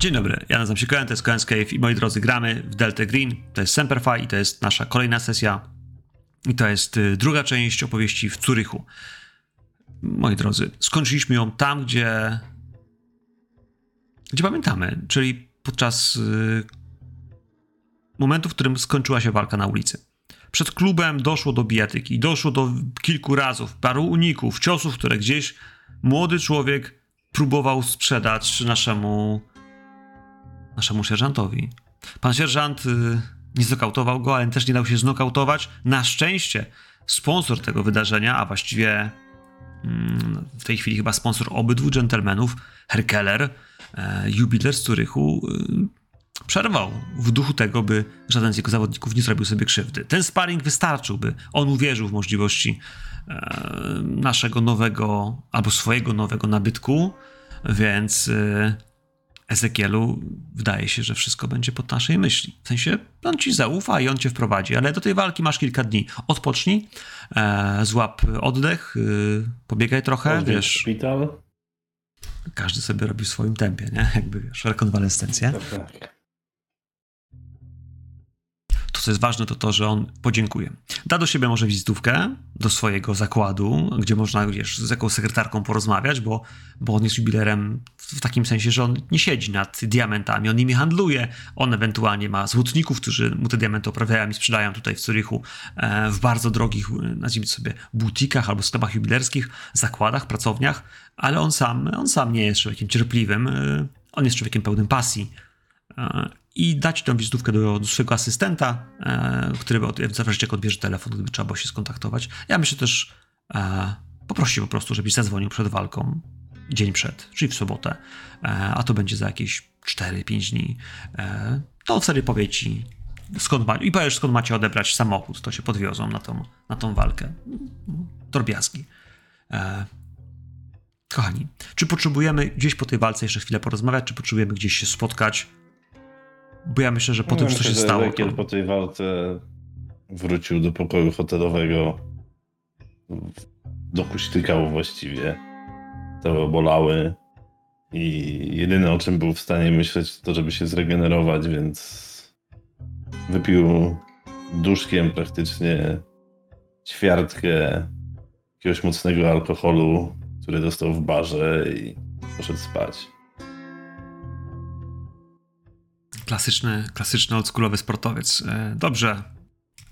Dzień dobry, ja nazywam się Koen, to jest Koen's Cave i moi drodzy, gramy w Delta Green, to jest Semperfi i to jest nasza kolejna sesja i to jest y, druga część opowieści w Curychu. Moi drodzy, skończyliśmy ją tam, gdzie gdzie pamiętamy, czyli podczas y, momentu, w którym skończyła się walka na ulicy. Przed klubem doszło do bijatyki, doszło do kilku razów, paru uników, ciosów, które gdzieś młody człowiek próbował sprzedać naszemu naszemu sierżantowi. Pan sierżant y, nie znokautował go, ale też nie dał się znokautować. Na szczęście sponsor tego wydarzenia, a właściwie mm, w tej chwili chyba sponsor obydwu dżentelmenów, Herkeller, e, jubiler z Zurychu, y, przerwał w duchu tego, by żaden z jego zawodników nie zrobił sobie krzywdy. Ten sparring wystarczył, by on uwierzył w możliwości e, naszego nowego, albo swojego nowego nabytku, więc y, Ezekielu wydaje się, że wszystko będzie pod naszej myśli. W sensie on ci zaufa i on cię wprowadzi, ale do tej walki masz kilka dni. Odpocznij, e, złap oddech, y, pobiegaj trochę, wiesz. Szpital. Każdy sobie robi w swoim tempie, nie? Jakby wiesz, rekonwalescencję. Tak, tak. To, co jest ważne, to to, że on podziękuje. Da do siebie może wizytówkę do swojego zakładu, gdzie można, wiesz, z jakąś sekretarką porozmawiać, bo, bo on jest jubilerem w takim sensie, że on nie siedzi nad diamentami, on nimi handluje. On ewentualnie ma złotników, którzy mu te diamenty oprawiają i sprzedają tutaj w Zurychu e, w bardzo drogich, e, nazwijmy sobie, butikach albo sklepach jubilerskich, zakładach, pracowniach, ale on sam, on sam nie jest człowiekiem cierpliwym, e, on jest człowiekiem pełnym pasji i dać tą wizytówkę do, do swojego asystenta, e, który zależności jak odbierze telefon, gdyby trzeba było się skontaktować. Ja myślę też e, poprosić po prostu, żebyś zadzwonił przed walką, dzień przed, czyli w sobotę, e, a to będzie za jakieś 4-5 dni. E, to wtedy powie ci, skąd ma, i powiesz, skąd macie odebrać samochód, to się podwiozą na tą, na tą walkę. Drobiazgi. E, kochani, czy potrzebujemy gdzieś po tej walce jeszcze chwilę porozmawiać, czy potrzebujemy gdzieś się spotkać, bo ja myślę, że po No, tym, co myślę, się że stało. Ezekiel To... po tej walce wrócił do pokoju hotelowego. Dokuśtykał właściwie. To bolały. I jedyne o czym był w stanie myśleć, to żeby się zregenerować, więc wypił duszkiem praktycznie ćwiartkę jakiegoś mocnego alkoholu, który dostał w barze i poszedł spać. Klasyczny, klasyczny oldschoolowy sportowiec. E, Dobrze.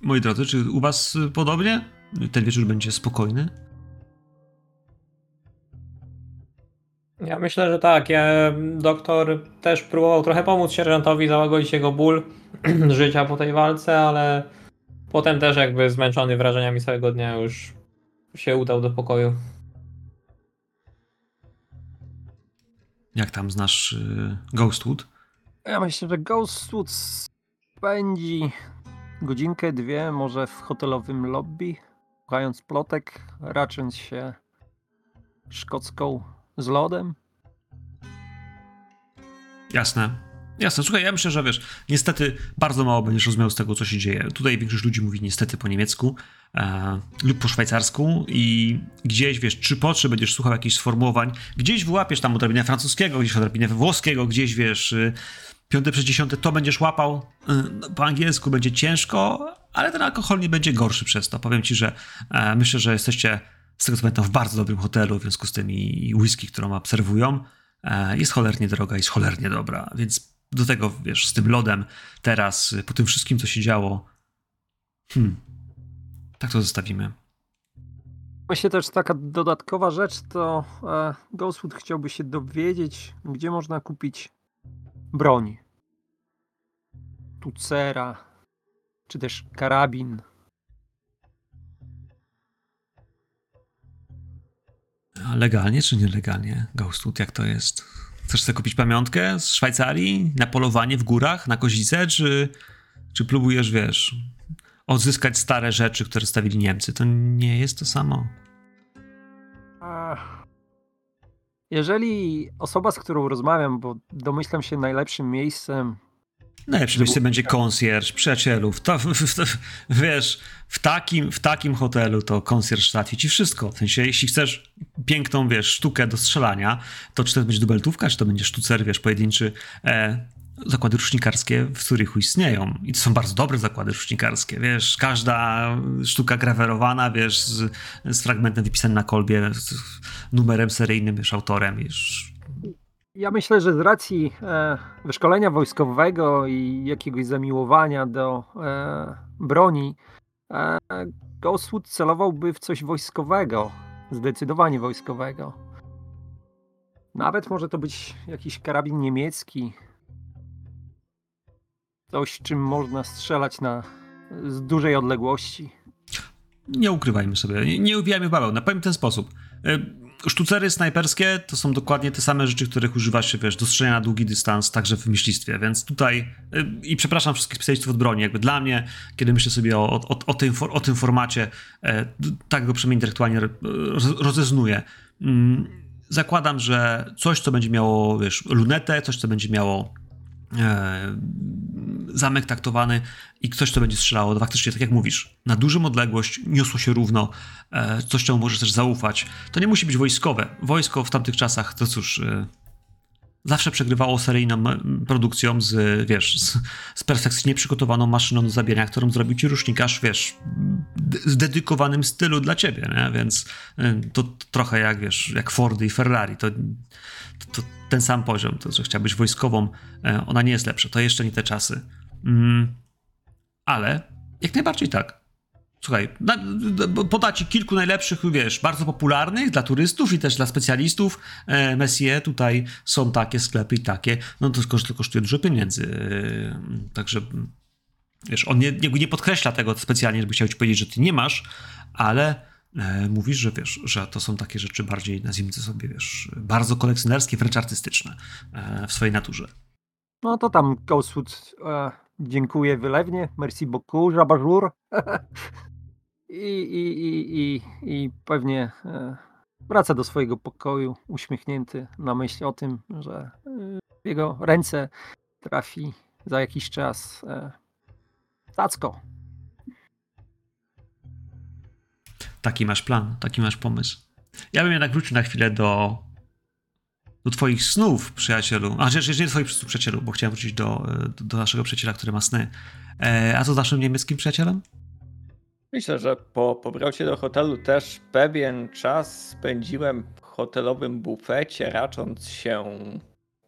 Moi drodzy, czy u was podobnie? Ten wieczór będzie spokojny? Ja myślę, że tak. Ja, doktor też próbował trochę pomóc sierżantowi załagodzić jego ból życia po tej walce, ale potem też jakby zmęczony wrażeniami całego dnia już się udał do pokoju. Jak tam znasz y, Ghostwood? Ja myślę, że Ghostwood spędzi godzinkę, dwie, może w hotelowym lobby, słuchając plotek, racząc się szkocką z lodem. Jasne. Jasne, słuchaj, ja myślę, że wiesz, niestety bardzo mało będziesz rozumiał z tego, co się dzieje. Tutaj większość ludzi mówi niestety po niemiecku e, lub po szwajcarsku i gdzieś, wiesz, czy po trzy będziesz słuchał jakichś sformułowań, gdzieś wyłapiesz tam odrobinę francuskiego, gdzieś odrobinę włoskiego, gdzieś, wiesz, y, piąte przez dziesiąte to będziesz łapał, y, no, po angielsku będzie ciężko, ale ten alkohol nie będzie gorszy przez to. Powiem ci, że e, myślę, że jesteście, z tego co pamiętam, w bardzo dobrym hotelu, w związku z tym i whisky, którą obserwują, e, jest cholernie droga, jest cholernie dobra, więc do tego, wiesz, z tym lodem teraz, y, po tym wszystkim, co się działo, hmm, tak to zostawimy. Myślę też taka dodatkowa rzecz, to e, Ghostwood chciałby się dowiedzieć, gdzie można kupić broń. Tucera, czy też karabin. A legalnie czy nielegalnie? Ghostwood, jak to jest? Chcesz sobie kupić pamiątkę z Szwajcarii na polowanie w górach, na kozicę, czy, czy próbujesz, wiesz, odzyskać stare rzeczy, które stawili Niemcy? To nie jest to samo. Ach. Jeżeli osoba, z którą rozmawiam, bo domyślam się najlepszym miejscem Najlepsze miejsce będzie konsjerż, przyjacielów. To, w, w, w, wiesz, w takim, w takim hotelu to konsjerż załatwi ci wszystko. W sensie, jeśli chcesz piękną, wiesz, sztukę do strzelania, to czy to będzie dubeltówka, czy to będzie sztucer, wiesz, pojedynczy. E, zakłady rusznikarskie w Zurichu istnieją i to są bardzo dobre zakłady rusznikarskie, wiesz, każda sztuka grawerowana, wiesz, z, z fragmentem wypisanym na kolbie, z numerem seryjnym, wiesz, autorem, wiesz, ja myślę, że z racji e, wyszkolenia wojskowego i jakiegoś zamiłowania do e, broni, e, Ghostwood celowałby w coś wojskowego, zdecydowanie wojskowego. Nawet może to być jakiś karabin niemiecki, coś czym można strzelać na z dużej odległości. Nie ukrywajmy sobie, nie, nie uwijajmy baweł, na pewien ten sposób. E, sztucery snajperskie to są dokładnie te same rzeczy, których używa się, wiesz, do strzelania na długi dystans, także w myślistwie, więc tutaj y, i przepraszam wszystkich specjalistów od broni, jakby dla mnie, kiedy myślę sobie o, o, o, tym, o tym formacie, e, tak go przynajmniej intelektualnie rozeznuję. Mm, zakładam, że coś, co będzie miało, wiesz, lunetę, coś, co będzie miało zamek taktowany i ktoś, kto będzie strzelało, to faktycznie, tak jak mówisz, na dużą odległość niosło się równo, e, coś, czemu możesz też zaufać. To nie musi być wojskowe. Wojsko w tamtych czasach, to cóż, e, zawsze przegrywało seryjną produkcją z, wiesz, z, z perfekcyjnie przygotowaną maszyną do zabijania, którą zrobił ci rusznikarz, wiesz, w dedykowanym stylu dla ciebie, nie? więc e, to, trochę jak, wiesz, jak Fordy i Ferrari, to, to, to ten sam poziom, to, że chciałbyś wojskową, ona nie jest lepsza, to jeszcze nie te czasy. Mm, ale jak najbardziej tak. Słuchaj, na, poda ci kilku najlepszych, wiesz, bardzo popularnych dla turystów i też dla specjalistów. E, Messier, tutaj są takie sklepy i takie. No to, to kosztuje dużo pieniędzy. E, także, wiesz, on nie, nie, nie podkreśla tego specjalnie, żeby chciał ci powiedzieć, że ty nie masz, ale e, mówisz, że wiesz, że to są takie rzeczy bardziej, nazwijmy to sobie, wiesz, bardzo kolekcjonerskie, wręcz artystyczne e, w swojej naturze. No to tam Ghostwood e, dziękuję wylewnie, merci beaucoup, Jabajur. I, i, i, i, I pewnie e, wraca do swojego pokoju uśmiechnięty na myśl o tym, że e, w jego ręce trafi za jakiś czas e, Tacko. Taki masz plan, taki masz pomysł. Ja bym jednak wrócił na chwilę do do twoich snów, przyjacielu. A, rzecz, nie do twoich przyjacielu, bo chciałem wrócić do, do, do, naszego przyjaciela, który ma sny. E, a co z naszym niemieckim przyjacielem? Myślę, że po powrocie do hotelu też pewien czas spędziłem w hotelowym bufecie, racząc się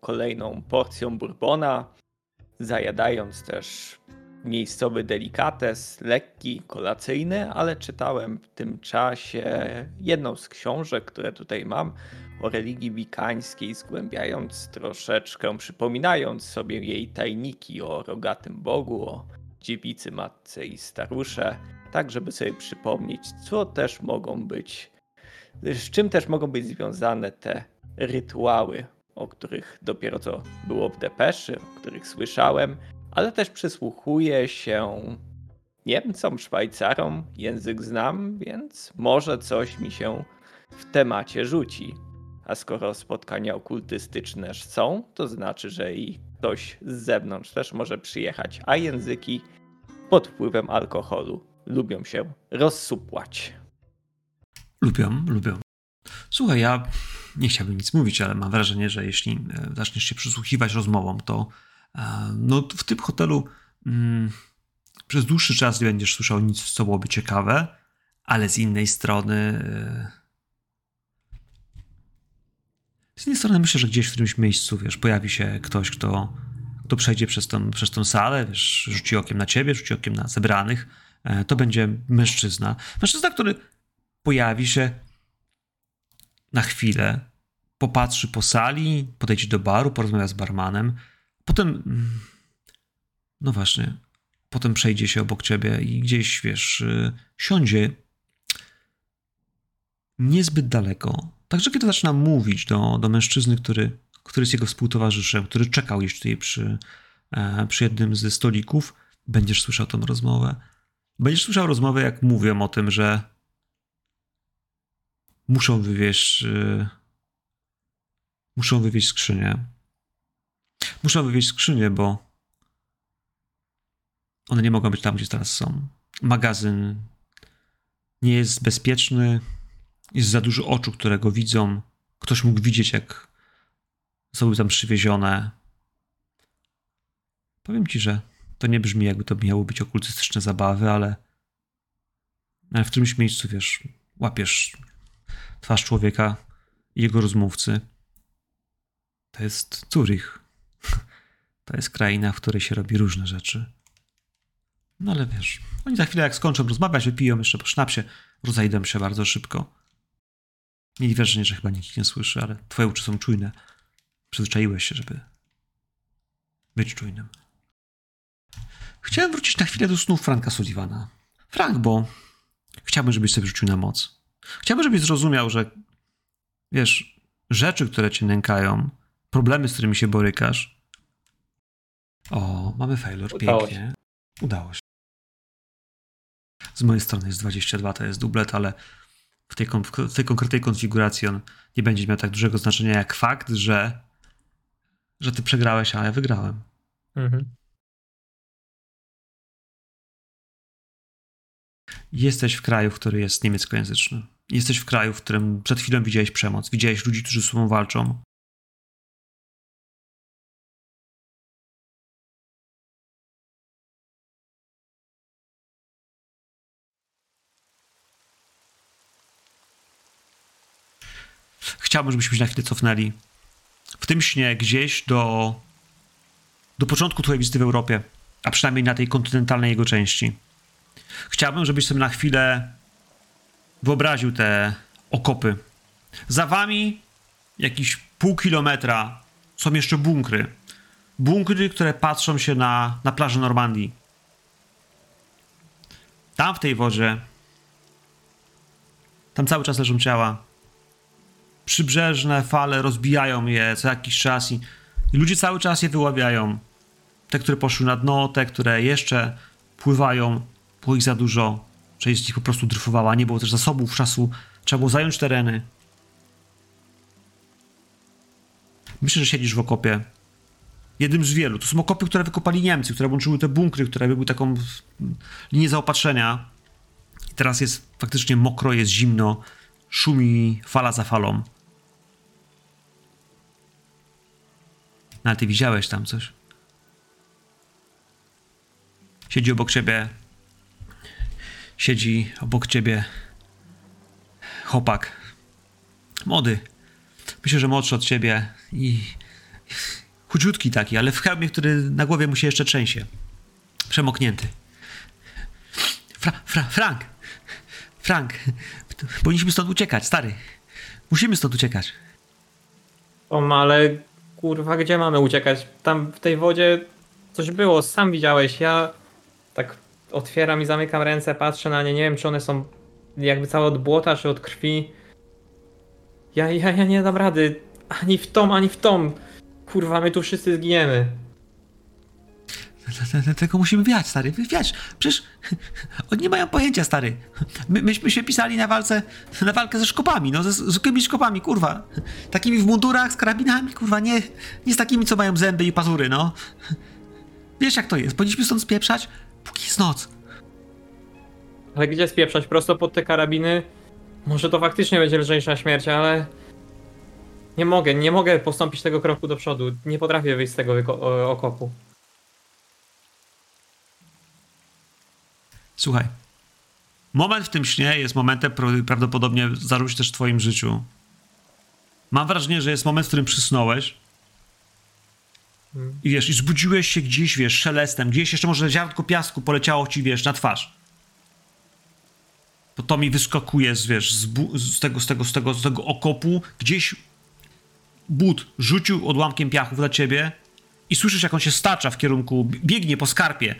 kolejną porcją bourbona, zajadając też miejscowy delikates, lekki, kolacyjny, ale czytałem w tym czasie jedną z książek, które tutaj mam, o religii wikańskiej, zgłębiając troszeczkę, przypominając sobie jej tajniki o rogatym Bogu, o dziewicy matce i starusze, tak żeby sobie przypomnieć, co też mogą być, z czym też mogą być związane te rytuały, o których dopiero co było w depeszy, o których słyszałem, ale też przysłuchuję się Niemcom, Szwajcarom, język znam, więc może coś mi się w temacie rzuci. A skoro spotkania okultystyczne są, to znaczy, że i ktoś z zewnątrz też może przyjechać, a języki pod wpływem alkoholu lubią się rozsupłać. Lubią, lubią. Słuchaj, ja nie chciałbym nic mówić, ale mam wrażenie, że jeśli e, zaczniesz się przysłuchiwać rozmowom, to e, no, w tym hotelu mm, przez dłuższy czas nie będziesz słyszał nic, co byłoby ciekawe, ale z innej strony e, z jednej strony myślę, że gdzieś w którymś miejscu, wiesz, pojawi się ktoś, kto, kto przejdzie przez tą, przez tą salę, wiesz, rzuci okiem na ciebie, rzuci okiem na zebranych. E, to będzie mężczyzna. Mężczyzna, który pojawi się na chwilę, popatrzy po sali, podejdzie do baru, porozmawia z barmanem, potem, mm, no właśnie, potem przejdzie się obok ciebie i gdzieś, wiesz, y, siądzie niezbyt daleko, Także kiedy zaczyna mówić do, do mężczyzny, który, który jest jego współtowarzyszem, który czekał gdzieś tutaj przy, e, przy jednym ze stolików, będziesz słyszał tę rozmowę. Będziesz słyszał rozmowę, jak mówią o tym, że muszą wywieźć e, muszą wywieźć skrzynię. Muszą wywieźć skrzynię, bo One nie mogą być tam, gdzie teraz są. Magazyn nie jest bezpieczny. Jest za dużo oczu, które go widzą. Ktoś mógł widzieć, jak zostały tam przywiezione. Powiem ci, że to nie brzmi, jakby to miały być okultystyczne zabawy, ale, ale w którymś miejscu, wiesz, łapiesz twarz człowieka i jego rozmówcy. To jest Zurich. To jest kraina, w której się robi różne rzeczy. No ale wiesz, oni za chwilę jak skończą rozmawiać, wypiją jeszcze po sznapsie, rozejdą się bardzo szybko. Mieli wrażenie, że chyba nikt nie słyszy, ale twoje uszy są czujne. Przyzwyczaiłeś się, żeby być czujnym. Chciałem wrócić na chwilę do snów Franka Sullivana. Frank, bo chciałbym, żebyś sobie rzucił na moc. Chciałbym, żebyś zrozumiał, że wiesz, rzeczy, które cię nękają, problemy, z którymi się borykasz. O, mamy failure, Udało pięknie. Udało się. Z mojej strony jest 22, to jest dublet, ale w tej, w tej konkretnej konfiguracji on nie będzie miał tak dużego znaczenia jak fakt, że, że ty przegrałeś, a ja wygrałem. Mhm. Jesteś w kraju, który jest niemieckojęzyczny. Jesteś w kraju, w którym przed chwilą widziałeś przemoc. Widziałeś ludzi, którzy ze sobą walczą. Chciałbym, żebyśmy się na chwilę cofnęli. W tym śnie gdzieś do, do początku twojej wizyty w Europie, a przynajmniej na tej kontynentalnej jego części. Chciałbym, żebyś sobie na chwilę wyobraził te okopy. Za wami jakieś pół kilometra są jeszcze bunkry. Bunkry, które patrzą się na, na plażę Normandii. Tam w tej wodzie, tam cały czas leżą ciała. Przybrzeżne fale rozbijają je co jakiś czas i, i ludzie cały czas je wyławiają. Te, które poszły na dno, te, które jeszcze pływają, było ich za dużo. Część z nich po prostu dryfowała, nie było też zasobów czasu, trzeba było zająć tereny. Myślę, że siedzisz w okopie. Jednym z wielu. To są okopy, które wykopali Niemcy, które łączyły te bunkry, które były taką linię zaopatrzenia. I teraz jest faktycznie mokro, jest zimno, szumi fala za falą. No ale ty widziałeś tam coś. Siedzi obok ciebie. Siedzi obok ciebie chłopak. Młody. Myślę, że młodszy od ciebie i chudziutki taki, ale w hełmie, który na głowie mu się jeszcze trzęsie. Przemoknięty. Fra, fra, Frank! Frank! Powinniśmy stąd uciekać, stary. Musimy stąd uciekać. Tom, ale kurwa, gdzie mamy uciekać? Tam w tej wodzie coś było, sam widziałeś. Ja tak otwieram i zamykam ręce, patrzę na nie, nie wiem czy one są jakby całe od błota, czy od krwi. Ja, ja, ja nie dam rady. Ani w tom, ani w tom. Kurwa, my tu wszyscy zginiemy. Te- te- Tego musimy wiać, stary. Wiać. Przecież oni nie mają pojęcia, stary. My, myśmy się pisali na walce, na walkę ze szkopami, no ze zwykłymi szkopami, kurwa. Takimi w mundurach, z karabinami, kurwa, nie, nie z takimi, co mają zęby i pazury, no. Wiesz jak to jest, powinniśmy stąd spieprzać, póki jest noc. Ale gdzie spieprzać? Prosto pod te karabiny? Może to faktycznie będzie lżejsza śmierć, ale... Nie mogę, nie mogę postąpić tego kroku do przodu. Nie potrafię wyjść z tego okopu. Słuchaj. Moment w tym śnie jest momentem pra- prawdopodobnie zarówno też w twoim życiu. Mam wrażenie, że jest moment, w którym przysnąłeś. I wiesz, i zbudziłeś się gdzieś, wiesz, szelestem, gdzieś jeszcze może ziarnko piasku poleciało ci, wiesz, na twarz. To to mi wyskakuje z, wiesz, z, bu- z, tego, z, tego, z, tego, z tego okopu, gdzieś but rzucił odłamkiem piachu dla ciebie i słyszysz, jak on się stacza w kierunku, biegnie po skarpie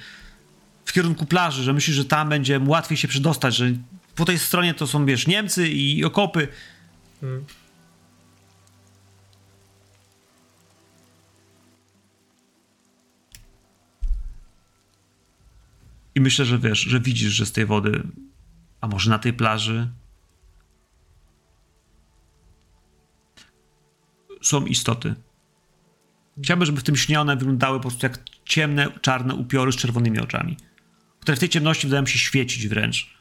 w kierunku plaży, że myślisz, że tam będzie łatwiej się przedostać, że po tej stronie to są, wiesz, Niemcy i okopy. Mm. I myślę, że wiesz, że widzisz, że z tej wody, a może na tej plaży, są istoty. Chciałbym, żeby w tym śnie one wyglądały po prostu jak ciemne, czarne upiory z czerwonymi oczami. które w tej ciemności wydają się świecić wręcz.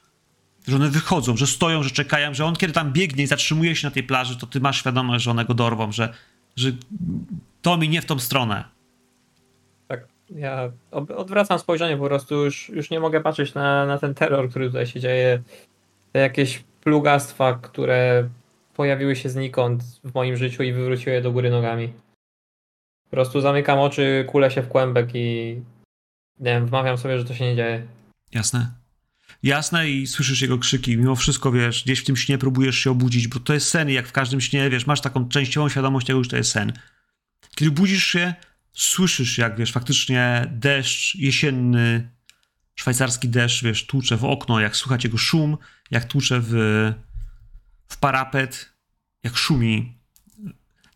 Że one wychodzą, że stoją, że czekają, że on kiedy tam biegnie i zatrzymuje się na tej plaży, to ty masz świadomość, że one go dorwą, że, że to mi nie w tą stronę. Ja odwracam spojrzenie po prostu, już, już nie mogę patrzeć na, na ten terror, który tutaj się dzieje. Te jakieś plugastwa, które pojawiły się znikąd w moim życiu i wywróciły je do góry nogami. Po prostu zamykam oczy, kulę się w kłębek i nie wiem, wmawiam sobie, że to się nie dzieje. Jasne? Jasne i słyszysz jego krzyki. Mimo wszystko, wiesz, gdzieś w tym śnie próbujesz się obudzić, bo to jest sen i jak w każdym śnie, wiesz, masz taką częściową świadomość tego, że to jest sen. Kiedy budzisz się, słyszysz jak, wiesz, faktycznie deszcz jesienny, szwajcarski deszcz, wiesz, tłucze w okno, jak słychać jego szum, jak tłucze w, w parapet, jak szumi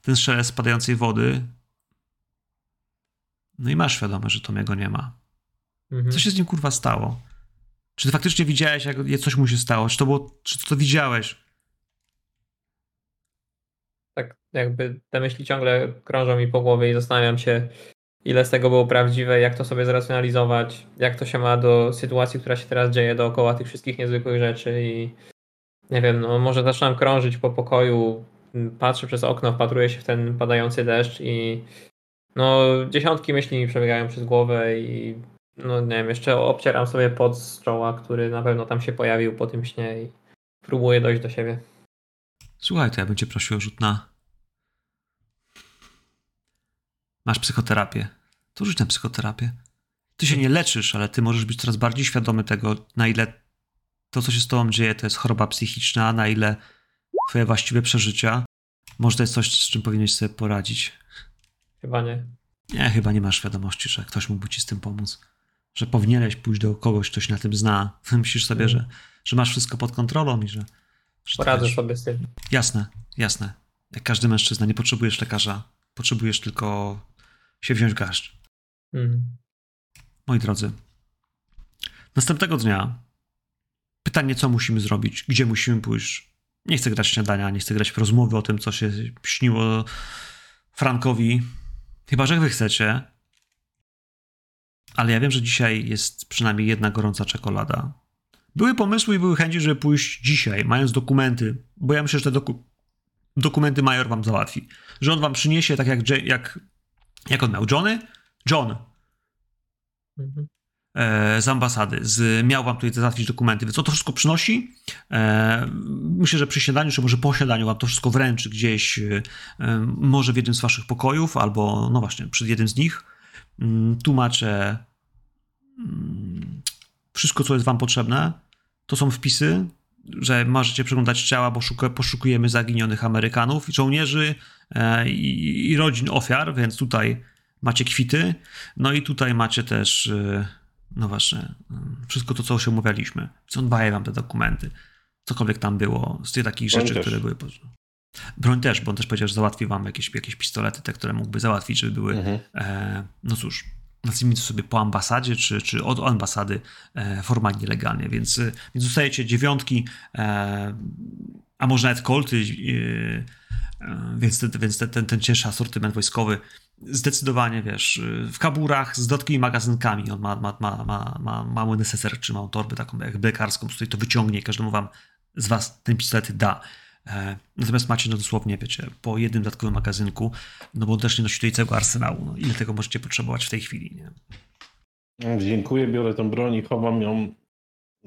ten szelest spadającej wody. No i masz świadomość, że Tomiego nie ma. Mhm. Co się z nim kurwa stało? Czy ty faktycznie widziałeś, jak coś mu się stało? Czy to było, czy to widziałeś? tak jakby te myśli ciągle krążą mi po głowie i zastanawiam się, ile z tego było prawdziwe, jak to sobie zracjonalizować, jak to się ma do sytuacji, która się teraz dzieje dookoła tych wszystkich niezwykłych rzeczy i nie wiem, no może zaczynam krążyć po pokoju, patrzę przez okno, wpatruję się w ten padający deszcz i no dziesiątki myśli mi przebiegają przez głowę i no nie wiem, jeszcze obcieram sobie pot z czoła, który na pewno tam się pojawił po tym śnie i próbuję dojść do siebie. Słuchaj, to ja bym cię prosił o rzut na... Masz psychoterapię. To rzuć na psychoterapię. Ty się nie leczysz, ale ty możesz być coraz bardziej świadomy tego, na ile to, co się z tobą dzieje, to jest choroba psychiczna, na ile twoje właściwe przeżycia. Może to jest coś, z czym powinieneś sobie poradzić. Chyba nie. Nie, chyba nie masz świadomości, że ktoś mógłby ci z tym pomóc. Że powinieneś pójść do kogoś, kto się na tym zna. Myślisz sobie, że, że masz wszystko pod kontrolą i że. że Poradzę sobie z tym. Jasne, jasne. Jak każdy mężczyzna, nie potrzebujesz lekarza. Potrzebujesz tylko się wziąć garść. Mhm. Moi drodzy, następnego dnia pytanie, co musimy zrobić, gdzie musimy pójść. Nie chcę grać śniadania, nie chcę grać w rozmowy o tym, co się śniło Frankowi. Chyba, że wy chcecie. Ale ja wiem, że dzisiaj jest przynajmniej jedna gorąca czekolada. Były pomysły i były chęci, żeby pójść dzisiaj, mając dokumenty, bo ja myślę, że te doku dokumenty major wam załatwi. Że on wam przyniesie, tak jak, J- jak, jak on miał, Johnny? John, Mhm. e, z ambasady, z, miał wam tutaj załatwić dokumenty, więc on to wszystko przynosi. E, myślę, że przy śniadaniu, czy może po śniadaniu wam to wszystko wręczy gdzieś, e, może w jednym z waszych pokojów, albo no właśnie, przy jednym z nich. Mm, Tłumaczę mm, wszystko, co jest wam potrzebne. To są wpisy, że możecie przeglądać ciała, bo szuka, poszukujemy zaginionych Amerykanów, żołnierzy i, i rodzin ofiar, więc tutaj macie kwity. No i tutaj macie też, e, no właśnie, mm, wszystko to, co się omawialiśmy. Co daje wam te dokumenty. Cokolwiek tam było, z tych takich Broń rzeczy, też. które były. Broń też, bo on też powiedział, że załatwi wam jakieś, jakieś pistolety, te, które mógłby załatwić, żeby były Mhm. e, no cóż, nazwijmy to sobie po ambasadzie, czy, czy od ambasady e, formalnie, legalnie, więc, e, więc dostajecie dziewiątki, e, a może nawet kolty, e, e, więc, te, więc te, ten, ten cięższy asortyment wojskowy zdecydowanie, wiesz, w kaburach z dodatkowymi magazynkami, on ma, ma, ma, ma, ma mały neseser, czy małą torbę taką jak lekarską, z której to wyciągnie i każdemu wam z was ten pistolet da. E, Natomiast macie no dosłownie, wiecie, po jednym dodatkowym magazynku, no bo też nie nosicie tutaj całego arsenału. No, ile tego możecie potrzebować w tej chwili, nie? Dziękuję, biorę tą broń i chowam ją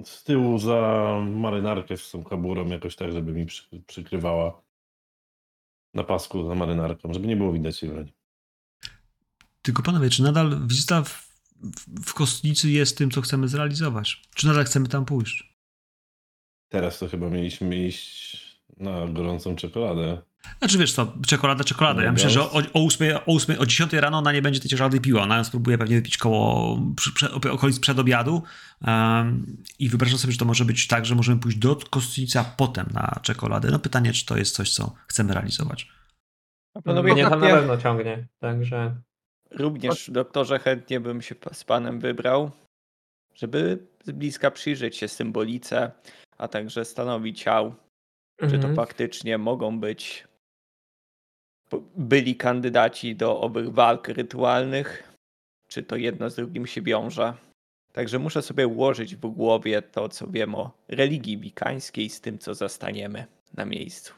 z tyłu za marynarkę z tą kaburą, jakoś tak, żeby mi przy, przykrywała na pasku za marynarką, żeby nie było widać tej broni. Tylko panowie, czy nadal wizyta w, w, w kostnicy jest tym, co chcemy zrealizować? Czy nadal chcemy tam pójść? Teraz to chyba mieliśmy iść na gorącą czekoladę. Znaczy wiesz co, czekolada, czekolada. Ja No, myślę, że o, o, 8, o, 8, o 10 rano ona nie będzie tej czekolady piła. Ona ją spróbuje pewnie wypić koło przy, prze, okolic przedobiadu um, i wyobrażam sobie, że to może być tak, że możemy pójść do kostnicy, a potem na czekoladę. No pytanie, czy to jest coś, co chcemy realizować. No, panowie, mnie tam na pewno ciągnie, także Również, doktorze, chętnie bym się z panem wybrał, żeby z bliska przyjrzeć się symbolice, a także stanowi ciał, czy to Mhm. faktycznie mogą być byli kandydaci do owych walk rytualnych, czy to jedno z drugim się wiąże. Także muszę sobie ułożyć w głowie to, co wiem o religii wikańskiej z tym, co zastaniemy na miejscu.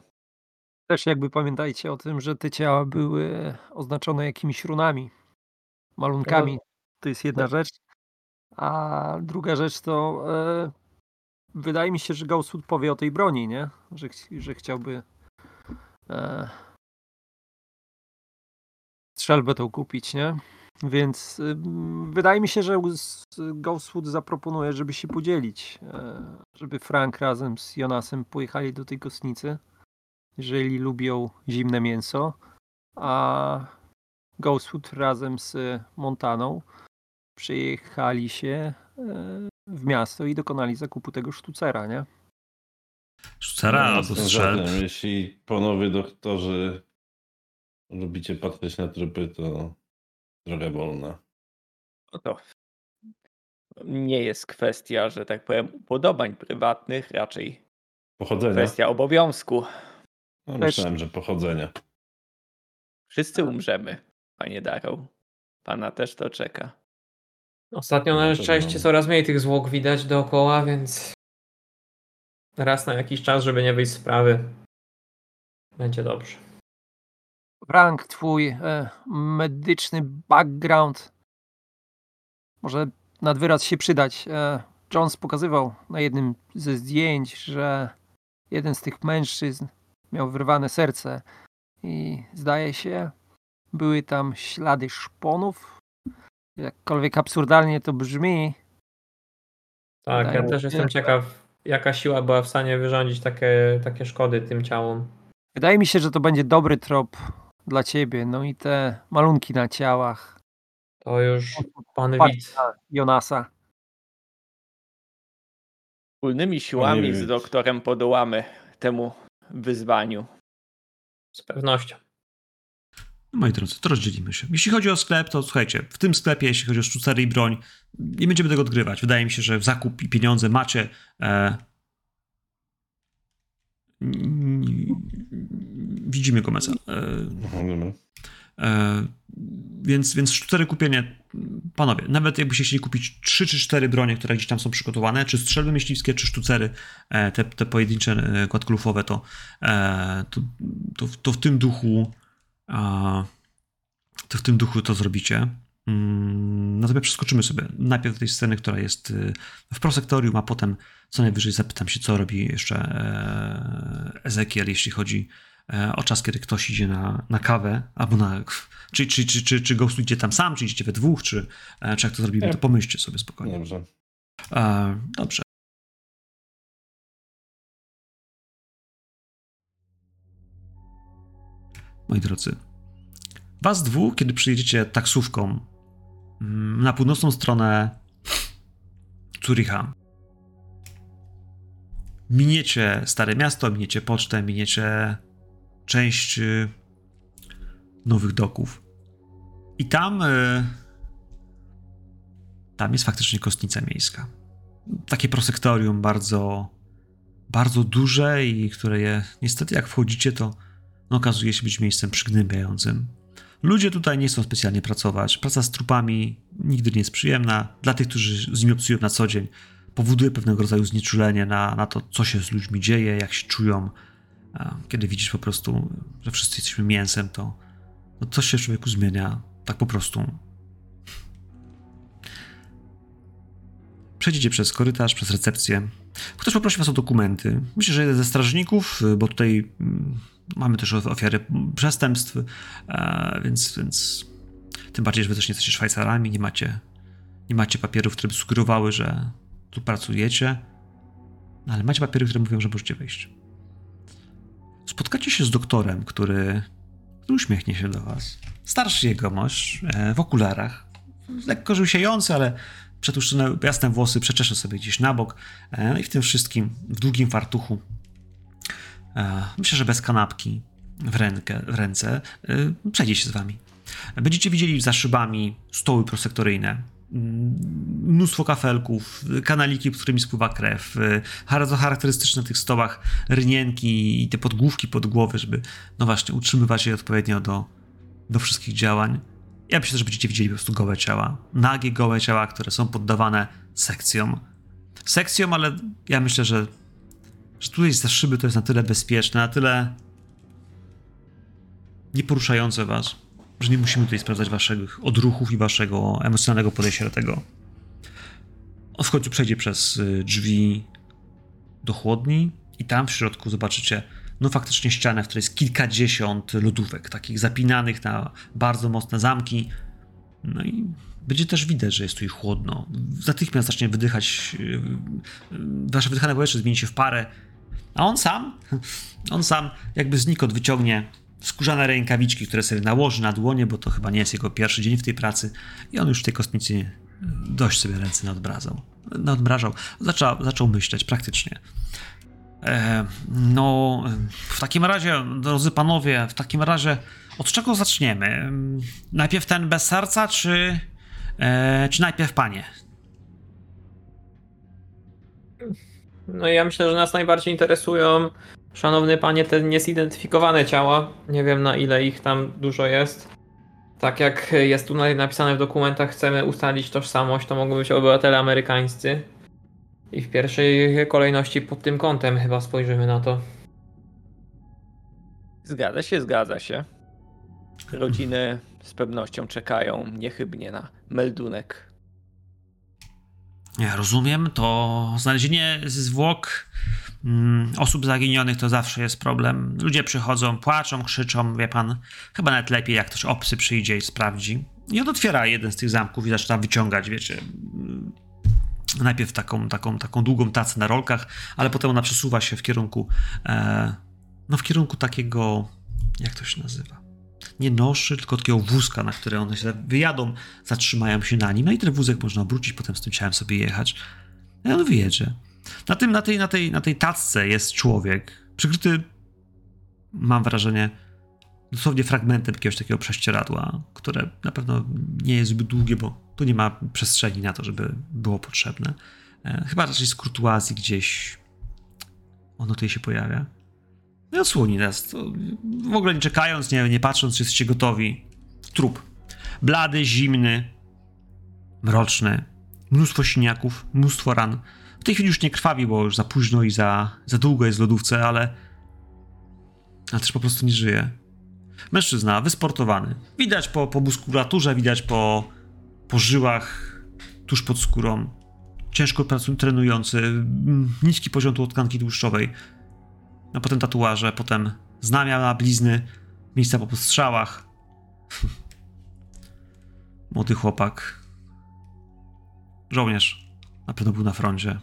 Też jakby pamiętajcie o tym, że te ciała były oznaczone jakimiś runami, malunkami. To jest jedna rzecz. A druga rzecz to e, wydaje mi się, że Gausswood powie o tej broni, nie? Że, że chciałby e, strzelbę tą kupić, nie? Więc ym, wydaje mi się, że Ghostwood zaproponuje, żeby się podzielić. E, żeby Frank razem z Jonasem pojechali do tej kostnicy, jeżeli lubią zimne mięso, a Ghostwood razem z Montaną przyjechali się w miasto i dokonali zakupu tego sztucera, nie? Sztucera Ja albo strzelb. Jeśli panowie doktorzy lubicie patrzeć na trupy, to droga wolna. No to nie jest kwestia, że tak powiem, upodobań prywatnych, raczej Pochodzenia? kwestia obowiązku. No, myślałem, że pochodzenia. Wszyscy umrzemy, panie Darrow. Pana też to czeka. Ostatnio No, na szczęście no. coraz mniej tych zwłok widać dookoła, więc raz na jakiś czas, żeby nie wyjść z sprawy, będzie dobrze. Frank, twój e, medyczny background może nad wyraz się przydać. E, Jones pokazywał na jednym ze zdjęć, że jeden z tych mężczyzn miał wyrwane serce i zdaje się, były tam ślady szponów. Jakkolwiek absurdalnie to brzmi, Tak, ja też jestem ciekaw, jaka siła była w stanie wyrządzić takie, takie szkody tym ciałom. wydaje mi się, że to będzie dobry trop dla ciebie. No i te malunki na ciałach To już pan widz. Jonasa. Wspólnymi siłami wiem. z doktorem podołamy temu wyzwaniu. Z pewnością. Moi drodzy, to rozdzielimy się. Jeśli chodzi o sklep, to słuchajcie, w tym sklepie, jeśli chodzi o sztucery i broń, nie będziemy tego odgrywać. Wydaje mi się, że w zakup i pieniądze macie. E, widzimy Gomeza. E, Aha, dobra. E, więc, więc sztucery kupienie, panowie, nawet jakbyście chcieli kupić 3 czy 4 bronie, które gdzieś tam są przygotowane, czy strzelby myśliwskie, czy sztucery, e, te, te pojedyncze e, kładkulufowe, to, e, to, to, to w tym duchu to w tym duchu to zrobicie. Mm, Natomiast przeskoczymy sobie najpierw do tej sceny, która jest y, w prosektorium, a potem co najwyżej zapytam się, co robi jeszcze e, Ezekiel, jeśli chodzi e, o czas, kiedy ktoś idzie na, na kawę, albo na. Czy, czy, czy, czy, czy Ghost idzie tam sam, czy idziecie we dwóch, czy, e, czy jak to zrobimy, to pomyślcie sobie spokojnie. Dobrze. Dobrze. Moi drodzy, was dwóch, kiedy przyjedziecie taksówką mm, na północną stronę Zuricha, miniecie Stare Miasto, miniecie pocztę, miniecie część y, nowych doków. I tam y, tam jest faktycznie kostnica miejska. Takie prosektorium bardzo, bardzo duże i które je, niestety jak wchodzicie, to no, okazuje się być miejscem przygnębiającym. Ludzie tutaj nie chcą specjalnie pracować. Praca z trupami nigdy nie jest przyjemna. Dla tych, którzy z nimi obcują na co dzień, powoduje pewnego rodzaju znieczulenie na, na to, co się z ludźmi dzieje, jak się czują. Kiedy widzisz po prostu, że wszyscy jesteśmy mięsem, to, to coś się w człowieku zmienia tak po prostu Przejdziecie przez korytarz, przez recepcję. Ktoś poprosi was o dokumenty. Myślę, że jeden ze strażników, bo tutaj mm, mamy też of- ofiary przestępstw, e, więc, więc tym bardziej, że wy też nie jesteście Szwajcarami, nie macie, nie macie papierów, które by sugerowały, że tu pracujecie, no, ale macie papiery, które mówią, że możecie wejść. Spotkacie się z doktorem, który, który uśmiechnie się do was. Starszy jegomość, e, w okularach, lekko żółsiejący, ale przetłuszczone jasne włosy przeczeszę sobie gdzieś na bok e, no i w tym wszystkim w długim fartuchu myślę, że bez kanapki w, rękę, w ręce e, przejdzie się z wami. Będziecie widzieli za szybami stoły prosektoryjne, mm, mnóstwo kafelków, kanaliki, którymi spływa krew, e, bardzo charakterystyczne na tych stołach rynienki i te podgłówki pod głowy, żeby no właśnie utrzymywać je odpowiednio do, do wszystkich działań. Ja myślę, że będziecie widzieli po prostu gołe ciała. Nagie, gołe ciała, które są poddawane sekcjom. Sekcjom, ale ja myślę, że, że tutaj za szyby to jest na tyle bezpieczne, na tyle nieporuszające was, że nie musimy tutaj sprawdzać waszych odruchów i waszego emocjonalnego podejścia do tego. On w końcu przejdzie przez y, drzwi do chłodni i tam w środku zobaczycie no faktycznie ścianę, w której jest kilkadziesiąt lodówek, takich zapinanych na bardzo mocne zamki. No i będzie też widać, że jest tu i chłodno. Natychmiast zacznie wydychać, yy, yy, wasze wydychane powietrze zmieni się w parę, a on sam, on sam jakby znikąd wyciągnie skórzane rękawiczki, które sobie nałoży na dłonie, bo to chyba nie jest jego pierwszy dzień w tej pracy i on już w tej kostnicy dość sobie ręce nadbrazał. Nadbrażał. Zaczął, zaczął myśleć praktycznie. E, no, w takim razie, drodzy panowie, w takim razie od czego zaczniemy? Najpierw ten bez serca, czy, e, czy najpierw panie? No ja myślę, że nas najbardziej interesują, szanowny panie, te niezidentyfikowane ciała. Nie wiem na ile ich tam dużo jest. Tak jak jest tutaj napisane w dokumentach, chcemy ustalić tożsamość, to mogą być obywatele amerykańscy. I w pierwszej kolejności pod tym kątem chyba spojrzymy na to. Zgadza się, zgadza się. Rodziny z pewnością czekają niechybnie na meldunek. Rozumiem, to znalezienie zwłok mm, osób zaginionych to zawsze jest problem. Ludzie przychodzą, płaczą, krzyczą, wie pan, chyba nawet lepiej jak ktoś obcy przyjdzie i sprawdzi. I on otwiera jeden z tych zamków i zaczyna wyciągać, wiecie, najpierw taką, taką, taką długą tacę na rolkach, ale potem ona przesuwa się w kierunku, e, no w kierunku takiego, jak to się nazywa? Nie noszy, tylko takiego wózka, na które one się wyjadą, zatrzymają się na nim, no i ten wózek można obrócić, potem z tym ciałem sobie jechać. No i on wyjedzie. Na, tym, na, tej, na, tej, na tej tacce jest człowiek, przykryty, mam wrażenie, dosłownie fragmentem jakiegoś takiego prześcieradła, które na pewno nie jest zbyt długie, bo tu nie ma przestrzeni na to, żeby było potrzebne. E, chyba raczej z kurtuazji gdzieś ono tutaj się pojawia. No i odsłoni nas. W ogóle nie czekając, nie, nie patrząc, czy jesteście gotowi. Trup. Blady, zimny, mroczny. Mnóstwo siniaków, mnóstwo ran. W tej chwili już nie krwawi, bo już za późno i za, za długo jest w lodówce, ale, ale też po prostu nie żyje. Mężczyzna, wysportowany. Widać po, po muskulaturze, widać po, po żyłach tuż pod skórą. Ciężko pracujący, trenujący, niski poziom tkanki tłuszczowej. A potem tatuaże, potem znamiona, blizny, miejsca po postrzałach. Młody chłopak. Żołnierz. Na pewno był na froncie.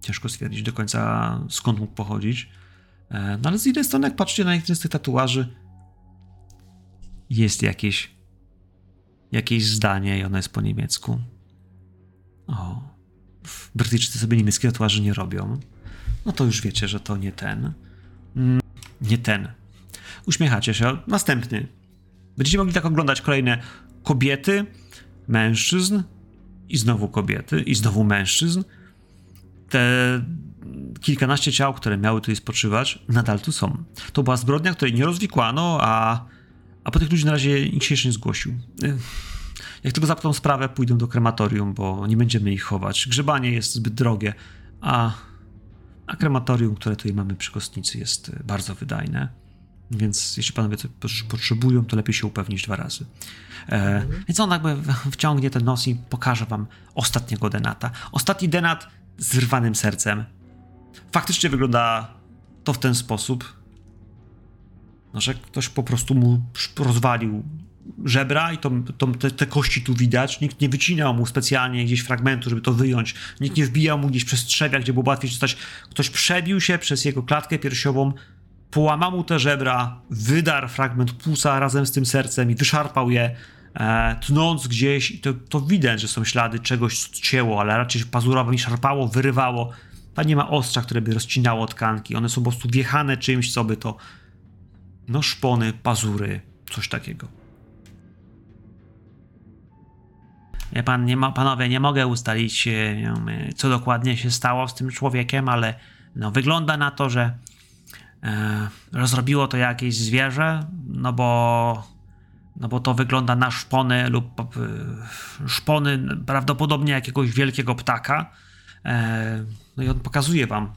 Ciężko stwierdzić do końca skąd mógł pochodzić. E, no ale z jednej strony, jak patrzycie na niektóre z tych tatuaży, jest jakieś jakieś zdanie i ono jest po niemiecku. O, Brytyjczycy sobie niemieckie tatuaże nie robią. No to już wiecie, że to nie ten. Mm, nie ten. Uśmiechacie się. Następny. Będziecie mogli tak oglądać kolejne kobiety, mężczyzn i znowu kobiety i znowu mężczyzn. Te kilkanaście ciał, które miały tutaj spoczywać, nadal tu są. To była zbrodnia, której nie rozwikłano, a a po tych ludzi na razie nikt się jeszcze nie zgłosił. Jak tylko zapytą sprawę, pójdą do krematorium, bo nie będziemy ich chować. Grzebanie jest zbyt drogie, a, a krematorium, które tutaj mamy przy kostnicy, jest bardzo wydajne. Więc jeśli panowie potrzebują, to lepiej się upewnić dwa razy. E, mhm. Więc on jakby wciągnie ten nos i pokaże wam ostatniego denata. Ostatni denat z rwanym sercem. Faktycznie wygląda to w ten sposób no, że ktoś po prostu mu rozwalił żebra i to, to te, te, kości tu widać. Nikt nie wycinał mu specjalnie gdzieś fragmentu, żeby to wyjąć. Nikt nie wbijał mu gdzieś przez trzewia, gdzie było łatwiej czytać. Ktoś przebił się przez jego klatkę piersiową, połamał mu te żebra, wydarł fragment płuca razem z tym sercem i wyszarpał je, e, tnąc gdzieś. I to, to widać, że są ślady czegoś, co cięło, ale raczej pazurowym szarpało, wyrywało. Tam nie ma ostrza, które by rozcinało tkanki. One są po prostu wjechane czymś, co by to no szpony, pazury, coś takiego. Pan, nie ma, panowie, nie mogę ustalić, e, co dokładnie się stało z tym człowiekiem, ale no, wygląda na to, że e, rozrobiło to jakieś zwierzę, no bo No bo to wygląda na szpony lub e, szpony prawdopodobnie jakiegoś wielkiego ptaka. E, no i on pokazuje wam.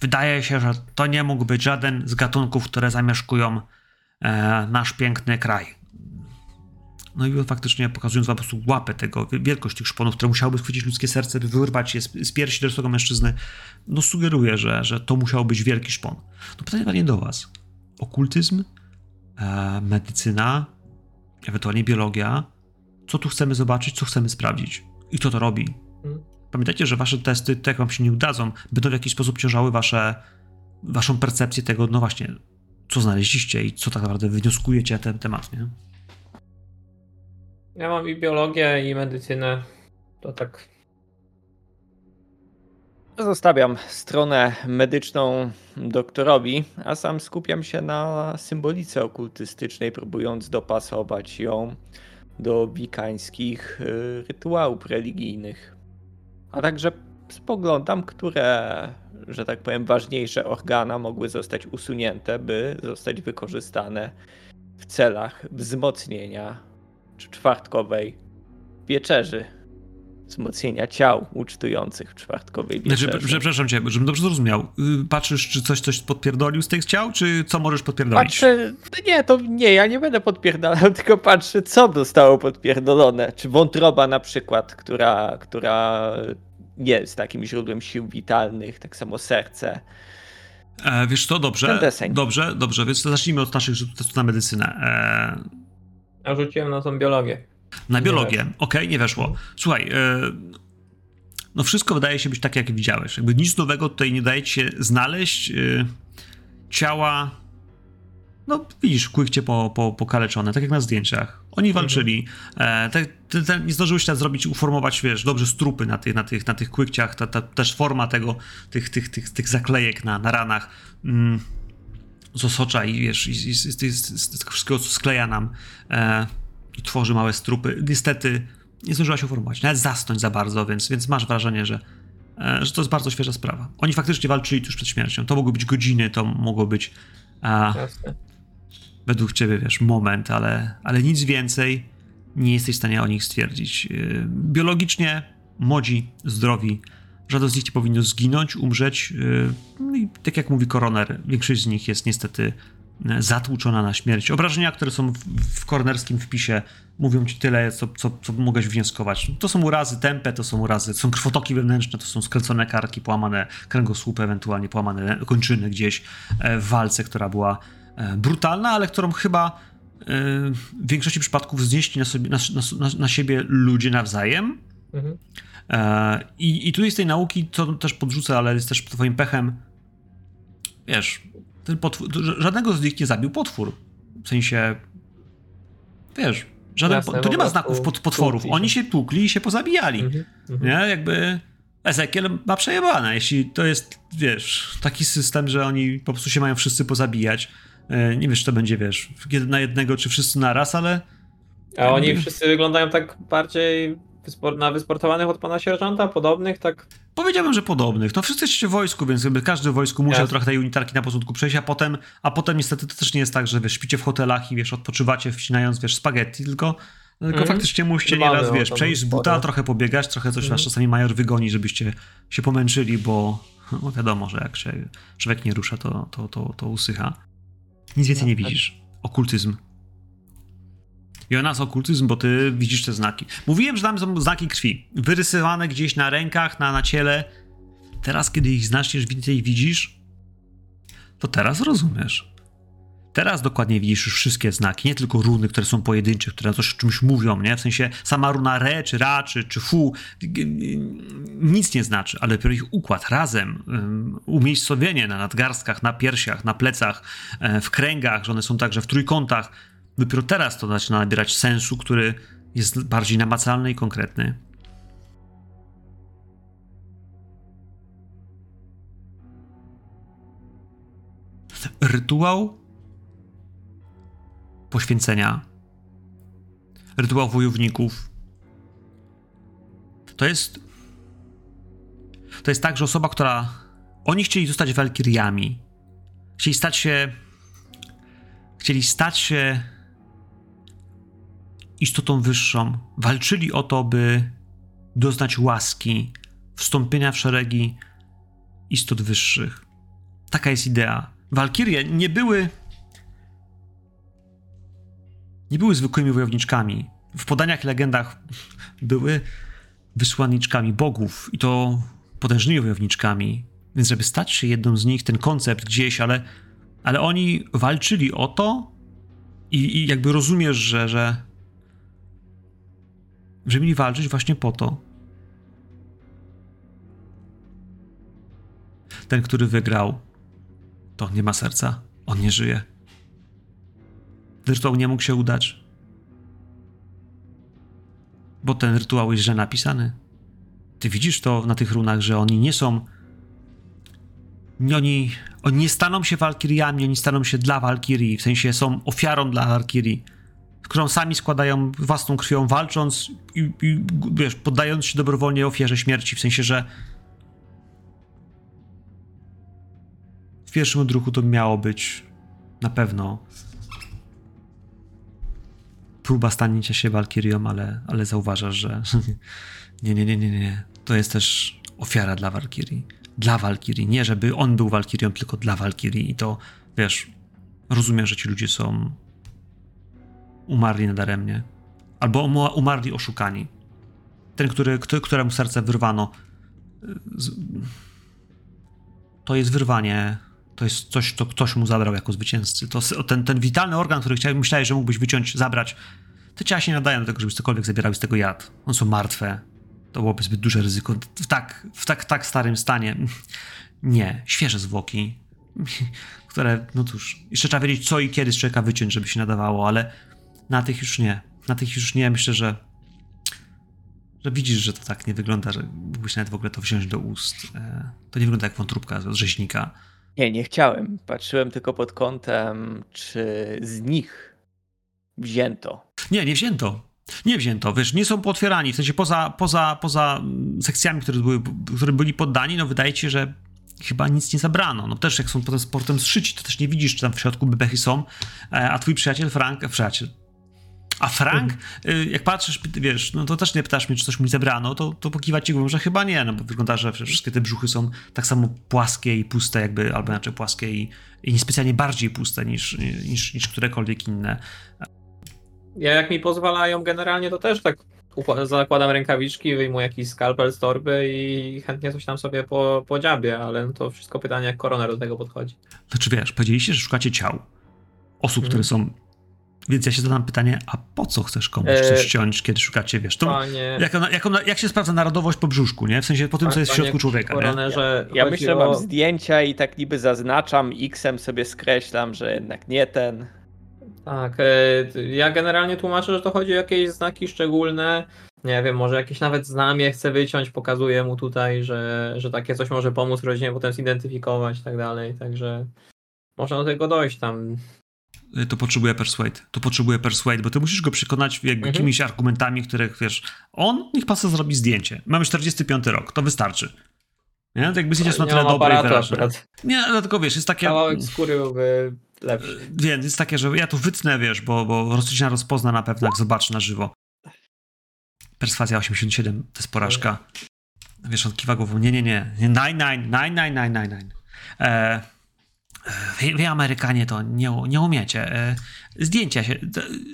Wydaje się, że to nie mógł być żaden z gatunków, które zamieszkują e, nasz piękny kraj. No i on faktycznie pokazując po prostu łapę tego, wielkość tych szponów, które musiałyby schwycić ludzkie serce, by wyrwać je z, z piersi dorosłego mężczyzny, no sugeruje, że, że to musiał być wielki szpon. No pytanie nie do was. Okultyzm, e, medycyna, ewentualnie biologia. Co tu chcemy zobaczyć, co chcemy sprawdzić? I kto to robi? Mhm. Pamiętajcie, że wasze testy, tak jak wam się nie udadzą, będą w jakiś sposób ciążały wasze, waszą percepcję tego, no właśnie, co znaleźliście i co tak naprawdę wnioskujecie na ten temat, nie? Ja mam i biologię, i medycynę. To tak. Zostawiam stronę medyczną doktorowi, a sam skupiam się na symbolice okultystycznej, próbując dopasować ją do wikańskich y, rytuałów religijnych. A także spoglądam, które, że tak powiem, ważniejsze organa mogły zostać usunięte, by zostać wykorzystane w celach wzmocnienia czy czwartkowej wieczerzy. Wzmocnienia ciał ucztujących w czwartkowej wieczerzy. Znaczy, przepraszam cię, żebym dobrze zrozumiał. Y, Patrzysz, czy coś, coś podpierdolił z tych ciał, czy co możesz podpierdolić? Patrzę, nie, to nie, ja nie będę podpierdalał, tylko patrzę, co zostało podpierdolone. Czy wątroba na przykład, która, która jest takim źródłem sił witalnych, tak samo serce. E, wiesz co, dobrze, dobrze, dobrze, więc zacznijmy od naszych rzutów na medycynę. E, Ja rzuciłem na tą biologię. na biologię, okej, nie weszło. Słuchaj, e, no wszystko wydaje się być tak, jak widziałeś. Jakby nic nowego tutaj nie daje ci się znaleźć. E, ciała, no widzisz, kłykcie po, po, pokaleczone, tak jak na zdjęciach. Oni walczyli. E, te, te, te, nie zdążyłeś się zrobić, uformować, wiesz, dobrze strupy na tych, na tych, na tych kłykciach, ta, ta, też forma tego, tych, tych, tych, tych zaklejek na, na ranach. Mm, z osocza i wiesz, i, i, z, tego wszystkiego, co skleja nam e, i tworzy małe strupy. Niestety nie zdążyła się uformować, nawet zasnąć za bardzo, więc, więc masz wrażenie, że, e, że to jest bardzo świeża sprawa. Oni faktycznie walczyli tuż przed śmiercią. To mogły być godziny, to mogło być a, według ciebie, wiesz, moment, ale, ale nic więcej nie jesteś w stanie o nich stwierdzić. Yy, Biologicznie młodzi, zdrowi, żaden z nich nie powinno zginąć, umrzeć. yy, No i tak jak mówi koroner, większość z nich jest niestety yy, zatłuczona na śmierć. Obrażenia, które są w, koronerskim wpisie, mówią ci tyle, co, co, co mogłeś wnioskować. To są urazy tępe, to są urazy, to są krwotoki wewnętrzne, to są skręcone karki, połamane kręgosłupy, ewentualnie połamane kończyny gdzieś e, w walce, która była e, brutalna, ale którą chyba e, w większości przypadków znieśli na, sobie, na, na, na siebie ludzie nawzajem. Mhm. E, I, I tutaj z tej nauki, co też podrzucę, ale jest też twoim pechem, wiesz, ten potwór, żadnego z nich nie zabił potwór. W sensie, wiesz, żaden, Jasne, to nie ma znaków pod, potworów. Oni się tłukli i się pozabijali. Mhm. Mhm. Nie, jakby Ezekiel ma przejebane, jeśli to jest, wiesz, taki system, że oni po prostu się mają wszyscy pozabijać. E, Nie wiesz, czy to będzie, wiesz, na jednego, czy wszyscy na raz, ale A oni wszyscy wyglądają tak bardziej wyspor- na wysportowanych od pana sierżanta, podobnych, tak. powiedziałbym, że podobnych. No wszyscy jesteście w wojsku, więc jakby każdy w wojsku musiał trochę tej unitarki na początku przejść, a potem, a potem niestety to też nie jest tak, że wiesz, śpicie w hotelach i wiesz, odpoczywacie wcinając, wiesz, spaghetti, tylko tylko Mhm. faktycznie musicie Dbamy nieraz, wiesz, przejść z buta, sporo. trochę pobiegać, trochę coś was czasami major wygoni, żebyście się pomęczyli, bo no wiadomo, że jak się człowiek nie rusza, to, to, to, to usycha. Nic więcej nie No, widzisz. Okultyzm. Jonas, okultyzm, bo ty widzisz te znaki. Mówiłem, że tam są znaki krwi. Wyrysowane gdzieś na rękach, na, na ciele. Teraz, kiedy ich znaczniesz, więcej widzisz, to teraz rozumiesz. Teraz dokładnie widzisz już wszystkie znaki, nie tylko runy, które są pojedyncze, które coś o czymś mówią, nie? W sensie sama runa re, czy ra, czy, czy fu, nic nie znaczy, ale dopiero ich układ razem, umiejscowienie na nadgarstkach, na piersiach, na plecach, w kręgach, że one są także w trójkątach, dopiero teraz to zaczyna nabierać sensu, który jest bardziej namacalny i konkretny. Rytuał poświęcenia, rytuał wojowników. To jest. To jest tak, że osoba, która. Oni chcieli zostać walkiriami. Chcieli stać się. chcieli stać się istotą wyższą, walczyli o to, by doznać łaski, wstąpienia w szeregi istot wyższych. Taka jest idea. Walkirie nie były. Nie były zwykłymi wojowniczkami. W podaniach i legendach były wysłanniczkami bogów i to potężnymi wojowniczkami. Więc, żeby stać się jedną z nich, ten koncept gdzieś, ale, ale oni walczyli o to i, i jakby rozumiesz, że, że, że mieli walczyć właśnie po to. Ten, który wygrał, to nie ma serca, on nie żyje. Rytuał nie mógł się udać, bo ten rytuał jest źle napisany. Ty widzisz to na tych runach, że oni nie są. Nie, oni, oni nie staną się walkiriami, oni staną się dla walkirii, w sensie są ofiarą dla walkirii, którą sami składają własną krwią, walcząc i, i wiesz, poddając się dobrowolnie ofierze śmierci, w sensie, że w pierwszym odruchu to miało być na pewno próba stanięcia się walkirią, ale, ale zauważasz, że nie, nie, nie, nie, nie. To jest też ofiara dla walkirii. Dla walkirii. Nie, żeby on był walkirią, tylko dla walkirii. I to, wiesz, rozumiem, że ci ludzie są umarli nadaremnie. Albo umarli oszukani. Ten, który, któremu serce wyrwano, to jest wyrwanie, to jest coś, co ktoś mu zabrał jako zwycięzcy. To ten, ten witalny organ, który chciałeś, myślałeś, że mógłbyś wyciąć, zabrać, te ciała się nie nadają do tego, żeby cokolwiek zabierały z tego jad. One są martwe. To byłoby zbyt duże ryzyko. W tak, w tak, tak starym stanie. Nie. Świeże zwłoki, które, no cóż, jeszcze trzeba wiedzieć, co i kiedy z człowieka wyciąć, żeby się nadawało, ale na tych już nie. Na tych już nie. Myślę, że że widzisz, że to tak nie wygląda, że mógłbyś nawet w ogóle to wziąć do ust. E, to nie wygląda jak wątróbka z rzeźnika. Nie, nie chciałem. Patrzyłem tylko pod kątem, czy z nich wzięto. Nie, nie wzięto. Nie wzięto, wiesz, nie są potwierani, w sensie poza, poza, poza sekcjami, które, były, które byli poddani, no wydaje ci się, że chyba nic nie zabrano. No też jak są potem sportem zszyci, to też nie widzisz, czy tam w środku bebechy są, e, a twój przyjaciel Frank, przyjaciel, a Frank, mhm. jak patrzysz, wiesz, no to też nie pytasz mnie, czy coś mi zebrano, to, to pokiwać ci głową, że chyba nie, no bo wygląda, że wszystkie te brzuchy są tak samo płaskie i puste, jakby, albo inaczej płaskie i, i niespecjalnie bardziej puste niż, niż, niż którekolwiek inne. Ja jak mi pozwalają generalnie, to też tak zakładam rękawiczki, wyjmuję jakiś skalpel z torby i chętnie coś tam sobie po, podziabię, ale to wszystko pytanie, jak koroner do tego podchodzi. Znaczy wiesz, powiedzieliście, że szukacie ciał osób, które mhm. są więc ja się zadam pytanie, a po co chcesz komuś coś e, ściąć, kiedy szukacie, wiesz, to panie... jak, jak, jak, się sprawdza narodowość po brzuszku, nie? W sensie po tym, co jest w środku człowieka, nie? Ja, ja myślę, że o... mam zdjęcia i tak niby zaznaczam, X-em sobie skreślam, że jednak nie ten. Tak, e, ja generalnie tłumaczę, że to chodzi o jakieś znaki szczególne, nie wiem, może jakieś nawet znamie chcę wyciąć, pokazuję mu tutaj, że, że takie coś może pomóc rodzinie potem zidentyfikować i tak dalej, także można do tego dojść tam. Y, to potrzebuje persuade. To potrzebuje persuade, bo ty musisz go przekonać jakby mhm. jakimiś argumentami, których wiesz, on niech pasa zrobi zdjęcie. Mamy 45 rok, to wystarczy. Nie? To jakby jest na tyle dobre i wyraźne. Nie, dlatego wiesz, jest takie... Kawałek skóry byłby lepszy. Więc jest takie, że ja tu wytnę, wiesz, bo, bo rozliczna rozpozna na pewno, jak zobaczy na żywo. Perswazja 87, to jest porażka. Wiesz, on kiwa głową, nie, nie, nie, 9, 9, 9, 9, 9, 9, 9. Eee, Wy, wy, Amerykanie to nie, nie umiecie. E, zdjęcia się,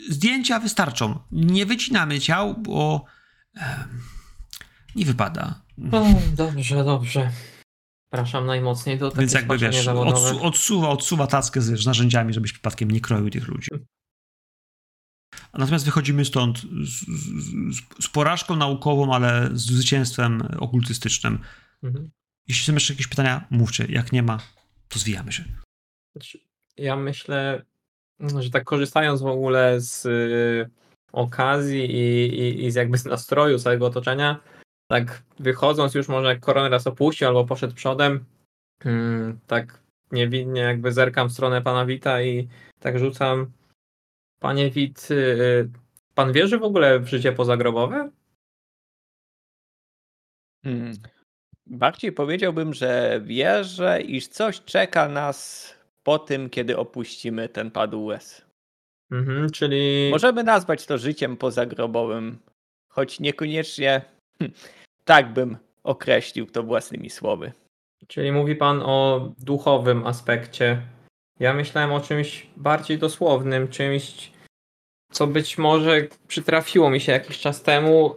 zdjęcia wystarczą. Nie wycinamy ciał, bo nie wypada. No, dobrze, dobrze. Przepraszam najmocniej do tego. Więc jakby wiesz, odsu, odsuwa, odsuwa tackę z, z narzędziami, żebyś przypadkiem nie kroił tych ludzi. Natomiast wychodzimy stąd z, z, z porażką naukową, ale z zwycięstwem okultystycznym. Mhm. Jeśli są jeszcze jakieś pytania, mówcie. Jak nie ma, to zwijamy się. Znaczy, ja myślę, że tak korzystając w ogóle z y, okazji i, i, i z jakby z nastroju całego otoczenia, tak wychodząc już może jak koroner raz opuścił albo poszedł przodem, hmm, tak niewinnie jakby zerkam w stronę pana Wita i tak rzucam. Panie Wit, y, pan wierzy w ogóle w życie pozagrobowe? Hmm. Bardziej powiedziałbym, że wierzę, iż coś czeka nas po tym, kiedy opuścimy ten pad. Mhm, czyli. Możemy nazwać to życiem pozagrobowym, choć niekoniecznie hm, tak bym określił to własnymi słowy. Czyli mówi pan o duchowym aspekcie. Ja myślałem o czymś bardziej dosłownym, czymś, co być może przytrafiło mi się jakiś czas temu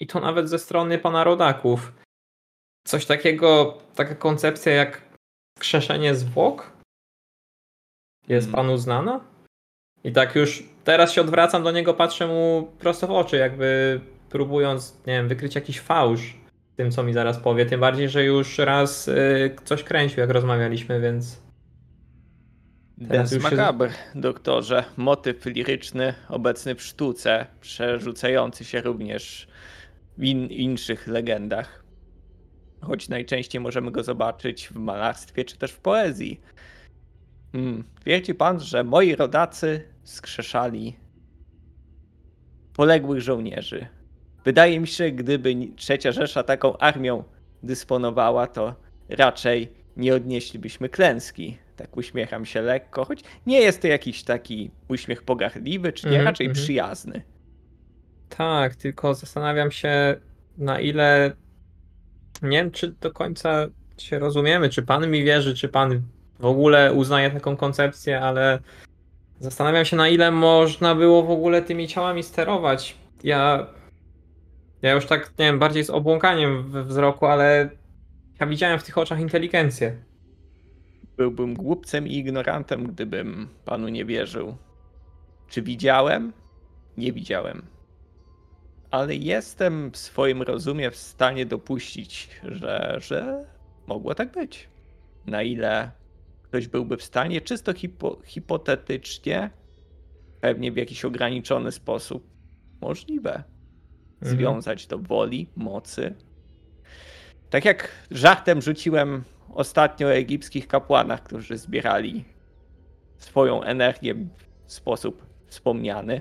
i to nawet ze strony pana rodaków. Coś takiego, taka koncepcja jak skrzeszenie zwłok jest Hmm. panu znana? I tak już teraz się odwracam do niego, patrzę mu prosto w oczy, jakby próbując, nie wiem, wykryć jakiś fałsz w tym, co mi zaraz powie. Tym bardziej, że już raz y, coś kręcił, jak rozmawialiśmy, więc. Teraz Dance już się- doktorze. Motyw liryczny obecny w sztuce, przerzucający się również w in, inszych legendach. Choć najczęściej możemy go zobaczyć w malarstwie czy też w poezji. Hmm. Wiecie pan, że moi rodacy skrzeszali poległych żołnierzy. Wydaje mi się, gdyby trzecia Rzesza taką armią dysponowała, to raczej nie odnieślibyśmy klęski. Tak uśmiecham się lekko, choć nie jest to jakiś taki uśmiech pogardliwy, czy nie, Mhm, raczej mhm. przyjazny. Tak, tylko zastanawiam się, na ile. Nie wiem, czy do końca się rozumiemy, czy pan mi wierzy, czy pan w ogóle uznaje taką koncepcję, ale zastanawiam się, na ile można było w ogóle tymi ciałami sterować. Ja. Ja już tak, nie wiem, bardziej z obłąkaniem we wzroku, ale ja widziałem w tych oczach inteligencję. Byłbym głupcem i ignorantem, gdybym panu nie wierzył. Czy widziałem? Nie widziałem. Ale jestem w swoim rozumie w stanie dopuścić, że, że mogło tak być. Na ile ktoś byłby w stanie, czysto hipo, hipotetycznie, pewnie w jakiś ograniczony sposób, możliwe, Mhm. związać do woli, mocy. Tak jak żartem rzuciłem ostatnio o egipskich kapłanach, którzy zbierali swoją energię w sposób wspomniany,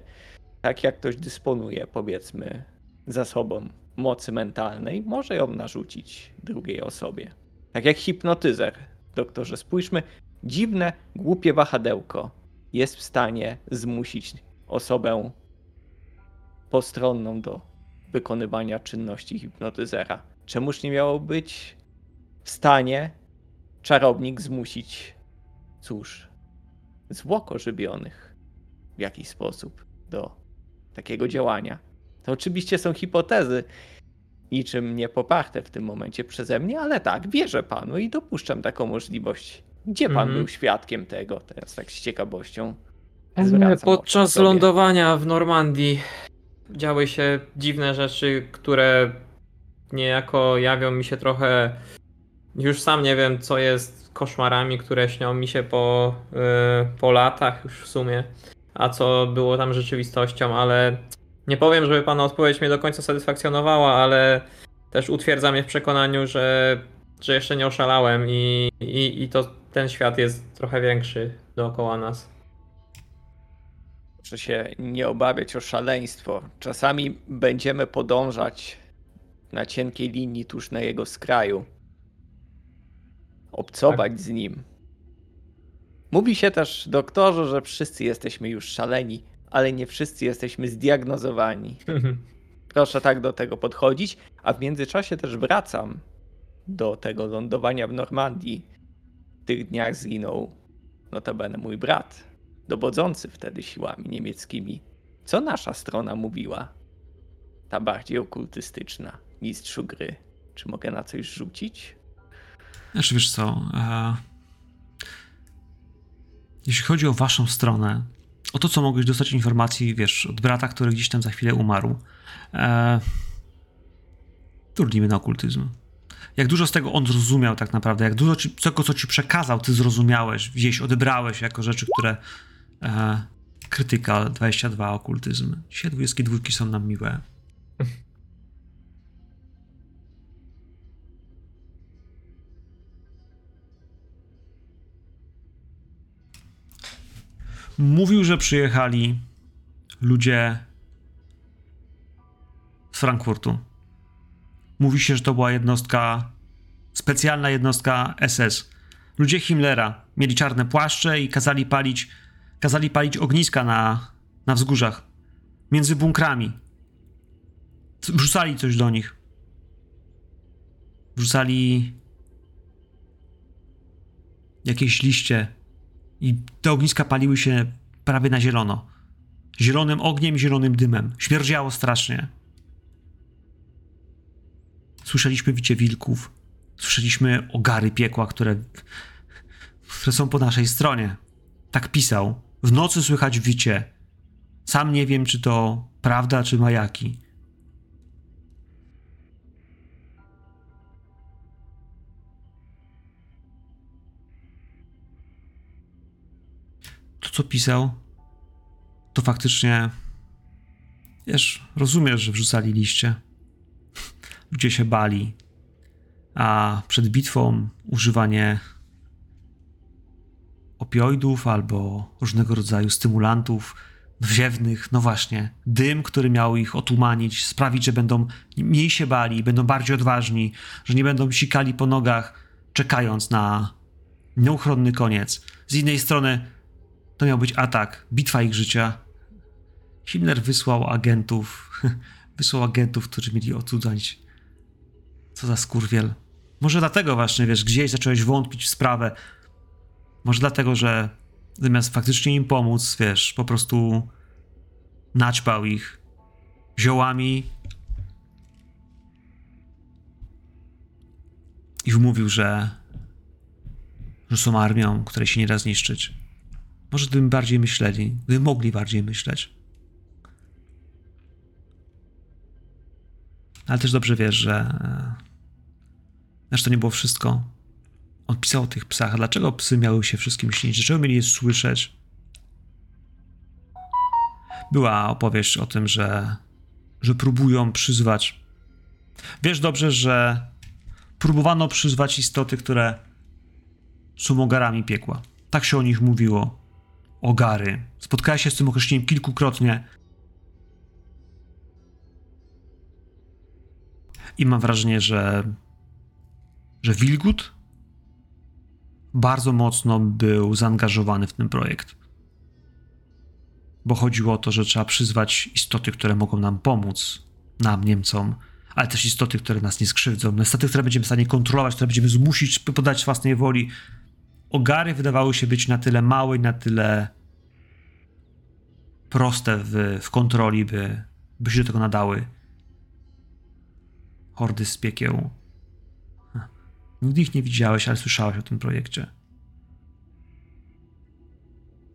tak jak ktoś dysponuje, powiedzmy, zasobą mocy mentalnej, może ją narzucić drugiej osobie. Tak jak hipnotyzer. Doktorze, spójrzmy, dziwne, głupie wahadełko jest w stanie zmusić osobę postronną do wykonywania czynności hipnotyzera. Czemuż nie miało być w stanie czarownik zmusić, cóż, zwłok ożywionych w jakiś sposób do takiego działania. To oczywiście są hipotezy, niczym nie poparte w tym momencie przeze mnie, ale tak, wierzę panu i dopuszczam taką możliwość. Gdzie pan Mhm. był świadkiem tego? Teraz tak z ciekawością. zwracam Podczas lądowania w Normandii działy się dziwne rzeczy, które niejako jawią mi się trochę. Już sam nie wiem, co jest koszmarami, które śnią mi się po, y, po latach już w sumie, a co było tam rzeczywistością, ale nie powiem, żeby pana odpowiedź mnie do końca satysfakcjonowała, ale też utwierdza mnie w przekonaniu, że, że jeszcze nie oszalałem i, i, i to ten świat jest trochę większy dookoła nas. Proszę się nie obawiać o szaleństwo. Czasami będziemy podążać na cienkiej linii tuż na jego skraju. Obcować z nim. Mówi się też, doktorze, że wszyscy jesteśmy już szaleni, ale nie wszyscy jesteśmy zdiagnozowani. Proszę tak do tego podchodzić, a w międzyczasie też wracam do tego lądowania w Normandii. W tych dniach zginął notabene mój brat, dowodzący wtedy siłami niemieckimi. Co nasza strona mówiła? Ta bardziej okultystyczna, mistrzu gry. Czy mogę na coś rzucić? Znaczy, wiesz co, e... jeśli chodzi o waszą stronę, o to, co mogłeś dostać informacji, wiesz, od brata, który gdzieś tam za chwilę umarł, e... na okultyzm. Jak dużo z tego on zrozumiał tak naprawdę, jak dużo ci, tego, co ci przekazał, ty zrozumiałeś, gdzieś odebrałeś jako rzeczy, które e... krytyka 22 okultyzm. Dzisiaj 22 są nam miłe. Mówił, że przyjechali ludzie z Frankfurtu. Mówi się, że to była jednostka, specjalna jednostka SS, ludzie Himmlera mieli czarne płaszcze i kazali palić, kazali palić ogniska na, na wzgórzach, między bunkrami. Wrzucali coś do nich. Wrzucali jakieś liście i te ogniska paliły się prawie na zielono. Zielonym ogniem zielonym dymem. Śmierdziało strasznie. Słyszeliśmy wicie wilków. Słyszeliśmy ogary piekła, które, które są po naszej stronie. Tak pisał. W nocy słychać wicie. Sam nie wiem, czy to prawda, czy majaki. Co pisał, to faktycznie. Wiesz, rozumiesz, że wrzucali liście. Ludzie się bali. A przed bitwą używanie opioidów albo różnego rodzaju stymulantów wziewnych, no właśnie, dym, który miał ich otumanić, sprawić, że będą mniej się bali, będą bardziej odważni, że nie będą sikali po nogach, czekając na nieuchronny koniec. Z innej strony, to miał być atak, bitwa ich życia. Himmler wysłał agentów, wysłał agentów, którzy mieli ocudzać. Co za skurwiel. Może dlatego właśnie, wiesz, gdzieś zacząłeś wątpić w sprawę. Może dlatego, że zamiast faktycznie im pomóc, wiesz, po prostu naćpał ich ziołami i wmówił, że, że są armią, której się nie da zniszczyć. Może gdybym bardziej myśleli, gdyby mogli bardziej myśleć. Ale też dobrze wiesz, że Znaczy to nie było wszystko. On pisał o tych psach. A dlaczego psy miały się wszystkim śnić? Dlaczego mieli je słyszeć? Była opowieść o tym, że, że próbują przyzwać. Wiesz dobrze, że próbowano przyzwać istoty, które są ogarami piekła. Tak się o nich mówiło. Ogary. Spotkałeś się z tym określeniem kilkukrotnie. I mam wrażenie, że że Wilgut bardzo mocno był zaangażowany w ten projekt. Bo chodziło o to, że trzeba przyzwać istoty, które mogą nam pomóc, nam, Niemcom, ale też istoty, które nas nie skrzywdzą, istoty, które będziemy w stanie kontrolować, które będziemy zmusić podać własnej woli. Ogary wydawały się być na tyle małe i na tyle proste w, w kontroli, by, by się do tego nadały. Hordy z piekieł Nigdy ich nie widziałeś, ale słyszałeś o tym projekcie.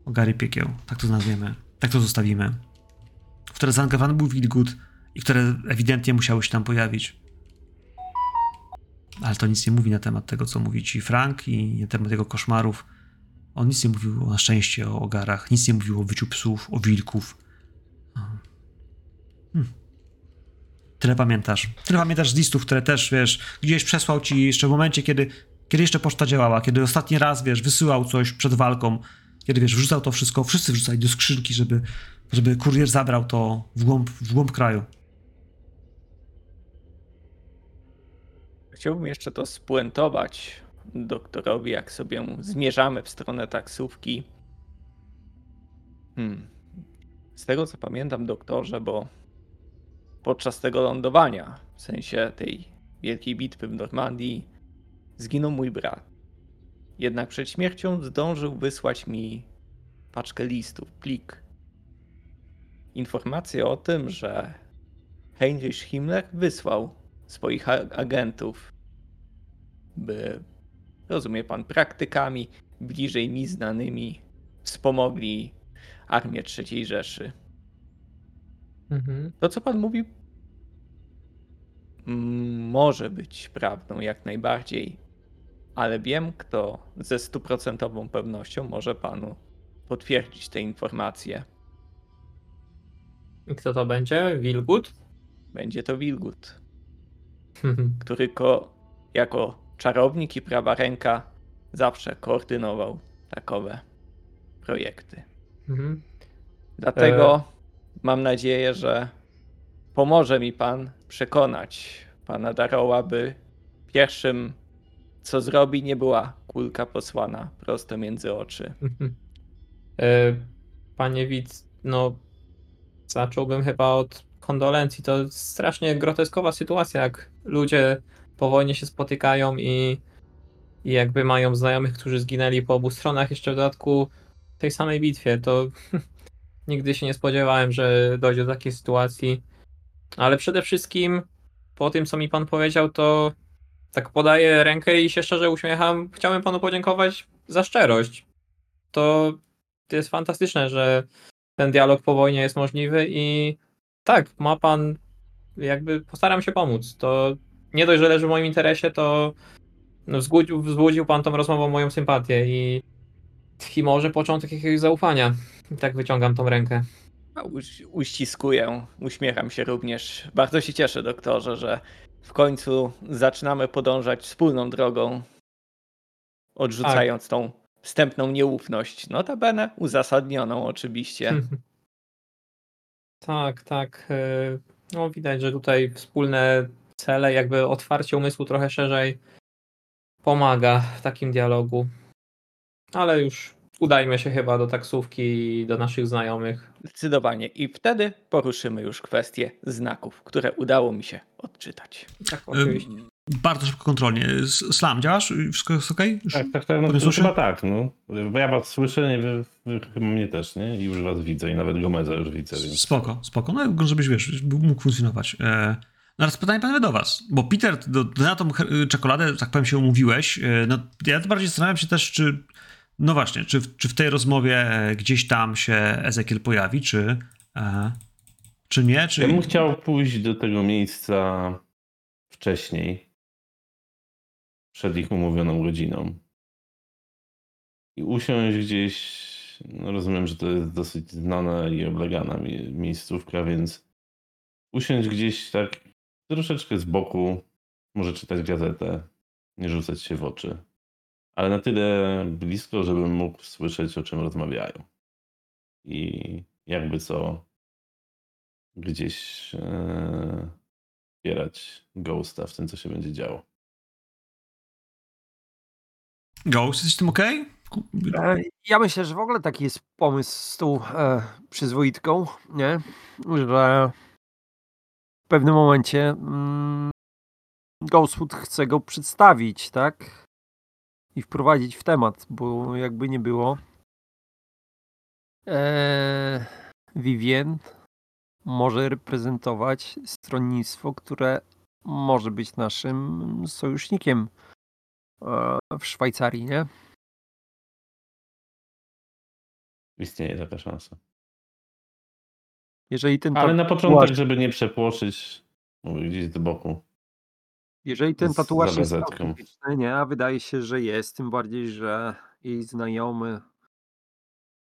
Ogary piekieł, tak to nazwiemy, tak to zostawimy. W które zaangażowany był Wilgut i które ewidentnie musiały się tam pojawić. Ale to nic nie mówi na temat tego, co mówi ci Frank i na temat jego koszmarów. On nic nie mówił na szczęście o ogarach, nic nie mówił o wyciu psów, o wilków. Hmm. Tyle pamiętasz. Tyle pamiętasz z listów, które też, wiesz, gdzieś przesłał ci jeszcze w momencie, kiedy, kiedy jeszcze poczta działała, kiedy ostatni raz, wiesz, wysyłał coś przed walką, kiedy, wiesz, wrzucał to wszystko, wszyscy wrzucali do skrzynki, żeby, żeby kurier zabrał to w głąb, w głąb kraju. Chciałbym jeszcze to spuentować doktorowi, jak sobie zmierzamy w stronę taksówki. Hmm. Z tego co pamiętam, doktorze, bo podczas tego lądowania, w sensie tej wielkiej bitwy w Normandii, zginął mój brat. Jednak przed śmiercią zdążył wysłać mi paczkę listów, plik. Informację o tym, że Heinrich Himmler wysłał swoich agentów, by, rozumie pan, praktykami bliżej mi znanymi wspomogli armię III Rzeszy. Mhm. To, co pan mówi, może być prawdą jak najbardziej, ale wiem, kto ze stuprocentową pewnością może panu potwierdzić te informacje. I kto to będzie? Wilgut? Będzie to Wilgut, który ko- jako czarownik i prawa ręka zawsze koordynował takowe projekty. Mhm. Dlatego E- mam nadzieję, że pomoże mi pan przekonać pana Daroła, by pierwszym co zrobi, nie była kulka posłana prosto między oczy. E, Panie widz, no zacząłbym chyba od kondolencji. To strasznie groteskowa sytuacja, jak ludzie po wojnie się spotykają i, i jakby mają znajomych, którzy zginęli po obu stronach, jeszcze w dodatku w tej samej bitwie. To nigdy się nie spodziewałem, że dojdzie do takiej sytuacji. Ale przede wszystkim po tym, co mi pan powiedział, to tak podaję rękę i się szczerze uśmiecham. Chciałem panu podziękować za szczerość. To, to jest fantastyczne, że ten dialog po wojnie jest możliwy i tak, ma pan, jakby postaram się pomóc. To nie dość, że leży w moim interesie, to no, wzbudził, wzbudził pan tą rozmową moją sympatię i, i może początek jakiegoś zaufania. I tak wyciągam tą rękę. Uściskuję, uśmiecham się również. Bardzo się cieszę, doktorze, że w końcu zaczynamy podążać wspólną drogą, odrzucając tą wstępną nieufność. Notabene uzasadnioną oczywiście. Tak, tak. e, No widać, że tutaj wspólne cele, jakby otwarcie umysłu trochę szerzej pomaga w takim dialogu. Ale już udajmy się chyba do taksówki i do naszych znajomych. Zdecydowanie. I wtedy poruszymy już kwestie znaków, które udało mi się odczytać. Tak, oczywiście. Bardzo szybko kontrolnie. Slam, działasz? Wszystko jest ok? Już? Tak, tak, tak. No, to słyszy? chyba tak, no. Bo ja was słyszę, nie, wy, wy chyba mnie też, nie? I już was widzę i nawet Gomeza już widzę, więc... Spoko, spoko. No, żebyś, wiesz, mógł funkcjonować. E, no teraz pytanie panowie do was, bo Peter, do, na tą czekoladę, tak powiem, się umówiłeś. E, no, ja bardziej zastanawiam się też, czy, no właśnie, czy, czy w tej rozmowie e, gdzieś tam się Ezekiel pojawi, czy, e, czy nie, czy... Ja bym chciał pójść do tego miejsca wcześniej, przed ich umówioną godziną. I usiąść gdzieś, no rozumiem, że to jest dosyć znana i oblegana mi- miejscówka, więc usiąść gdzieś tak troszeczkę z boku, może czytać gazetę, nie rzucać się w oczy. Ale na tyle blisko, żebym mógł słyszeć, o czym rozmawiają. I jakby co, gdzieś e, wspierać Ghosta w tym, co się będzie działo. Ghost, jesteś z tym ok? E, Ja myślę, że w ogóle taki jest pomysł z tą e, przyzwoitką, nie? Że pewnym momencie mm, Ghostwood chce go przedstawić, tak? I wprowadzić w temat, bo jakby nie było. E, Vivien może reprezentować stronnictwo, które może być naszym sojusznikiem e, w Szwajcarii, nie? Istnieje taka szansa. Jeżeli ten Ale na początek, żeby nie przepłoszyć, mówię gdzieś z boku. Jeżeli ten tatuaż jest autentyczny, nie, a wydaje się, że jest, tym bardziej, że jej znajomy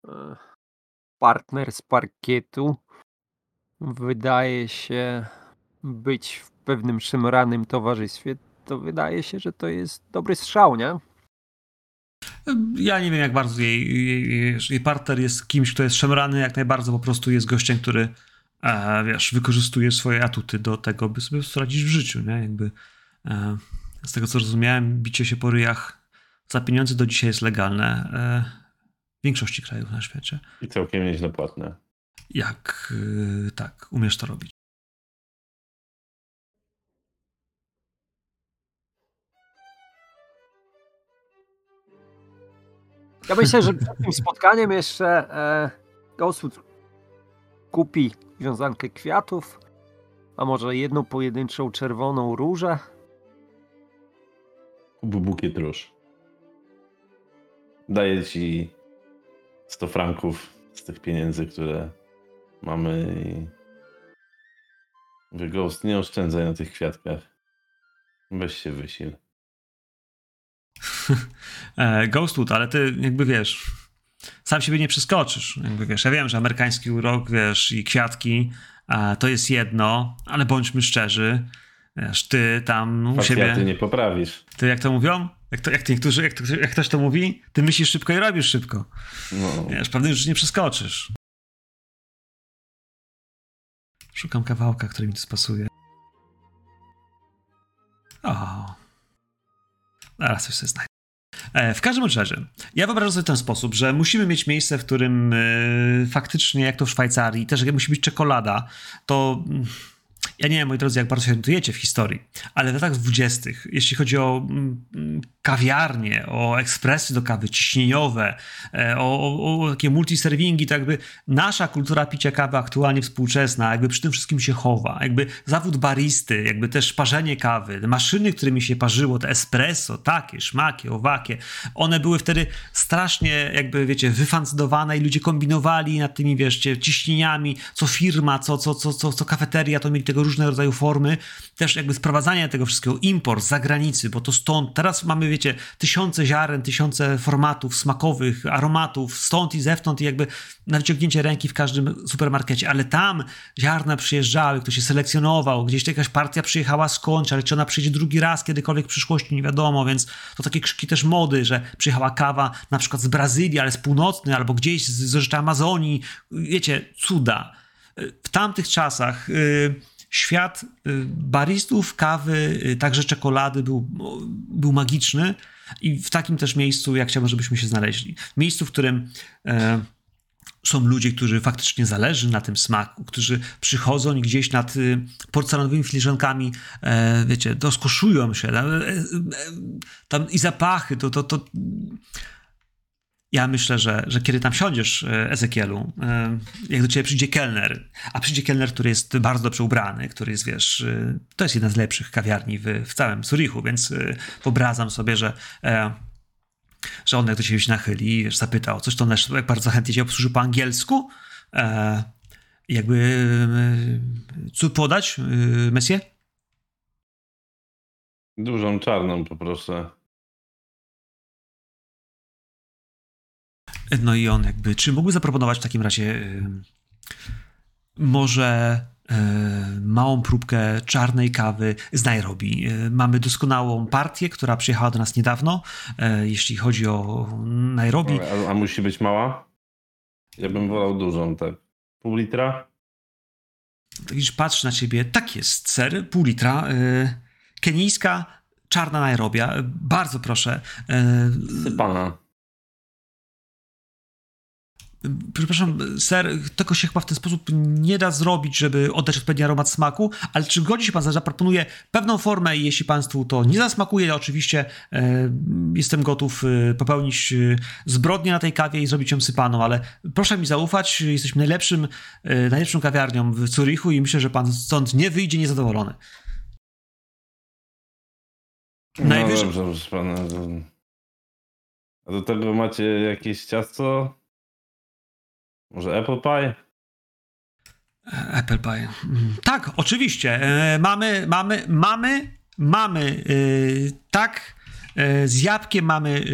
e, partner z parkietu wydaje się być w pewnym szemranym towarzystwie, to wydaje się, że to jest dobry strzał, nie? Ja nie wiem, jak bardzo jej, jej, jej, partner jest kimś, kto jest szemrany, jak najbardzo po prostu jest gościem, który e, wiesz, wykorzystuje swoje atuty do tego, by sobie radzić w życiu, nie? Jakby e, z tego, co rozumiałem, bicie się po ryjach za pieniądze do dzisiaj jest legalne e, w większości krajów na świecie. I całkiem nieźle płatne. Jak e, tak, umiesz to robić. Ja myślę, że przed tym spotkaniem jeszcze e, kupi wiązankę kwiatów, a może jedną pojedynczą czerwoną różę. Kup bukiet róż. Daję ci 100 franków z tych pieniędzy, które mamy i... Ghost, nie oszczędzaj na tych kwiatkach. Weź się wysil. e, Ghostwood, ale ty jakby wiesz, sam siebie nie przeskoczysz. Jakby wiesz, ja wiem, że amerykański urok, wiesz, i kwiatki e, to jest jedno, ale bądźmy szczerzy. Wiesz, ty tam u siebie. Facjaty nie poprawisz. Ty jak to mówią? Jak, to, jak, to niektórzy, jak, to, jak ktoś to mówi, ty myślisz szybko i robisz szybko. No. Wiesz, pewnych rzeczy nie przeskoczysz. Szukam kawałka, który mi tu spasuje. O. Zaraz coś sobie znajdę. E, w każdym razie, ja wyobrażam sobie w ten sposób, że musimy mieć miejsce, w którym e, faktycznie, jak to w Szwajcarii, też jak musi być czekolada, to mm, ja nie wiem, moi drodzy, jak bardzo się orientujecie w historii, ale w latach dwudziestych, jeśli chodzi o mm, kawiarnie, o ekspresy do kawy ciśnieniowe, e, o, o, o takie multiserwingi, to jakby nasza kultura picia kawy aktualnie współczesna, jakby przy tym wszystkim się chowa. Jakby zawód baristy, jakby też parzenie kawy, maszyny, którymi się parzyło, te espresso, takie, szmakie, owakie, one były wtedy strasznie jakby, wiecie, wyfancydowane i ludzie kombinowali nad tymi, wieszcie, ciśnieniami, co firma, co, co, co, co, co kafeteria, to mieli tego różnego rodzaju formy. Też jakby sprowadzanie tego wszystkiego, import z zagranicy, bo to stąd, teraz mamy wiecie, tysiące ziaren, tysiące formatów smakowych, aromatów, stąd i zewtąd i jakby na wyciągnięcie ręki w każdym supermarkecie, ale tam ziarna przyjeżdżały, ktoś się selekcjonował, gdzieś jakaś partia przyjechała skądś, ale czy ona przyjdzie drugi raz kiedykolwiek w przyszłości, nie wiadomo, więc to takie krzyki też mody, że przyjechała kawa na przykład z Brazylii, ale z północnej, albo gdzieś z, z rzeczy Amazonii, wiecie, cuda. W tamtych czasach... Yy, świat y, baristów, kawy, y, także czekolady był, był magiczny i w takim też miejscu ja chciałbym, żebyśmy się znaleźli. Miejscu, w którym e, są ludzie, którzy faktycznie zależy na tym smaku, którzy przychodzą i gdzieś nad y, porcelanowymi filiżankami, e, wiecie, doskoszują się. Tam, e, e, tam i zapachy, to, to, to ja myślę, że, że kiedy tam siądziesz, e, Ezekielu, e, jak do ciebie przyjdzie kelner, a przyjdzie kelner, który jest bardzo dobrze ubrany, który jest, wiesz, e, to jest jedna z lepszych kawiarni w, w całym Zurichu, więc wyobrażam sobie, że że on jak do ciebie się nachyli, wiesz, zapytał coś, to on jak bardzo chętnie cię obsłuży po angielsku, jakby co podać, Messie? Dużą czarną poproszę. No i on jakby, czy mógłby zaproponować w takim razie może małą próbkę czarnej kawy z Nairobi. mamy doskonałą partię, która przyjechała do nas niedawno, jeśli chodzi o Nairobi. A, a, musi być mała? Ja bym wolał dużą, tak. Pół litra? Widzisz, patrz na ciebie. Tak jest, ser, pół litra. Kenijska, czarna Nairobia. Bardzo proszę. Sypana przepraszam, ser, tego się chyba w ten sposób nie da zrobić, żeby oddać odpowiedni aromat smaku, ale czy godzi się pan, zaproponuję pewną formę i jeśli państwu to nie zasmakuje, oczywiście e, jestem gotów e, popełnić e, zbrodnię na tej kawie i zrobić ją sypaną, ale proszę mi zaufać, jesteśmy najlepszym, e, najlepszą kawiarnią w Zurichu i myślę, że pan stąd nie wyjdzie niezadowolony. No Najwyżej... dobrze, proszę pana. A do tego macie jakieś ciasto? Może Apple Pie? Apple Pie. Mm, tak, oczywiście. E, mamy, mamy, mamy, mamy, e, tak, e, z jabłkiem mamy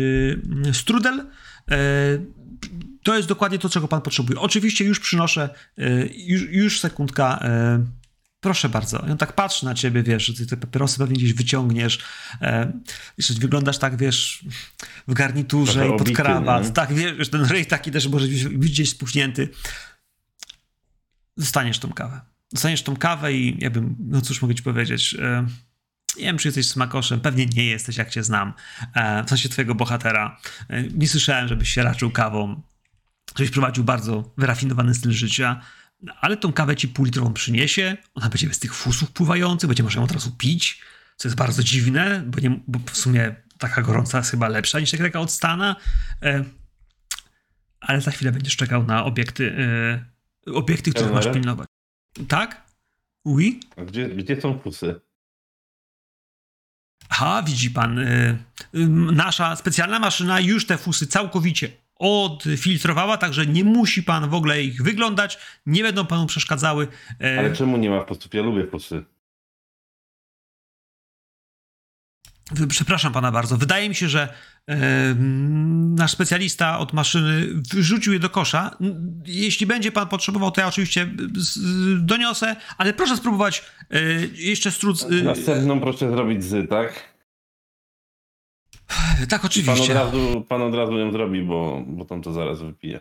strudel. To jest dokładnie to, czego pan potrzebuje. Oczywiście już przynoszę, już, już sekundka. Proszę bardzo. I on tak patrzy na ciebie, wiesz, że ty te papierosy pewnie gdzieś wyciągniesz. E, jeszcze wyglądasz tak, wiesz, w garniturze Trochę i pod obity, krawat. Nie? Tak, wiesz, ten ryj taki też może być gdzieś spuchnięty. Dostaniesz tą kawę. Dostaniesz tą kawę i ja bym, no cóż mogę ci powiedzieć, e, nie wiem, czy jesteś smakoszem, pewnie nie jesteś, jak cię znam. E, w sensie twojego bohatera. E, nie słyszałem, żebyś się raczył kawą, żebyś prowadził bardzo wyrafinowany styl życia ale tą kawę ci półlitrową przyniesie, ona będzie bez tych fusów pływających, będzie można ją od razu pić, co jest bardzo dziwne, bo, nie, bo w sumie taka gorąca jest chyba lepsza niż taka od Stana, e, ale za chwilę będziesz czekał na obiekty, e, obiekty, których masz pilnować. Tak? Oui? A gdzie, gdzie są fusy? Ha, widzi pan, e, nasza specjalna maszyna już te fusy całkowicie odfiltrowała, także nie musi pan w ogóle ich wyglądać, nie będą panu przeszkadzały. E, Ale czemu nie ma postów? Ja lubię posty. Przepraszam pana bardzo. Wydaje mi się, że e, nasz specjalista od maszyny wyrzucił je do kosza. Jeśli będzie pan potrzebował, to ja oczywiście doniosę, ale proszę spróbować e, jeszcze stróc. E, Następną proszę zrobić z, tak? Tak, oczywiście. Pan od razu, pan od razu ją zrobi, bo, bo tam to zaraz wypije.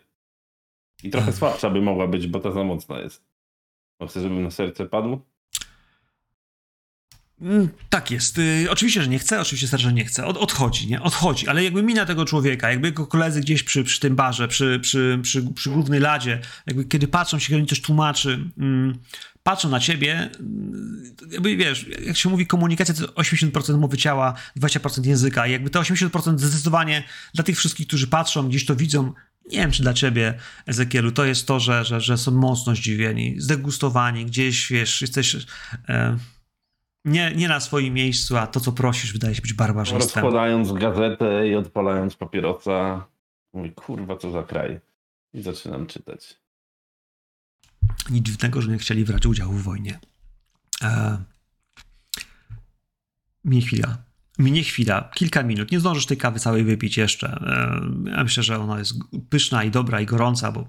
I trochę słabsza by mogła być, bo ta za mocna jest. No chcę, żeby na serce padł? Mm, tak jest. Y, oczywiście, że nie chce, oczywiście że nie chce. Od, odchodzi, nie? Odchodzi, ale jakby mina tego człowieka, jakby jego koledzy gdzieś przy, przy tym barze, przy, przy, przy, przy głównej ladzie, jakby kiedy patrzą się, kiedy coś tłumaczy, mm, patrzą na ciebie, mm, jakby wiesz, jak się mówi komunikacja, to 80% mowy ciała, 20% języka i jakby te 80% zdecydowanie dla tych wszystkich, którzy patrzą, gdzieś to widzą, nie wiem, czy dla ciebie, Ezekielu, to jest to, że, że, że są mocno zdziwieni, zdegustowani, gdzieś, wiesz, jesteś... E, nie, nie na swoim miejscu, a to, co prosisz, wydaje się być barbarzyństwem. Rozkładając gazetę i odpalając papierosa, mówi, kurwa, co za kraj. I zaczynam czytać. Nic dziwnego, że nie chcieli brać udziału w wojnie. E... Minie chwila. Minie chwila, kilka minut. Nie zdążysz tej kawy całej wypić jeszcze. E... Ja myślę, że ona jest pyszna i dobra i gorąca, bo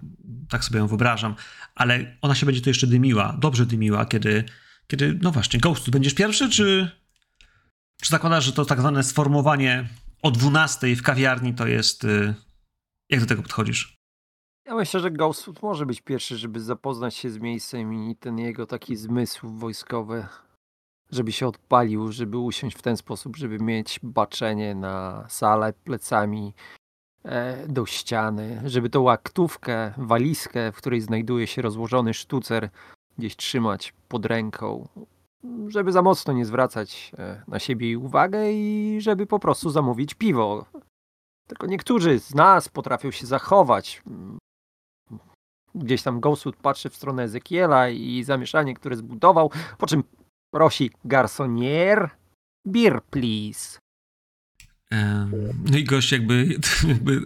tak sobie ją wyobrażam, ale ona się będzie tu jeszcze dymiła, dobrze dymiła, kiedy kiedy, no właśnie, Ghost, będziesz pierwszy, czy, czy zakładasz, że to tak zwane sformułowanie o 12 w kawiarni to jest. Y, jak do tego podchodzisz? Ja myślę, że Ghost może być pierwszy, żeby zapoznać się z miejscem i ten jego taki zmysł wojskowy, żeby się odpalił, żeby usiąść w ten sposób, żeby mieć baczenie na salę plecami e, do ściany, żeby tą aktówkę, walizkę, w której znajduje się rozłożony sztucer, gdzieś trzymać pod ręką, żeby za mocno nie zwracać e, na siebie uwagę i żeby po prostu zamówić piwo. Tylko niektórzy z nas potrafią się zachować. Gdzieś tam Ghostwood patrzy w stronę Ezekiela i zamieszanie, które zbudował, po czym prosi garsonier, beer please. No i gość jakby, jakby,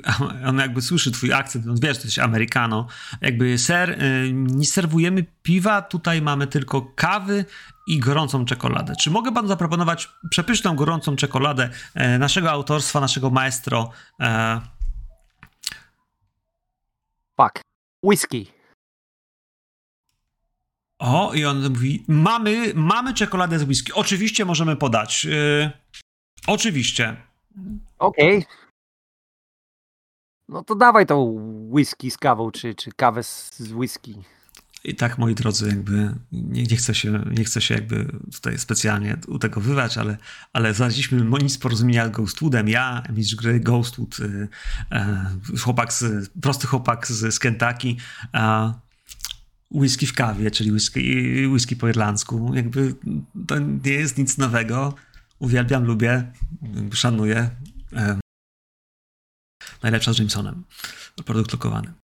on jakby słyszy twój akcent, on wiesz, to jest Amerykano. Jakby, ser, y, nie serwujemy piwa, tutaj mamy tylko kawy i gorącą czekoladę. Czy mogę panu zaproponować przepyszną, gorącą czekoladę e, naszego autorstwa, naszego maestro? E... Fuck. Whisky. O, i on mówi, mamy, mamy czekoladę z whisky. Oczywiście możemy podać. Yy, oczywiście. Okej. Okay. No to dawaj tą whisky z kawą, czy, czy kawę z, z whisky. I tak, moi drodzy, jakby nie, nie, chcę się, nie chcę się jakby tutaj specjalnie utegowywać, ale, ale znaleźliśmy nic porozumienia z Ghostwoodem. Ja, mistrz gry Ghostwood, y, y, chłopak z, prosty chłopak z, z Kentucky, whisky w kawie, czyli whisky, whisky po irlandzku. Jakby to nie jest nic nowego uwielbiam, lubię, szanuję. E, najlepsza z Jamesonem. Produkt lokowany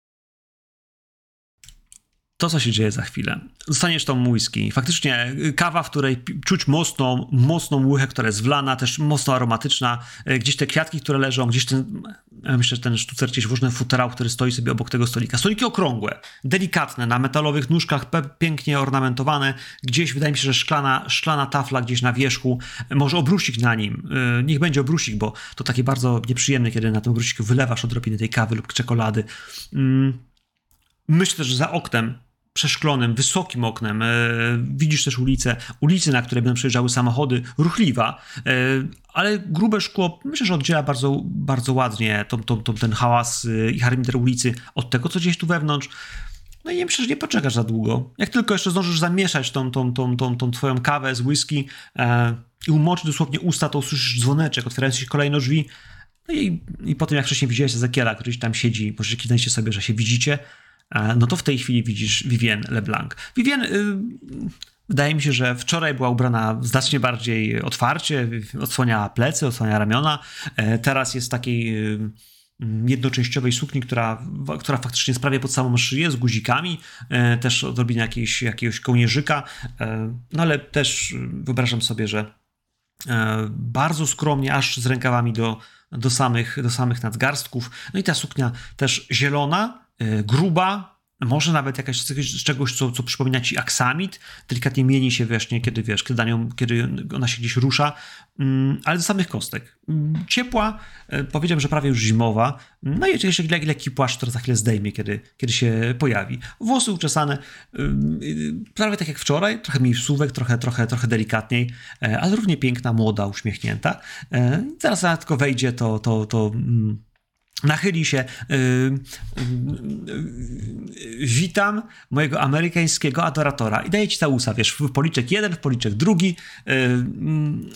to, co się dzieje za chwilę. Dostaniesz tą whisky. Faktycznie kawa, w której czuć mocną, mocną łychę, która jest wlana, też mocno aromatyczna. Y, gdzieś te kwiatki, które leżą, gdzieś ten, myślę, że ten sztucer gdzieś włożony futerał, który stoi sobie obok tego stolika. Stoliki okrągłe, delikatne, na metalowych nóżkach, pięknie ornamentowane. Gdzieś wydaje mi się, że szklana, szklana tafla gdzieś na wierzchu, może obrusik na nim. Niech będzie obrusik, bo to takie bardzo nieprzyjemne, kiedy na tym obrusiku wylewasz odrobinę tej kawy lub czekolady. Mm. Myślę, że za oknem przeszklonym, wysokim oknem. E, widzisz też ulicę, ulicy, na które będą przejeżdżały samochody, ruchliwa, e, ale grube szkło, myślę, że oddziela bardzo, bardzo ładnie tą, tą, tą, ten hałas e, i charakter ulicy od tego, co gdzieś tu wewnątrz. No i nie myślę, że nie poczekasz za długo. Jak tylko jeszcze zdążysz zamieszać tą, tą, tą, tą, tą twoją kawę z whisky e, i umoczyć dosłownie usta, to usłyszysz dzwoneczek, otwierając się kolejno drzwi. No i, i po tym, jak wcześniej widziałeś Ezekiela, który tam siedzi, może kiwnęcie sobie, że się widzicie, no to w tej chwili widzisz Vivienne LeBlanc. Vivienne, y, wydaje mi się, że wczoraj była ubrana znacznie bardziej otwarcie, odsłaniała plecy, odsłaniała ramiona. E, teraz jest takiej y, jednoczęściowej sukni, która, która faktycznie jest prawie pod samą szyję, z guzikami, e, też odrobinę jakiegoś, jakiegoś kołnierzyka, e, no ale też wyobrażam sobie, że bardzo skromnie, aż z rękawami do, do, samych, do samych nadgarstków. No i ta suknia też zielona, E, gruba, może nawet jakaś z czegoś, co, co przypomina ci aksamit, delikatnie mieni się właśnie, kiedy wiesz, kiedy, nią, kiedy ona się gdzieś rusza, mm, ale do samych kostek. Mm, ciepła, e, powiedziałem, że prawie już zimowa, no i jeszcze lekki płaszcz, który za chwilę zdejmie, kiedy, kiedy się pojawi. Włosy uczesane, prawie tak jak wczoraj, trochę mniej wsówek, trochę, trochę, trochę delikatniej, e, ale równie piękna, młoda, uśmiechnięta. Zaraz jak tylko wejdzie, to, to, to mm, nachyli się. Yy, yy, yy, witam mojego amerykańskiego adoratora i daje ci całusa, wiesz, w policzek jeden, w policzek drugi. mm,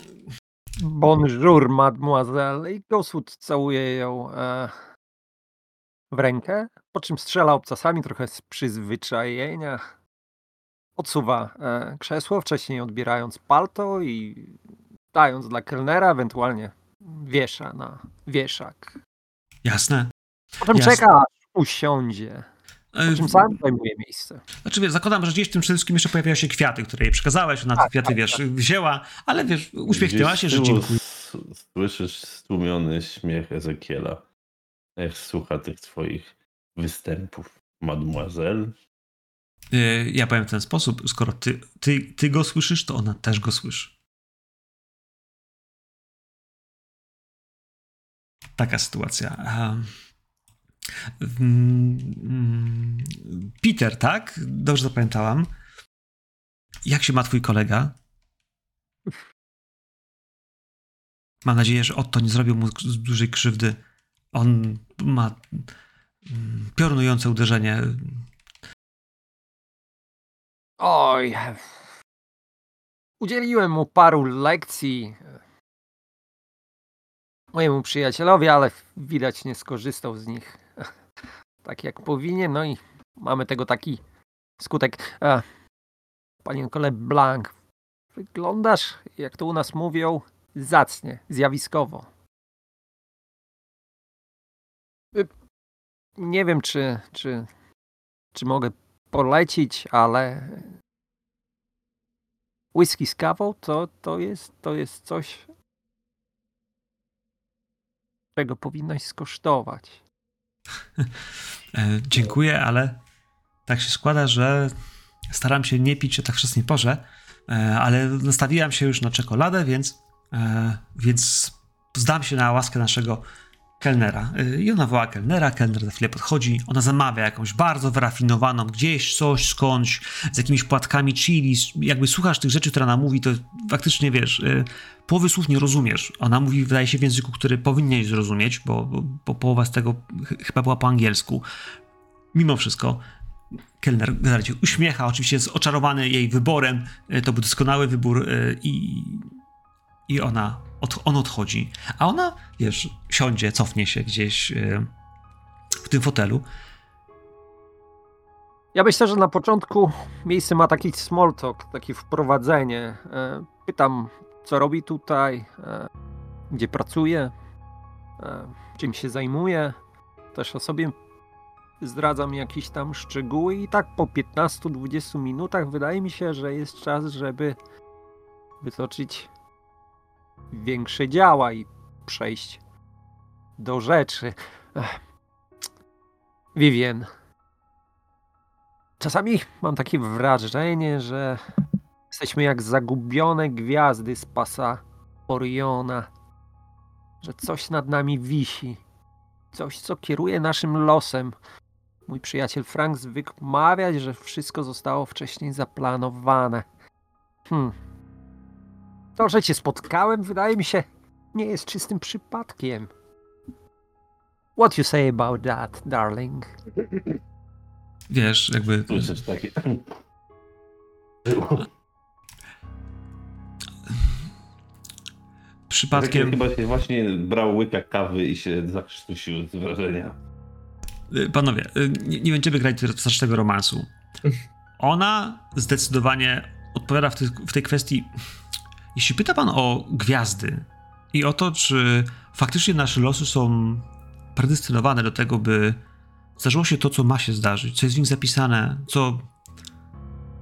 Bonjour, mademoiselle. I Ghostwood całuje ją e, w rękę, po czym strzela obcasami trochę z przyzwyczajenia. Odsuwa e, krzesło, wcześniej odbierając palto i dając dla kelnera, ewentualnie wiesza na wieszak. Jasne. Po Jasne. czeka, usiądzie. Po Yy, czym sam zajmuje miejsce. Znaczy, wiesz, zakładam, że gdzieś w tym wszystkim jeszcze pojawiają się kwiaty, które jej przekazałeś, ona te Tak, kwiaty, tak, wiesz, tak. wzięła, ale wiesz, uśmiechnęła się, że dziękuję. Słyszysz stłumiony śmiech Ezekiela. Jak słucha tych twoich występów, mademoiselle. Yy, Ja powiem w ten sposób, skoro ty, ty, ty go słyszysz, to ona też go słyszy. Taka sytuacja. Mm, Peter, tak? Dobrze zapamiętałam. Jak się ma twój kolega? Mam nadzieję, że Otto nie zrobił mu dużej krzywdy. On ma mm, piorunujące uderzenie. Oj. Udzieliłem mu paru lekcji mojemu przyjacielowi, ale widać nie skorzystał z nich tak jak powinien. No i mamy tego taki skutek. E, Panienko LeBlanc, wyglądasz, jak to u nas mówią, zacnie, zjawiskowo. Y, Nie wiem, czy, czy, czy mogę polecić, ale whisky z kawą to, to, jest, to jest coś, czego powinnaś skosztować. E, dziękuję, ale tak się składa, że staram się nie pić o tak wczesnej porze, e, ale nastawiłam się już na czekoladę, więc, e, więc zdam się na łaskę naszego kelnera. I ona woła kelnera, kelner za chwilę podchodzi, ona zamawia jakąś bardzo wyrafinowaną, gdzieś coś skądś, z jakimiś płatkami chili, jakby słuchasz tych rzeczy, które ona mówi, to faktycznie wiesz, e, połowy słów nie rozumiesz. Ona mówi, wydaje się, w języku, który powinieneś zrozumieć, bo, bo, bo połowa z tego ch- chyba była po angielsku. Mimo wszystko, kelner generalnie się uśmiecha, oczywiście jest oczarowany jej wyborem, e, to był doskonały wybór i, i ona, od, on odchodzi. A ona, wiesz, siądzie, cofnie się gdzieś e, w tym fotelu. Ja myślę, że na początku miejsce ma taki small talk, takie wprowadzenie. E, Pytam, co robi tutaj, e, gdzie pracuje, e, czym się zajmuje. Też o sobie zdradzam jakieś tam szczegóły i tak po 15-20 minutach wydaje mi się, że jest czas, żeby wytoczyć większe działa i przejść do rzeczy. Ech. Vivien, Czasami mam takie wrażenie, że jesteśmy jak zagubione gwiazdy z pasa Oriona, że coś nad nami wisi, coś, co kieruje naszym losem. Mój przyjaciel Frank zwykł mawiać, że wszystko zostało wcześniej zaplanowane. Hmm. To, że cię spotkałem, wydaje mi się, nie jest czystym przypadkiem. What you say about that, darling? Wiesz, jakby Słyszysz takie... przypadkiem... Chyba się właśnie brał łyka kawy i się zakrztusił z wrażenia. Y, Panowie, y, nie, nie będziemy grać tego romansu. Ona zdecydowanie odpowiada w tej, w tej kwestii. Jeśli pyta pan o gwiazdy i o to, czy faktycznie nasze losy są predestynowane do tego, by zdarzyło się to, co ma się zdarzyć, co jest w nich zapisane, co,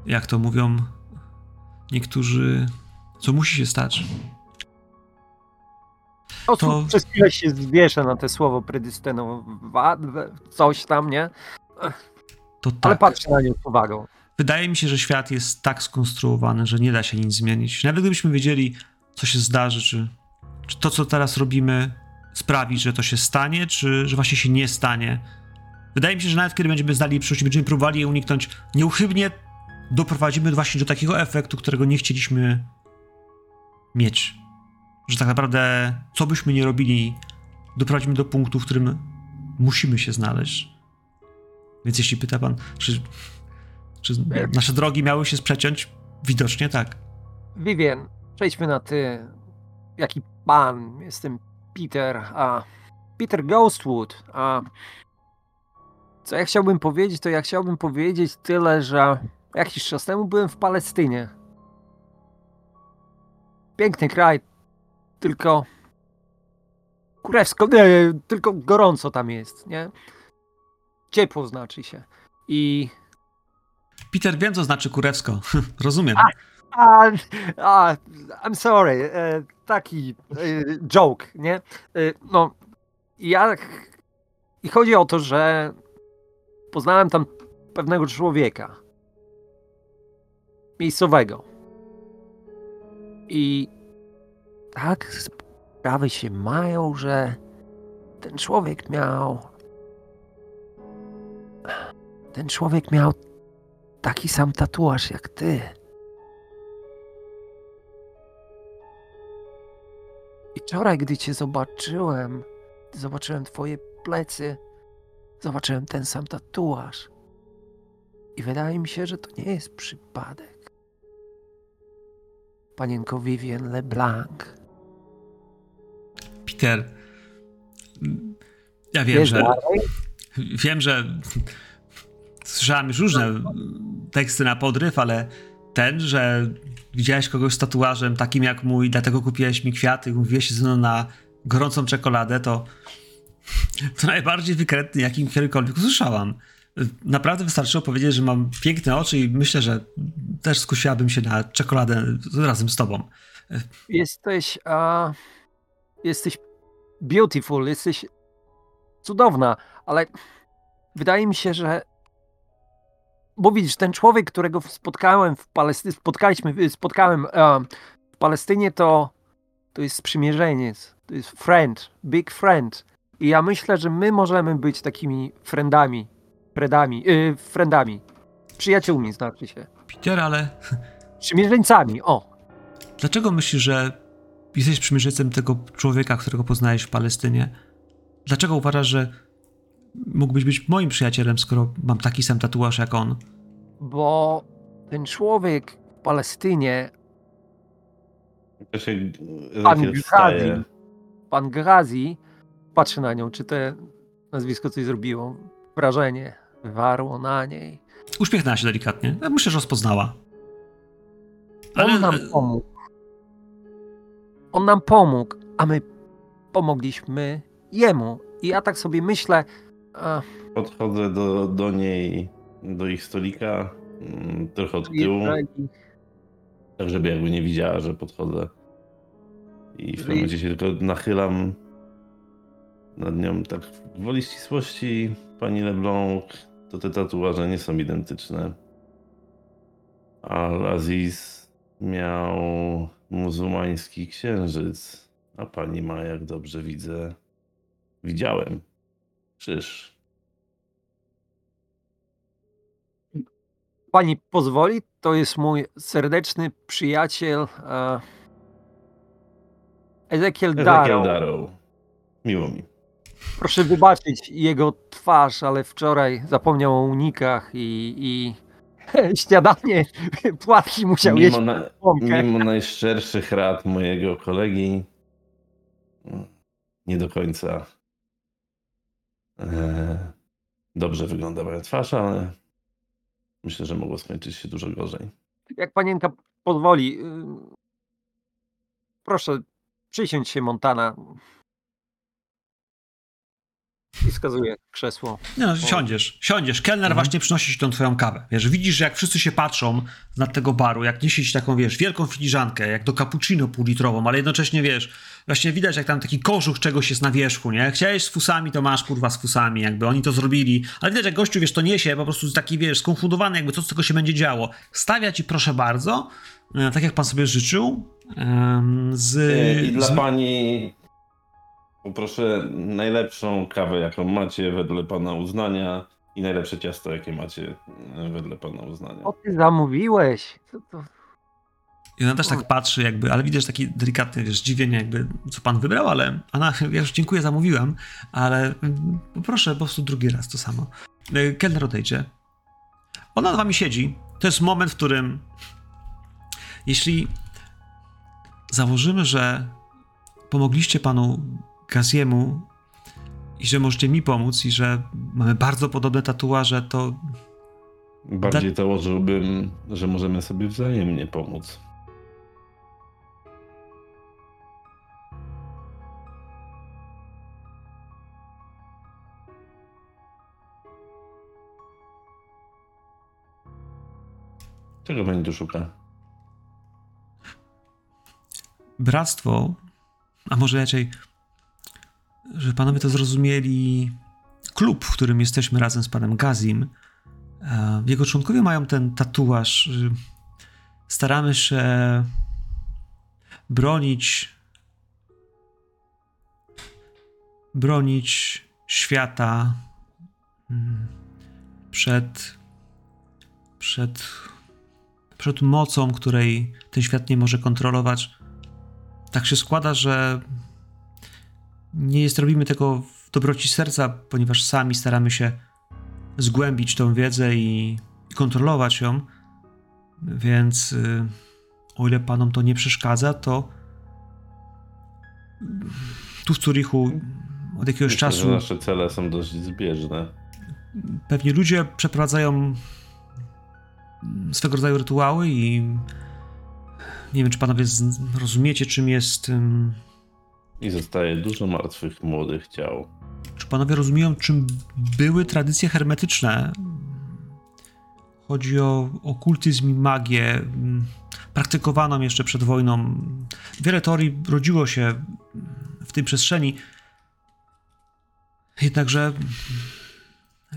jak to mówią niektórzy, co musi się stać. To... To- Przez chwilę się zwieszę na te słowo predystynowane, coś tam, nie? To Ale tak. patrzę na nie z uwagą. Wydaje mi się, że świat jest tak skonstruowany, że nie da się nic zmienić. Nawet gdybyśmy wiedzieli, co się zdarzy, czy, czy to, co teraz robimy, sprawi, że to się stanie, czy że właśnie się nie stanie. Wydaje mi się, że nawet kiedy będziemy znali przyszłość, będziemy próbowali jej uniknąć, nieuchybnie doprowadzimy właśnie do takiego efektu, którego nie chcieliśmy mieć. Że tak naprawdę, co byśmy nie robili, doprowadzimy do punktu, w którym musimy się znaleźć. Więc jeśli pyta pan, czy, czy nasze drogi miały się sprzeciąć, widocznie tak. Vivien, przejdźmy na ty. Jaki pan? Jestem Peter, a Peter Ghostwood, a co ja chciałbym powiedzieć, to ja chciałbym powiedzieć tyle, że jakiś czas temu byłem w Palestynie. Piękny kraj, tylko kurewsko, nie, tylko gorąco tam jest, nie? Ciepło znaczy się. I Peter, wiem, co znaczy kurewsko. Rozumiem. A, a, I'm sorry, e, taki e, joke, nie? E, no, ja. I chodzi o to, że poznałem tam pewnego człowieka. Miejscowego. I tak sprawy się mają, że ten człowiek miał. Ten człowiek miał taki sam tatuaż jak ty. I wczoraj, gdy cię zobaczyłem, gdy zobaczyłem twoje plecy, zobaczyłem ten sam tatuaż. I wydaje mi się, że to nie jest przypadek. Panienko Vivien LeBlanc. Peter, ja wiem, Wiesz że. dalej? Wiem, że słyszałem już różne teksty na podryw, ale ten, że widziałeś kogoś z tatuażem takim jak mój, dlatego kupiłeś mi kwiaty, mówiłeś się ze mną na gorącą czekoladę, to to najbardziej wykrętny, jakim kiedykolwiek usłyszałam. Naprawdę wystarczyło powiedzieć, że mam piękne oczy i myślę, że też skusiłabym się na czekoladę razem z tobą. Jesteś. A, jesteś beautiful, jesteś cudowna, ale wydaje mi się, że. Bo widzisz, ten człowiek, którego spotkałem w Palestynie, spotkaliśmy, spotkałem e, w Palestynie, to, to jest sprzymierzeniec, to jest friend, big friend. I ja myślę, że my możemy być takimi friendami, friendami, yy, friendami, przyjaciółmi znaczy się. Peter, ale Sprzymierzeńcami, o. dlaczego myślisz, że jesteś przymierzeńcem tego człowieka, którego poznałeś w Palestynie? Dlaczego uważasz, że mógłbyś być moim przyjacielem, skoro mam taki sam tatuaż jak on? Bo ten człowiek w Palestynie, To się Pan. Grazi, pan Grazi, patrzy na nią, czy to nazwisko coś zrobiło. Wrażenie wywarło na niej. Uśmiechnęła się delikatnie. Ja myślę, że rozpoznała. On Ale nam pomógł. On nam pomógł, a my pomogliśmy jemu. I ja tak sobie myślę, a, Podchodzę do, do niej, do ich stolika, mm, trochę od tyłu, tak żeby jakby nie widziała, że podchodzę. I w pewnym momencie się tylko nachylam nad nią tak woli ścisłości, pani LeBlanc, to te tatuaże nie są identyczne. Al-Aziz miał muzułmański księżyc, a pani ma, jak dobrze widzę, widziałem, krzyż. pani pozwoli, to jest mój serdeczny przyjaciel e, Ezekiel Darrow. Darrow. Miło mi. Proszę wybaczyć jego twarz, ale wczoraj zapomniał o unikach i, i śniadanie, płatki musiał jeść. Mimo, na, połąkę. mimo najszczerszych rad mojego kolegi, mm, nie do końca dobrze wygląda moja twarz, ale myślę, że mogło skończyć się dużo gorzej. Jak panienka pozwoli, y, proszę przysiądź się Montana. I wskazuje krzesło. Nie no, siądziesz, siądziesz. Kelner właśnie przynosi ci tą twoją kawę. Wiesz, widzisz, że jak wszyscy się patrzą nad tego baru, jak niesie ci taką, wiesz, wielką filiżankę, jak do cappuccino półlitrową, ale jednocześnie, wiesz, właśnie widać, jak tam taki kożuch czegoś jest na wierzchu, nie? Chciałeś z fusami, to masz, kurwa, z fusami, jakby oni to zrobili. Ale widać, jak gościu, wiesz, to niesie, po prostu taki, wiesz, skonfundowany, jakby co z tego się będzie działo. Stawia ci, proszę bardzo, e, tak jak pan sobie życzył, z... I dla z pani poproszę najlepszą kawę, jaką macie wedle pana uznania i najlepsze ciasto, jakie macie e, wedle pana uznania. O ty zamówiłeś. Co to? I ona też tak patrzy jakby, ale widzisz takie delikatne wiesz, zdziwienie jakby, co pan wybrał, ale Anna, ja już dziękuję, zamówiłam, ale mm, proszę po prostu drugi raz to samo. Y, Kelner odejdzie. Ona nad wami siedzi. To jest moment, w którym jeśli założymy, że pomogliście panu Gaziemu i że możecie mi pomóc i że mamy bardzo podobne tatuaże, to Bardziej założyłbym, że możemy sobie wzajemnie pomóc. Czego pani tu szuka? bractwo, a może raczej, że panowie to zrozumieli, klub, w którym jesteśmy razem z panem Gazim, e, jego członkowie mają ten tatuaż. Staramy się bronić bronić świata mm, przed przed przed mocą, której ten świat nie może kontrolować. Tak się składa, że nie jest, robimy tego w dobroci serca, ponieważ sami staramy się zgłębić tą wiedzę i, i kontrolować ją. Więc y, o ile panom to nie przeszkadza, to tu w Zurichu od jakiegoś Myślę, czasu nasze cele są dość zbieżne. pewnie ludzie przeprowadzają swego rodzaju rytuały i nie wiem, czy panowie rozumiecie, czym jest. I zostaje dużo martwych młodych ciał. Czy panowie rozumieją, czym były tradycje hermetyczne? Chodzi o okultyzm i magię, ym, praktykowaną jeszcze przed wojną. Wiele teorii rodziło się w tej przestrzeni. Jednakże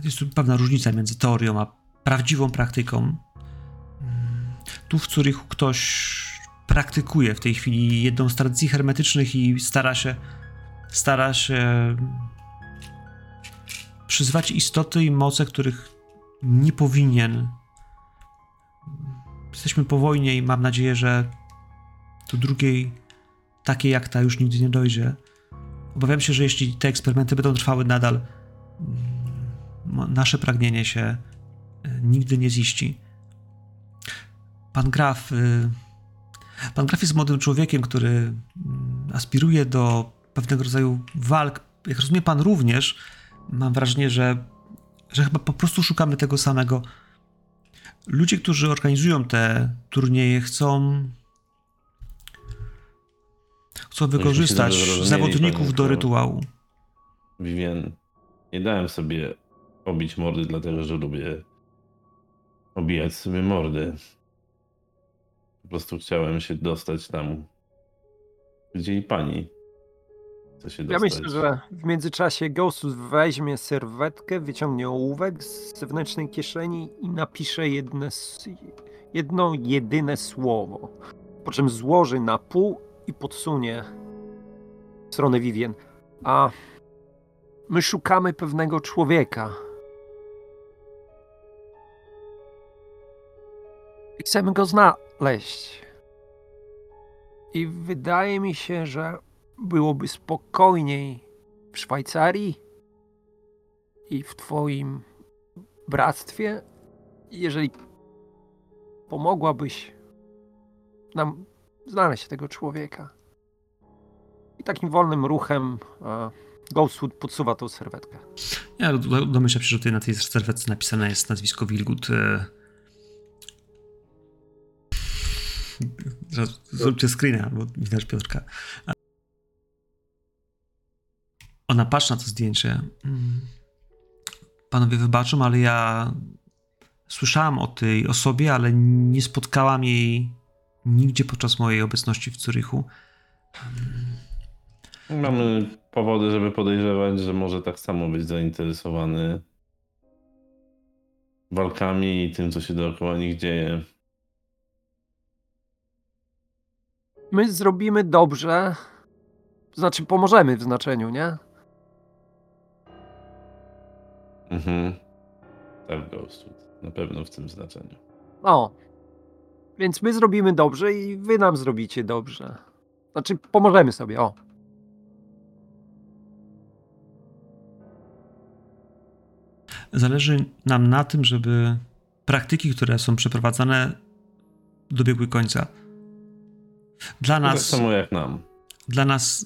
jest tu pewna różnica między teorią a prawdziwą praktyką. Tu w Zurichu ktoś praktykuje w tej chwili jedną z tradycji hermetycznych i stara się stara się przyzwać istoty i moce, których nie powinien. Jesteśmy po wojnie i mam nadzieję, że do drugiej, takiej jak ta, już nigdy nie dojdzie. Obawiam się, że jeśli te eksperymenty będą trwały nadal, mm, nasze pragnienie się y, nigdy nie ziści. Pan Graf. Pan Graf jest młodym człowiekiem, który mm, aspiruje do pewnego rodzaju walk. Jak rozumie pan również, mam wrażenie, że, że chyba po prostu szukamy tego samego. Ludzie, którzy organizują te turnieje, chcą. Chcą wykorzystać zawodników do rytuału. Vivien, nie dałem sobie obić mordy, dlatego że lubię obijać sobie mordy. Po prostu chciałem się dostać tam, gdzie i pani chce się Ja dostać. myślę, że w międzyczasie Ghostus weźmie serwetkę, wyciągnie ołówek z zewnętrznej kieszeni i napisze jedne, jedno jedyne słowo. Po czym złoży na pół i podsunie w stronę Vivien. A my szukamy pewnego człowieka. Chcemy go znaleźć. I wydaje mi się, że byłoby spokojniej w Szwajcarii i w Twoim bractwie, jeżeli pomogłabyś nam znaleźć tego człowieka. I takim wolnym ruchem e, Ghostwood podsuwa tą serwetkę. Ja do- domyślam się, że tutaj na tej serwetce napisane jest nazwisko Wilgut. e. Zróbcie screena, bo widać Piotrka. Ona patrzy na to zdjęcie. Panowie wybaczą, ale ja słyszałam o tej osobie, ale nie spotkałam jej nigdzie podczas mojej obecności w Zurychu. Mamy powody, żeby podejrzewać, że może tak samo być zainteresowany walkami i tym, co się dookoła nich dzieje. My zrobimy dobrze, to znaczy pomożemy w znaczeniu, nie? Mhm. Tak, Ghostwood. Na pewno w tym znaczeniu. O. Więc my zrobimy dobrze i wy nam zrobicie dobrze. Znaczy, pomożemy sobie, o. Zależy nam na tym, żeby praktyki, które są przeprowadzane, dobiegły końca. Dla Tak nas, samo jak nam. dla nas,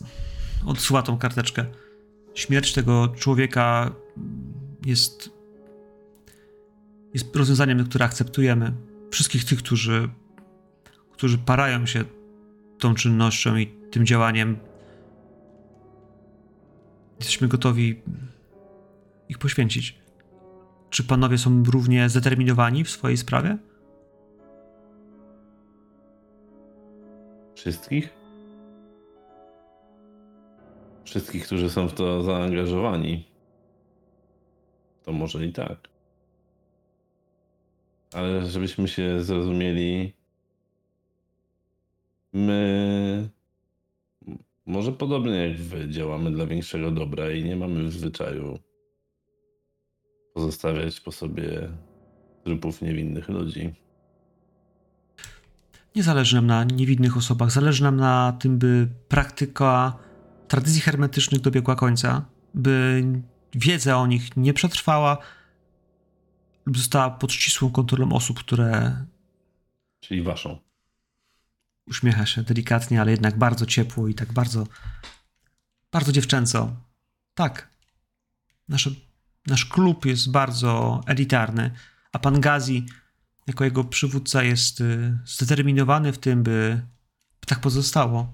odsyła tą karteczkę. Śmierć tego człowieka jest, jest rozwiązaniem, które akceptujemy. Wszystkich tych, którzy, którzy parają się tą czynnością i tym działaniem, jesteśmy gotowi ich poświęcić. Czy panowie są równie zdeterminowani w swojej sprawie? Wszystkich? Wszystkich, którzy są w to zaangażowani. To może i tak. Ale żebyśmy się zrozumieli, my może podobnie jak wy działamy dla większego dobra i nie mamy w zwyczaju pozostawiać po sobie trupów niewinnych ludzi. Nie zależy nam na niewinnych osobach, zależy nam na tym, by praktyka tradycji hermetycznych dobiegła końca, by wiedza o nich nie przetrwała lub została pod ścisłą kontrolą osób, które Czyli waszą. uśmiecha się delikatnie, ale jednak bardzo ciepło i tak bardzo, bardzo dziewczęco. Tak. Nasze, nasz klub jest bardzo elitarny, a pan Gazi, jako jego przywódca, jest y, zdeterminowany w tym, by, tak pozostało.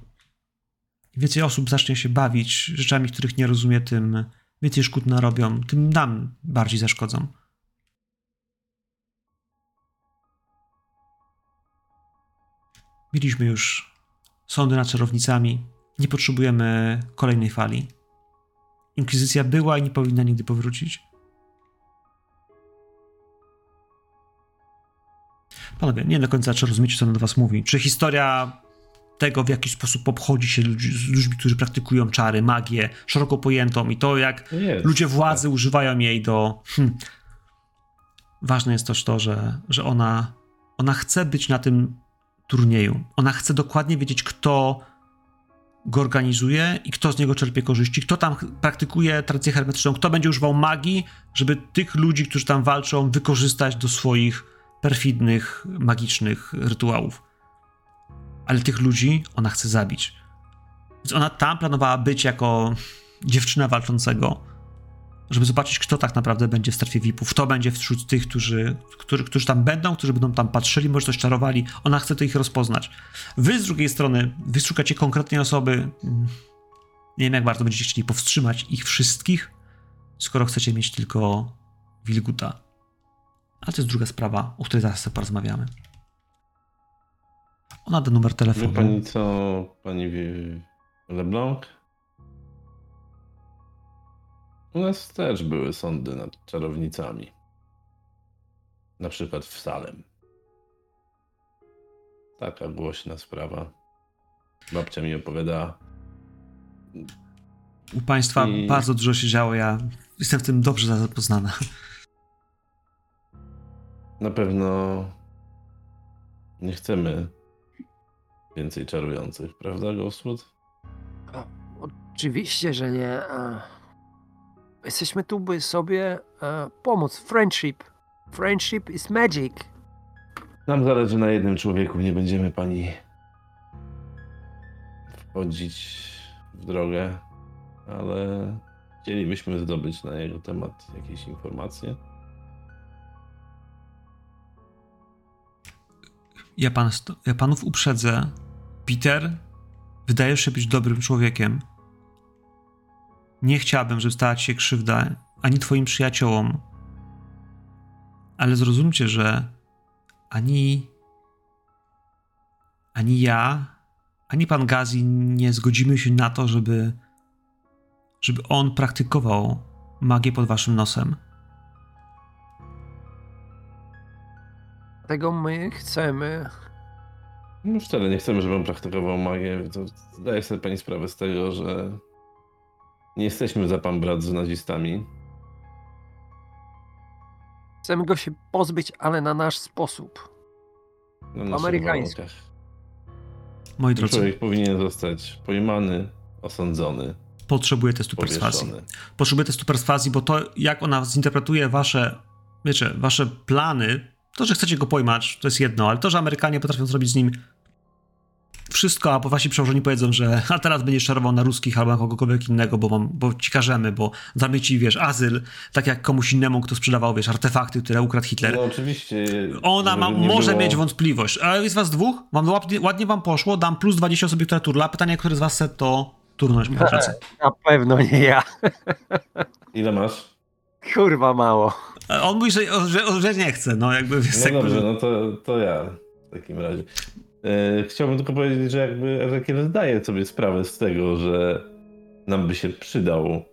Im więcej osób zacznie się bawić rzeczami, których nie rozumie, tym więcej szkód narobią, tym nam bardziej zaszkodzą. Mieliśmy już sądy nad czarownicami. Nie potrzebujemy kolejnej fali. Inkwizycja była i nie powinna nigdy powrócić. Panowie, nie do końca czy rozumiecie, co on do was mówi. Czy historia tego, w jaki sposób obchodzi się ludzi, z ludźmi, którzy praktykują czary, magię, szeroko pojętą i to, jak To jest. ludzie władzy używają jej do. Hmm. Ważne jest też to, że, że ona, ona chce być na tym turnieju. Ona chce dokładnie wiedzieć, kto go organizuje i kto z niego czerpie korzyści, kto tam praktykuje tradycję hermetyczną, kto będzie używał magii, żeby tych ludzi, którzy tam walczą, wykorzystać do swoich perfidnych, magicznych rytuałów. Ale tych ludzi ona chce zabić. Więc ona tam planowała być jako dziewczyna walczącego, żeby zobaczyć, kto tak naprawdę będzie w strefie VIP-ów, kto będzie wśród tych, którzy, którzy, którzy tam będą, którzy będą tam patrzyli, może coś czarowali. Ona chce to ich rozpoznać. Wy z drugiej strony, wy szukacie konkretnej osoby. Nie wiem, jak bardzo będziecie chcieli powstrzymać ich wszystkich, skoro chcecie mieć tylko Wilguta. Ale to jest druga sprawa, o której zaraz sobie porozmawiamy. Ona da numer telefonu. Wie pani co, pani LeBlanc? U nas też były sądy nad czarownicami. Na przykład w Salem. Taka głośna sprawa. Babcia mi opowiada. U państwa I- bardzo dużo się działo, ja jestem w tym dobrze zapoznana. Na pewno nie chcemy więcej czarujących, prawda, Ghostwood? Oczywiście, że nie. e, Jesteśmy tu, by sobie e, pomóc. Friendship. Friendship is magic. Nam zależy na jednym człowieku, nie będziemy pani wchodzić w drogę, ale chcielibyśmy zdobyć na jego temat jakieś informacje. Ja, pan, ja panów uprzedzę. Peter, wydajesz się być dobrym człowiekiem. Nie chciałbym, żeby stała ci się krzywda ani twoim przyjaciołom. Ale zrozumcie, że ani ani ja, ani pan Gazi nie zgodzimy się na to, żeby żeby on praktykował magię pod waszym nosem. Tego my chcemy. No wcale nie chcemy, żeby on praktykował magię. To zdaje sobie pani sprawę z tego, że nie jesteśmy za pan brat z nazistami. Chcemy go się pozbyć, ale na nasz sposób. na warunkach. Moi drodzy, Człowiek powinien zostać pojmany, osądzony, potrzebuję testu perswazji. Potrzebuję testu perswazji, bo to, jak ona zinterpretuje wasze, wiecie, wasze plany, to, że chcecie go pojmać, to jest jedno, ale to, że Amerykanie potrafią zrobić z nim wszystko, a po wasi przełożeni powiedzą, że a teraz będziesz czarował na ruskich albo na kogokolwiek innego, bo, mam, bo ci każemy, bo damy ci, wiesz, azyl, tak jak komuś innemu, kto sprzedawał, wiesz, artefakty, które ukradł Hitler. No oczywiście. Ona ma, może było- mieć wątpliwość, ale jest was dwóch, wam ładnie, ładnie wam poszło, dam plus 20 osobie, która turla. Pytanie, który z was chce to turnąć po. Na pewno nie ja. Ile masz? Kurwa mało. On mówi, że, że, że nie chce, no jakby... No jakby dobrze, no to, to ja w takim razie. E, chciałbym tylko powiedzieć, że jakby Ezekiel zdaje sobie sprawę z tego, że nam by się przydał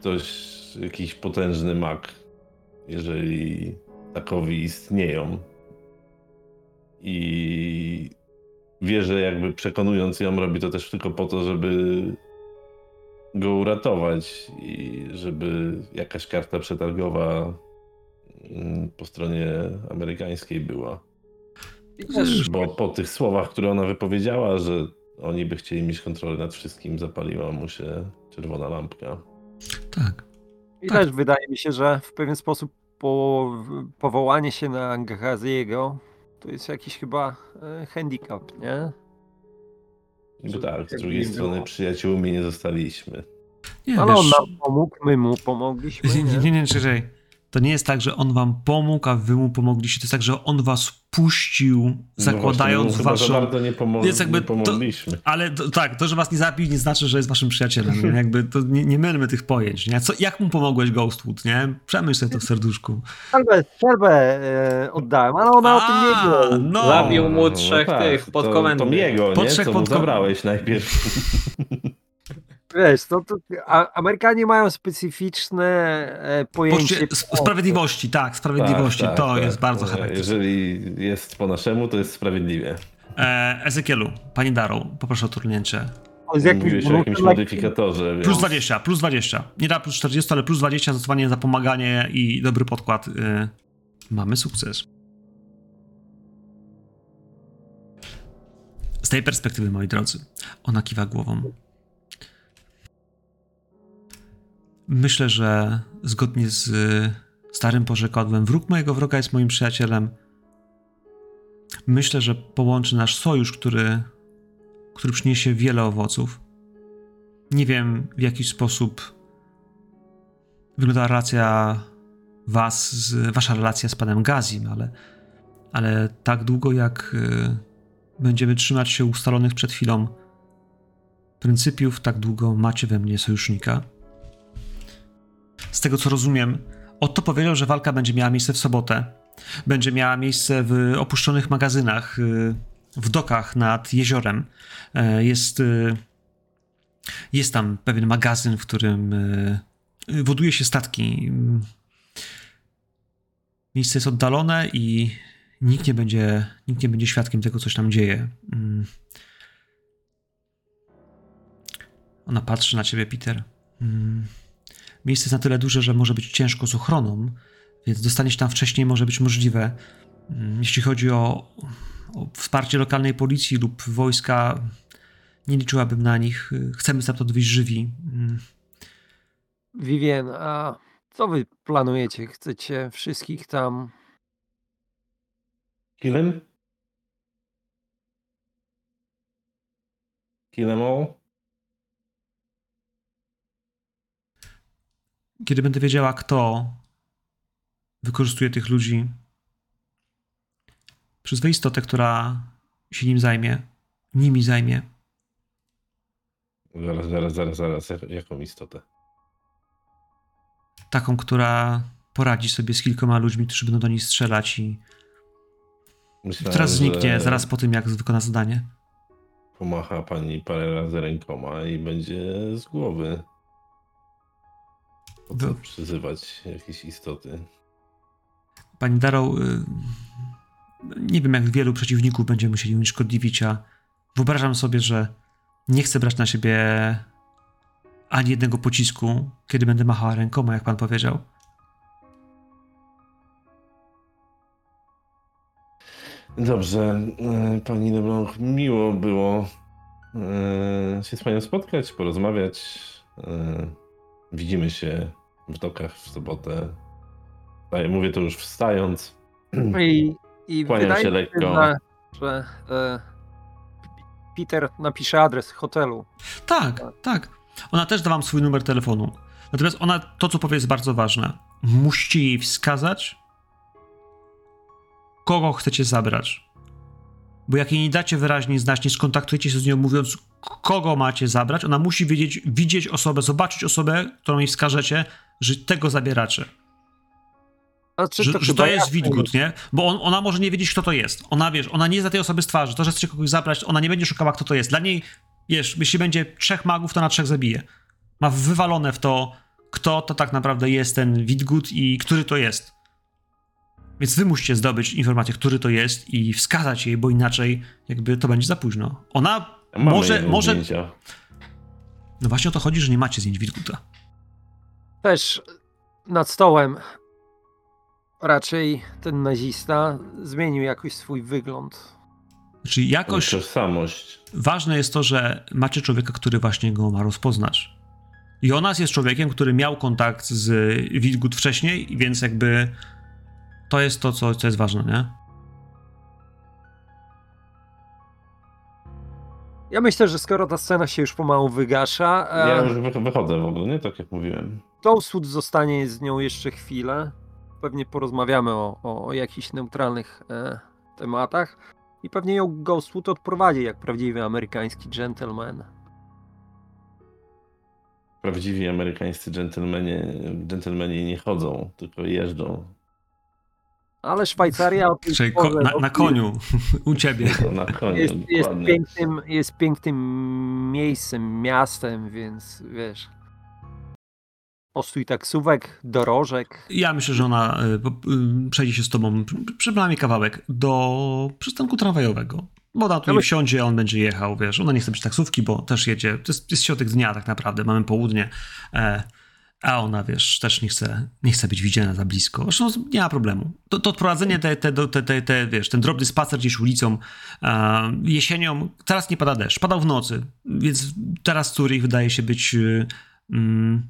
ktoś, jakiś potężny mak, jeżeli takowi istnieją. I wie, że jakby przekonując ją, robi to też tylko po to, żeby go uratować i żeby jakaś karta przetargowa mm, po stronie amerykańskiej była. Bo po tych słowach, które ona wypowiedziała, że oni by chcieli mieć kontrolę nad wszystkim, zapaliła mu się czerwona lampka. Tak. I Tak. też wydaje mi się, że w pewien sposób po, powołanie się na Gaziego to jest jakiś chyba e, handicap, nie? Bo tak, z drugiej nie strony było. przyjaciółmi nie zostaliśmy. Nie, Ale on wiesz, nam pomógł, my mu pomogliśmy. nie, nie, Nie? nie, nie, czekaj. To nie jest tak, że on wam pomógł, a wy mu pomogliście. To jest tak, że on was puścił, zakładając no właśnie, waszą... bardzo nie, pomo- jakby nie to- pomogliśmy. Ale to, tak, to, że was nie zabił, nie znaczy, że jest waszym przyjacielem. Nie? Jakby to nie, nie mylmy tych pojęć. Nie? Co, jak mu pomogłeś Ghostwood, nie? Przemyśl sobie to w serduszku. Strzelbę, strzelbę e, oddałem, ale ona o tym nie A, wie. No, Zabił mu trzech tych to, podkomendnych. to jego, Po nie? trzech Co zabrałeś najpierw. Wiesz, to, to, a, Amerykanie mają specyficzne e, pojęcie. Poczucie sp- sprawiedliwości, tak, sprawiedliwości. Tak, tak, to tak. jest bardzo E, charakterystyczne. Jeżeli jest po naszemu, to jest sprawiedliwie. E, Ezekielu, pani Darą, poproszę o turnięcie. z Mówiłeś o jakimś modyfikatorze, więc... Plus 20, plus 20. Nie da plus 40, ale plus 20 zdecydowanie za pomaganie i dobry podkład. Y, mamy sukces. Z tej perspektywy, moi drodzy, ona kiwa głową. Myślę, że zgodnie z y, starym porzekadłem, wróg mojego wroga jest moim przyjacielem. Myślę, że połączy nasz sojusz, który, który przyniesie wiele owoców. Nie wiem, w jaki sposób wygląda relacja was, z, wasza relacja z panem Gazim, ale, ale tak długo jak y, będziemy trzymać się ustalonych przed chwilą pryncypiów, tak długo macie we mnie sojusznika. Z tego co rozumiem, Otto powiedział, że walka będzie miała miejsce w sobotę. Będzie miała miejsce w opuszczonych magazynach, y, w dokach nad jeziorem. E, Jest y, jest tam pewien magazyn, w którym y, woduje się statki. Mm. Miejsce jest oddalone i nikt nie będzie, nikt nie będzie świadkiem tego, co się tam dzieje. Mm. Ona patrzy na ciebie, Peter. Miejsce jest na tyle duże, że może być ciężko z ochroną, więc dostanie się tam wcześniej może być możliwe. Mm, Jeśli chodzi o, o wsparcie lokalnej policji lub wojska, nie liczyłabym na nich. Chcemy stamtąd wyjść żywi. Mm. Vivien, a co wy planujecie? Chcecie wszystkich tam them all? Kiedy będę wiedziała, kto wykorzystuje tych ludzi, przyzwę istotę, która się nim zajmie, nimi zajmie. Zaraz, zaraz, zaraz, zaraz. Jak- Jaką istotę? Taką, która poradzi sobie z kilkoma ludźmi, którzy będą do niej strzelać i Myślałem, teraz zniknie że zaraz po tym, jak wykona zadanie. Pomacha pani parę razy rękoma i będzie z głowy. Do- przyzywać jakieś istoty? Pani Darrow, y, nie wiem, jak wielu przeciwników będziemy musieli unieszkodliwić, a wyobrażam sobie, że nie chcę brać na siebie ani jednego pocisku, kiedy będę machała rękoma, jak pan powiedział. Dobrze, e, pani Leblanc, miło było e, się z panią spotkać, porozmawiać. Widzimy się w dokach w sobotę. Mówię to już wstając. I, i Kłaniam wydaje się lekko. że, że e, Peter napisze adres hotelu. Tak, tak. Ona też da wam swój numer telefonu. Natomiast ona, to co powie jest bardzo ważne. Musicie jej wskazać, kogo chcecie zabrać. Bo jak jej nie dacie wyraźnie znać, nie skontaktujecie się z nią mówiąc, kogo macie zabrać, ona musi wiedzieć, widzieć osobę, zobaczyć osobę, którą jej wskażecie, że tego zabieracie. Znaczy, Że, że chyba to jest Widgut, nie? Bo on, ona może nie wiedzieć, kto to jest. Ona, wiesz, ona nie zna tej osoby z twarzy. To, że chcecie kogoś zabrać, ona nie będzie szukała, kto to jest. Dla niej, wiesz, jeśli będzie trzech magów, to na trzech zabije. Ma wywalone w to, kto to tak naprawdę jest ten Widgut i który to jest. Więc wy musicie zdobyć informację, który to jest i wskazać jej, bo inaczej jakby to będzie za późno. Ona Mamy może, może... zdjęcia. No właśnie o to chodzi, że nie macie zdjęć Widguta. Też nad stołem raczej ten nazista zmienił jakoś swój wygląd. Czyli jakoś... Tożsamość. ważne jest to, że macie człowieka, który właśnie go ma rozpoznać. Jonas jest człowiekiem, który miał kontakt z Wilgut wcześniej, więc jakby to jest to, co, co jest ważne, nie? Ja myślę, że skoro ta scena się już pomału wygasza, Ja już wych- wychodzę w ogóle, nie? Tak jak mówiłem. Ghostwood zostanie z nią jeszcze chwilę. Pewnie porozmawiamy o, o, o jakichś neutralnych e, tematach. I pewnie ją Ghostwood odprowadzi jak prawdziwy amerykański gentleman. Prawdziwi amerykańscy dżentelmeni, dżentelmeni nie chodzą, tylko jeżdżą. Ale Szwajcaria o tej Czyli ko- na, no, na koniu u ciebie. To na koniec, Jest, jest, pięknym, jest pięknym miejscem, miastem, więc wiesz. Postój taksówek, dorożek. Ja myślę, że ona y, y, przejdzie się z tobą przy nami kawałek do przystanku tramwajowego. Bo ona tu my- wsiądzie, on będzie jechał, wiesz. Ona nie chce być taksówki, bo też jedzie. To jest, jest środek dnia tak naprawdę, mamy południe. E, a ona, wiesz, też nie chce, nie chce być widziana za blisko. Zresztą nie ma problemu. To, to odprowadzenie, te, te, te, te, te, wiesz, ten drobny spacer gdzieś ulicą jesienią, teraz nie pada deszcz, padał w nocy, więc teraz Zurich wydaje się być y, mm,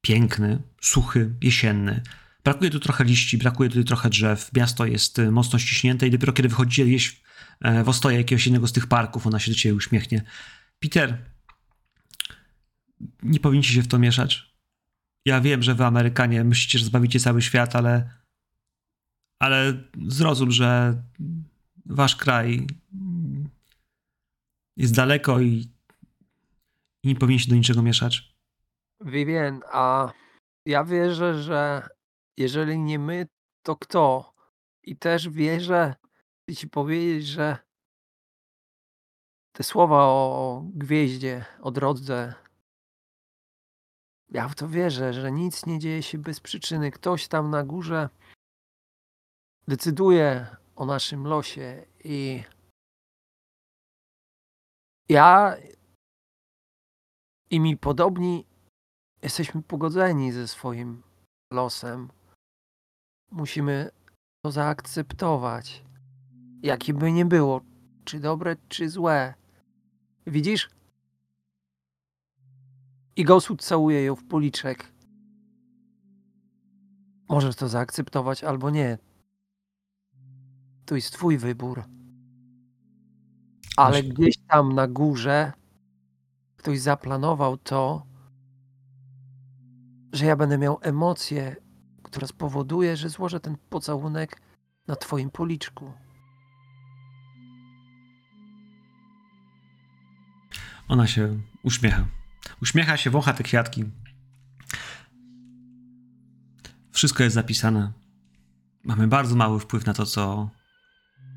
piękny, suchy, jesienny. Brakuje tu trochę liści, brakuje tu trochę drzew. Miasto jest y, mocno ściśnięte i dopiero kiedy wychodzicie gdzieś w ostoje jakiegoś jednego z tych parków, ona się do ciebie uśmiechnie. Peter, nie powinniście się w to mieszać. Ja wiem, że wy Amerykanie myślicie, że zbawicie cały świat, ale ale zrozum, że wasz kraj jest daleko i, nie powinniście do niczego mieszać. Vivien, a ja wierzę, że jeżeli nie my, to kto? I też wierzę, chcę ci powiedzieć, że te słowa o gwieździe, o drodze, ja w to wierzę, że nic nie dzieje się bez przyczyny. Ktoś tam na górze decyduje o naszym losie i ja i mi podobni jesteśmy pogodzeni ze swoim losem. Musimy to zaakceptować. Jakie by nie było, czy dobre, czy złe. Widzisz? I Goswood całuje ją w policzek. Możesz to zaakceptować albo nie. To jest twój wybór. Ale Właśnie. gdzieś tam na górze ktoś zaplanował to, że ja będę miał emocję, która spowoduje, że złożę ten pocałunek na twoim policzku. Ona się uśmiecha. Uśmiecha się, wącha te kwiatki. Wszystko jest zapisane. Mamy bardzo mały wpływ na to, co,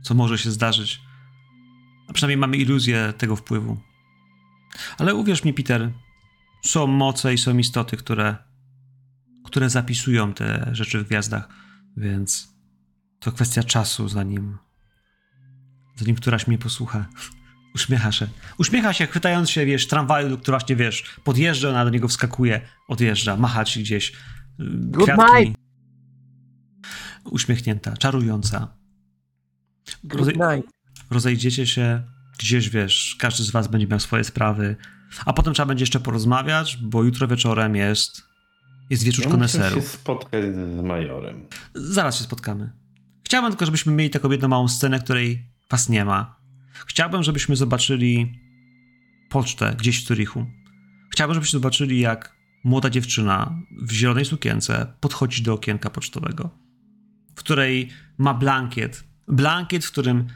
co może się zdarzyć. A przynajmniej mamy iluzję tego wpływu. Ale uwierz mi, Peter, są moce i są istoty, które, które zapisują te rzeczy w gwiazdach, więc to kwestia czasu, zanim, zanim któraś mnie posłucha. Uśmiecha się. Uśmiecha się, chwytając się, wiesz, tramwaju, który właśnie, wiesz, podjeżdża, ona do niego wskakuje, odjeżdża, macha ci gdzieś. y, night. Uśmiechnięta, czarująca. Good Rozej- night. rozejdziecie się gdzieś, wiesz, każdy z was będzie miał swoje sprawy, a potem trzeba będzie jeszcze porozmawiać, bo jutro wieczorem jest, jest wieczór Ja bym chciał się koneserów. spotkać z majorem. Zaraz się spotkamy. Chciałbym tylko, żebyśmy mieli taką jedną małą scenę, której was nie ma. Chciałbym, żebyśmy zobaczyli pocztę gdzieś w Zurichu. Chciałbym, żebyście zobaczyli, jak młoda dziewczyna w zielonej sukience podchodzi do okienka pocztowego, w której ma blankiet. Blankiet, w którym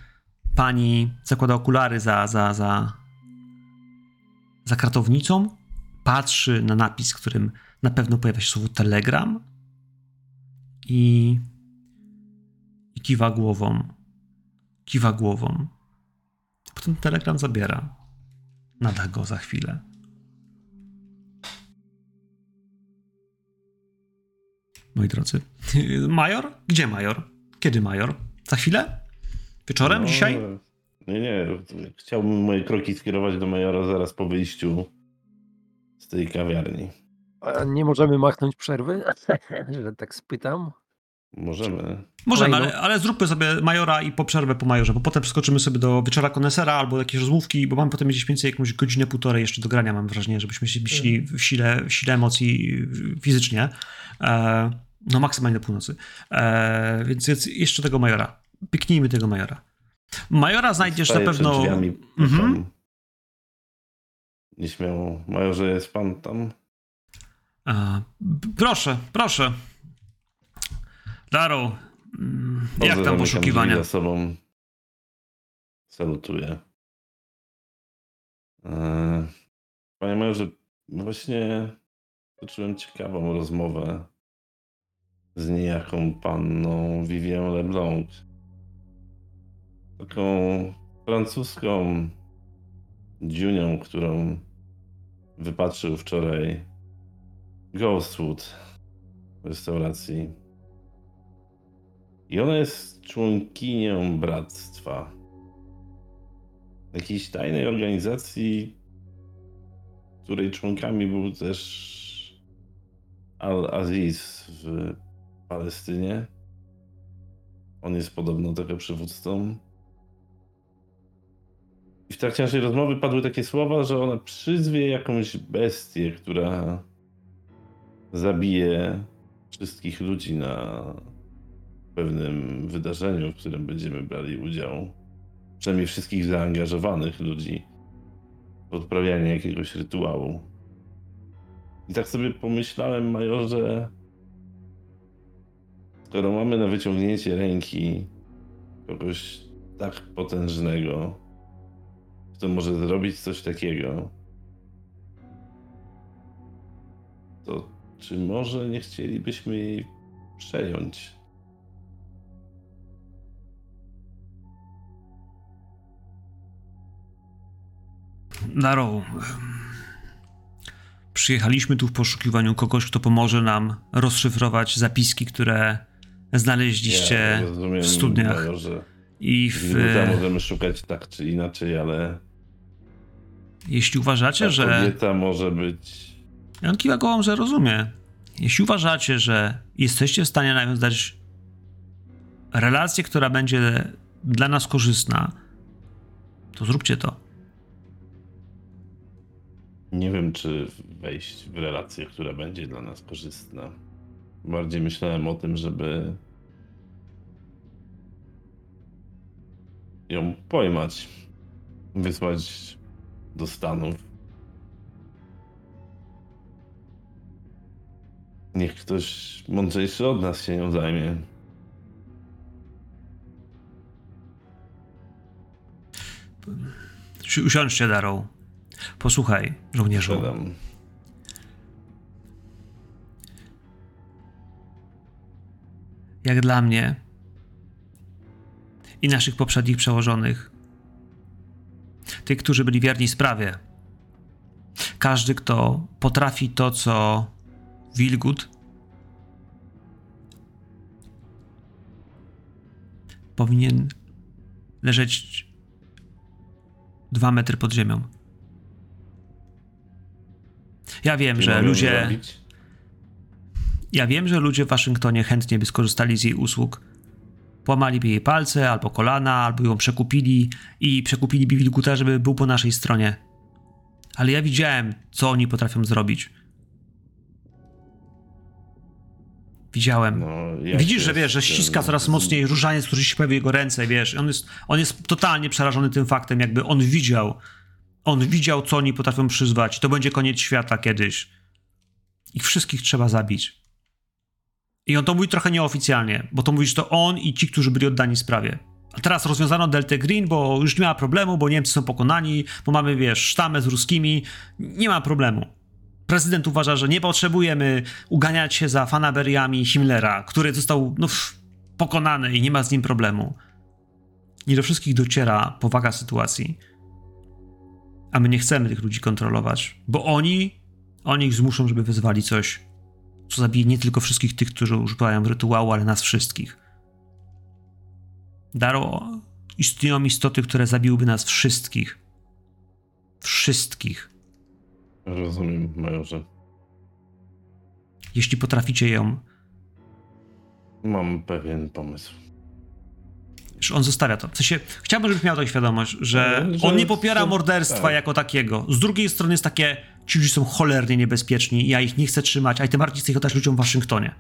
pani zakłada okulary za, za, za, za kratownicą, patrzy na napis, w którym na pewno pojawia się słowo telegram i, i kiwa głową. Kiwa głową. Potem telegram zabiera. Nada go za chwilę. Moi drodzy. Major? Gdzie major? Kiedy major? Za chwilę? Wieczorem? No, Dzisiaj? Nie, nie. Chciałbym moje kroki skierować do majora zaraz po wyjściu z tej kawiarni. A nie możemy machnąć przerwy, że tak spytam. Możemy. Możemy, ale, ale zróbmy sobie majora i po przerwę po majorze, bo potem przeskoczymy sobie do wieczora konesera albo jakieś rozmówki, bo mam potem gdzieś więcej jakąś godzinę, półtorej jeszcze do grania, mam wrażenie, żebyśmy się szli w sile, w sile emocji fizycznie. E, no maksymalnie do północy. E, więc, więc jeszcze tego majora. Pyknijmy tego majora. Majora znajdziesz na Staję przed pewno... drzwiami, Mhm. Nieśmiało. Majorze, jest pan tam? Proszę, proszę. Daro, mm, jak tam poszukiwania? Za sobą salutuję. Eee, Panie majorze, właśnie poczułem ciekawą rozmowę z niejaką panną Vivien Leblanc. Taką francuską dziunią, którą wypatrzył wczoraj Ghostwood w restauracji. I ona jest członkinią bractwa. Jakiejś tajnej organizacji, której członkami był też Al-Aziz w Palestynie. On jest podobno tego przywódcą. I w trakcie naszej rozmowy padły takie słowa, że ona przyzwie jakąś bestię, która zabije wszystkich ludzi na pewnym wydarzeniu, w którym będziemy brali udział. Przynajmniej wszystkich zaangażowanych ludzi w odprawianie jakiegoś rytuału. I tak sobie pomyślałem, majorze, skoro mamy na wyciągnięcie ręki kogoś tak potężnego, kto może zrobić coś takiego, to czy może nie chcielibyśmy jej przejąć? Daro, przyjechaliśmy tu w poszukiwaniu kogoś, kto pomoże nam rozszyfrować zapiski, które znaleźliście Ja rozumiem, w studniach majorze. i w... Możemy szukać tak czy inaczej, ale Jeśli uważacie, ta że... kobieta może być... I on kiwa głową, że rozumie. Jeśli uważacie, że jesteście w stanie nawiązać relację, która będzie dla nas korzystna, to zróbcie to. Nie wiem, czy wejść w relację, która będzie dla nas korzystna. Bardziej myślałem o tym, żeby ją pojmać, wysłać do Stanów. Niech ktoś mądrzejszy od nas się nią zajmie. Si- Usiądźcie, Darrow. Posłuchaj, żołnierzu. Jak dla mnie i naszych poprzednich przełożonych, tych, którzy byli wierni sprawie, każdy, kto potrafi to, co Wilgut, powinien leżeć dwa metry pod ziemią. Ja wiem, że ludzie. Ja wiem, że ludzie w Waszyngtonie chętnie by skorzystali z jej usług, połamaliby jej palce albo kolana, albo ją przekupili i przekupiliby Wilguta, żeby był po naszej stronie. Ale ja widziałem, co oni potrafią zrobić. Widziałem. No, Widzisz, że wiesz, że ściska coraz mocniej różaniec, który się pojawi w jego ręce, wiesz. On jest, on jest totalnie przerażony tym faktem, jakby on widział, on widział, co oni potrafią przyzwać. To będzie koniec świata kiedyś. Ich wszystkich trzeba zabić. I on to mówi trochę nieoficjalnie, bo to mówisz to on i ci, którzy byli oddani sprawie. A teraz rozwiązano Delta Green, bo już nie ma problemu, bo Niemcy są pokonani, bo mamy, wiesz, sztamę z ruskimi. Nie ma problemu. Prezydent uważa, że nie potrzebujemy uganiać się za fanaberiami Himmlera, który został no, pokonany i nie ma z nim problemu. Nie do wszystkich dociera powaga sytuacji. A my nie chcemy tych ludzi kontrolować, bo oni, oni ich zmuszą, żeby wyzwali coś, co zabije nie tylko wszystkich tych, którzy używają rytuału, ale nas wszystkich. Daro, istnieją istoty, które zabiłyby nas wszystkich. Wszystkich. Rozumiem, majorze. Jeśli potraficie ją Mam pewien pomysł. Że on zostawia to. W sensie, chciałbym, żebyś miał tą świadomość, że No, że- on nie popiera że- morderstwa tak. jako takiego. Z drugiej strony jest takie, ci ludzie są cholernie niebezpieczni, ja ich nie chcę trzymać, a tym bardziej chcę ich oddać ludziom w Waszyngtonie.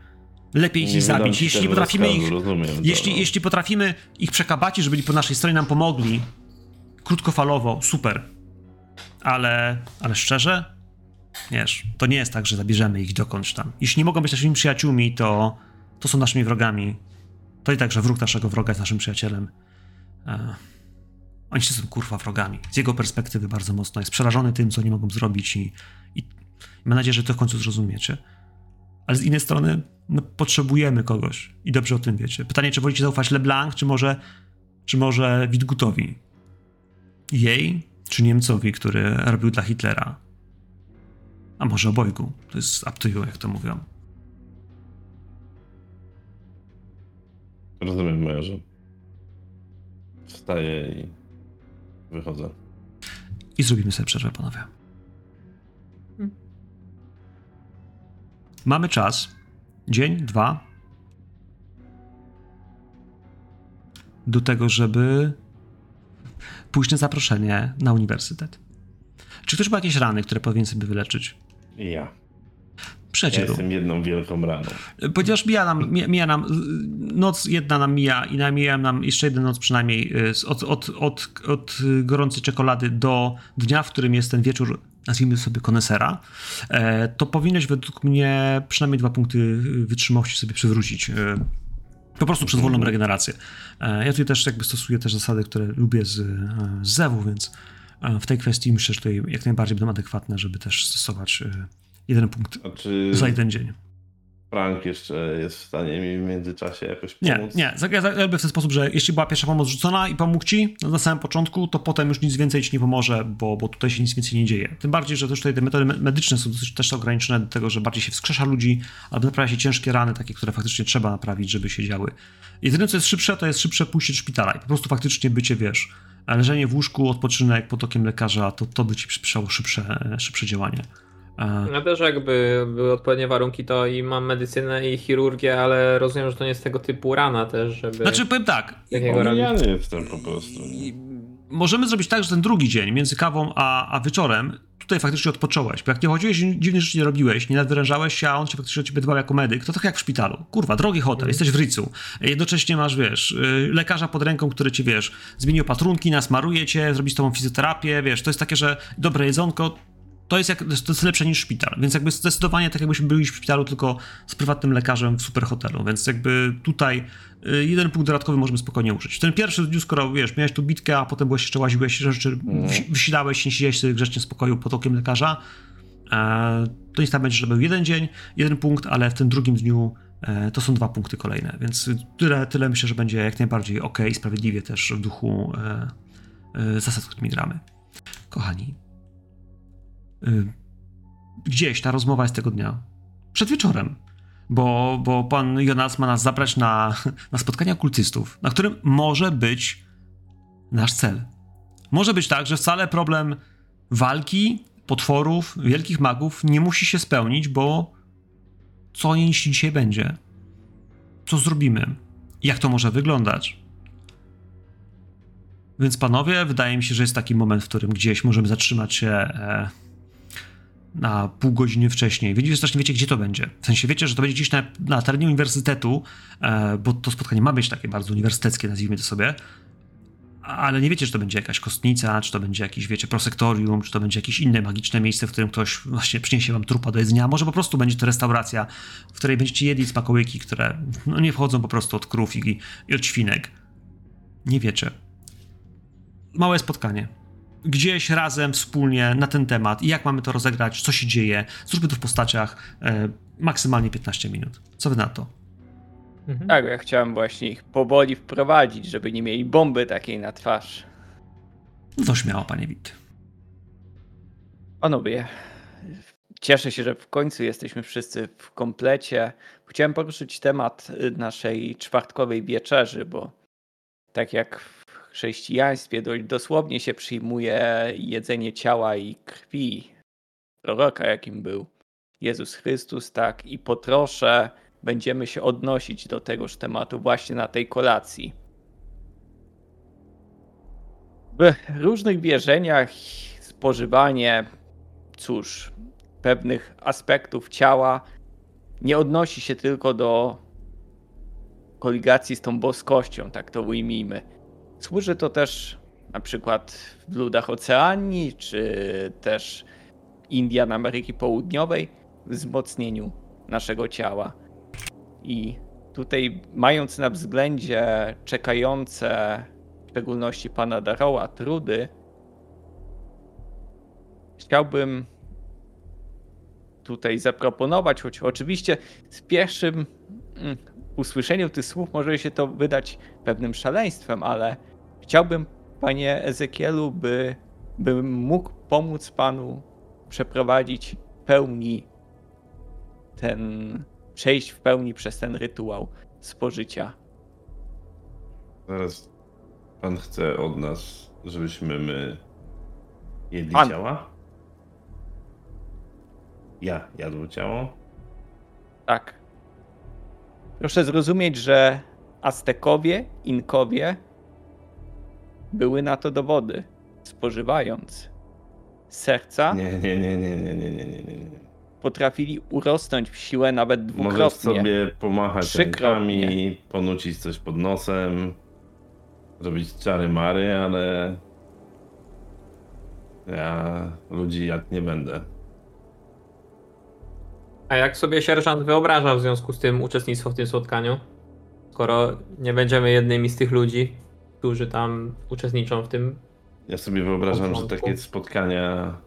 Lepiej ich Nie zabić. Jeśli potrafimy rozkazu, ich, rozumiem jeśli, no. jeśli potrafimy ich przekabacić, żeby po naszej stronie, nam pomogli, krótkofalowo, super. Ale, ale szczerze, wiesz, to nie jest tak, że zabierzemy ich dokądś tam. Jeśli nie mogą być naszymi przyjaciółmi, to, to są naszymi wrogami. To i tak, wróg naszego wroga jest naszym przyjacielem. E, oni się są kurwa wrogami. Z jego perspektywy bardzo mocno jest przerażony tym, co nie mogą zrobić i, i, i mam nadzieję, że to w końcu zrozumiecie. Ale z innej strony no, potrzebujemy kogoś i dobrze o tym wiecie. Pytanie, czy wolicie zaufać LeBlanc, czy może, czy może Widgutowi? Jej, czy Niemcowi, który robił dla Hitlera? A może obojgu? To jest up to you, jak to mówią. Rozumiem, majorze. Wstaję i wychodzę. I zrobimy sobie przerwę, panowie. Mamy czas. Dzień, dwa. Do tego, żeby pójść na zaproszenie na uniwersytet. Czy ktoś ma jakieś rany, które powinien sobie wyleczyć? I ja. Ja jestem jedną wielką raną. Ponieważ mija nam, mija, mija nam, noc jedna nam mija i namija nam jeszcze jeden noc przynajmniej z- od, od, od, od gorącej czekolady do dnia, w którym jest ten wieczór, nazwijmy sobie konesera, e, to powinieneś według mnie przynajmniej dwa punkty y, wytrzymałości sobie przywrócić. Po prostu przez wolną regenerację. E, Ja tutaj też jakby stosuję też zasady, które lubię z, e, z zewu, więc e, w tej kwestii myślę, że tutaj jak najbardziej będą adekwatne, żeby też stosować e, jeden punkt czy za jeden dzień. Frank jeszcze jest w stanie mi w międzyczasie jakoś Nie, pomóc? nie. Zag- Jakby w ten sposób, że jeśli była pierwsza pomoc rzucona i pomógł ci na samym początku, to potem już nic więcej ci nie pomoże, bo, bo tutaj się nic więcej nie dzieje. Tym bardziej, że też tutaj te metody me- medyczne są dosyć też ograniczone do tego, że bardziej się wskrzesza ludzi, albo naprawia się ciężkie rany, takie, które faktycznie trzeba naprawić, żeby się działy. Jedyne, co jest szybsze, to jest szybsze pójście do szpitala i po prostu faktycznie bycie, wiesz, leżenie w łóżku, odpoczynek pod okiem lekarza, to, to by ci przyspieszało szybsze, szybsze działanie. E, Ja też jakby były odpowiednie warunki, to i mam medycynę i chirurgię, ale rozumiem, że to nie jest tego typu rana też, żeby Znaczy, powiem tak, takiego robić. Omijany jestem po prostu. I możemy zrobić tak, że ten drugi dzień między kawą a, a wieczorem tutaj faktycznie odpocząłeś. Bo jak nie chodziłeś, dziwnie rzeczy nie robiłeś, nie nadwyrężałeś się, a on się faktycznie o ciebie dbał jako medyk, to tak jak w szpitalu. Kurwa, drogi hotel, jesteś w Ricu. Jednocześnie masz, wiesz, y, lekarza pod ręką, który ci, wiesz, zmieni opatrunki, nasmaruje cię, zrobi z tobą fizjoterapię, wiesz, to jest takie, że dobre jedzonko, to jest, jak, to jest lepsze niż szpital. Więc jakby zdecydowanie tak jakbyśmy byli w szpitalu, tylko z prywatnym lekarzem w super hotelu. Więc jakby tutaj y, jeden punkt dodatkowy możemy spokojnie użyć. W ten pierwszy dniu, skoro wiesz, miałeś tu bitkę, a potem byłeś jeszcze łaziłeś rzeczy, wsi- wysilałeś się, siedziałeś sobie grzecznie w spokoju pod okiem lekarza, e, to nic tam będzie, że był jeden dzień, jeden punkt, ale w tym drugim dniu e, to są dwa punkty kolejne. Więc tyle, tyle myślę, że będzie jak najbardziej ok, sprawiedliwie też w duchu e, zasad, którymi gramy. Kochani, gdzieś ta rozmowa jest tego dnia. Przed wieczorem. Bo, bo pan Jonas ma nas zabrać na, na spotkanie okultystów, na którym może być nasz cel. Może być tak, że wcale problem walki, potworów, wielkich magów nie musi się spełnić, bo co jeśli dzisiaj będzie? Co zrobimy? jak to może wyglądać. Więc panowie, wydaje mi się, że jest taki moment, w którym gdzieś możemy zatrzymać się e, na pół godziny wcześniej. Wiecie, strasznie wiecie, gdzie to będzie. W sensie wiecie, że to będzie gdzieś na, na terenie uniwersytetu, e, bo to spotkanie ma być takie bardzo uniwersyteckie, nazwijmy to sobie. Ale nie wiecie, czy to będzie jakaś kostnica, czy to będzie jakieś, wiecie, prosektorium, czy to będzie jakieś inne magiczne miejsce, w którym ktoś właśnie przyniesie wam trupa do jedzenia. Może po prostu będzie to restauracja, w której będziecie jedli smakołyki, które no, nie wchodzą po prostu od krów i, i od świnek. Nie wiecie. Małe spotkanie gdzieś razem, wspólnie na ten temat i jak mamy to rozegrać, co się dzieje. Zróbmy to w postaciach e, maksymalnie 15 minut. Co wy na to? Mhm. Tak, ja chciałem właśnie ich powoli wprowadzić, żeby nie mieli bomby takiej na twarz. No to śmiało, panie Wit. Panowie, cieszę się, że w końcu jesteśmy wszyscy w komplecie. Chciałem poruszyć temat naszej czwartkowej wieczerzy, bo tak jak chrześcijaństwie dość dosłownie się przyjmuje jedzenie ciała i krwi proroka, jakim był Jezus Chrystus, tak i po trosze będziemy się odnosić do tegoż tematu właśnie na tej kolacji. W różnych wierzeniach spożywanie, cóż, pewnych aspektów ciała nie odnosi się tylko do koligacji z tą boskością, tak to ujmijmy. Służy to też na przykład w ludach Oceanii, czy też Indian Ameryki Południowej wzmocnieniu naszego ciała. I tutaj, mając na względzie czekające, w szczególności pana Daroła, trudy, chciałbym tutaj zaproponować, choć oczywiście z pierwszym mm, usłyszeniu tych słów może się to wydać pewnym szaleństwem, ale chciałbym, panie Ezekielu, by, bym mógł pomóc panu przeprowadzić w pełni ten, przejść w pełni przez ten rytuał spożycia. Zaraz pan chce od nas, żebyśmy my jedli Pan. ciała? Ja jadł ciało? Tak. Proszę zrozumieć, że Aztekowie, Inkowie były na to dowody, spożywając serca. Nie, nie, nie, nie, nie, nie, nie, nie. nie. Potrafili urosnąć w siłę nawet dwukrotnie. Możesz sobie pomachać Trzykrotnie. rękami, ponucić coś pod nosem, robić czary mary, ale ja ludzi jak nie będę. A jak sobie sierżant wyobraża w związku z tym uczestnictwo w tym spotkaniu? Skoro nie będziemy jednymi z tych ludzi, którzy tam uczestniczą w tym. Ja sobie wyobrażam, że takie spotkania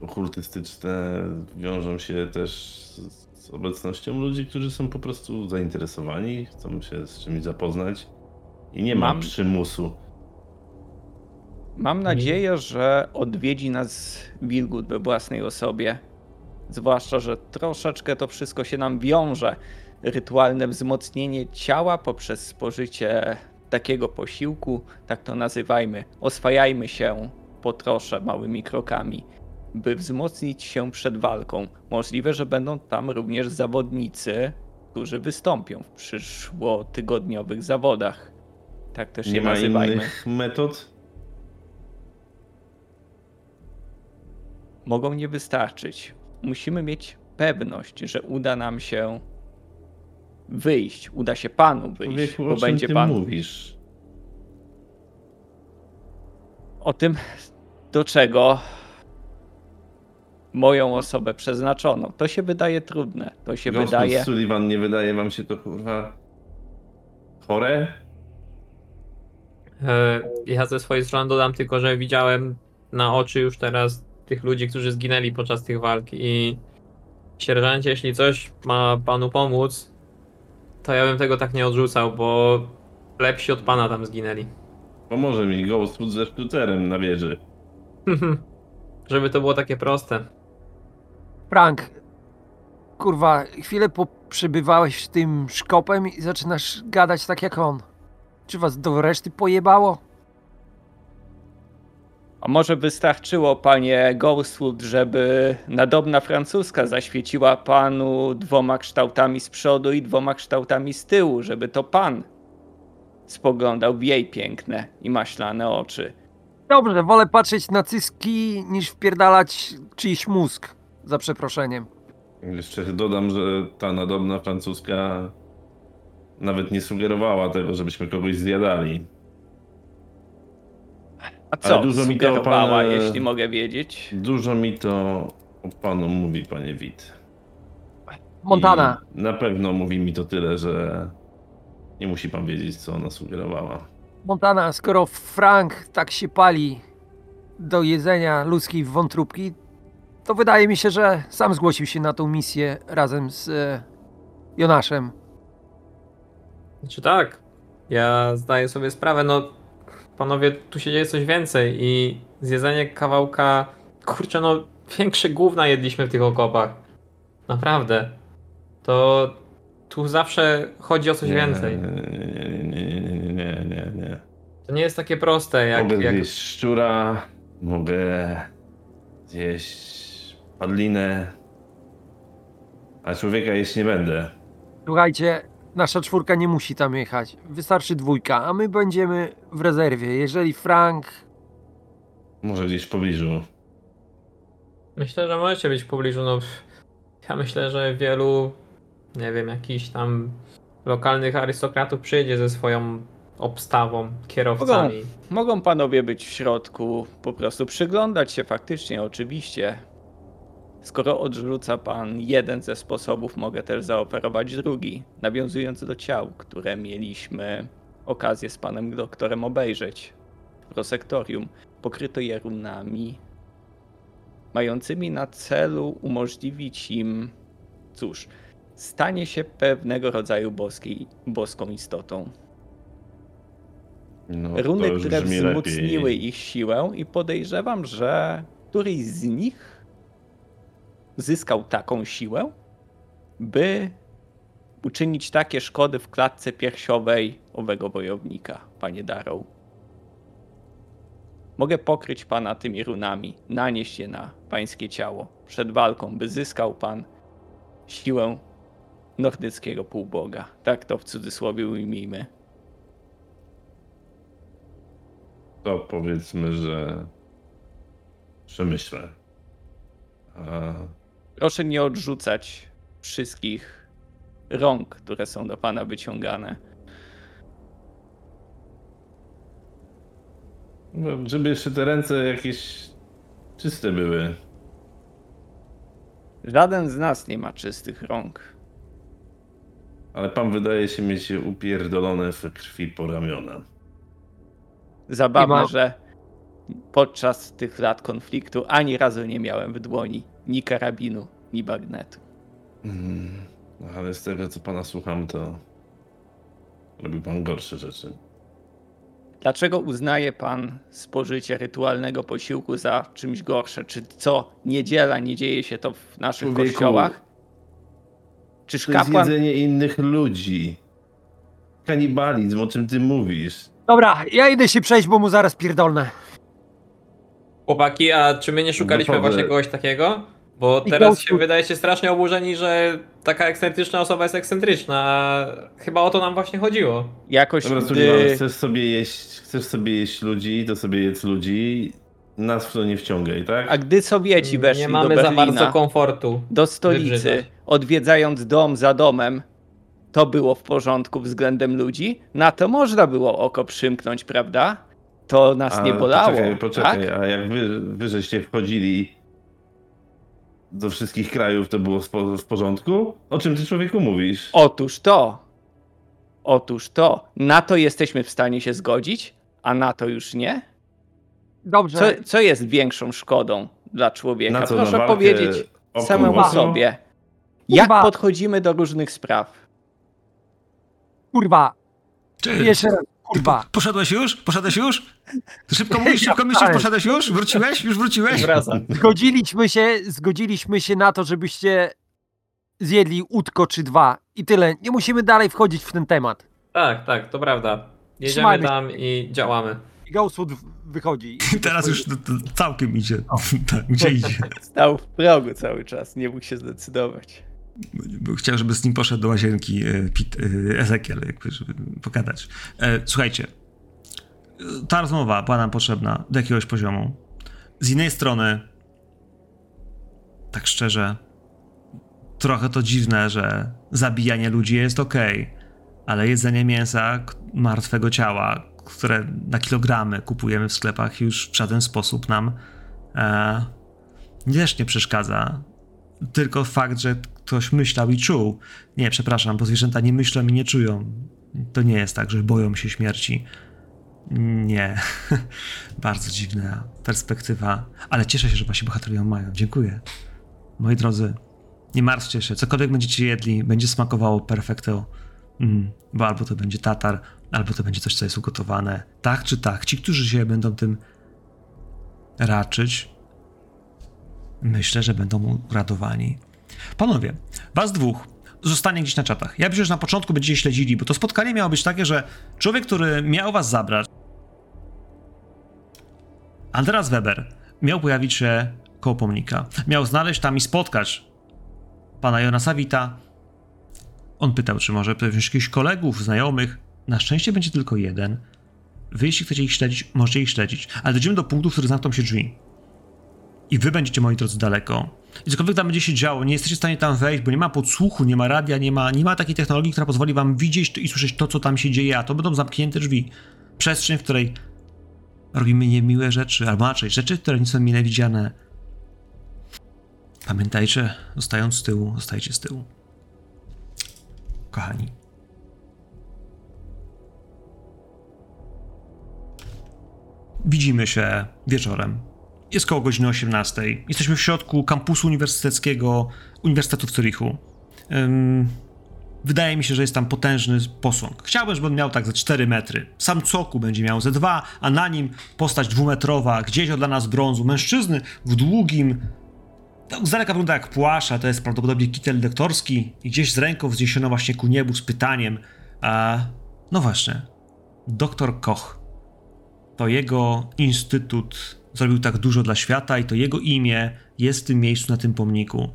okultystyczne wiążą się też z, z obecnością ludzi, którzy są po prostu zainteresowani, chcą się z czymś zapoznać i nie ma Mam- przymusu. Mam nadzieję, że odwiedzi nas Wilgut we własnej osobie. Zwłaszcza, że troszeczkę to wszystko się nam wiąże. Rytualne wzmocnienie ciała poprzez spożycie takiego posiłku, tak to nazywajmy. Oswajajmy się po trosze małymi krokami, by wzmocnić się przed walką. Możliwe, że będą tam również zawodnicy, którzy wystąpią w przyszłotygodniowych zawodach. Tak też Nie się ma nazywajmy. innych metod? mogą nie wystarczyć. Musimy mieć pewność, że uda nam się wyjść, uda się panu wyjść, Człowieku, bo będzie pan mówisz? o tym, do czego moją osobę przeznaczono. To się wydaje trudne. To się Gospod wydaje. Sullivan, nie wydaje wam się to kurwa chore? E, Ja ze swojej strony dodam tylko, że widziałem na oczy już teraz tych ludzi, którzy zginęli podczas tych walk i sierżancie, jeśli coś ma panu pomóc, to ja bym tego tak nie odrzucał, bo lepsi od pana tam zginęli. Pomoże mi Ghostwood ze sztucerem na wieży. Żeby to było takie proste. Frank, kurwa, chwilę poprzebywałeś z tym szkopem i zaczynasz gadać tak jak on. Czy was do reszty pojebało? A może wystarczyło, panie Ghostwood, żeby nadobna francuska zaświeciła panu dwoma kształtami z przodu i dwoma kształtami z tyłu, żeby to pan spoglądał w jej piękne i maślane oczy. Dobrze, wolę patrzeć na cyski niż wpierdalać czyjś mózg, za przeproszeniem. Jeszcze dodam, że ta nadobna francuska nawet nie sugerowała tego, żebyśmy kogoś zjadali. A co Ale dużo mi to sugerowała, pan, e, jeśli mogę wiedzieć? Dużo mi to o panu mówi, panie Wit. Montana, I na pewno mówi mi to tyle, że nie musi pan wiedzieć, co ona sugerowała. Montana, skoro Frank tak się pali do jedzenia ludzkiej wątróbki, to wydaje mi się, że sam zgłosił się na tą misję razem z e, Jonaszem. Znaczy tak, ja zdaję sobie sprawę, no panowie, tu się dzieje coś więcej i zjedzenie kawałka, kurczę no, większe gówna jedliśmy w tych okopach. Naprawdę. To tu zawsze chodzi o coś Nie, więcej. Nie, nie, nie, nie, nie, nie, nie. To nie jest takie proste jak... Mogę jak... zjeść szczura, mogę zjeść padlinę, a człowieka jeść nie będę. Słuchajcie, nasza czwórka nie musi tam jechać. Wystarczy dwójka, a my będziemy w rezerwie. Jeżeli Frank. Może gdzieś w pobliżu. Myślę, że możecie być w pobliżu, no ja myślę, że wielu, nie wiem, jakichś tam lokalnych arystokratów przyjdzie ze swoją obstawą, kierowcami. Mogą panowie być w środku, po prostu przyglądać się faktycznie, oczywiście. Skoro odrzuca pan jeden ze sposobów, mogę też zaoferować drugi, nawiązując do ciał, które mieliśmy okazję z panem doktorem obejrzeć w prosektorium. Pokryto je runami, mającymi na celu umożliwić im, cóż, stanie się pewnego rodzaju boskiej, boską istotą. No, Runy, które wzmocniły lepiej. ich siłę i podejrzewam, że któryś z nich zyskał taką siłę, by uczynić takie szkody w klatce piersiowej owego wojownika, panie Darrow. Mogę pokryć pana tymi runami, nanieść je na pańskie ciało przed walką, by zyskał pan siłę nordyckiego półboga. Tak to w cudzysłowie ujmijmy. To powiedzmy, że przemyślę. A Proszę nie odrzucać wszystkich rąk, które są do pana wyciągane. no, żeby jeszcze te ręce jakieś czyste były. Żaden z nas nie ma czystych rąk. Ale pan wydaje się mieć upierdolone w krwi po ramiona. Zabawne, ma- że podczas tych lat konfliktu ani razu nie miałem w dłoni ni karabinu, ni bagnetu. Mm, no, ale z tego, co pana słucham, to robi pan gorsze rzeczy. Dlaczego uznaje pan spożycie rytualnego posiłku za czymś gorsze? Czy co niedziela nie dzieje się to w naszych Człowieku, kościołach? Czyż To jest kapłan jedzenie innych ludzi. Kanibalizm, o czym ty mówisz. Dobra, ja idę się przejść, bo mu zaraz pierdolnę. Chłopaki, a czy my nie szukaliśmy właśnie kogoś takiego? Bo I teraz się wydajecie strasznie oburzeni, że taka ekscentryczna osoba jest ekscentryczna. a Chyba o to nam właśnie chodziło. jakoś Dobra, gdy... chcesz sobie jeść, chcesz sobie jeść ludzi, to sobie jedz ludzi. Nas w to nie wciągaj, tak? A gdy Sowieci weszli Nie do mamy za Berlina... bardzo komfortu. do stolicy, Wybrzydzać. odwiedzając dom za domem, to było w porządku względem ludzi? Na to można było oko przymknąć, prawda? To nas nie bolało. Poczekaj, poczekaj, tak? a jak wy, wy żeście wchodzili do wszystkich krajów, to było w, po- w porządku? O czym ty człowieku mówisz? Otóż to. Otóż to. Na to jesteśmy w stanie się zgodzić, a na to już nie? Dobrze. Co, co jest większą szkodą dla człowieka? Na co, Proszę na powiedzieć samemu sobie. Jak Kurwa. podchodzimy do różnych spraw? Kurwa, jeszcze raz, kurwa. Poszedłeś już? Poszedłeś już? Szybko mówisz, szybko myślisz, poszedłeś już? Wróciłeś? Już wróciłeś? Zgodziliśmy się, zgodziliśmy się na to, żebyście zjedli łódko czy dwa. I tyle. Nie musimy dalej wchodzić w ten temat. Tak, tak, to prawda. Jedziemy Trzymajmy się. tam i działamy. Ghostwood, wychodzi. Teraz już to, to całkiem idzie. Tak, Gdzie idzie? Stał w progu cały czas, nie mógł się zdecydować. Chciał, żeby z nim poszedł do łazienki e, Pit, e, Ezekiel, jakby, żeby pogadać. E, Słuchajcie, ta rozmowa była nam potrzebna do jakiegoś poziomu. Z innej strony, tak szczerze, trochę to dziwne, że zabijanie ludzi jest ok, ale jedzenie mięsa, martwego ciała, które na kilogramy kupujemy w sklepach, już w żaden sposób nam e, też nie przeszkadza. Tylko fakt, że ktoś myślał i czuł. Nie, przepraszam, bo zwierzęta nie myślą i nie czują. To nie jest tak, że boją się śmierci. Nie. Bardzo dziwna perspektywa. Ale cieszę się, że wasi bohaterowie ją mają. Dziękuję. Moi drodzy, nie martwcie się. Cokolwiek będziecie jedli, będzie smakowało perfekto. Mm, bo albo to będzie tatar, albo to będzie coś, co jest ugotowane. Tak czy tak. Ci, którzy się będą tym raczyć, myślę, że będą uradowani. Panowie, was dwóch zostanie gdzieś na czatach. Ja że na początku będziecie śledzili, bo to spotkanie miało być takie, że człowiek, który miał was zabrać, Andreas Weber, miał pojawić się koło pomnika. Miał znaleźć tam i spotkać pana Jonasa Wita. On pytał, czy może wziąć jakichś kolegów, znajomych. Na szczęście będzie tylko jeden. Wy, jeśli chcecie ich śledzić, możecie ich śledzić, ale dojdziemy do punktu, w którym zamkną się drzwi. I wy będziecie, moi drodzy, daleko. I cokolwiek tam będzie się działo, nie jesteście w stanie tam wejść, bo nie ma podsłuchu, nie ma radia, nie ma, nie ma takiej technologii, która pozwoli wam widzieć i słyszeć to, co tam się dzieje, a to będą zamknięte drzwi. Przestrzeń, w której robimy niemiłe rzeczy, albo raczej rzeczy, które nie są mile widziane. Pamiętajcie, zostając z tyłu, zostajcie z tyłu. Kochani. Widzimy się wieczorem. Jest koło godziny 18. Jesteśmy w środku kampusu uniwersyteckiego Uniwersytetu w Zurichu. Ym, wydaje mi się, że jest tam potężny posąg. Chciałbym, żeby on miał tak ze 4 metry. Sam coku będzie miał ze 2, a na nim postać dwumetrowa, gdzieś od nas brązu. Mężczyzny w długim, tak z daleka wygląda jak płaszcz, to jest prawdopodobnie kitel lektorski i gdzieś z ręką wzniesiono właśnie ku niebu z pytaniem. A, no właśnie, doktor Koch. To jego instytut zrobił tak dużo dla świata i to jego imię jest w tym miejscu na tym pomniku.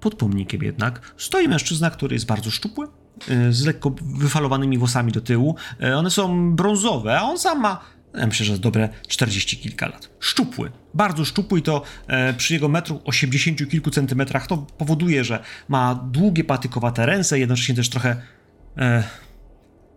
Pod pomnikiem jednak stoi mężczyzna, który jest bardzo szczupły, y, z lekko wyfalowanymi włosami do tyłu. Y, One są brązowe, a on sam ma, ja myślę, że dobre 40 kilka lat. Szczupły, bardzo szczupły i to e, przy jego metru 80 kilku centymetrach to powoduje, że ma długie patykowate ręce, jednocześnie też trochę e,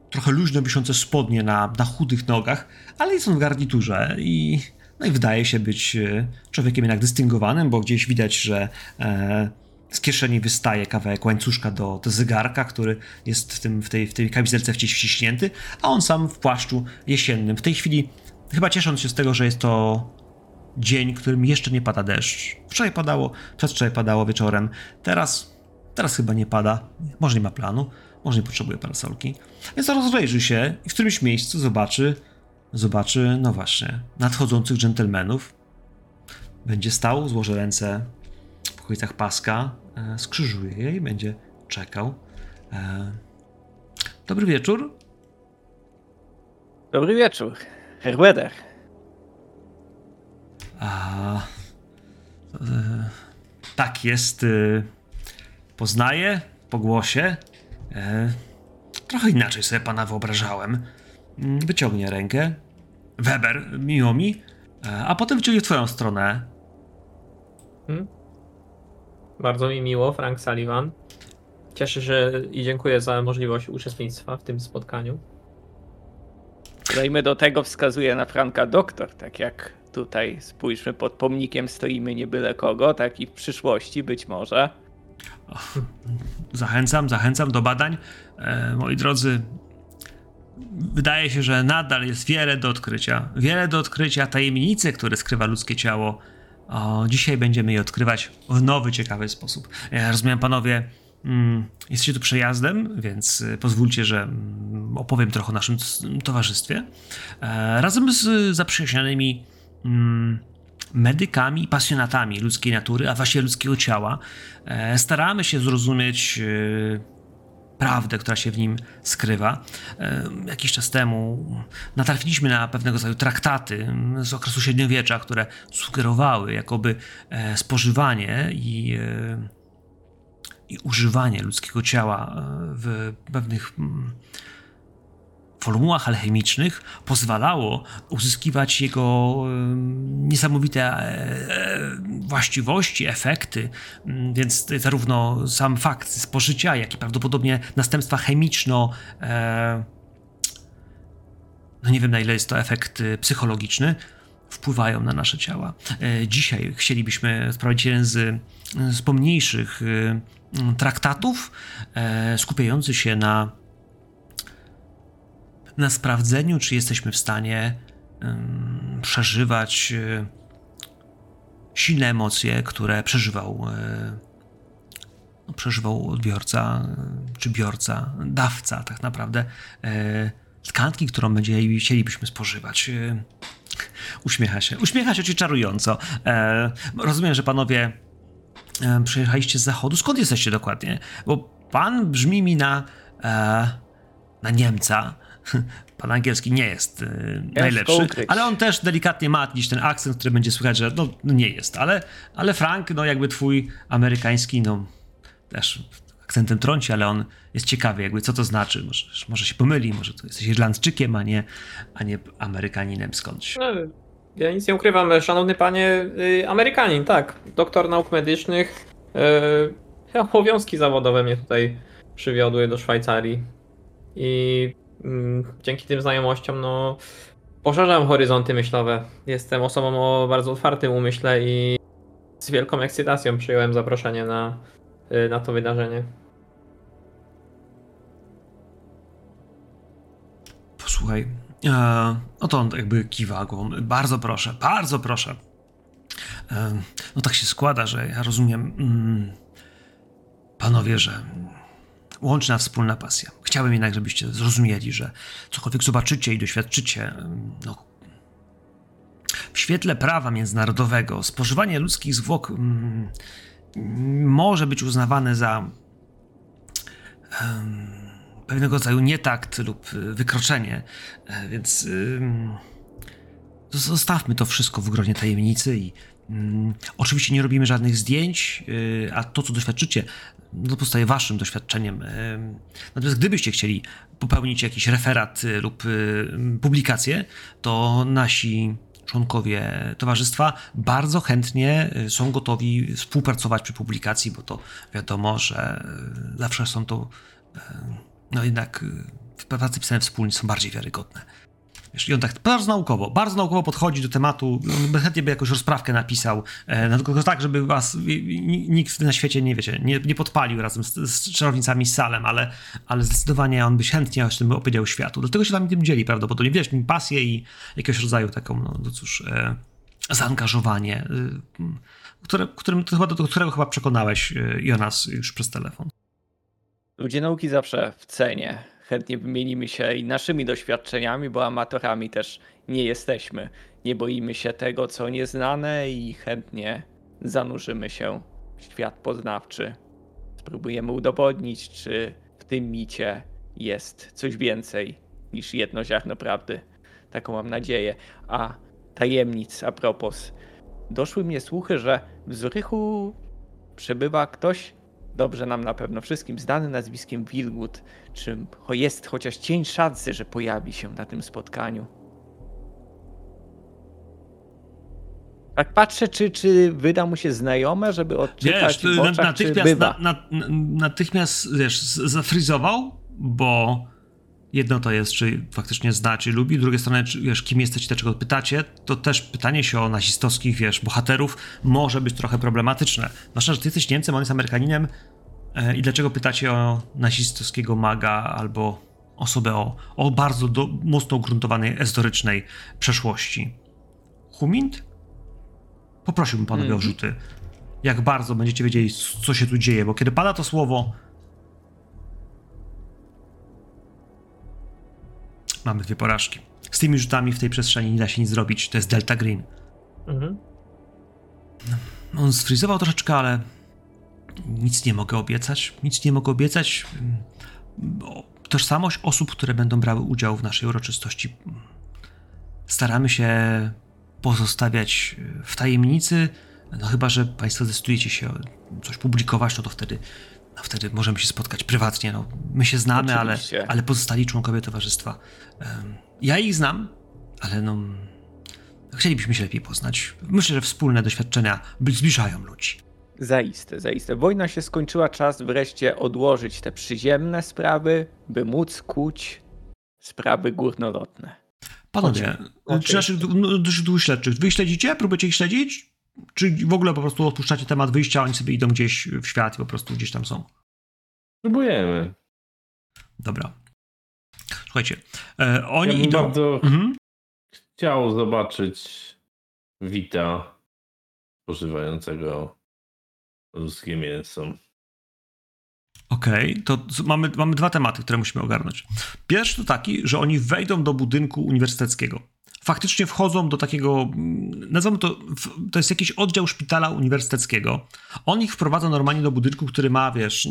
trochę luźno wiszące spodnie na, na chudych nogach, ale jest on w garniturze i, no i wydaje się być e, człowiekiem jednak dystyngowanym, bo gdzieś widać, że e, z kieszeni wystaje kawałek łańcuszka do, do zegarka, który jest w, tym, w, tej, w tej kamizelce wciś wciśnięty, a on sam w płaszczu jesiennym. W tej chwili, chyba ciesząc się z tego, że jest to dzień, w którym jeszcze nie pada deszcz. Wczoraj padało, przedwczoraj padało wieczorem, teraz, teraz chyba nie pada, może nie ma planu, może nie potrzebuje parasolki. Więc rozejrzy się i w którymś miejscu zobaczy, zobaczy, no właśnie, nadchodzących dżentelmenów. Będzie stał, złoży ręce w okolicach paska, e, skrzyżuje je i będzie czekał. E, dobry wieczór. Dobry wieczór, Herr Weather. A, e, tak jest. Poznaję po głosie. Trochę inaczej sobie pana wyobrażałem. Mm, Wyciągnie rękę. Weber, miło mi. E, a potem wyciągnie w twoją stronę. Bardzo mi miło, Frank Sullivan. Cieszę się i dziękuję za możliwość uczestnictwa w tym spotkaniu. Dodajmy do tego wskazuje na Franka doktor, tak jak tutaj spójrzmy pod pomnikiem stoimy nie byle kogo, tak i w przyszłości być może. Zachęcam, zachęcam do badań. E, moi drodzy, wydaje się, że nadal jest wiele do odkrycia. Wiele do odkrycia tajemnicy, które skrywa ludzkie ciało. O, dzisiaj będziemy je odkrywać w nowy, ciekawy sposób. Ja rozumiem, panowie, mm, jesteście tu przejazdem, więc y, pozwólcie, że mm, opowiem trochę o naszym towarzystwie. E, razem z zaprzyjaźnionymi mm, medykami pasjonatami ludzkiej natury, a właściwie ludzkiego ciała, e, staramy się zrozumieć e, prawdę, która się w nim skrywa. Jakiś czas temu natrafiliśmy na pewnego rodzaju traktaty z okresu średniowiecza, które sugerowały jakoby e, spożywanie i, e, i używanie ludzkiego ciała e, w pewnych mm, formułach alchemicznych pozwalało uzyskiwać jego niesamowite e, e, właściwości, efekty, Mm, więc zarówno sam fakt spożycia, jak i prawdopodobnie następstwa chemiczno e, no nie wiem na ile jest to efekt y, psychologiczny, wpływają na nasze ciała. Dzisiaj chcielibyśmy sprawdzić jeden z, z pomniejszych y, traktatów, skupiający się na na sprawdzeniu, czy jesteśmy w stanie przeżywać y, silne emocje, które przeżywał, y, no, przeżywał odbiorca, y, czy biorca, dawca tak naprawdę tkanki, którą będzie chcielibyśmy spożywać. Uśmiecha się. Uśmiecha się ci czarująco. E, rozumiem, że panowie e, przyjechaliście z zachodu. Skąd jesteście dokładnie? Bo pan brzmi mi na, e, na Niemca. Pan angielski nie jest e, najlepszy, ale on też delikatnie ma jakiś ten akcent, który będzie słychać, że no, no nie jest. Ale, ale Frank, no jakby twój amerykański, no też akcentem trąci, ale on jest ciekawy, jakby co to znaczy. Może, może się pomyli, może to jesteś Irlandczykiem, a nie, a nie Amerykaninem skądś. No, ja nic nie ukrywam, szanowny panie, y, Amerykanin, tak. Doktor nauk medycznych. Y, obowiązki zawodowe mnie tutaj przywiodły do Szwajcarii. I dzięki tym znajomościom, no, poszerzam horyzonty myślowe. Jestem osobą o bardzo otwartym umyśle i z wielką ekscytacją przyjąłem zaproszenie na, y, na to wydarzenie. Posłuchaj, e, oto on jakby kiwa głową. Bardzo proszę, bardzo proszę. E, no tak się składa, że ja rozumiem, mm, panowie, że łączy nas wspólna pasja. Chciałem jednak, żebyście zrozumieli, że cokolwiek zobaczycie i doświadczycie, no, w świetle prawa międzynarodowego spożywanie ludzkich zwłok mm, może być uznawane za pewnego rodzaju nietakt lub y, wykroczenie, E, więc zostawmy to wszystko w gronie tajemnicy i oczywiście nie robimy żadnych zdjęć, y, a to, co doświadczycie, no, pozostaje waszym doświadczeniem. Ym, Natomiast gdybyście chcieli popełnić jakiś referat y, lub y, publikację, to nasi członkowie towarzystwa bardzo chętnie y, są gotowi współpracować przy publikacji, bo to wiadomo, że y, zawsze są to y, no jednak y, prace pisane wspólnie są bardziej wiarygodne. Wiesz, I on tak bardzo naukowo, bardzo naukowo podchodzi do tematu, on by chętnie by jakąś rozprawkę napisał, e, no tylko tak, żeby was nikt na świecie, nie wiecie, nie, nie podpalił razem z, z czarownicami z salem, ale, ale zdecydowanie on by chętnie o tym opowiedział światu. Dlatego się wam tym dzieli prawdopodobnie, wiesz, nim pasję i jakiegoś rodzaju taką, no, no cóż, e, zaangażowanie, y, które, którym, to chyba, do którego chyba przekonałeś y, Jonas już przez telefon. Ludzie nauki zawsze w cenie. Chętnie wymienimy się i naszymi doświadczeniami, bo amatorami też nie jesteśmy. Nie boimy się tego, co nieznane i chętnie zanurzymy się w świat poznawczy. Spróbujemy udowodnić, czy w tym micie jest coś więcej niż jedno ziarno prawdy. Taką mam nadzieję. A tajemnic a propos. Doszły mnie słuchy, że w Zurychu przebywa ktoś, dobrze nam na pewno wszystkim znany nazwiskiem Wilgut. Czy jest chociaż cień szansy, że pojawi się na tym spotkaniu? Tak patrzę, czy, czy wyda mu się znajome, żeby odczytać Wiesz, w oczach, natychmiast, bywa. na, na, natychmiast wiesz, zafryzował, bo jedno to jest, czy faktycznie zna, czy lubi, z drugiej strony, czy, wiesz, kim jesteście, dlaczego pytacie, to też pytanie się o nazistowskich, wiesz, bohaterów może być trochę problematyczne. Zwłaszcza, że ty jesteś Niemcem, on jest Amerykaninem e, i dlaczego pytacie o nazistowskiego maga albo osobę o, o bardzo do, mocno ugruntowanej, historycznej przeszłości. Humint? Poprosiłbym panowie o Mhm. rzuty. Jak bardzo będziecie wiedzieli, co się tu dzieje, bo kiedy pada to słowo, mamy dwie porażki. Z tymi rzutami w tej przestrzeni nie da się nic zrobić. To jest Delta Green. Mhm. On sfrizował troszeczkę, ale nic nie mogę obiecać. Nic nie mogę obiecać. o tożsamość osób, które będą brały udział w naszej uroczystości. Staramy się pozostawiać w tajemnicy, no chyba, że Państwo zdecydujecie się coś publikować, no to wtedy, no wtedy możemy się spotkać prywatnie. No, my się znamy, ale, ale pozostali członkowie towarzystwa. Ja ich znam, ale no. Chcielibyśmy się lepiej poznać. Myślę, że wspólne doświadczenia zbliżają ludzi. Zaiste, zaiste. Wojna się skończyła, czas wreszcie odłożyć te przyziemne sprawy, by móc kuć sprawy górnolotne. Panowie, czy naszych dwóch śledczych, wy śledzicie? Próbujecie ich śledzić? Czy w ogóle po prostu odpuszczacie temat wyjścia, oni sobie idą gdzieś w świat i po prostu gdzieś tam są? Próbujemy. Dobra. Słuchajcie, e, oni ja idą... bardzo Mhm. chciał zobaczyć Wita spożywającego ludzkie mięso. Okej, to z- mamy, mamy dwa tematy, które musimy ogarnąć. Pierwszy to taki, że oni wejdą do budynku uniwersyteckiego. Faktycznie wchodzą do takiego, mm, nazwijmy to, to jest jakiś oddział szpitala uniwersyteckiego. On ich wprowadza normalnie do budynku, który ma, wiesz,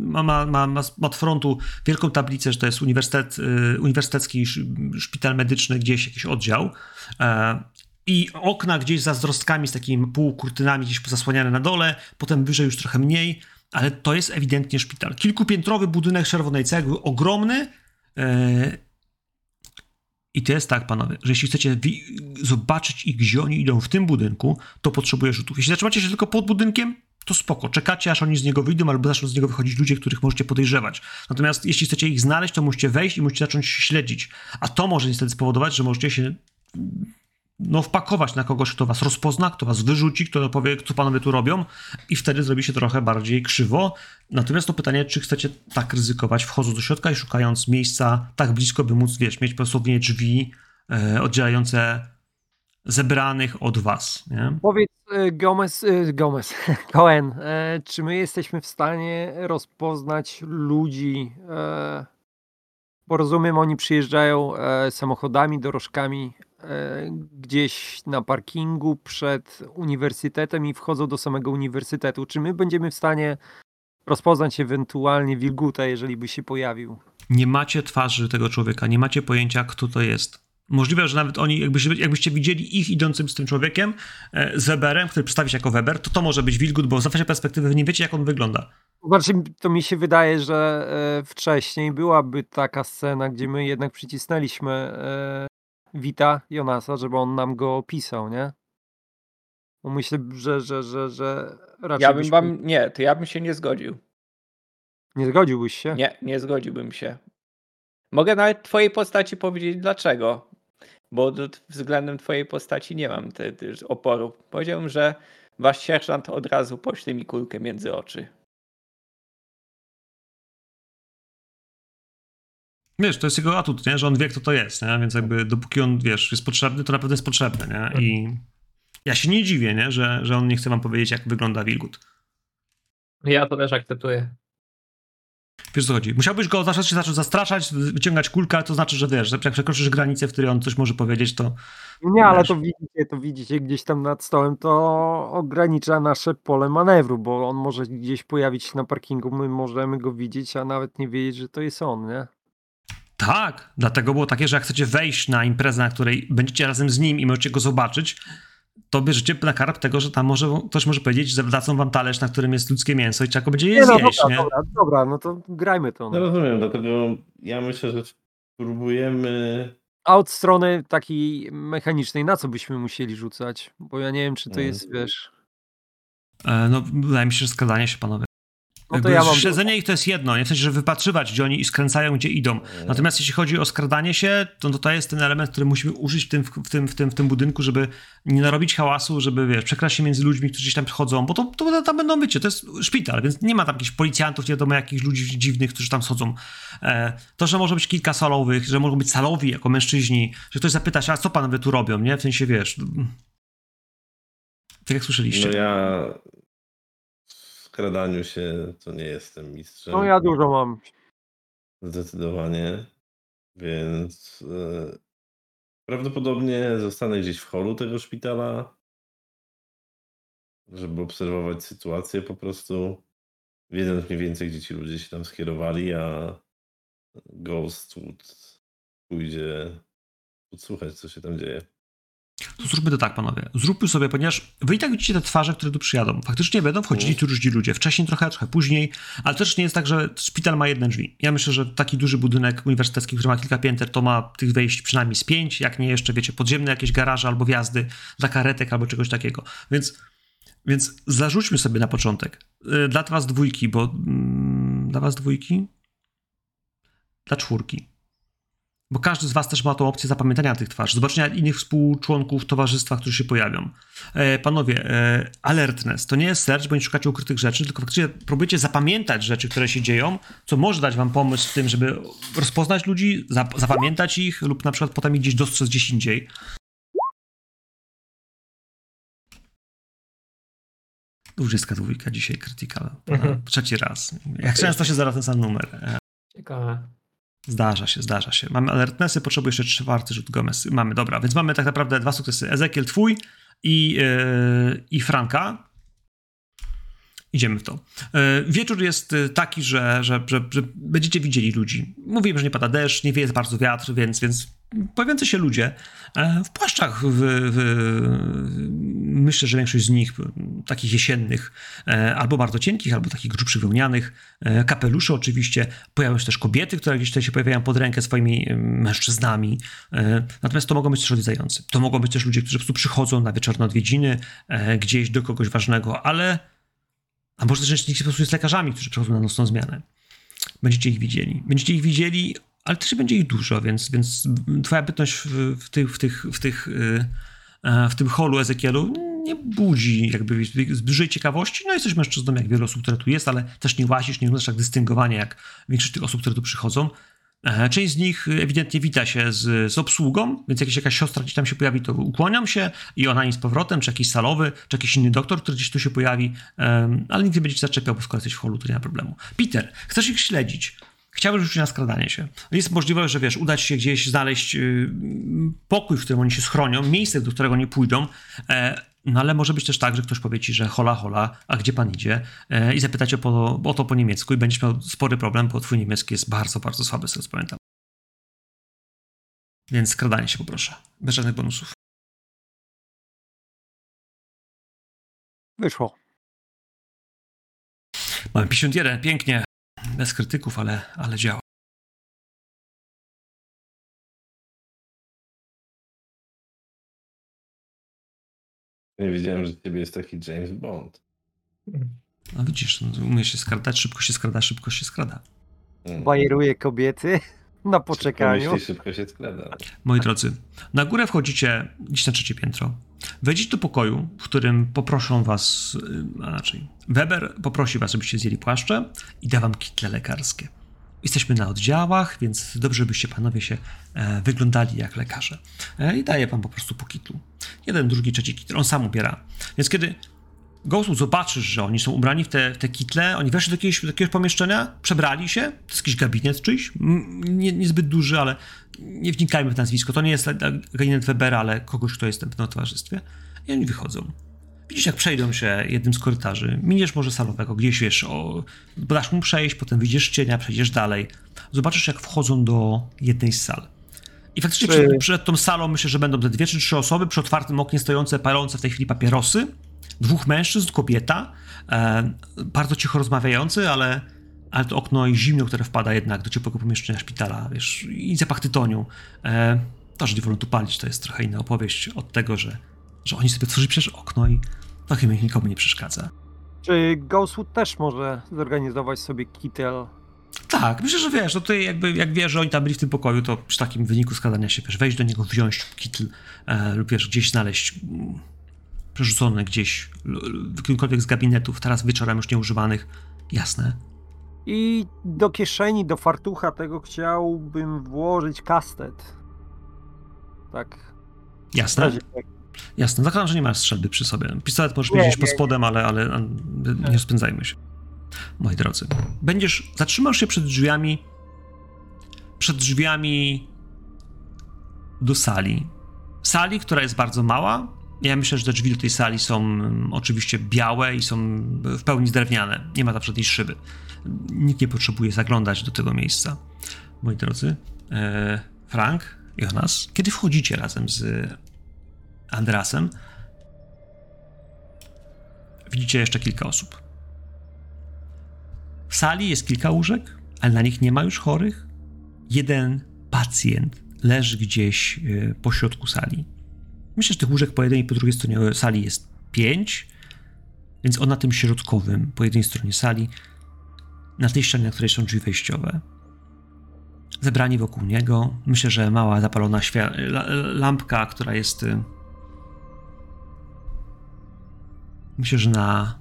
ma, ma, ma, ma od frontu wielką tablicę, że to jest uniwersytet, y, uniwersytecki sz- szpital medyczny, gdzieś jakiś oddział. E, I okna gdzieś za zdrostkami z takimi półkurtynami gdzieś zasłaniane na dole, potem wyżej już trochę mniej, ale to jest ewidentnie szpital. Kilkupiętrowy budynek czerwonej cegły, ogromny. I to jest tak, panowie, że jeśli chcecie zobaczyć ich, gdzie oni idą w tym budynku, to potrzebuje rzutów. Jeśli zatrzymacie się tylko pod budynkiem, to spoko. Czekacie, aż oni z niego wyjdą, albo zaczną z niego wychodzić ludzie, których możecie podejrzewać. Natomiast jeśli chcecie ich znaleźć, to musicie wejść i musicie zacząć śledzić. A to może niestety spowodować, że możecie się no, wpakować na kogoś, kto was rozpozna, kto was wyrzuci, kto powie, co panowie tu robią i wtedy zrobi się trochę bardziej krzywo. Natomiast to pytanie, czy chcecie tak ryzykować, wchodząc do środka i szukając miejsca tak blisko, by móc, wiesz, mieć dosłownie drzwi e, oddzielające zebranych od was, nie? Powiedz e, Gomez, e, Gomez, Cohen, e, czy my jesteśmy w stanie rozpoznać ludzi, e, bo rozumiem, oni przyjeżdżają e, samochodami, dorożkami gdzieś na parkingu przed uniwersytetem i wchodzą do samego uniwersytetu. Czy my będziemy w stanie rozpoznać ewentualnie Wilguta, jeżeli by się pojawił? Nie macie twarzy tego człowieka, nie macie pojęcia, kto to jest. Możliwe, że nawet oni, jakbyście, jakbyście widzieli ich idącym z tym człowiekiem, e, z Weberem, który przedstawi się jako Weber, to to może być Wilgut, bo z waszej perspektywy wy nie wiecie, jak on wygląda. Znaczy, to mi się wydaje, że e, wcześniej byłaby taka scena, gdzie my jednak przycisnęliśmy e, Wita Jonasa, żeby on nam go opisał, nie? Bo myślę, że, że, że, że raczej Ja bym byśmy- wam. Nie, to ja bym się nie zgodził. nie zgodziłbyś się? Nie, nie zgodziłbym się. Mogę nawet twojej postaci powiedzieć dlaczego. Bo względem twojej postaci nie mam te, te oporu. Powiedziałbym, że wasz sierżant od razu pośle mi kulkę między oczy. Wiesz, to jest jego atut, nie? że on wie, kto to jest, nie? więc jakby dopóki on, wiesz, jest potrzebny, to naprawdę jest potrzebny, nie? I ja się nie dziwię, nie? Że, że on nie chce wam powiedzieć, jak wygląda Wilgut. Ja to też akceptuję. Wiesz, co chodzi? Musiałbyś go zacząć, zacząć zastraszać, wyciągać kulkę, to znaczy, że wiesz, że jak przekroczysz granicę, w której on coś może powiedzieć, to Nie, ale Wiesz. to widzicie, to widzicie gdzieś tam nad stołem, to ogranicza nasze pole manewru, bo on może gdzieś pojawić się na parkingu, my możemy go widzieć, a nawet nie wiedzieć, że to jest on, nie? Tak, dlatego było takie, że jak chcecie wejść na imprezę, na której będziecie razem z nim i możecie go zobaczyć, to bierzecie na karp tego, że tam może ktoś może powiedzieć, że dadzą wam talerz, na którym jest ludzkie mięso i trzeba go będzie je Nie, no zjeść, dobra, nie? dobra, dobra, no to grajmy to. No No. rozumiem, dlatego ja myślę, że spróbujemy. A od strony takiej mechanicznej, na co byśmy musieli rzucać? Bo ja nie wiem, czy to jest, wiesz... E, No, wydaje mi się, że skradanie się, panowie. No to ja mam... Śledzenie ich to jest jedno, nie w sensie, że wypatrywać, gdzie oni skręcają, gdzie idą. Natomiast jeśli chodzi o skradanie się, to, to jest ten element, który musimy użyć w tym, w, tym, w, tym, w tym budynku, żeby nie narobić hałasu, żeby wiesz, przekraść się między ludźmi, którzy gdzieś tam przychodzą, bo to, to tam będą bycie, to jest szpital, więc nie ma tam jakichś policjantów, nie wiadomo jakichś ludzi dziwnych, którzy tam schodzą. E, to, że może być kilka salowych, że mogą być salowi jako mężczyźni, że ktoś zapyta się, a co panowie tu robią, nie? W sensie, wiesz... Tak jak słyszeliście. No ja w skradaniu się to nie jestem mistrzem. No ja dużo mam. Zdecydowanie. Więc e, prawdopodobnie zostanę gdzieś w holu tego szpitala, żeby obserwować sytuację po prostu, wiedząc mniej więcej, gdzie ci ludzie się tam skierowali, a Ghostwood pójdzie podsłuchać, co się tam dzieje. To zróbmy to tak, panowie. Zróbmy sobie, ponieważ wy i tak widzicie te twarze, które tu przyjadą. Faktycznie będą wchodzili tu różni ludzie. Wcześniej trochę, trochę później, ale też nie jest tak, że szpital ma jedne drzwi. Ja myślę, że taki duży budynek uniwersytecki, który ma kilka pięter, to ma tych wejść przynajmniej z pięć, jak nie jeszcze, wiecie, podziemne jakieś garaże albo wjazdy dla karetek albo czegoś takiego. Więc, więc zarzućmy sobie na początek. Yy, Dla was dwójki, bo... mm, Dla was dwójki? Dla czwórki. Bo każdy z was też ma tą opcję zapamiętania tych twarzy, zobaczenia innych współczłonków towarzystwa, którzy się pojawią. E, panowie, e, alertness to nie jest search, bo nie szukacie ukrytych rzeczy, tylko faktycznie próbujecie zapamiętać rzeczy, które się dzieją, co może dać wam pomysł w tym, żeby rozpoznać ludzi, zap zapamiętać ich lub na przykład potem ich gdzieś dostrzec gdzieś indziej. Dwudziestka dwójka dzisiaj krytykal. Mhm. Trzeci raz. Jak często się zara ten sam numer. E, Ciekawe. Zdarza się, zdarza się. Mamy alertnessy, potrzebuję jeszcze czwarty rzut Gomez. Mamy, dobra, więc mamy tak naprawdę dwa sukcesy. Ezekiel twój i, yy, i Franka. Idziemy w to. Yy, wieczór jest y, taki, że, że, że, że będziecie widzieli ludzi. Mówiłem, że nie pada deszcz, nie wieje bardzo wiatr, więc, więc pojawiający się ludzie e, w płaszczach, w, w, myślę, że większość z nich takich jesiennych, e, albo bardzo cienkich, albo takich grubszych wełnianych, e, kapelusze oczywiście, pojawiają się też kobiety, które gdzieś tutaj się pojawiają pod rękę swoimi mężczyznami, E, natomiast to mogą być też odwiedzający. To mogą być też ludzie, którzy po prostu przychodzą na wieczorne odwiedziny, e, gdzieś do kogoś ważnego, ale a może też część z po prostu jest lekarzami, którzy przychodzą na nocną zmianę. Będziecie ich widzieli. Będziecie ich widzieli, ale też będzie ich dużo, więc, więc twoja bytność w, w tych, w tych, w tych, e, w tym holu Ezekielu nie budzi jakby dużej ciekawości. No jesteś mężczyzną, jak wiele osób, które tu jest, ale też nie łazisz, nie wyglądasz tak dystyngowanie, jak większość tych osób, które tu przychodzą. Część z nich ewidentnie wita się z, z obsługą, więc jak jakaś siostra gdzieś tam się pojawi, to ukłoniam się i ona im z powrotem, czy jakiś salowy, czy jakiś inny doktor, który gdzieś tu się pojawi, em, ale nikt nie będzie ci zaczepiał, bo skoro jesteś w holu, to nie ma problemu. Peter, chcesz ich śledzić. Chciałbym rzucić na skradanie się. Jest możliwość, że wiesz, uda ci się gdzieś znaleźć y, pokój, w którym oni się schronią, miejsce, do którego nie pójdą, e, no ale może być też tak, że ktoś powie ci, że hola, hola, a gdzie pan idzie? E, I zapytać o, po, o to po niemiecku i będziesz miał spory problem, bo twój niemiecki jest bardzo, bardzo słaby, z tego co pamiętam. Więc skradanie się poproszę. Bez żadnych bonusów. Wyszło. Mamy 51, pięknie. Bez krytyków, ale, ale działa. Nie wiedziałem, że ciebie jest taki James Bond. No widzisz, no, umie się skradać, szybko się skrada, szybko się skrada. Mm. Bajeruje kobiety na Szybko poczekaniu. myśli, szybko się skrada. Moi drodzy, na górę wchodzicie gdzieś na trzecie piętro. Wejdziecie do pokoju, w którym poproszą was, y, a raczej Weber poprosi was, żebyście zjęli płaszcze i da wam kitle lekarskie. Jesteśmy na oddziałach, więc dobrze, byście panowie się e, wyglądali jak lekarze. E, I daje wam po prostu po kitlu. Jeden, drugi, trzeci kitl. On sam ubiera. Więc kiedy Ghostwood zobaczysz, że oni są ubrani w te, w te kitle, oni weszli do jakiegoś, do jakiegoś pomieszczenia, przebrali się, to jest jakiś gabinet czyjś, nie, niezbyt duży, ale nie wnikajmy w nazwisko, to nie jest gabinet Webera, ale kogoś, kto jest w tym towarzystwie i oni wychodzą. Widzisz, jak przejdą się jednym z korytarzy, miniesz może salowego, gdzieś wiesz, o, dasz mu przejść, potem wyjdziesz z cienia, przejdziesz dalej, zobaczysz, jak wchodzą do jednej z sal. I faktycznie Czy- przed, przed tą salą myślę, że będą te dwie czy trzy osoby przy otwartym oknie stojące, palące w tej chwili papierosy. Dwóch mężczyzn, kobieta, e, bardzo cicho rozmawiający, ale, ale to okno i zimno, które wpada jednak do ciepłego pomieszczenia szpitala, wiesz, i zapach tytoniu. E, to, że nie wolno tu palić, to jest trochę inna opowieść od tego, że, że oni sobie tworzyli przecież okno i to chyba nikomu nie przeszkadza. Czy Ghostwood też może zorganizować sobie kitel? Tak, myślę, że wiesz, no tutaj jakby jak wiesz, że oni tam byli w tym pokoju, to przy takim wyniku składania się, wiesz, wejść do niego, wziąć kitl e, lub wiesz, gdzieś znaleźć mm, przerzucony gdzieś w którymkolwiek z gabinetów, teraz wieczorem już nieużywanych, jasne. I do kieszeni, do fartucha tego chciałbym włożyć kastet. Tak. w Jasne, razie tak. Jasne. Zakładam, że nie masz strzelby przy sobie. Pistolet możesz Nie, mieć gdzieś pod spodem, ale, ale a, nie rozpędzajmy się. Moi drodzy, będziesz, zatrzymasz się przed drzwiami, przed drzwiami do sali. Sali, która jest bardzo mała. Ja myślę, że te drzwi do tej sali są mm, oczywiście białe i są w pełni drewniane. Nie ma tam żadnej szyby. Nikt nie potrzebuje zaglądać do tego miejsca. moi drodzy, e, Frank, Jonas, kiedy wchodzicie razem z Andrasem, widzicie jeszcze kilka osób. W sali jest kilka łóżek, ale na nich nie ma już chorych. Jeden pacjent leży gdzieś e, po środku sali. Myślę, że tych łóżek po jednej i po drugiej stronie sali jest pięć, więc on na tym środkowym, po jednej stronie sali, na tej ścianie, na której są drzwi wejściowe. Zebrani wokół niego. Myślę, że mała zapalona lampka, która jest. Myślę, że na.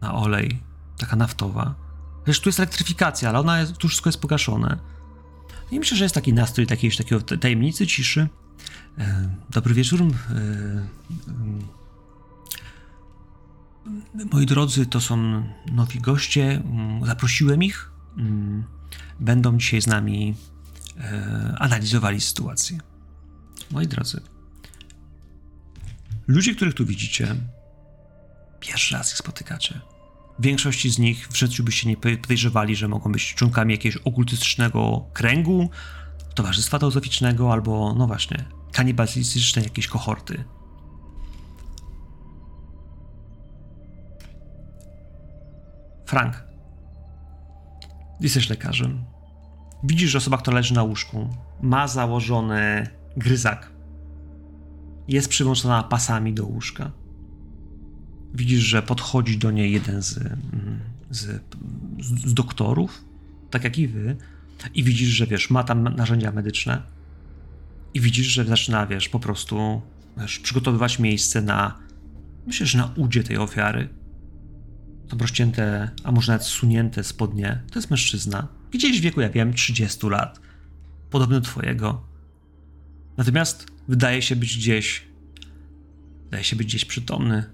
na olej, taka naftowa. Zresztą tu jest elektryfikacja, ale ona jest, tu wszystko jest pogaszone. I myślę, że jest taki nastrój takiej, takiego tajemnicy, ciszy. E, dobry wieczór. E, Moi drodzy, to są nowi goście. Mm, zaprosiłem ich. Mm, będą dzisiaj z nami e, analizowali sytuację. Moi drodzy, ludzie, których tu widzicie, pierwszy raz ich spotykacie. W większości z nich w życiu byście nie podejrzewali, że mogą być członkami jakiegoś okultystycznego kręgu, towarzystwa teozoficznego albo, no właśnie, kanibalistycznej jakiejś kohorty. Frank, jesteś lekarzem. Widzisz, że osoba, która leży na łóżku, ma założony gryzak. Jest przywiązana pasami do łóżka. Widzisz, że podchodzi do niej jeden z, mm, z, z doktorów, tak jak i wy, i widzisz, że wiesz, ma tam narzędzia medyczne. I widzisz, że zaczyna, wiesz, po prostu wiesz, przygotowywać miejsce na, myślę, że na udzie tej ofiary to rozcięte, a może nawet sunięte spodnie, to jest mężczyzna. Gdzieś w wieku, ja wiem, 30 lat. Podobny do twojego. Natomiast wydaje się być gdzieś. Wydaje się być gdzieś przytomny.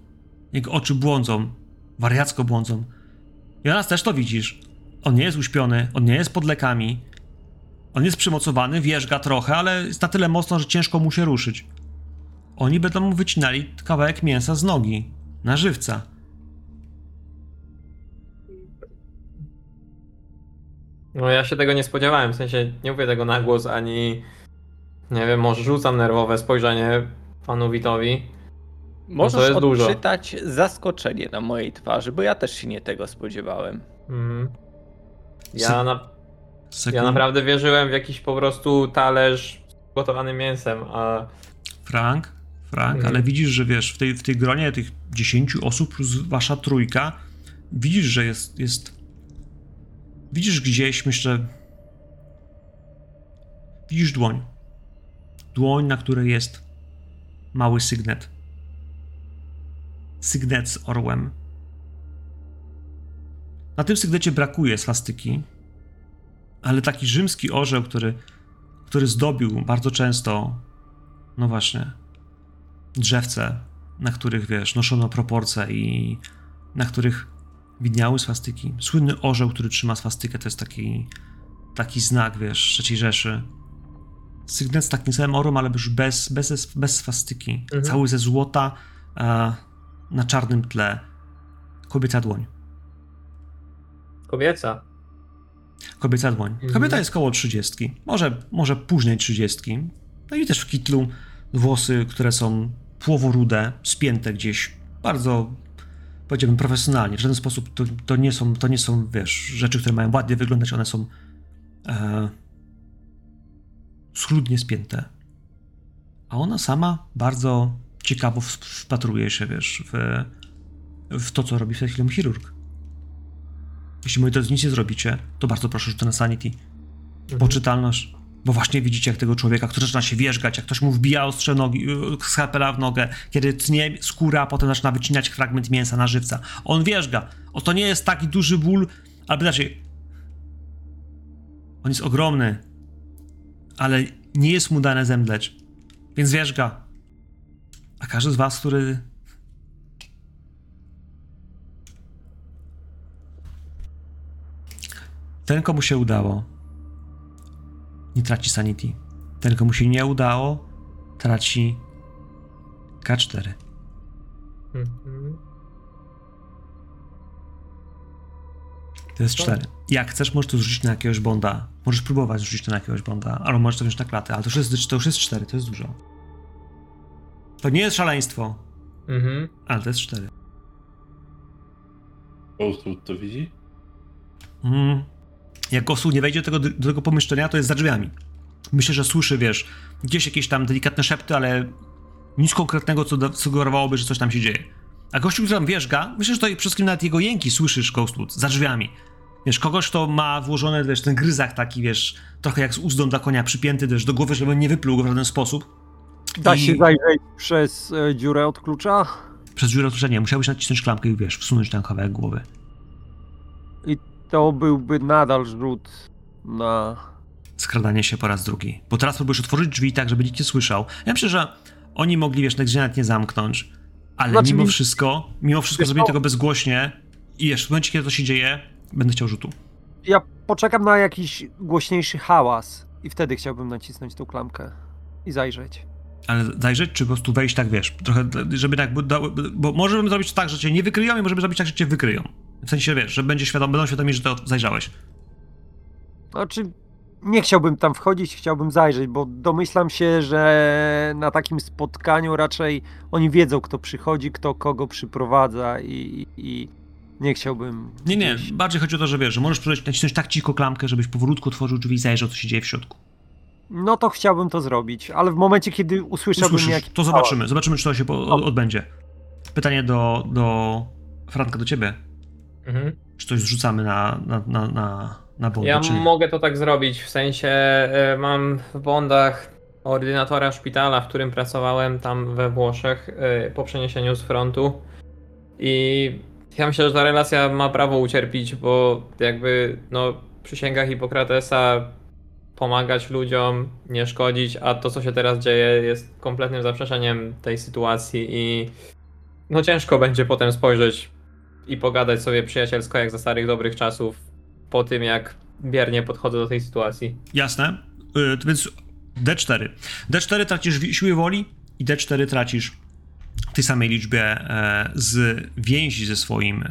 Jego oczy błądzą, wariacko błądzą. Jonas też to widzisz. On nie jest uśpiony, on nie jest pod lekami. On jest przymocowany, wierzga trochę, ale jest na tyle mocno, że ciężko mu się ruszyć. Oni będą mu wycinali kawałek mięsa z nogi, na żywca. No ja się tego nie spodziewałem, w sensie nie mówię tego na głos, ani nie wiem, może rzucam nerwowe spojrzenie panu Witowi. Możesz to jest odczytać dużo. zaskoczenie na mojej twarzy, bo ja też się nie tego spodziewałem. Mm. Ja, na, ja naprawdę wierzyłem w jakiś po prostu talerz z gotowanym mięsem, a... Frank, Frank, mm. ale widzisz, że wiesz, w tej, w tej gronie tych 10 osób plus wasza trójka, widzisz, że jest, jest Widzisz gdzieś, myślę. Widzisz dłoń. Dłoń, na której jest mały sygnet. Sygnet z orłem. Na tym sygnecie brakuje swastyki, ale taki rzymski orzeł, który, który zdobił bardzo często, no właśnie, drzewce, na których, wiesz, noszono proporcje i na których widniały swastyki. Słynny orzeł, który trzyma swastykę, to jest taki, taki znak, wiesz, III Rzeszy. Sygnet z takim samym orłem, ale już bez, bez, bez swastyki. Mhm. Cały ze złota e, na czarnym tle. Kobieca dłoń. Kobieca? Kobieca dłoń. Mhm. Kobieta jest koło trzydziestki. Może, może później trzydziestki. No i też w kitlu włosy, które są płoworude, spięte gdzieś bardzo powiedziałbym, profesjonalnie. W żaden sposób to, to, nie, są, to nie są, wiesz, rzeczy, które mają ładnie wyglądać, one są e, schludnie spięte. A ona sama bardzo ciekawo wpatruje się, wiesz, w, w to, co robi w tej chwili chirurg. Jeśli moi drodzy nic nie zrobicie, to bardzo proszę rzutę na sanity. Mhm. Poczytalność. Bo właśnie widzicie, jak tego człowieka, który zaczyna się wierzgać, jak ktoś mu wbija ostrze nogi, y, skalpela w nogę, kiedy tnie skóra, a potem zaczyna wycinać fragment mięsa na żywca. On wierzga. O, to nie jest taki duży ból, albo inaczej. On jest ogromny, ale nie jest mu dane zemdleć. Więc wierzga. A każdy z was, który ten, komu się udało, nie traci sanity. Ten, komu się nie udało, traci K4. Mhm. To jest cztery. Jak chcesz, możesz to zrzucić na jakiegoś bonda. Możesz próbować zrzucić to na jakiegoś bonda, albo możesz to wziąć na klatę, ale to już jest, to już jest cztery, to jest dużo. To nie jest szaleństwo, Mhm. ale to jest cztery. Ghostwood to widzi? Mm. Jak osu nie wejdzie do tego, do tego pomieszczenia, to jest za drzwiami. Myślę, że słyszy, wiesz, gdzieś jakieś tam delikatne szepty, ale nic konkretnego, co sugerowałoby, że coś tam się dzieje. A gościu, który tam wierzga, myślę, że to przede wszystkim nawet jego jęki słyszysz, Ghostwood, za drzwiami. Wiesz, kogoś, kto ma włożony, wiesz, ten gryzak taki, wiesz, trochę jak z uzdą dla konia przypięty, wiesz, do głowy, żeby nie wypluł go w żaden sposób. Da I- się zajrzeć przez e, dziurę od klucza? Przez dziurę otoczenia musiałbyś nacisnąć klamkę i, wiesz, wsunąć tam kawałek głowy. To byłby nadal rzut na... skradanie się po raz drugi. Bo teraz próbujesz otworzyć drzwi tak, żeby nikt nie słyszał. Ja myślę, że oni mogli, wiesz, nawet nie zamknąć, ale Znaczy, mimo mi- wszystko, mimo wszystko zrobienie co? tego bezgłośnie i wiesz, w momencie, kiedy to się dzieje, będę chciał rzutu. Ja poczekam na jakiś głośniejszy hałas i wtedy chciałbym nacisnąć tą klamkę i zajrzeć. Ale zajrzeć, czy po prostu wejść tak, wiesz, trochę, żeby tak, bo, możemy zrobić tak, że cię nie wykryją i możemy zrobić tak, że cię wykryją. W sensie, wiesz, że będzie świadom, będą świadomi, że to zajrzałeś. Znaczy, nie chciałbym tam wchodzić, chciałbym zajrzeć, bo domyślam się, że na takim spotkaniu raczej oni wiedzą, kto przychodzi, kto kogo przyprowadza i, i nie chciałbym. Nie, nie, gdzieś- bardziej chodzi o to, że wiesz, że możesz próbować nacisnąć tak cicho klamkę, żebyś powolutku otworzył drzwi i zajrzał, co się dzieje w środku. No to chciałbym to zrobić, ale w momencie, kiedy usłyszałbym Usłyszysz, jakiś to zobaczymy, zobaczymy, czy to się odbędzie. Pytanie do, do Franka, do ciebie. Mhm. Czy coś zrzucamy na, na, na, na, na bonda, Ja czy mogę to tak zrobić, w sensie e, mam w bondach ordynatora szpitala, w którym pracowałem tam we Włoszech e, po przeniesieniu z frontu i ja myślę, że ta relacja ma prawo ucierpieć, bo jakby no przysięga Hipokratesa pomagać ludziom, nie szkodzić, a to co się teraz dzieje jest kompletnym zaprzeczeniem tej sytuacji i no ciężko będzie potem spojrzeć i pogadać sobie przyjacielsko jak za starych dobrych czasów po tym jak biernie podchodzę do tej sytuacji. Jasne. Y, więc D4. D4 tracisz siły woli i D4 tracisz tej samej liczbie e, z więzi ze swoim e,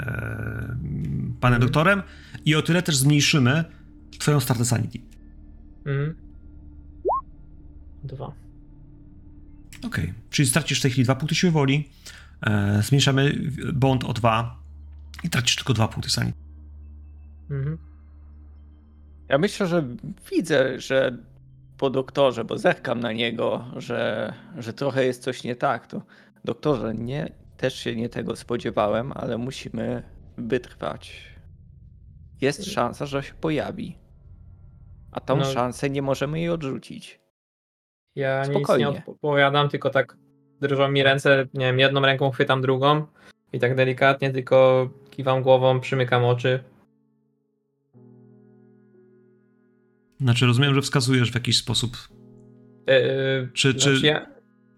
panem Mhm. doktorem i o tyle też zmniejszymy twoją startę sanity. Mhm. Dwa. Okej. Czyli stracisz w tej chwili dwa punkty siły woli, e, zmniejszamy bond o dwa i tracisz tylko dwa punkty sanity. Mhm. Ja myślę, że widzę, że po doktorze, bo zerkam na niego, że, że trochę jest coś nie tak. To doktorze, nie, też się nie tego spodziewałem, ale musimy wytrwać. Jest szansa, że się pojawi. A tą No. szansę nie możemy jej odrzucić. Ja nic Spokojnie. nie odpowiadam, tylko tak drżą mi ręce, nie wiem, jedną ręką chwytam drugą i tak delikatnie tylko kiwam głową, przymykam oczy. Znaczy, rozumiem, że wskazujesz w jakiś sposób. Yy, Czy- czy- znaczy ja,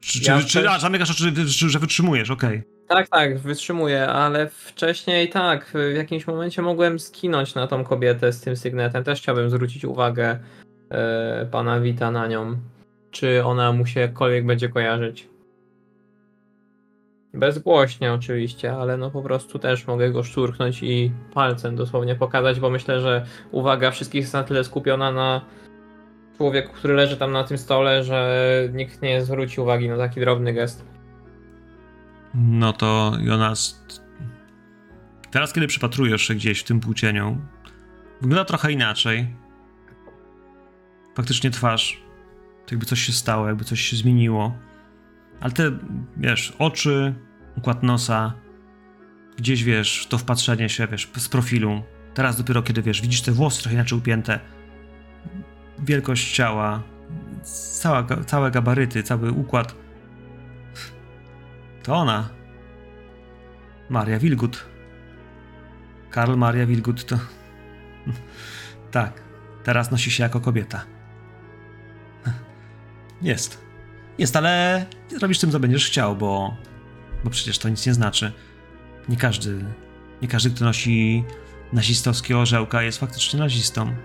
Czy, Ja czy, a, zamykasz oczy, że- że wytrzymujesz, okej. tak, tak, wytrzymuję, ale wcześniej tak, w jakimś momencie mogłem skinąć na tą kobietę z tym sygnetem. Też chciałbym zwrócić uwagę e, pana Wita na nią. Czy ona mu się jakkolwiek będzie kojarzyć. Bezgłośnie oczywiście, ale no po prostu też mogę go szturchnąć i palcem dosłownie pokazać, bo myślę, że uwaga wszystkich jest na tyle skupiona na człowieku, który leży tam na tym stole, że nikt nie zwróci uwagi na taki drobny gest. No to Jonas. Teraz, kiedy przypatrujesz się gdzieś w tym płócieniu, wygląda trochę inaczej. Faktycznie twarz, to jakby coś się stało, jakby coś się zmieniło. Ale te, wiesz, oczy, układ nosa, gdzieś wiesz, to wpatrzenie się, wiesz, z profilu. Teraz dopiero, kiedy wiesz, widzisz te włosy trochę inaczej upięte, wielkość ciała, cała, całe gabaryty, cały układ. To ona. Maria Wilgut. Karl Maria Wilgut to. tak, teraz nosi się jako kobieta. Jest. Jest, ale robisz tym, co będziesz chciał, bo. Bo przecież to nic nie znaczy. Nie każdy. Nie każdy, kto nosi nazistowskie orzełka, jest faktycznie nazistą.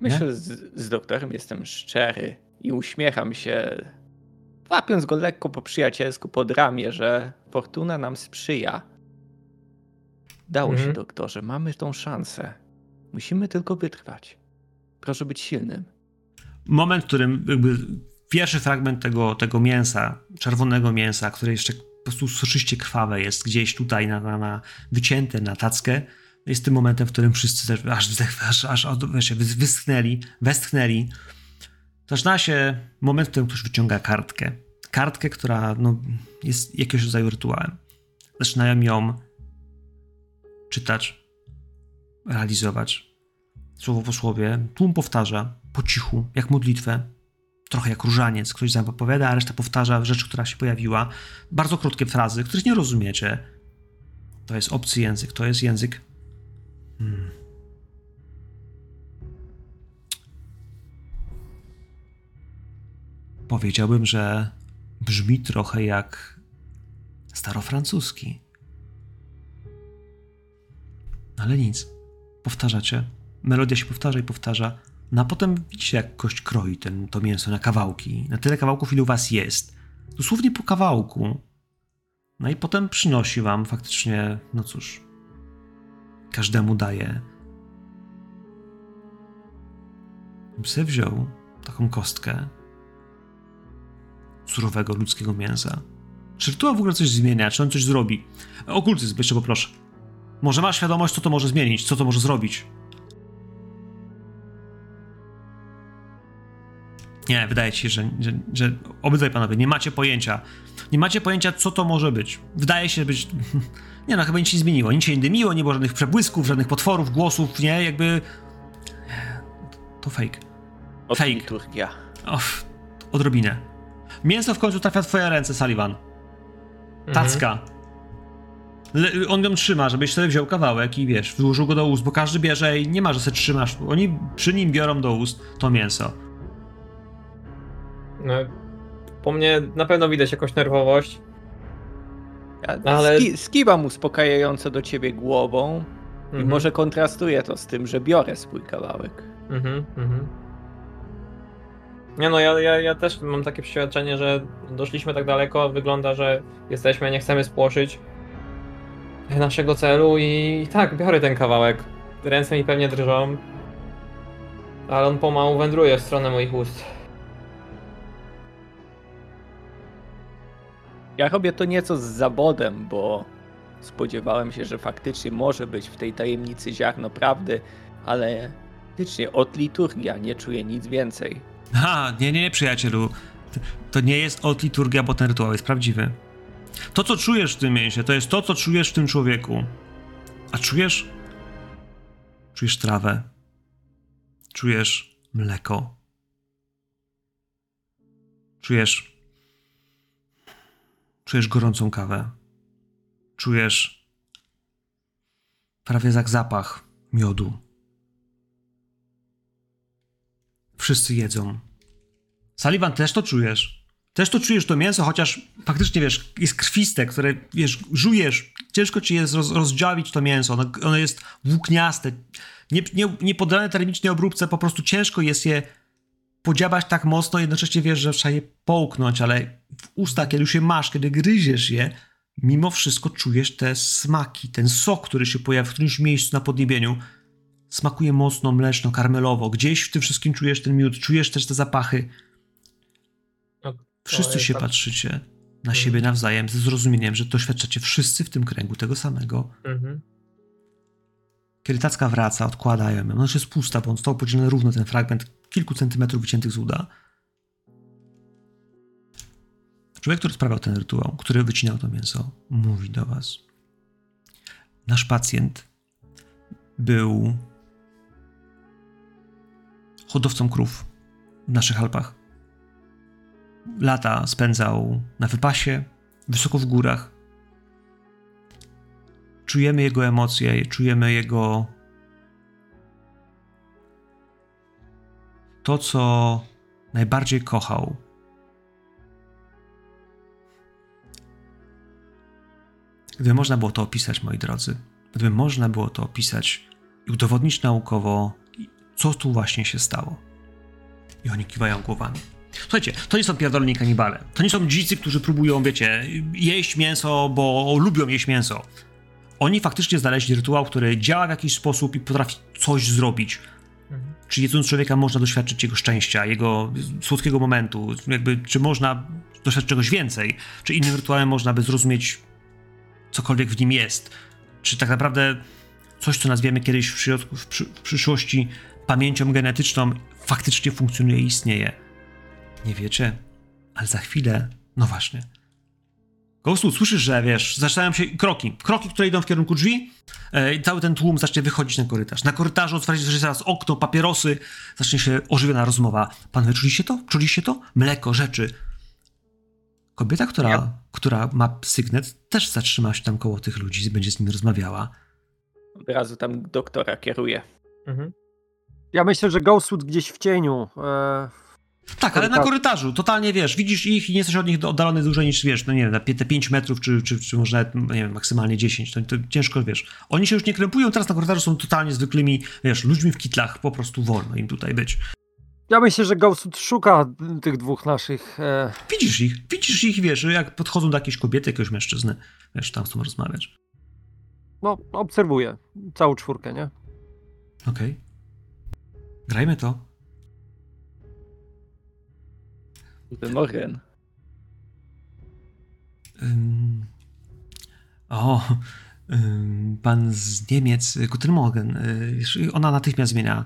Myślę, że z, z doktorem jestem szczery i uśmiecham się, łapiąc go lekko po przyjacielsku pod ramię, że fortuna nam sprzyja. Dało Mhm. się, doktorze. Mamy tą szansę. Musimy tylko wytrwać. Proszę być silnym. moment, w którym jakby pierwszy fragment tego, tego mięsa, czerwonego mięsa, które jeszcze po prostu soczyście krwawe jest gdzieś tutaj na, na, na wycięte na tackę, jest tym momentem, w którym wszyscy aż, aż, aż wys- wyschnęli, westchnęli. Zaczyna się moment, w którym ktoś wyciąga kartkę. Kartkę, która no, jest jakiegoś rodzaju rytuałem. Zaczynają ją czytać, realizować słowo po słowie, tłum powtarza po cichu, jak modlitwę, trochę jak różaniec. Ktoś zapowiada, a reszta powtarza rzecz, która się pojawiła. Bardzo krótkie frazy, których nie rozumiecie. To jest obcy język, to jest język. Powiedziałbym, że brzmi trochę jak starofrancuski. Ale nic. Powtarzacie. Melodia się powtarza i powtarza. No a potem widzicie, jak kość kroi ten, to mięso na kawałki. Na tyle kawałków, ile u was jest. Dosłownie po kawałku. No i potem przynosi wam faktycznie, no cóż, każdemu daje. Psy wziął taką kostkę surowego ludzkiego mięsa. Czy rytuał w ogóle coś zmienia? Czy on coś zrobi? Okultyzm, jeszcze poproszę. Może masz świadomość, co to może zmienić, co to może zrobić? Nie, wydaje ci się, że, że, że obydwaj panowie nie macie pojęcia. Nie macie pojęcia, co to może być. Wydaje się być. Nie no, chyba nic się nie zmieniło. Nic się nie dymiło, nie było żadnych przebłysków, żadnych potworów, głosów, nie? Jakby. To fake. Od Fake. liturgia. Odrobinę. Mięso w końcu trafia w twoje ręce, Sullivan. Mhm. Tacka. Le- on ją trzyma, żebyś sobie wziął kawałek i wiesz, włożył go do ust, bo każdy bierze i nie ma, że sobie trzymasz. Oni przy nim biorą do ust to mięso. No, po mnie na pewno widać jakąś nerwowość. Ja Ale- ski, skiwam uspokajająco do ciebie głową i Mhm. może kontrastuje to z tym, że biorę swój kawałek. Mhm, mhm. Nie no, ja, ja, ja też mam takie przeświadczenie, że doszliśmy tak daleko, wygląda, że jesteśmy, nie chcemy spłoszyć naszego celu i tak, biorę ten kawałek. Ręce mi pewnie drżą, ale on pomału wędruje w stronę moich ust. Ja robię to nieco z zabodem, bo spodziewałem się, że faktycznie może być w tej tajemnicy ziarno prawdy, ale faktycznie od liturgia nie czuję nic więcej. Ha, nie, nie, nie, przyjacielu. To- nie jest od liturgia, bo ten rytuał jest prawdziwy. To, co czujesz w tym mięsie, to jest to, co czujesz w tym człowieku. A czujesz? Czujesz trawę. Czujesz mleko. Czujesz. Czujesz gorącą kawę. Czujesz. Prawie jak zapach miodu. Wszyscy jedzą. Sullivan, też to czujesz. Też to czujesz to mięso, chociaż faktycznie, wiesz, jest krwiste, które, wiesz, żujesz. Ciężko ci jest roz, rozdziawić to mięso. Ono, ono jest włókniaste. Nie, nie, nie poddane termicznej obróbce, po prostu ciężko jest je podziabać tak mocno, jednocześnie wiesz, że trzeba je połknąć, ale w ustach, kiedy już je masz, kiedy gryziesz je, mimo wszystko czujesz te smaki, ten sok, który się pojawia w którymś miejscu na podniebieniu. Smakuje mocno, mleczno, karmelowo. Gdzieś w tym wszystkim czujesz ten miód, czujesz też te zapachy. No, Wszyscy się tak. patrzycie na Mhm. siebie nawzajem ze zrozumieniem, że doświadczacie wszyscy w tym kręgu tego samego. Mhm. Kiedy tacka wraca, odkładają ją. Ona już jest pusta, bo on stał podzielony równo ten fragment kilku centymetrów wyciętych z uda. Człowiek, który sprawiał ten rytuał, który wycinał to mięso, mówi do was. Nasz pacjent był hodowcą krów w naszych Alpach. Lata spędzał na wypasie, wysoko w górach. Czujemy jego emocje, czujemy jego to, co najbardziej kochał. Gdyby można było to opisać, moi drodzy, gdyby można było to opisać i udowodnić naukowo, co tu właśnie się stało. I oni kiwają głowami. Słuchajcie, to nie są pierdolni kanibale. To nie są dzicy, którzy próbują, wiecie, jeść mięso, bo lubią jeść mięso. Oni faktycznie znaleźli rytuał, który działa w jakiś sposób i potrafi coś zrobić. Mhm. Czy jedząc człowieka można doświadczyć jego szczęścia, jego słodkiego momentu, jakby, czy można doświadczyć czegoś więcej, czy innym rytuałem można by zrozumieć cokolwiek w nim jest, czy tak naprawdę coś, co nazwiemy kiedyś w, przy, w przyszłości pamięcią genetyczną, faktycznie funkcjonuje i istnieje. Nie wiecie, ale za chwilę, no właśnie. Ghostu, słyszysz, że wiesz, zaczynają się kroki, kroki, które idą w kierunku drzwi e, i cały ten tłum zacznie wychodzić na korytarz. Na korytarzu otworzy się zaraz okno, papierosy, zacznie się ożywiona rozmowa. Panowie, czuliście to? Czuliście to? Mleko, rzeczy. Kobieta, która, Ja- która ma sygnet, też zatrzyma się tam koło tych ludzi będzie z nimi rozmawiała. Od razu tam doktora kieruje. Mhm. Ja myślę, że Ghostwood gdzieś w cieniu. E, Tak, ale na Korytarz. korytarzu, totalnie wiesz, widzisz ich i nie jesteś od nich oddalony dłużej niż, wiesz, no nie wiem, na te 5 metrów, czy, czy, czy może nawet, nie wiem, maksymalnie 10, to, to ciężko, wiesz. Oni się już nie krępują, teraz na korytarzu są totalnie zwykłymi, wiesz, ludźmi w kitlach, po prostu wolno im tutaj być. ja myślę, że Ghostwood szuka tych dwóch naszych. E, Widzisz ich, widzisz ich, wiesz, jak podchodzą do jakiejś kobiety, jakiegoś mężczyzny, wiesz, tam chcą rozmawiać. no, obserwuję całą czwórkę, nie? Okej. Grajmy to. Guten Morgen. O, pan z Niemiec, Guten Morgen. y, Ona natychmiast zmienia,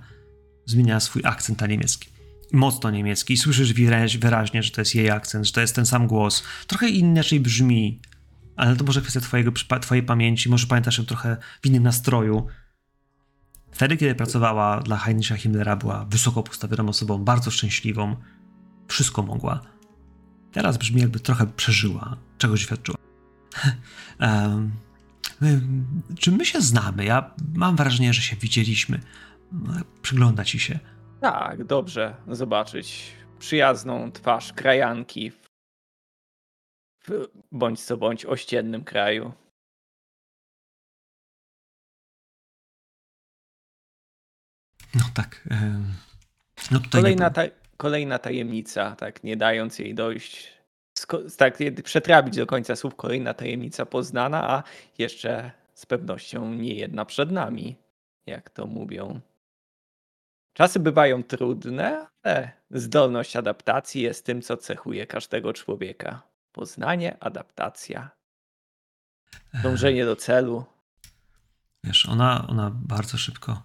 zmienia swój akcent na niemiecki. Mocno niemiecki. Słyszysz wyraź, wyraźnie, że to jest jej akcent, że to jest ten sam głos. Trochę inaczej brzmi, ale to może kwestia twojego, twojej pamięci. Może pamiętasz ją trochę w innym nastroju. Wtedy, kiedy pracowała dla Heinricha Himmlera, była wysoko postawioną osobą, bardzo szczęśliwą. Wszystko mogła. Teraz brzmi jakby trochę przeżyła, czegoś świadczyła. My- czy my się znamy? Ja mam wrażenie, że się widzieliśmy. Przygląda ci się. Tak, dobrze zobaczyć przyjazną twarz krajanki w bądź co bądź ościennym kraju. No tak. em, No Kolejna, ta, kolejna tajemnica, tak nie dając jej dojść, tak przetrawić do końca słów, kolejna tajemnica poznana, a jeszcze z pewnością nie jedna przed nami, jak to mówią. Czasy bywają trudne, ale zdolność adaptacji jest tym, co cechuje każdego człowieka. Poznanie, adaptacja, dążenie do celu. Wiesz, ona, ona bardzo szybko.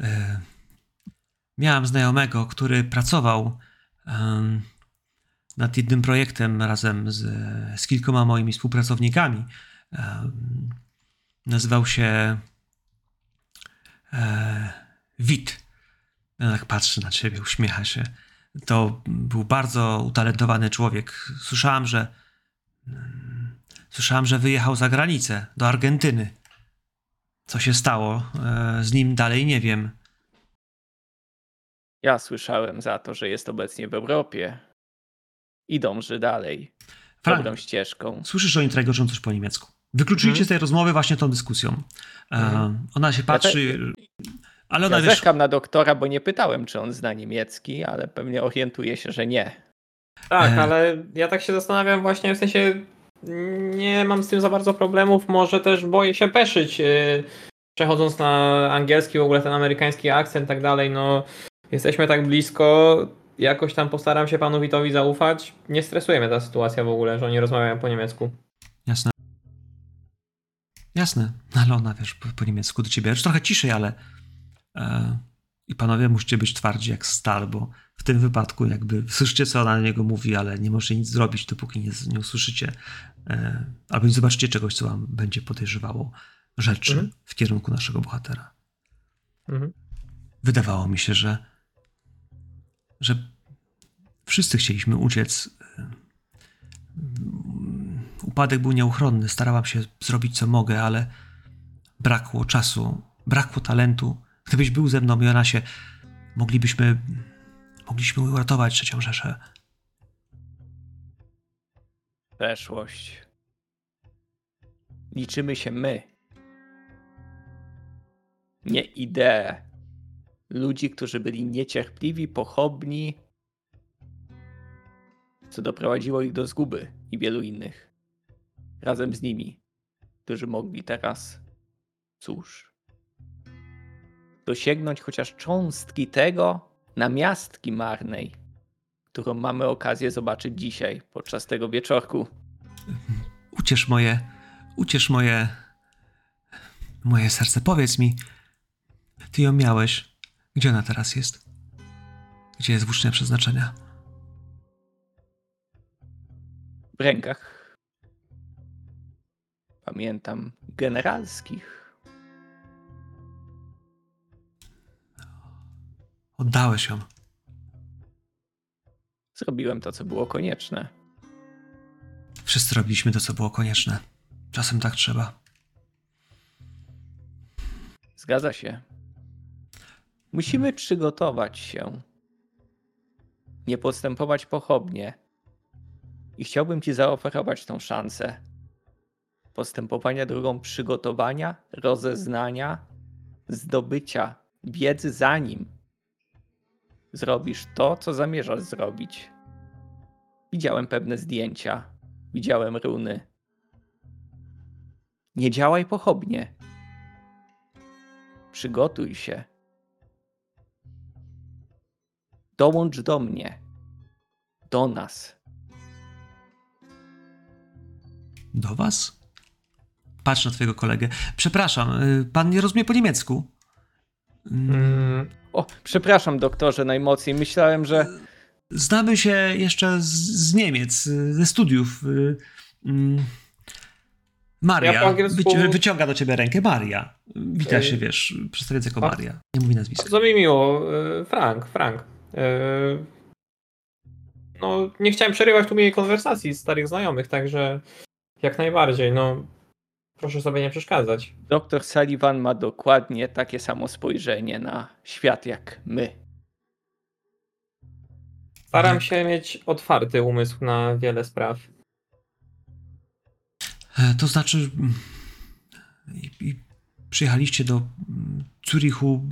E, miałam znajomego, który pracował nad jednym projektem razem z, z kilkoma moimi współpracownikami. Nazywał się e, Wit. On tak patrzy na ciebie, uśmiecha się. To był bardzo utalentowany człowiek. Słyszałam, że. Słyszałam, że wyjechał za granicę, do Argentyny. Co się stało e, z nim dalej nie wiem. Ja słyszałem za to, że jest obecnie w Europie i dąży dalej, Frank, dobrą ścieżką. słyszysz, że oni tregoczą coś po niemiecku. Wykluczyliście Mhm. z tej rozmowy właśnie tą dyskusją. Mhm. ona się patrzy, ale ona Ja wiesz, zerkam na doktora, bo nie pytałem, czy on zna niemiecki, ale pewnie orientuje się, że nie. Tak, E. ale ja tak się zastanawiam właśnie, w sensie nie mam z tym za bardzo problemów, może też boję się peszyć, yy, przechodząc na angielski, w ogóle ten amerykański akcent i tak dalej, no jesteśmy tak blisko, jakoś tam postaram się panu Witowi zaufać. Nie stresuje mnie ta sytuacja w ogóle, że oni rozmawiają po niemiecku. Jasne. Jasne, ale ona wiesz, po, po niemiecku do ciebie. Już trochę ciszej, ale. E, I panowie musicie być twardzi jak stal, bo w tym wypadku jakby słyszycie, co ona na niego mówi, ale nie możecie nic zrobić, dopóki nie, nie usłyszycie e, albo nie zobaczycie czegoś, co wam będzie podejrzewało rzeczy Mhm. w kierunku naszego bohatera. Mhm. Wydawało mi się, że, że wszyscy chcieliśmy uciec. Upadek był nieuchronny. Starałam się zrobić co mogę, ale brakło czasu, brakło talentu. Gdybyś był ze mną, Jonasie, moglibyśmy, mogliśmy uratować trzecią Rzeszę. Przeszłość. Liczymy się my. Nie idee. Ludzi, którzy byli niecierpliwi, pochopni, co doprowadziło ich do zguby i wielu innych. Razem z nimi którzy mogli teraz, cóż, dosięgnąć chociaż cząstki tego namiastki marnej, którą mamy okazję zobaczyć dzisiaj podczas tego wieczorku. Uciesz moje, uciesz moje, moje serce. Powiedz mi, ty ją miałeś. Gdzie ona teraz jest? Gdzie jest włócznia przeznaczenia? W rękach, pamiętam, generalskich. Oddałeś ją. Zrobiłem to, co było konieczne. Wszyscy robiliśmy to, co było konieczne. Czasem tak trzeba. Zgadza się. Musimy przygotować się. Nie postępować pochopnie. I chciałbym Ci zaoferować tą szansę. Postępowania drogą przygotowania, rozeznania, zdobycia wiedzy zanim zrobisz to, co zamierzasz zrobić. Widziałem pewne zdjęcia, widziałem runy. Nie działaj pochopnie. Przygotuj się. Dołącz do mnie. Do nas. Do was? Patrz na twojego kolegę. Przepraszam, y, pan nie rozumie po niemiecku. Mm, Mm, O, przepraszam, doktorze, najmocniej. Myślałem, że. Znamy się jeszcze z, z Niemiec, ze studiów. y, mm. Maria Ja angielsku- wyci- wyciąga do ciebie rękę. Maria. Wita Ej. się, wiesz, przedstawiając jako A- Maria. Nie mówi nazwiska. Bardzo mi miło. y, Frank, Frank. Y, No, nie chciałem przerywać tu miłej konwersacji starych znajomych, także jak najbardziej, no proszę sobie nie przeszkadzać. Doktor Sullivan ma dokładnie takie samo spojrzenie na świat jak my. Staram się mieć otwarty umysł na wiele spraw. E, To znaczy, mm, i, i przyjechaliście do mm, Zurichu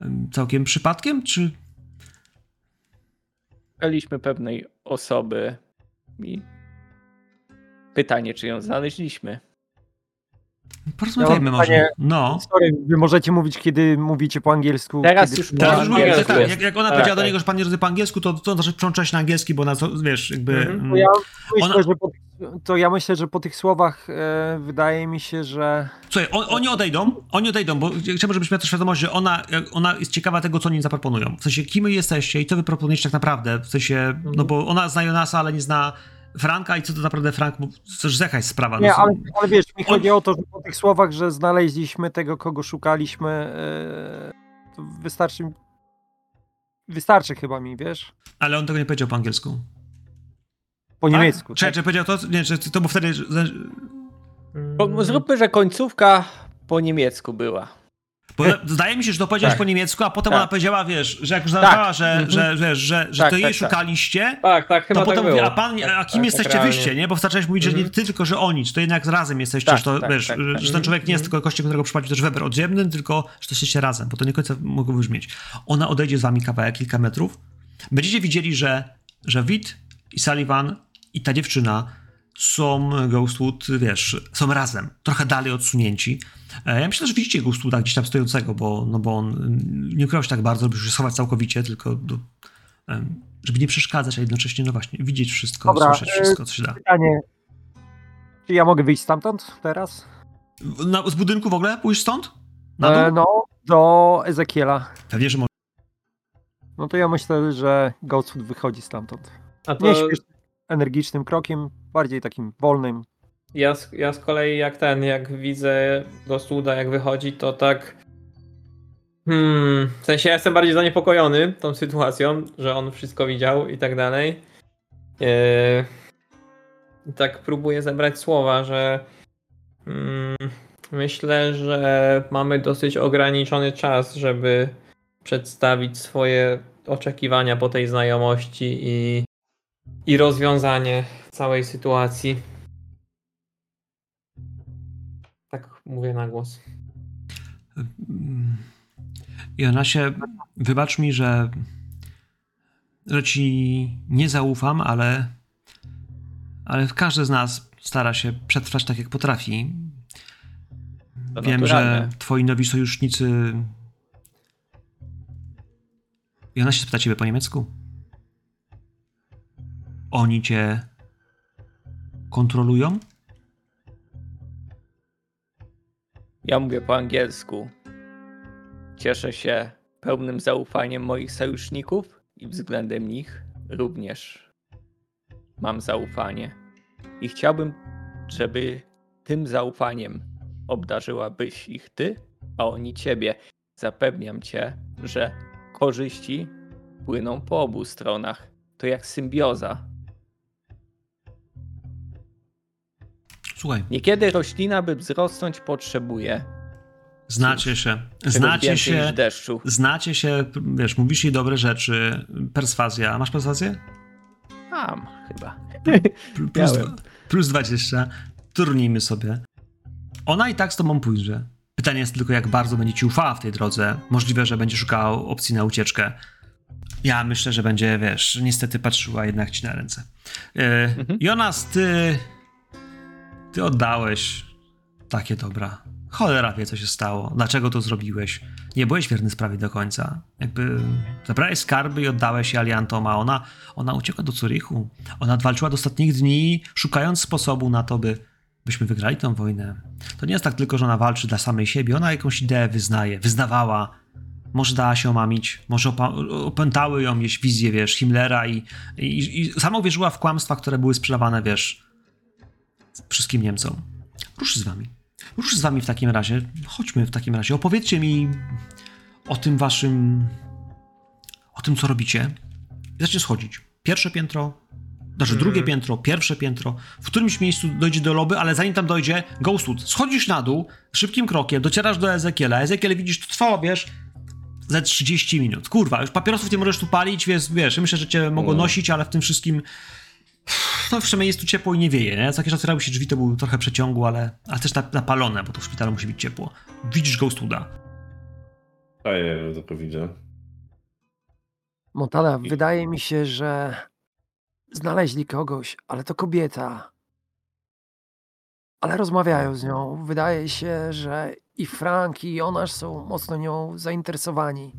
mm, całkiem przypadkiem, czy Szukaliśmy pewnej osoby i pytanie, czy ją znaleźliśmy. Porozmawiajmy Ja może? No. Sorry, wy możecie mówić, kiedy mówicie po angielsku. Teraz kiedy... już Teraz Po już mówię, angielsku tak, jest. jak, jak ona Tak, powiedziała do tak. niego, że pan nie rozumie po angielsku, to, to znaczy przełączać na angielski, bo ona, to, wiesz, jakby... Mhm. mm, To ja myślę, Ona- po, tych- to ja myślę, że po tych słowach e, wydaje mi się, że Słuchaj, on, oni odejdą, oni odejdą, bo chciałbym, żebyś miał też świadomość, że ona, ona jest ciekawa tego, co oni zaproponują. W sensie, kim jesteście i co wy proponujecie tak naprawdę. W sensie, no bo ona zna Jonasa, ale nie zna Franka i co to naprawdę Frank, bo już jakaś sprawa. Nie, no, ale, ale wiesz, mi On- chodzi o to, że po tych słowach, że znaleźliśmy tego, kogo szukaliśmy, to wystarczy. Wystarczy chyba mi, wiesz? ale on tego nie powiedział po angielsku. Po niemiecku. Czy, tak? czy powiedział to? Nie, czy to było wtedy... Bo Zróbmy, że końcówka po niemiecku była. Bo zdaje mi się, że to powiedziałeś Tak. po niemiecku, a potem Tak. ona powiedziała, wiesz, że jak już zadawała, że, Mhm. że, że, że, że Tak, to jej tak, tak. szukaliście, Tak, tak, chyba to potem tak mówi, było. a pan, a Tak, kim tak, jesteście tak wyście, nie? Bo zacząłeś mówić, że nie Mhm. ty tylko, że oni, czy to jednak razem jesteście, Tak, że to, tak, wiesz, tak, że tak. ten człowiek nie jest Mhm. tylko gościem, którego przypadł też Weber oddziemnym, tylko, że to jesteście razem, bo to nie końca mogło brzmieć. Ona odejdzie z wami kawałek, kilka metrów, będziecie widzieli, że, że Wit i Sullivan i ta dziewczyna są Ghostwood, wiesz, są razem, trochę dalej odsunięci. E, Ja myślę, że widzicie Ghostwooda gdzieś tam stojącego, bo, no bo on mm, nie ukrywał się tak bardzo, żeby się schować całkowicie, tylko do, żeby nie przeszkadzać, a jednocześnie, no właśnie, widzieć wszystko, Dobra, słyszeć e, wszystko, co się da. Pytanie. Czy ja mogę wyjść stamtąd teraz? Na, z budynku w ogóle? Pójść stąd? Na dół? E, no, do Ezekiela. Pewnie, że może. No to ja myślę, że Ghostwood wychodzi stamtąd. A Nie to śpiesznym, energicznym krokiem, bardziej takim wolnym. ja, z- ja z kolei jak ten, jak widzę Ghostwooda jak wychodzi, to tak hmm, w sensie ja jestem bardziej zaniepokojony tą sytuacją, że on wszystko widział i tak dalej. I tak próbuję zebrać słowa, że mm, myślę, że mamy dosyć ograniczony czas, żeby przedstawić swoje oczekiwania po tej znajomości i, i rozwiązanie całej sytuacji. Tak mówię na głos. Mm. I ona się, wybacz mi, że, że ci nie zaufam, ale, ale każdy z nas stara się przetrwać tak, jak potrafi. To Wiem, naturalne. że twoi nowi sojusznicy. I ona się spyta ciebie po niemiecku. Oni cię kontrolują? Ja mówię po angielsku. Cieszę się pełnym zaufaniem moich sojuszników i względem nich również mam zaufanie. I chciałbym, żeby tym zaufaniem obdarzyłabyś ich ty, a oni ciebie. Zapewniam cię, że korzyści płyną po obu stronach. To jak symbioza. Słuchaj, Niekiedy roślina, by wzrosnąć, potrzebuje znacie się. Znacie się. deszczu. Znacie się, wiesz, mówisz jej dobre rzeczy. Perswazja. Masz perswazję? Mam chyba. Pl- Plus, plus 20. Turnijmy sobie. Ona i tak z tobą pójdzie. Pytanie jest tylko, jak bardzo będzie ci ufała w tej drodze. Możliwe, że będzie szukała opcji na ucieczkę. Ja myślę, że będzie, wiesz, niestety patrzyła jednak ci na ręce. E, Mhm. Jonas, ty. Ty oddałeś takie dobra. Cholera wie, co się stało. Dlaczego to zrobiłeś? Nie byłeś wierny sprawie do końca. Jakby zabrałeś skarby i oddałeś je aliantom, a ona, ona uciekła do Zurichu. Ona walczyła do ostatnich dni, szukając sposobu na to, by, byśmy wygrali tę wojnę. To nie jest tak tylko, że ona walczy dla samej siebie. Ona jakąś ideę wyznaje, wyznawała. Może dała się omamić, może opętały ją jakieś wizje, wiesz, Himmlera i, i, i sama uwierzyła w kłamstwa, które były sprzedawane, wiesz, wszystkim Niemcom. Ruszy z wami. Ruszy z wami w takim razie. Chodźmy w takim razie. Opowiedzcie mi o tym waszym. o tym, co robicie. I zacznie schodzić. Pierwsze piętro, znaczy drugie piętro, pierwsze piętro. W którymś miejscu dojdzie do lobby, ale zanim tam dojdzie, Ghostwood. Schodzisz na dół, szybkim krokiem, docierasz do Ezekiela. Ezekiel widzisz, to trwało, wiesz, za 30 minut. Kurwa, już papierosów nie możesz tu palić, więc wiesz, myślę, że cię mogło No. nosić, ale w tym wszystkim no przynajmniej jest tu ciepło i nie wieje, nie? Co jakiś czas otwierały się drzwi, to był trochę przeciągu, ale, ale też nap- napalone, bo to w szpitalu musi być ciepło. Widzisz Ghostwooda. A ja tylko widzę. Montana, I- wydaje mi się, że znaleźli kogoś, ale to kobieta. Ale rozmawiają z nią. Wydaje się, że i Frank, i Jonasz są mocno nią zainteresowani.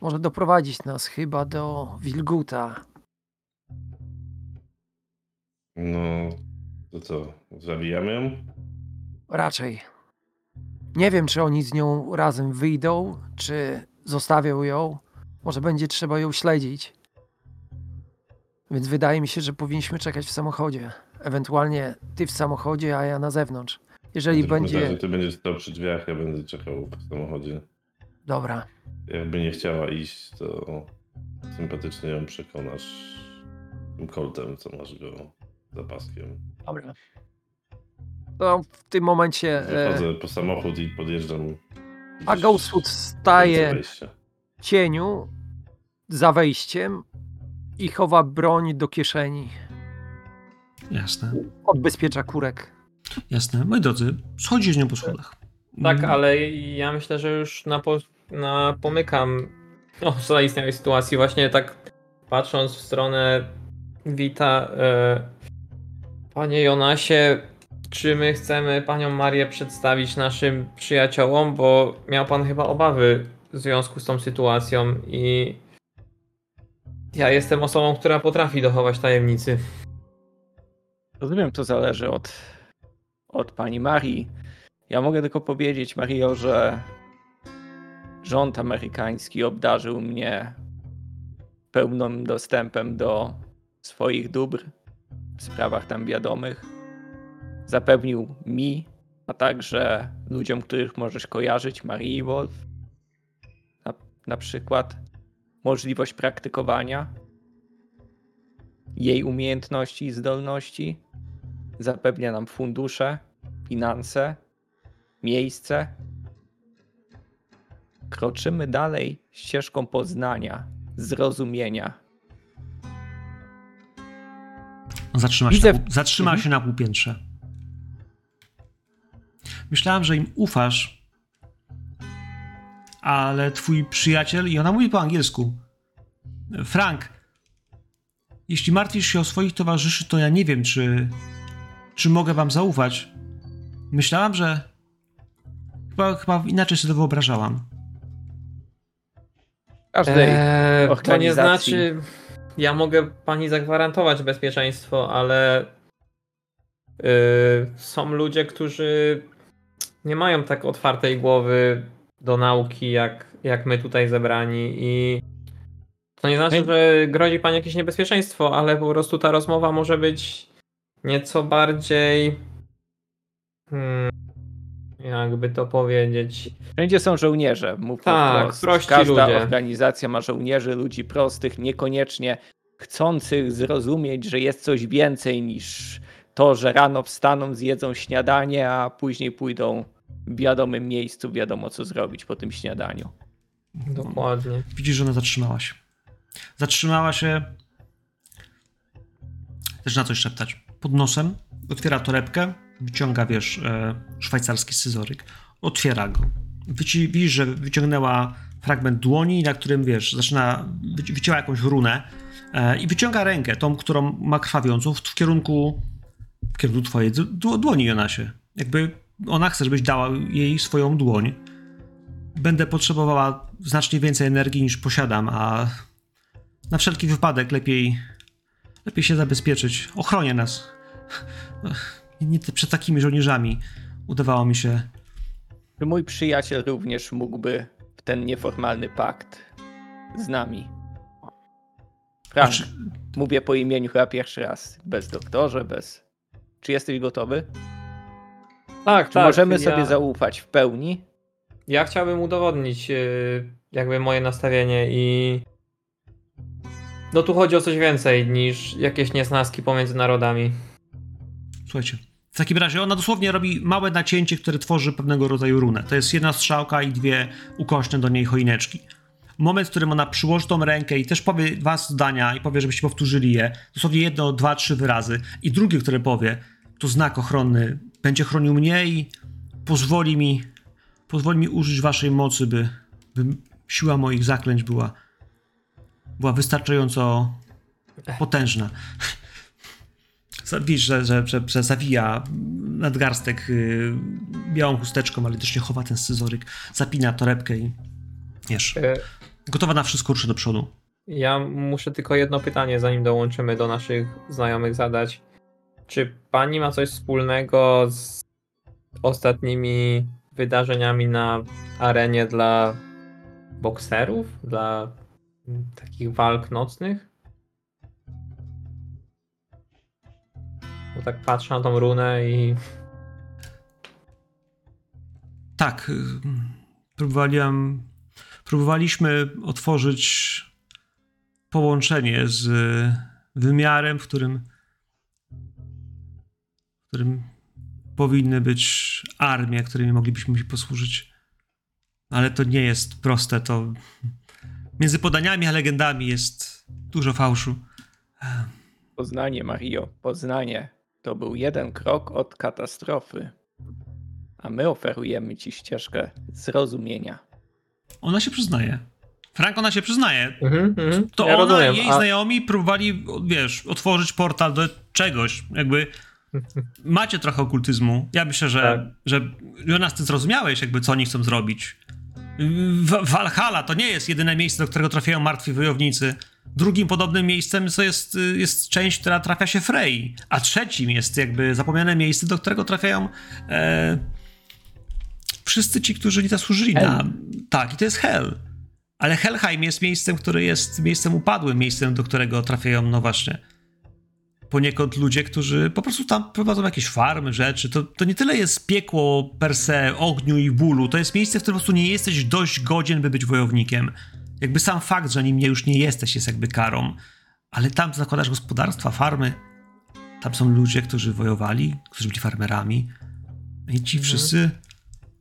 Może doprowadzić nas chyba do Wilguta. No, to co? Zabijamy ją? Raczej. Nie wiem, czy oni z nią razem wyjdą, czy zostawią ją. Może będzie trzeba ją śledzić. Więc wydaje mi się, że powinniśmy czekać w samochodzie. Ewentualnie ty w samochodzie, a ja na zewnątrz. Jeżeli Zróbmy będzie. Tak, że ty będziesz stał przy drzwiach, ja będę czekał w samochodzie. Dobra. Jakby nie chciała iść, to sympatycznie ją przekonasz tym koltem, co masz go za paskiem. Dobra. To w tym momencie. E, Wychodzę po samochód i podjeżdżam. a Ghostwood staje w cieniu za wejściem i chowa broń do kieszeni. Jasne, Odbezpiecza kurek. jasne. Moi drodzy, schodzi z nią po schodach. Tak, Mm, ale ja myślę, że już na, po, na pomykam o zaistniałej sytuacji. Właśnie tak patrząc w stronę Wita, e, panie Jonasie, czy my chcemy panią Marię przedstawić naszym przyjaciołom, bo miał pan chyba obawy w związku z tą sytuacją i ja jestem osobą, która potrafi dochować tajemnicy. Rozumiem, to zależy od, od pani Marii. Ja mogę tylko powiedzieć, Mario, że rząd amerykański obdarzył mnie pełnym dostępem do swoich dóbr sprawach tam wiadomych. Zapewnił mi, a także ludziom, których możesz kojarzyć, Marii Wolf, na, na przykład, możliwość praktykowania jej umiejętności i zdolności, zapewnia nam fundusze, finanse, miejsce. Kroczymy dalej ścieżką poznania, zrozumienia. Zatrzyma się, Widzę- na, pół, zatrzyma Mhm. się na półpiętrze. Myślałem, że im ufasz, ale twój przyjaciel, i ona mówi po angielsku, Frank, jeśli martwisz się o swoich towarzyszy, to ja nie wiem, czy, czy mogę wam zaufać. Myślałam, że chyba, chyba inaczej sobie to wyobrażałam. Każdej Eee, to nie znaczy, ja mogę pani zagwarantować bezpieczeństwo, ale yy, są ludzie, którzy nie mają tak otwartej głowy do nauki, jak, jak my tutaj zebrani i to nie znaczy, że grozi pani jakieś niebezpieczeństwo, ale po prostu ta rozmowa może być nieco bardziej hmm, jakby to powiedzieć Wszędzie są żołnierze, mów Tak, wprost. prości Każda ludzie. organizacja ma żołnierzy, ludzi prostych, niekoniecznie chcących zrozumieć, że jest coś więcej niż to, że rano wstaną, zjedzą śniadanie, a później pójdą w wiadomym miejscu, wiadomo co zrobić po tym śniadaniu. dokładnie. Widzisz, że ona zatrzymała się. Zatrzymała się. Zaczyna coś szeptać. Pod nosem otwiera torebkę, wyciąga, wiesz, e, szwajcarski scyzoryk. Otwiera go. Wyci- widzisz, że wyciągnęła fragment dłoni, na którym, wiesz, zaczyna, wyci- wycięła jakąś runę e, i wyciąga rękę, tą, którą ma krwawiącą, w, kierunku w kierunku twojej dłoni, Jonasie. Jakby ona chce, żebyś dała jej swoją dłoń. Będę potrzebowała znacznie więcej energii niż posiadam, a na wszelki wypadek lepiej lepiej się zabezpieczyć. Ochronię nas. Nie, nie przed takimi żołnierzami udawało mi się. Czy mój przyjaciel również mógłby w ten nieformalny pakt z nami? Frank, Znaczy, mówię po imieniu chyba pierwszy raz. Bez doktorze, bez... Czy jesteś gotowy? Tak, Czy tak. możemy ja, sobie zaufać w pełni? Ja chciałbym udowodnić yy, jakby moje nastawienie i no tu chodzi o coś więcej niż jakieś niesnaski pomiędzy narodami. Słuchajcie. Takim razie ona dosłownie robi małe nacięcie, które tworzy pewnego rodzaju runę. To jest jedna strzałka i dwie ukośne do niej choineczki. Moment, w którym ona przyłoży tą rękę i też powie dwa zdania i powie, żebyście powtórzyli je, dosłownie jedno, dwa, trzy wyrazy. I drugie, które powie, to znak ochronny. Będzie chronił mnie i pozwoli mi, pozwoli mi użyć waszej mocy, by, by siła moich zaklęć była, była wystarczająco potężna. Widzisz, że, że, że, że zawija nadgarstek y, białą chusteczką, ale też nie chowa ten scyzoryk, zapina torebkę i wiesz, Yy, gotowa na wszystko ruszy do przodu. Ja muszę tylko jedno pytanie, zanim dołączymy do naszych znajomych zadać. Czy pani ma coś wspólnego z ostatnimi wydarzeniami na arenie dla bokserów? Dla takich walk nocnych? Bo tak patrzę na tą runę i Tak, y, próbowaliłem, próbowaliśmy otworzyć połączenie z wymiarem, w którym, w którym powinny być armie, którymi moglibyśmy się posłużyć. Ale to nie jest proste, to między podaniami a legendami jest dużo fałszu. Poznanie, Mario, poznanie. To był jeden krok od katastrofy. A my oferujemy ci ścieżkę zrozumienia. Ona się przyznaje. Frank, ona się przyznaje. Mhm, mhm. To ja ona rozumiem. i jej a- znajomi próbowali, wiesz, otworzyć portal do czegoś. Jakby macie trochę okultyzmu. Ja myślę, że, Tak. że Jonas, ty zrozumiałeś, jakby co oni chcą zrobić. W- Valhalla to nie jest jedyne miejsce, do którego trafiają martwi wojownicy. Drugim podobnym miejscem to jest, y, jest część, która trafia się Frey, a trzecim jest jakby zapomniane miejsce, do którego trafiają e, wszyscy ci, którzy nie zasłużyli na... Tak, i to jest Hell. Ale Helheim jest miejscem, które jest miejscem upadłym, miejscem, do którego trafiają, no właśnie, poniekąd ludzie, którzy po prostu tam prowadzą jakieś farmy, rzeczy. To, to nie tyle jest piekło per se, ogniu i bólu, to jest miejsce, w którym po prostu nie jesteś dość godzien, by być wojownikiem. Jakby sam fakt, że nim nie, już nie jesteś, jest jakby karą. Ale tam zakładasz gospodarstwa, farmy. Tam są ludzie, którzy wojowali, którzy byli farmerami. I ci wszyscy,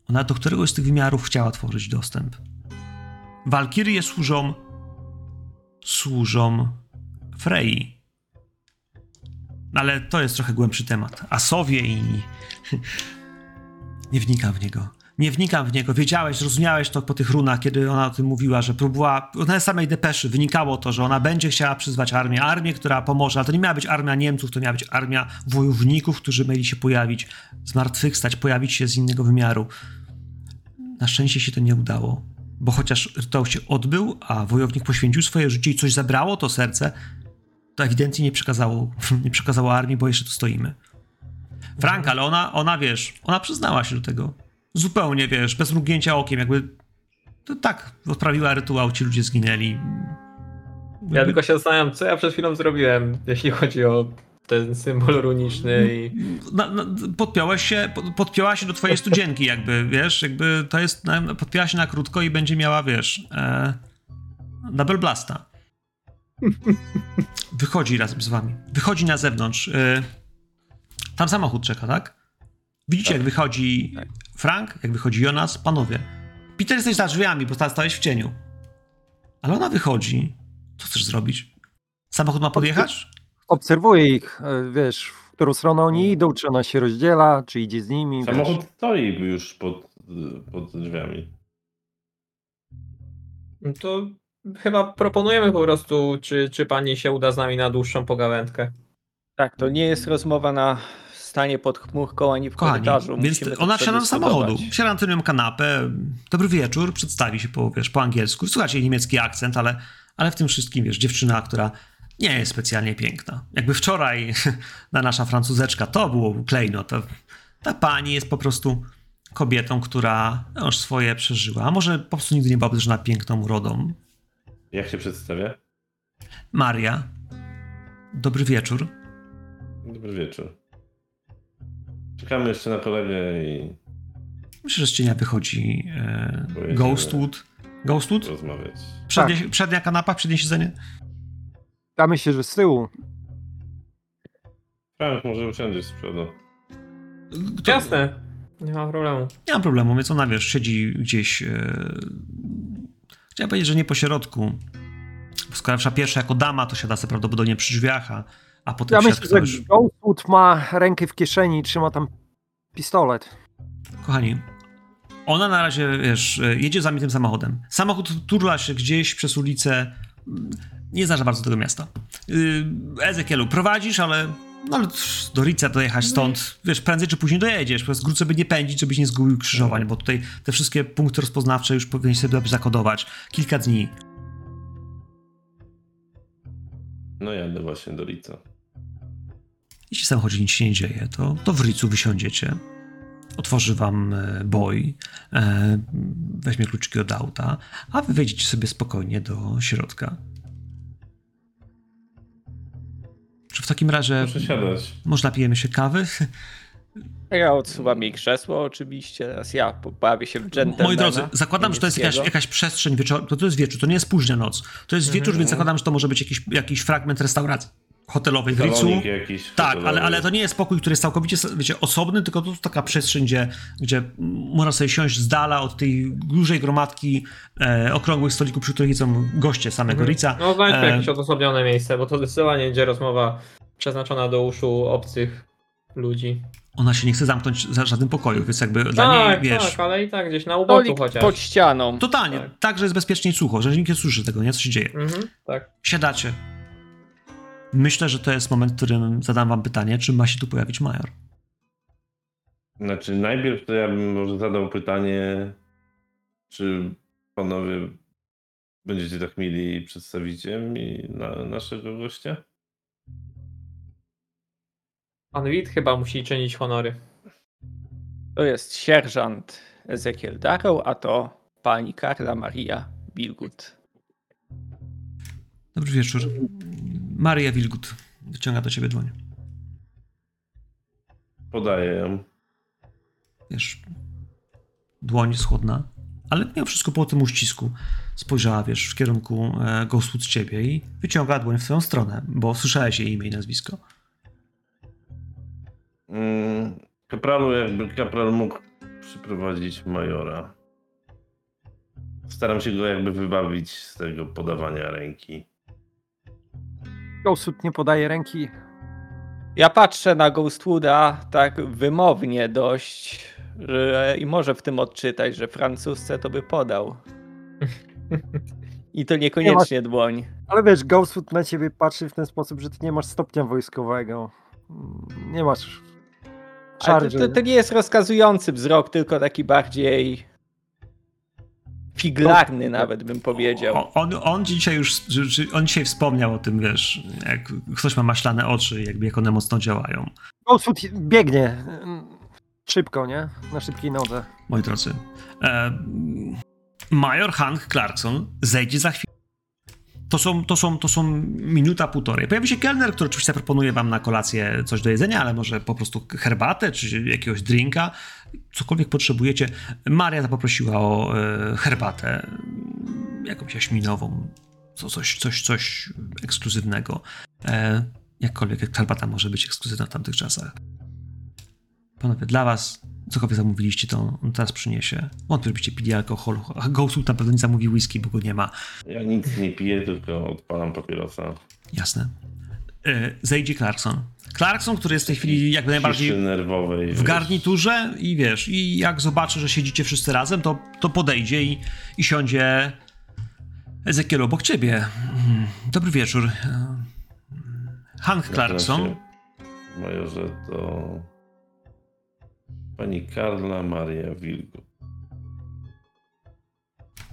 ona do któregoś z tych wymiarów chciała tworzyć dostęp. Walkirie służą. służą Frey. Ale to jest trochę głębszy temat. Asowie i. Nie wnikam w niego. Nie wnikam w niego. Wiedziałeś, zrozumiałeś to po tych runach, kiedy ona o tym mówiła, że próbowała. Na samej depeszy wynikało to, że ona będzie chciała przyzwać armię. Armię, która pomoże. Ale to nie miała być armia Niemców, to miała być armia wojowników, którzy mieli się pojawić, zmartwychwstać, pojawić się z innego wymiaru na szczęście się to nie udało, bo chociaż rytuał się odbył, a wojownik poświęcił swoje życie i coś zabrało to serce, to ewidentnie nie przekazało, nie przekazało armii, bo jeszcze tu stoimy. Frank, ale ona, ona, wiesz, ona przyznała się do tego. Zupełnie, wiesz, bez mrugnięcia okiem, jakby to tak, odprawiła rytuał, ci ludzie zginęli. Ja tylko się zastanawiam, co ja przed chwilą zrobiłem, jeśli chodzi o ten symbol runiczny i... Na, na, podpiąłeś się, pod- podpięła się do twojej studzienki jakby, wiesz, jakby to jest, podpięła się na krótko i będzie miała, wiesz, e, double blasta. Wychodzi razem z wami. Wychodzi na zewnątrz. E, tam samochód czeka, tak? Widzicie, jak wychodzi Frank, jak wychodzi Jonas, panowie. Peter, jesteś za drzwiami, bo stałeś w cieniu. Ale ona wychodzi. Co chcesz zrobić? Samochód ma podjechać? Obserwuję ich, e, wiesz, w którą stronę oni idą, czy ona się rozdziela, czy idzie z nimi. wiesz. Samochód stoi już pod, pod drzwiami. No To chyba proponujemy po prostu, czy, czy pani się uda z nami na dłuższą pogawędkę. Tak, to nie jest rozmowa na stanie pod chmurką ani w Kochani, korytarzu. więc Musimy ona wsiada do samochodu, wsiada na tylną kanapę, dobry wieczór, przedstawi się po, wiesz, po angielsku, słuchajcie jej niemiecki akcent, ale, ale w tym wszystkim, wiesz, dziewczyna, która nie jest specjalnie piękna. Jakby wczoraj na nasza francuzeczka to było klejno, to ta pani jest po prostu kobietą, która już swoje przeżyła, a może po prostu nigdy nie była obdarzona piękną urodą. Jak się przedstawia? Maria, dobry wieczór. Dobry wieczór. Czekamy jeszcze na kolegę i Myślę, że z cienia wychodzi e, Pojedziemy. Ghostwood. Ghostwood? rozmawiać. Przednie, Przednia kanapa, przednie siedzenie? Damy się, że z tyłu. Frank, może usiądziesz z przodu. To- Jasne, nie ma problemu. Nie mam problemu, więc ona, wiesz, siedzi gdzieś... E... Chciałem powiedzieć, że nie po środku. Bo skoro pierwsza jako dama, to siada sobie prawdopodobnie przy drzwiach, a, a potem Ja siada myślę, że ktoś... Ghostwood ma rękę w kieszeni i trzyma tam pistolet. Kochani, ona na razie, wiesz, jedzie za mnie tym samochodem. Samochód turla się gdzieś przez ulicę. Mm, Nie zna za bardzo tego miasta. Yy, Ezekielu, prowadzisz, ale, no, ale do Rica dojechać stąd, wiesz, prędzej czy później dojedziesz. Po prostu skrót sobie nie pędzić, żebyś nie zgubił krzyżowań, bo tutaj te wszystkie punkty rozpoznawcze już powinieneś sobie dobrze zakodować. Kilka dni. No jadę właśnie do Lica. Jeśli w samochodzie nic się nie dzieje, to, to w Ricu wysiądziecie. Otworzy wam e, boj, e, weźmie kluczyki od auta, a wy wejdziecie sobie spokojnie do środka. Czy w takim razie może napijemy się kawy? Ja odsuwam jej krzesło oczywiście, teraz ja bawię się w dżentelmena. Moi drodzy, zakładam, że to jest jakaś, jakaś przestrzeń wieczorna. To, to jest wieczór, to nie jest późna noc. To jest wieczór, Mhm. więc zakładam, że to może być jakiś, jakiś fragment restauracji hotelowej. Salonik jakiś. Tak, hotelowy. ale, ale to nie jest pokój, który jest całkowicie wiecie, osobny, tylko to jest taka przestrzeń, gdzie, gdzie można sobie siąść z dala od tej dużej gromadki e, okrągłych stolików, przy których są goście samego Rica. No znajdźmy E, jakieś odosobnione miejsce, bo to zdecydowanie będzie rozmowa przeznaczona do uszu obcych ludzi. Ona się nie chce zamknąć za żadnym pokoju, więc jakby dla niej, Tak, wiesz... tak, ale i tak gdzieś na uboku chociaż. pod ścianą. Totalnie, Tak. tak. że jest bezpiecznie i sucho, że nikt nie słyszy tego, nie? Co się dzieje. Mhm, tak. Siadacie. Myślę, że to jest moment, w którym zadam wam pytanie, czy ma się tu pojawić major. Znaczy, najpierw to ja bym może zadał pytanie, czy panowie będziecie tak mieli przedstawić mi na naszego gościa? Pan Wit chyba musi czynić honory. To jest sierżant Ezekiel Darrow, a to pani Karla Maria Bilgut. Dobry wieczór. Maria Wilgut wyciąga do ciebie dłoń. Podaję ją. Wiesz, dłoń jest chłodna, ale mimo wszystko po tym uścisku spojrzała, wiesz, w kierunku e, z ciebie i wyciąga dłoń w twoją stronę, bo słyszałeś jej imię i nazwisko. Mm, Kapralu, jakby kapral mógł przyprowadzić majora. Staram się go jakby wybawić z tego podawania ręki. Ghostwood nie podaje ręki. Ja patrzę na Ghostwooda tak wymownie dość że, i może w tym odczytać, że francusce to by podał. I to niekoniecznie dłoń. Ale wiesz, Ghostwood na ciebie patrzy w ten sposób, że ty nie masz stopnia wojskowego. Nie masz to, to, to nie jest rozkazujący wzrok, tylko taki bardziej figlarny nawet bym powiedział. On, on dzisiaj już, on dzisiaj wspomniał o tym, wiesz, jak ktoś ma maślane oczy, jakby jak one mocno działają. Ghostwood biegnie mm, szybko, nie? Na szybkiej nodze. moi drodzy. E, Major Hank Clarkson zejdzie za chwilę. To są, to, są, to są minuta, półtorej. Pojawi się kelner, który oczywiście proponuje wam na kolację coś do jedzenia, ale może po prostu herbatę, czy jakiegoś drinka, cokolwiek potrzebujecie. Maria poprosiła o e, herbatę, jakąś jaśminową, co, coś, coś, coś ekskluzywnego. E, jakkolwiek herbata może być ekskluzywna w tamtych czasach. Panowie, dla was cokolwiek zamówiliście, to on teraz przyniesie. Wątpię, żebyście pili alkohol. A Ghostwood na pewno nie zamówi whisky, bo go nie ma. Ja nic nie piję, tylko odpalam papierosa. Jasne. Zejdzie Clarkson. Clarkson, który jest w tej chwili jakby najbardziej nerwowej. w garniturze i wiesz, i jak zobaczy, że siedzicie wszyscy razem, to, to podejdzie i, i siądzie Ezekiel obok ciebie. Mm, Dobry wieczór. E, Hank Clarkson. Majorze, to pani Karla Maria Wilgo.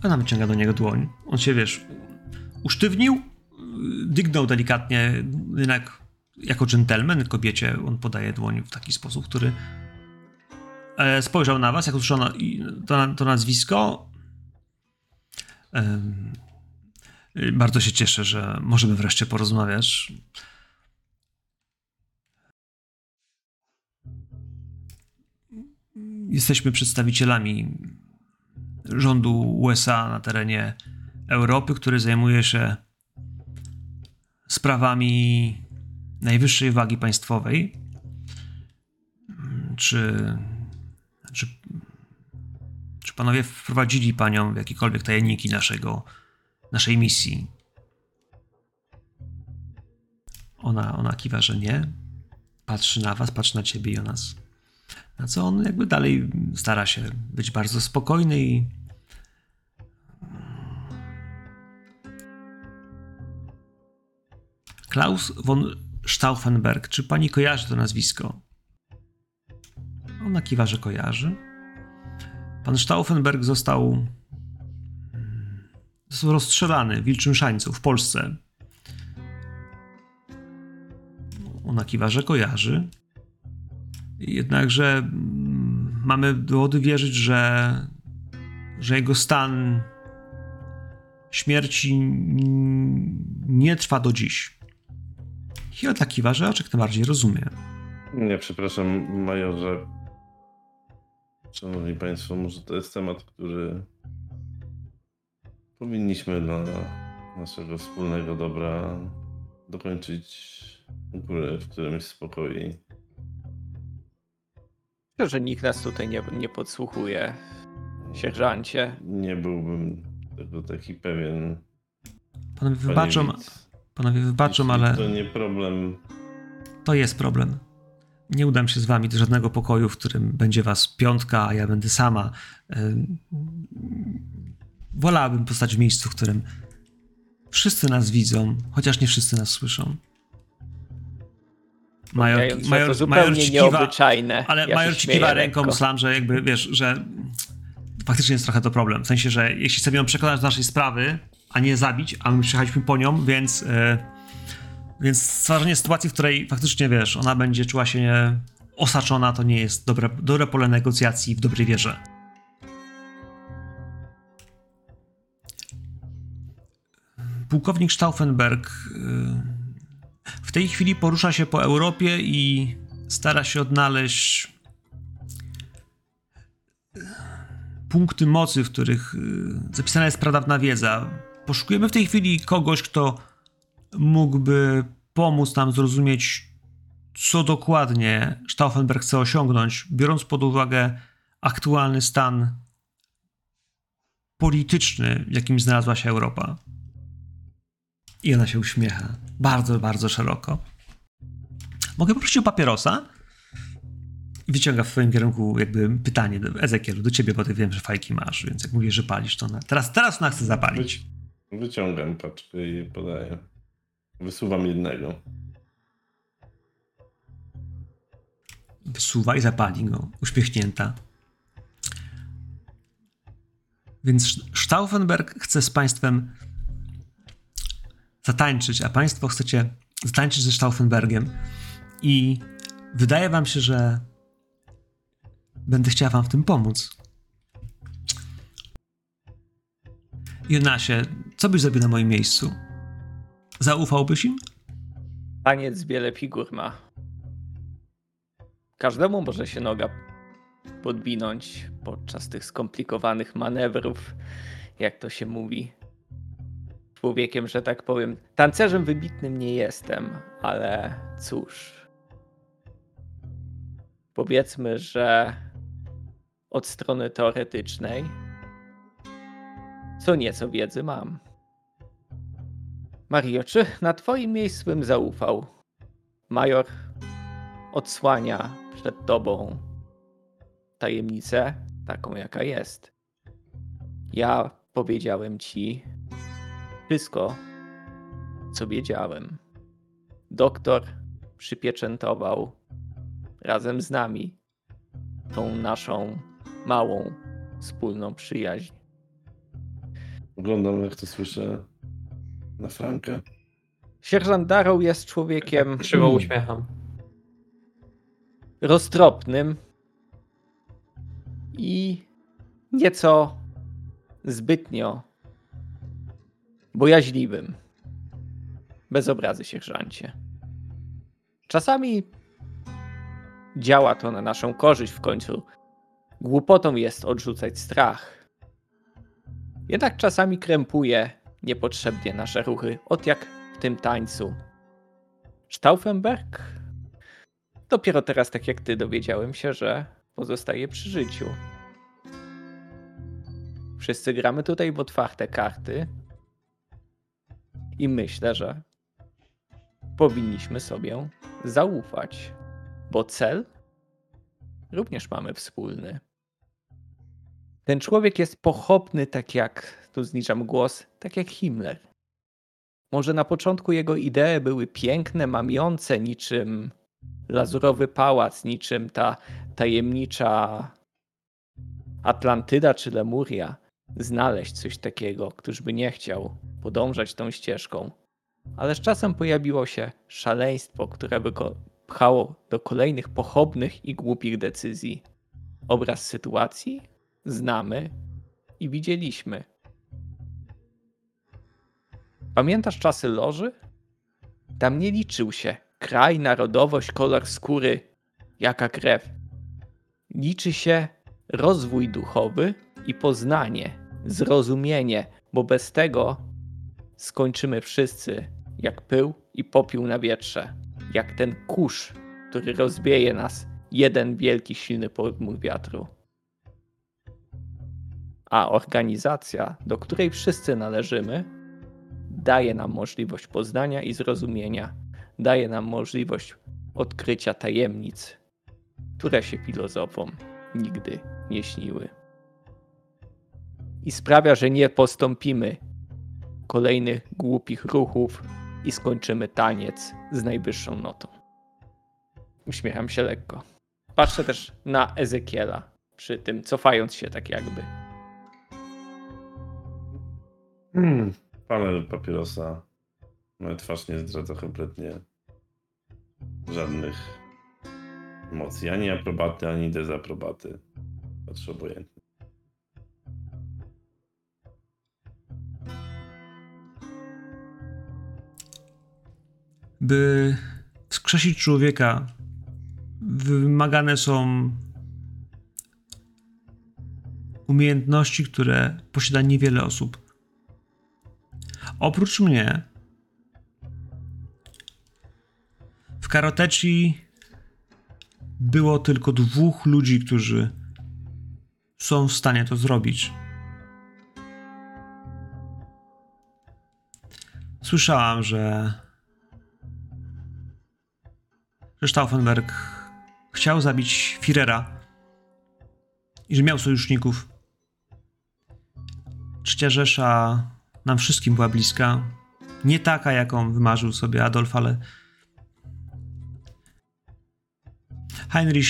Ona wyciąga do niego dłoń. On się, wiesz, usztywnił, dygnął delikatnie, jednak jako dżentelmen kobiecie on podaje dłoń w taki sposób, który e, spojrzał na was, jak usłyszał to, to nazwisko. Bardzo się cieszę, że możemy wreszcie porozmawiać. Jesteśmy przedstawicielami rządu USA na terenie Europy, który zajmuje się sprawami najwyższej wagi państwowej. Czy, czy, czy panowie wprowadzili panią w jakiekolwiek tajemniki naszego, naszej misji? Ona, ona kiwa, że nie. Patrzy na was, patrzy na ciebie i o nas. Na co on jakby dalej stara się być bardzo spokojny i Klaus von Stauffenberg. Czy pani kojarzy to nazwisko? Ona kiwa, że kojarzy. Pan Stauffenberg został, został rozstrzelany w Wilczym Szańcu w Polsce. Ona kiwa, że kojarzy. Jednakże mm, mamy dowody wierzyć, że, że jego stan śmierci mm, nie trwa do dziś. Hilda kiwa, że oczek tym bardziej rozumie. Nie, przepraszam, majorze. Szanowni Państwo, może to jest temat, który powinniśmy dla naszego wspólnego dobra dokończyć u góry w którymś spokoi. Myślę, że nikt nas tutaj nie, nie podsłuchuje, sierżancie. Nie byłbym tego taki pewien. Panie wybaczą, Witz. Panowie wybaczą, Jeśli ale To nie problem. to jest problem. Nie udam się z wami do żadnego pokoju, w którym będzie was piątka, a ja będę sama. Ym, Wolałabym postać w miejscu, w którym wszyscy nas widzą, chociaż nie wszyscy nas słyszą. Major, Major, to major, zupełnie major ci kiwa, nieobyczajne. ale Ja major ci kiwa ręką, slam, że jakby wiesz, że faktycznie jest trochę to problem. W sensie, że jeśli chcemy ją przekonać do naszej sprawy, a nie zabić, a my przyjechaliśmy po nią, więc, e, więc stwarzanie sytuacji, w której faktycznie wiesz, ona będzie czuła się osaczona, to nie jest dobre, dobre pole negocjacji w dobrej wierze. Pułkownik Stauffenberg y, w tej chwili porusza się po Europie i stara się odnaleźć punkty mocy, w których y, zapisana jest pradawna wiedza. Poszukujemy w tej chwili kogoś, kto mógłby pomóc nam zrozumieć, co dokładnie Stauffenberg chce osiągnąć, biorąc pod uwagę aktualny stan polityczny, w jakim znalazła się Europa. I ona się uśmiecha. Bardzo, bardzo szeroko. Mogę poprosić o papierosa? Wyciąga w twoim kierunku jakby pytanie do Ezekielu, do ciebie, bo ty wiem, że fajki masz, więc jak mówisz, że palisz, to ona... teraz, teraz ona chce zapalić. Wyci- wyciągam paczkę i podaję. Wysuwam jednego. Wysuwa i zapali go, uśmiechnięta. Więc Stauffenberg chce z państwem zatańczyć, a państwo chcecie zatańczyć ze Stauffenbergiem i wydaje wam się, że będę chciała wam w tym pomóc. Jonasie, co byś zrobił na moim miejscu? Zaufałbyś im? Taniec wiele figur ma. Każdemu może się noga podwinąć podczas tych skomplikowanych manewrów, jak to się mówi. Człowiekiem, że tak powiem, tancerzem wybitnym nie jestem, ale cóż. Powiedzmy, że od strony teoretycznej co nieco wiedzy mam. Mario, czy na twoim miejscu bym zaufał? Major odsłania przed tobą tajemnicę, taką jaka jest. Ja powiedziałem ci wszystko, co wiedziałem. Doktor przypieczętował razem z nami tą naszą małą wspólną przyjaźń. Oglądam, jak to słyszę na Frankę. Sierżant Darrow jest człowiekiem Krzywo uśmiecham. roztropnym i nieco zbytnio bojaźliwym. Bez obrazy, sierżancie. Czasami działa to na naszą korzyść w końcu. Głupotą jest odrzucać strach. Jednak czasami krępuje niepotrzebnie nasze ruchy, od jak w tym tańcu. Stauffenberg? Dopiero teraz, tak jak ty, dowiedziałem się, że pozostaje przy życiu. Wszyscy gramy tutaj w otwarte karty. I myślę, że powinniśmy sobie zaufać, bo cel również mamy wspólny. Ten człowiek jest pochopny, tak jak, tu zniżam głos, tak jak Himmler. Może na początku jego idee były piękne, mamiące, niczym lazurowy pałac, niczym ta tajemnicza Atlantyda czy Lemuria. Znaleźć coś takiego, któż by nie chciał podążać tą ścieżką. Ale z czasem pojawiło się szaleństwo, które by go pchało do kolejnych pochopnych i głupich decyzji. Obraz sytuacji znamy i widzieliśmy. Pamiętasz czasy loży? Tam nie liczył się kraj, narodowość, kolor skóry, jaka krew. Liczy się rozwój duchowy i poznanie, zrozumienie, bo bez tego skończymy wszyscy jak pył i popiół na wietrze, jak ten kurz, który rozwieje nas jeden wielki, silny podmuch wiatru. A organizacja, do której wszyscy należymy, daje nam możliwość poznania i zrozumienia, daje nam możliwość odkrycia tajemnic, które się filozofom nigdy nie śniły. I sprawia, że nie postąpimy kolejnych głupich ruchów i skończymy taniec z najwyższą notą. Uśmiecham się lekko. Patrzę też na Ezekiela przy tym, cofając się tak jakby. Hmm. Palę papierosa. Moja twarz nie zdradza kompletnie żadnych emocji. Ani aprobaty, ani dezaprobaty. Patrzę obojętnie. By wskrzesić człowieka, wymagane są umiejętności, które posiada niewiele osób. Oprócz mnie, w Karoteci było tylko dwóch ludzi, którzy są w stanie to zrobić. Słyszałam, że, że Stauffenberg chciał zabić Führera i że miał sojuszników. Trzecia Rzesza nam wszystkim była bliska. Nie taka, jaką wymarzył sobie Adolf, ale Heinrich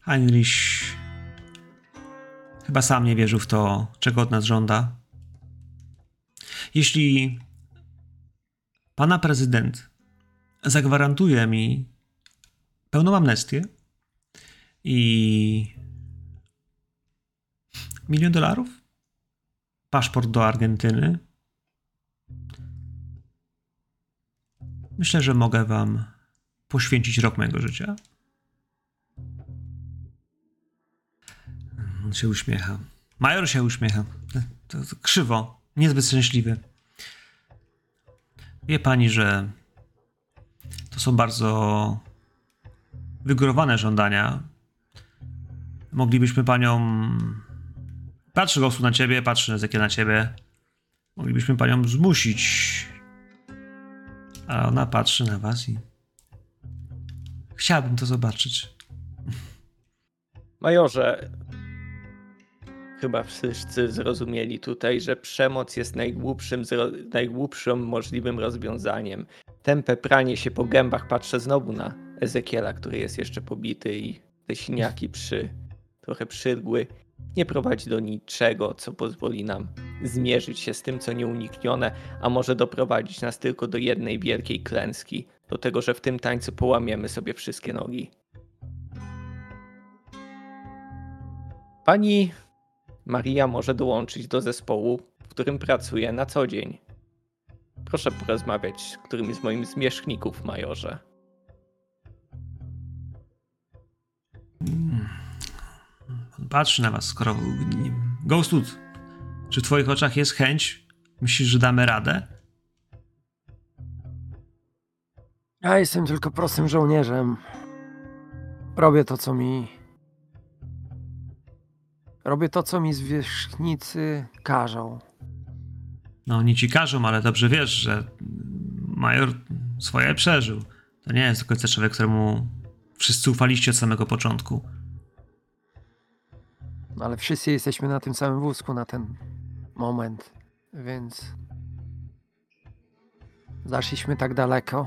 Heinrich chyba sam nie wierzył w to, czego od nas żąda. Jeśli pana prezydent zagwarantuje mi pełną amnestię i milion dolarów, paszport do Argentyny, myślę, że mogę wam poświęcić rok mojego życia. On się uśmiecha. Major się uśmiecha. To, to krzywo, niezbyt szczęśliwy. Wie pani, że to są bardzo wygórowane żądania. Moglibyśmy panią. Patrzy Gosu na ciebie, patrzy Ezekiel na ciebie. Moglibyśmy panią zmusić. A ona patrzy na was i. Chciałbym to zobaczyć. Majorze, chyba wszyscy zrozumieli tutaj, że przemoc jest najgłupszym, najgłupszym możliwym rozwiązaniem. Tępe pranie się po gębach patrzę znowu na Ezekiela, który jest jeszcze pobity i te siniaki przy, trochę przyrgły. Nie prowadzi do niczego, co pozwoli nam zmierzyć się z tym, co nieuniknione, a może doprowadzić nas tylko do jednej wielkiej klęski, do tego, że w tym tańcu połamiemy sobie wszystkie nogi. Pani Maria może dołączyć do zespołu, w którym pracuje na co dzień. Proszę porozmawiać z którymś z moich zmierzchników, majorze. On patrzy na was, skoro... Ghostwood, czy w twoich oczach jest chęć? Myślisz, że damy radę? Ja jestem tylko prostym żołnierzem. Robię to, co mi. Robię to, co mi zwierzchnicy każą. No, oni ci każą, ale dobrze wiesz, że major swoje przeżył. To nie jest do końca człowiek, któremu wszyscy ufaliście od samego początku. No, Ale wszyscy jesteśmy na tym samym wózku na ten moment, więc. Zaszliśmy tak daleko.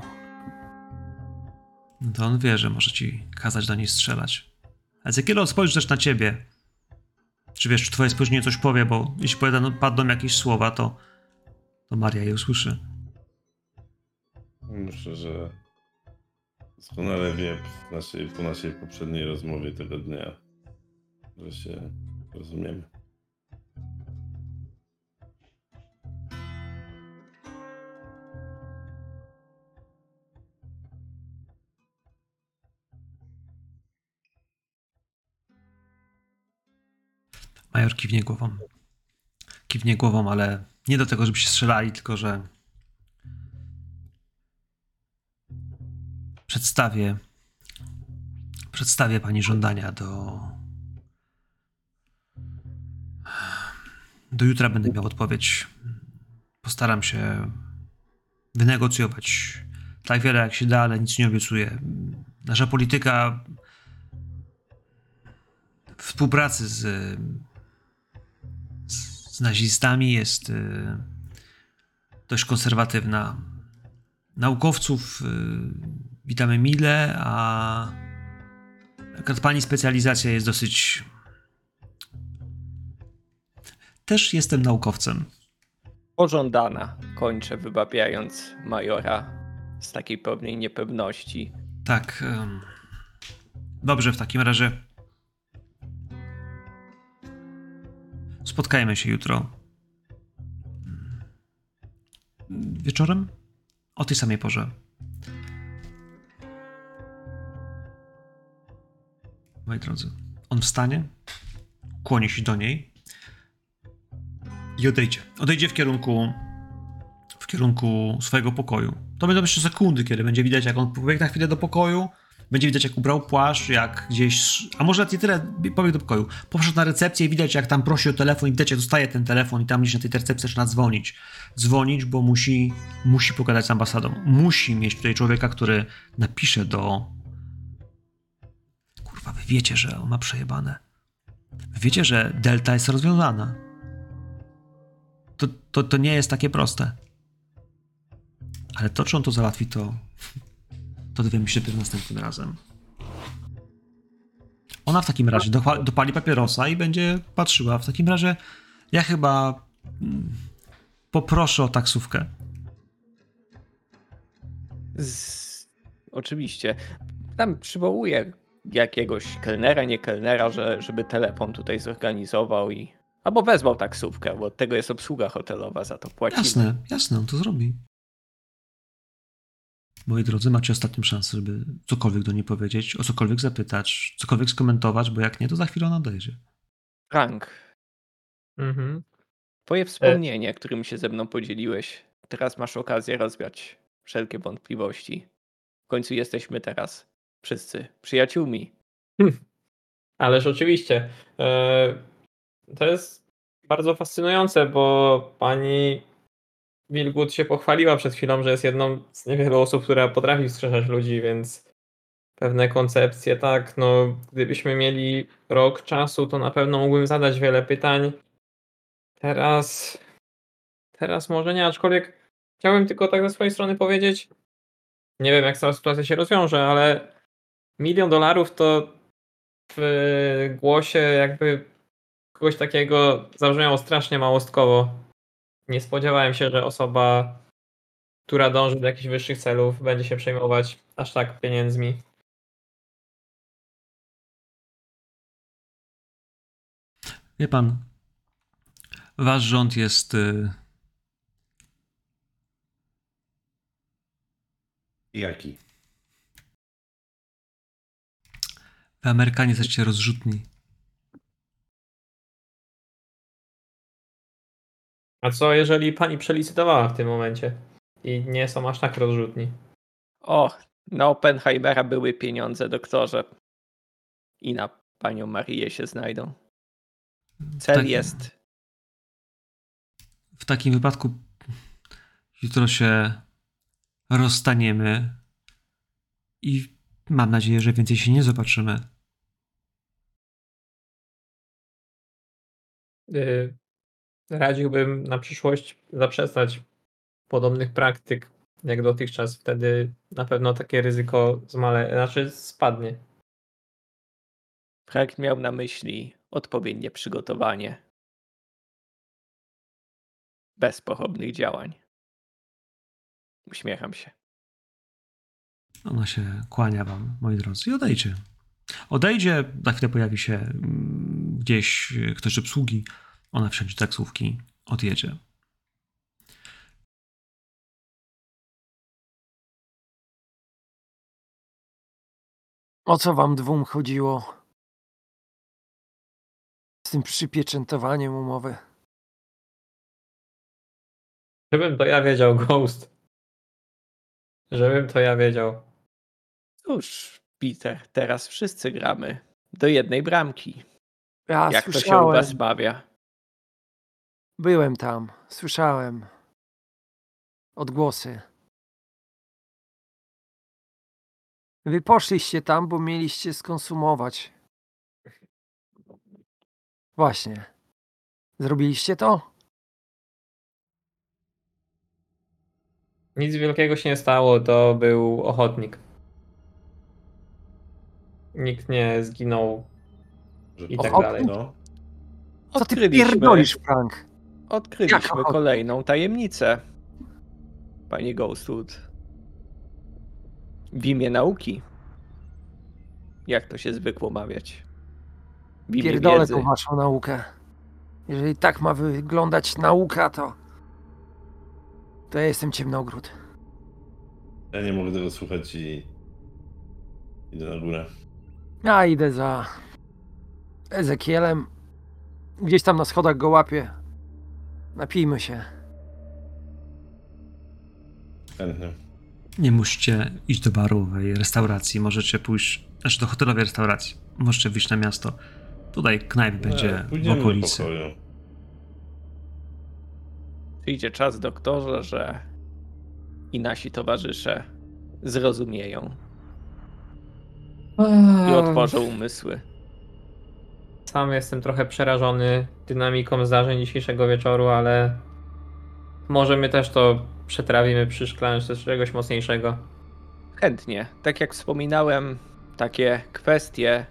No to on wie, że może ci kazać do niej strzelać. Ezekiel spojrzy też na ciebie. Czy wiesz, czy twoje spojrzenie coś powie, bo jeśli powiada- padną jakieś słowa, to, to Maria je usłyszy. Myślę, że doskonale wie w naszej, po naszej poprzedniej rozmowie tego dnia, że się rozumiemy. Major kiwnie głową. Kiwnie głową, ale nie do tego, żeby się strzelali, tylko że przedstawię przedstawię pani żądania do do jutra będę miał odpowiedź. Postaram się wynegocjować tak wiele jak się da, ale nic nie obiecuję. Nasza polityka współpracy z, z, nazistami jest y, dość konserwatywna. Naukowców y, witamy mile, a pani specjalizacja jest dosyć. Też jestem naukowcem. Pożądana, kończę wybawiając majora z takiej pewnej niepewności. Tak. Dobrze, w takim razie. Spotkajmy się jutro. Wieczorem? O tej samej porze. Moi drodzy, on wstanie, kłoni się do niej i odejdzie. Odejdzie w kierunku w kierunku swojego pokoju. To będą jeszcze sekundy, kiedy będzie widać, jak on pobiegł na chwilę do pokoju, będzie widać, jak ubrał płaszcz, jak gdzieś, a może nawet nie tyle pobiegł do pokoju, poszedł na recepcję i widać, jak tam prosi o telefon i widać, jak dostaje ten telefon i tam gdzieś na tej recepcji zaczyna dzwonić. Dzwonić, bo musi, musi pogadać z ambasadą. Musi mieć tutaj człowieka, który napisze do... Kurwa, wy wiecie, że on ma przejebane. Wy wiecie, że delta jest rozwiązana. To, to, to nie jest takie proste. Ale to, czy on to załatwi, to, to dowiemy się dopiero następnym razem. Ona w takim razie dopa- dopali papierosa i będzie patrzyła. W takim razie ja chyba mm, poproszę o taksówkę. Z... Oczywiście. Tam przywołuję jakiegoś kelnera, nie kelnera, że, żeby telefon tutaj zorganizował i. Albo wezwał taksówkę, bo od tego jest obsługa hotelowa, za to płacimy. Jasne, jasne, on to zrobi. Moi drodzy, macie ostatnią szansę, żeby cokolwiek do niej powiedzieć, o cokolwiek zapytać, cokolwiek skomentować, bo jak nie, to za chwilę ona odejdzie. Frank, Mhm. twoje wspomnienie, którym się ze mną podzieliłeś, teraz masz okazję rozwiać wszelkie wątpliwości. W końcu jesteśmy teraz wszyscy przyjaciółmi. Ależ oczywiście. E, To jest bardzo fascynujące, bo pani Wilgut się pochwaliła przed chwilą, że jest jedną z niewielu osób, która potrafi wskrzeszać ludzi, więc pewne koncepcje, tak, no gdybyśmy mieli rok czasu, to na pewno mógłbym zadać wiele pytań. Teraz, teraz może nie, aczkolwiek chciałbym tylko tak ze swojej strony powiedzieć, nie wiem jak cała sytuacja się rozwiąże, ale milion dolarów to w głosie jakby kogoś takiego zabrzmiało strasznie małostkowo. Nie spodziewałem się, że osoba, która dąży do jakichś wyższych celów, będzie się przejmować aż tak pieniędzmi. Wie pan, wasz rząd jest. y, Jaki? Wy Amerykanie jesteście rozrzutni. A co jeżeli pani przelicytowała w tym momencie i nie są aż tak rozrzutni? O, na Oppenheimera były pieniądze, doktorze. I na panią Marię się znajdą. Cel jest. W takim wypadku jutro się rozstaniemy i mam nadzieję, że więcej się nie zobaczymy. Yy, radziłbym na przyszłość zaprzestać podobnych praktyk jak dotychczas. Wtedy na pewno takie ryzyko zmale, znaczy spadnie. Frank miał na myśli odpowiednie przygotowanie. Bez pochopnych działań. Uśmiecham się. Ona się kłania wam, moi drodzy, i odejdzie. Odejdzie, za chwilę pojawi się mm, gdzieś ktoś z obsługi, ona wsiądzie do taksówki, odjedzie. O co wam dwóm chodziło? Z tym przypieczętowaniem umowy. Żebym to ja wiedział, Ghost. Żebym to ja wiedział. Cóż, Peter, teraz wszyscy gramy do jednej bramki. Ja Jak to się u słyszałem, was mawia? Byłem tam, słyszałem. Odgłosy. Wy poszliście tam, bo mieliście skonsumować. Właśnie. Zrobiliście to? Nic wielkiego się nie stało, to był ochotnik. Nikt nie zginął i tak Ochotnik? dalej. No, Co ty Odkryliśmy- pierdolisz, Frank? Odkryliśmy kolejną tajemnicę. Panie Ghostwood. W imię nauki. Jak to się zwykło mawiać? W imię Pierdolę wiedzy. tą waszą naukę. Jeżeli tak ma wyglądać nauka, to... To ja jestem ciemnogród. ja nie mogę tego słuchać i idę na górę. Ja idę za Ezekielem. Gdzieś tam na schodach go łapię. Napijmy się. Chętnie. Nie musicie iść do barowej restauracji, możecie pójść, znaczy do hotelowej restauracji, możecie wyjść na miasto. Tutaj knajp będzie w okolicy. Przyjdzie czas, doktorze, że i nasi towarzysze zrozumieją i otworzą umysły. Sam jestem trochę przerażony dynamiką zdarzeń dzisiejszego wieczoru, ale może my też to przetrawimy przy szklance czegoś mocniejszego. Chętnie. Tak jak wspominałem, takie kwestie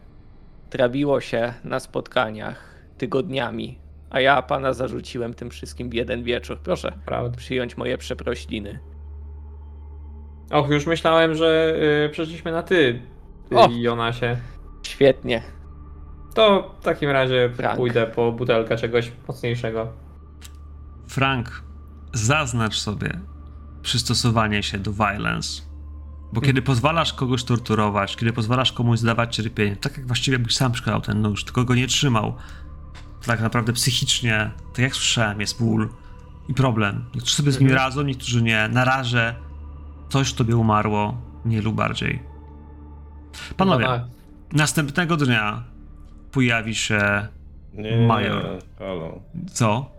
trawiło się na spotkaniach tygodniami, a ja pana zarzuciłem tym wszystkim w jeden wieczór. Proszę Prawda. przyjąć moje przeprośliny. Och, już myślałem, że y, przeszliśmy na ty, ty O! Jonasie. Świetnie. To w takim razie Frank. pójdę po butelkę czegoś mocniejszego. Frank, zaznacz sobie przystosowanie się do violence. Bo kiedy pozwalasz kogoś torturować, kiedy pozwalasz komuś zdawać cierpienie, tak jak właściwie byś sam przykładał ten nóż, tylko go nie trzymał, to tak naprawdę psychicznie, tak jak słyszałem, jest ból i problem. Niektórzy sobie z nim radzą, niektórzy nie. Na razie coś tobie umarło, mniej lub bardziej. Panowie, Chyba tak. następnego dnia pojawi się Nie, Major. nie, halo. co?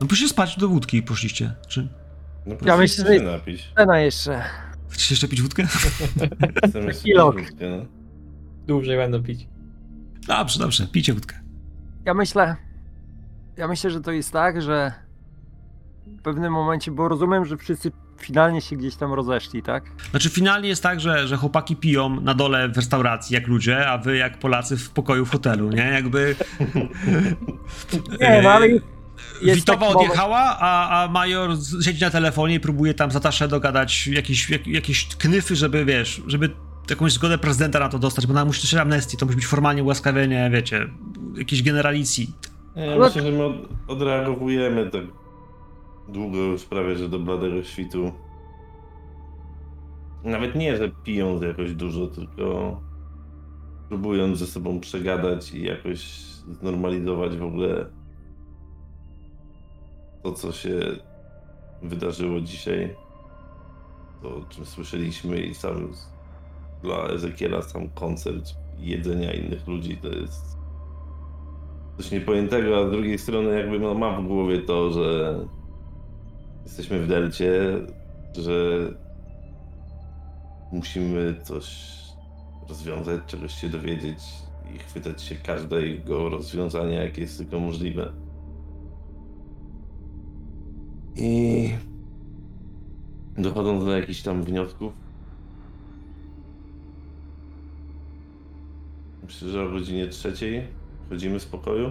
No poszliście spać do wódki, poszliście. Czy No Ja myślę, że- napić. Scena jeszcze. chcecie jeszcze pić wódkę? Kilok. pić wódkę, no. Dłużej będą pić. Dobrze, dobrze, pijcie wódkę. Ja myślę, ja myślę, że to jest tak, że w pewnym momencie, bo rozumiem, że wszyscy finalnie się gdzieś tam rozeszli, tak? Znaczy finalnie jest tak, że, że chłopaki piją na dole w restauracji jak ludzie, a wy jak Polacy w pokoju w hotelu, nie? Jakby... Nie, no ale jest, jest Witowa odjechała, a, a major z- siedzi na telefonie i próbuje tam za Taszę dogadać jakieś, jak, jakieś knyfy, żeby, wiesz, żeby jakąś zgodę prezydenta na to dostać, bo na musi też amnestii, to musi być formalnie ułaskawienie, wiecie, jakiejś generalicji. Ja No- myślę, że my od, odreagowujemy tak długo już prawie, że do bladego świtu. Nawet nie, że pijąc jakoś dużo, tylko próbując ze sobą przegadać i jakoś znormalizować w ogóle to, co się wydarzyło dzisiaj. To, o czym słyszeliśmy i sam dla Ezekiela sam koncert jedzenia innych ludzi to jest coś niepojętego, a z drugiej strony jakby mam w głowie to, że jesteśmy w delcie, że musimy coś rozwiązać, czegoś się dowiedzieć i chwytać się każdego rozwiązania, jakie jest tylko możliwe. I dochodząc do jakichś tam wniosków, myślę, że o godzinie trzeciej Wchodzimy z pokoju.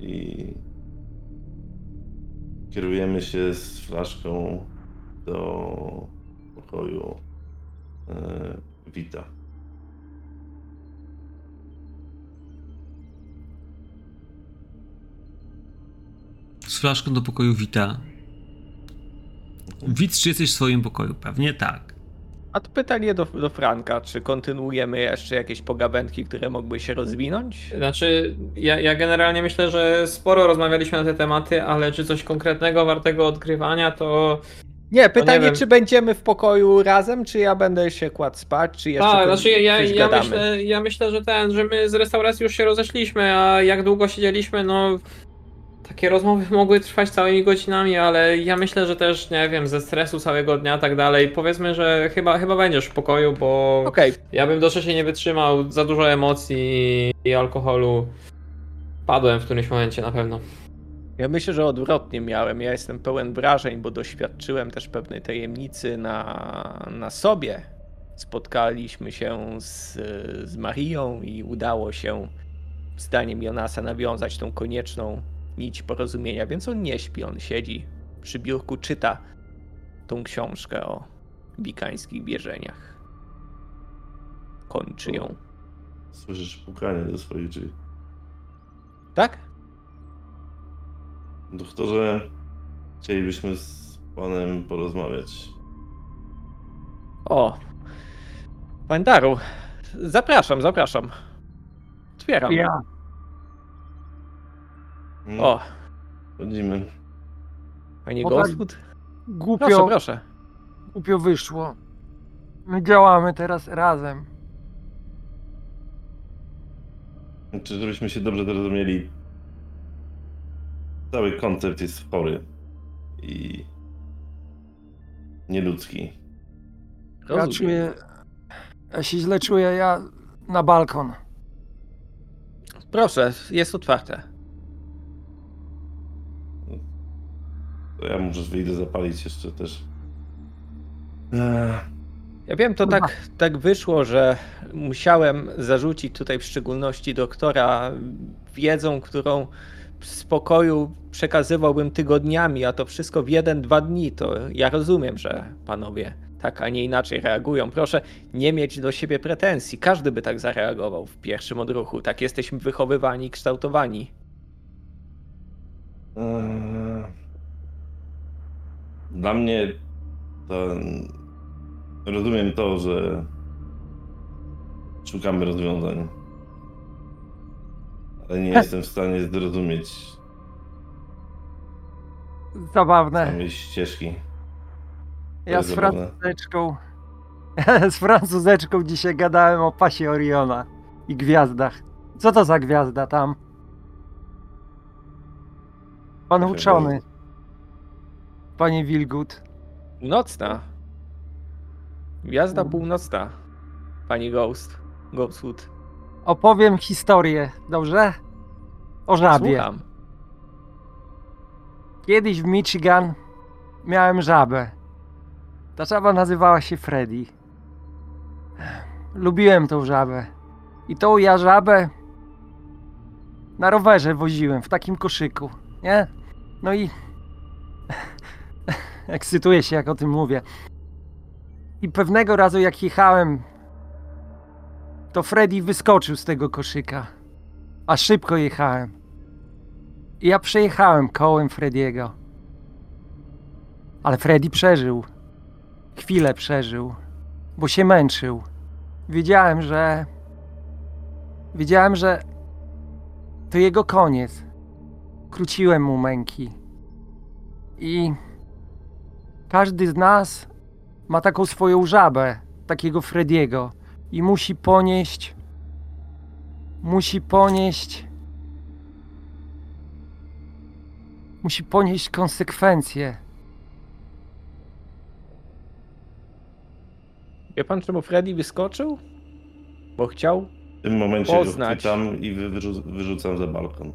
I kierujemy się z flaszką do pokoju e, Wita. Z flaszką do pokoju Wita. Wit, czy jesteś w swoim pokoju? Pewnie tak. A to pytanie do, do Franka, czy kontynuujemy jeszcze jakieś pogawędki, które mogły się rozwinąć? Znaczy, ja, ja generalnie myślę, że sporo rozmawialiśmy na te tematy, ale czy coś konkretnego wartego odkrywania, to. Nie, pytanie, wiem. czy będziemy w pokoju razem, czy ja będę się kładł spać, czy jeszcze coś- znaczy ja, ja, myślę, ja myślę, że ten, że my z restauracji już się rozeszliśmy, a jak długo siedzieliśmy, no. Takie rozmowy mogły trwać całymi godzinami, ale ja myślę, że też, nie wiem, ze stresu całego dnia, tak dalej. Powiedzmy, że chyba, chyba będziesz w pokoju, bo Okej, ja bym do trzeciej nie wytrzymał, za dużo emocji i alkoholu. Padłem w którymś momencie na pewno. ja myślę, że odwrotnie miałem. Ja jestem pełen wrażeń, bo doświadczyłem też pewnej tajemnicy na, na sobie. Spotkaliśmy się z, z Marią i udało się, zdaniem Jonasa, nawiązać tą konieczną nić porozumienia, więc on nie śpi, on siedzi przy biurku, czyta tą książkę o wikańskich wierzeniach. Kończy ją. Słyszysz pukanie do swoich drzwi. Tak? Doktorze, chcielibyśmy z panem porozmawiać. O, pan Daru, zapraszam, zapraszam. Otwieram. Ja. No, O, Chodzimy. panie O tak. Goswood? Głupio, Proszę, proszę. głupio wyszło. My działamy teraz razem. Czy żebyśmy się dobrze zrozumieli? Cały koncept jest chory i nieludzki. Ja Rozumiem. czuję. Ja się źle czuję, ja na balkon. Proszę, jest otwarte. To ja może wyjdę zapalić jeszcze też. Ech. Ja wiem, to tak, tak wyszło, że musiałem zarzucić tutaj w szczególności doktora wiedzą, którą w spokoju przekazywałbym tygodniami, a to wszystko w jeden, dwa dni. To ja rozumiem, że panowie tak, a nie inaczej reagują. Proszę nie mieć do siebie pretensji. Każdy by tak zareagował w pierwszym odruchu. Tak jesteśmy wychowywani, kształtowani. Eee, Dla mnie to rozumiem to, że szukamy rozwiązań. Ale nie jestem w stanie zrozumieć Zabawne. samej ścieżki. Ja z zabawne. francuzeczką. z francuzeczką dzisiaj gadałem o pasie Oriona i gwiazdach. Co to za gwiazda tam? Pan uczony? Panie Wilgut. Nocna. Gwiazda północna. Pani Ghost. Ghostwood. Opowiem historię, dobrze? O żabie. Słucham. Kiedyś w Michigan miałem żabę. Ta żaba nazywała się Freddy. Lubiłem tą żabę. I tą ja żabę na rowerze woziłem w takim koszyku, nie? No i ekscytuję się jak o tym mówię. I pewnego razu jak jechałem, to Freddy wyskoczył z tego koszyka. A szybko jechałem. I ja przejechałem kołem Frediego. Ale Freddy przeżył. Chwilę przeżył, bo się męczył. Wiedziałem, że. Wiedziałem, że to jego koniec. Króciłem mu męki. I każdy z nas ma taką swoją żabę, takiego Frediego, i musi ponieść. Musi ponieść musi ponieść konsekwencje. Wie pan, czemu Freddy wyskoczył? Bo chciał? W tym momencie Poznać. go chwytam i wy- wyrzu- wyrzucam za balkon.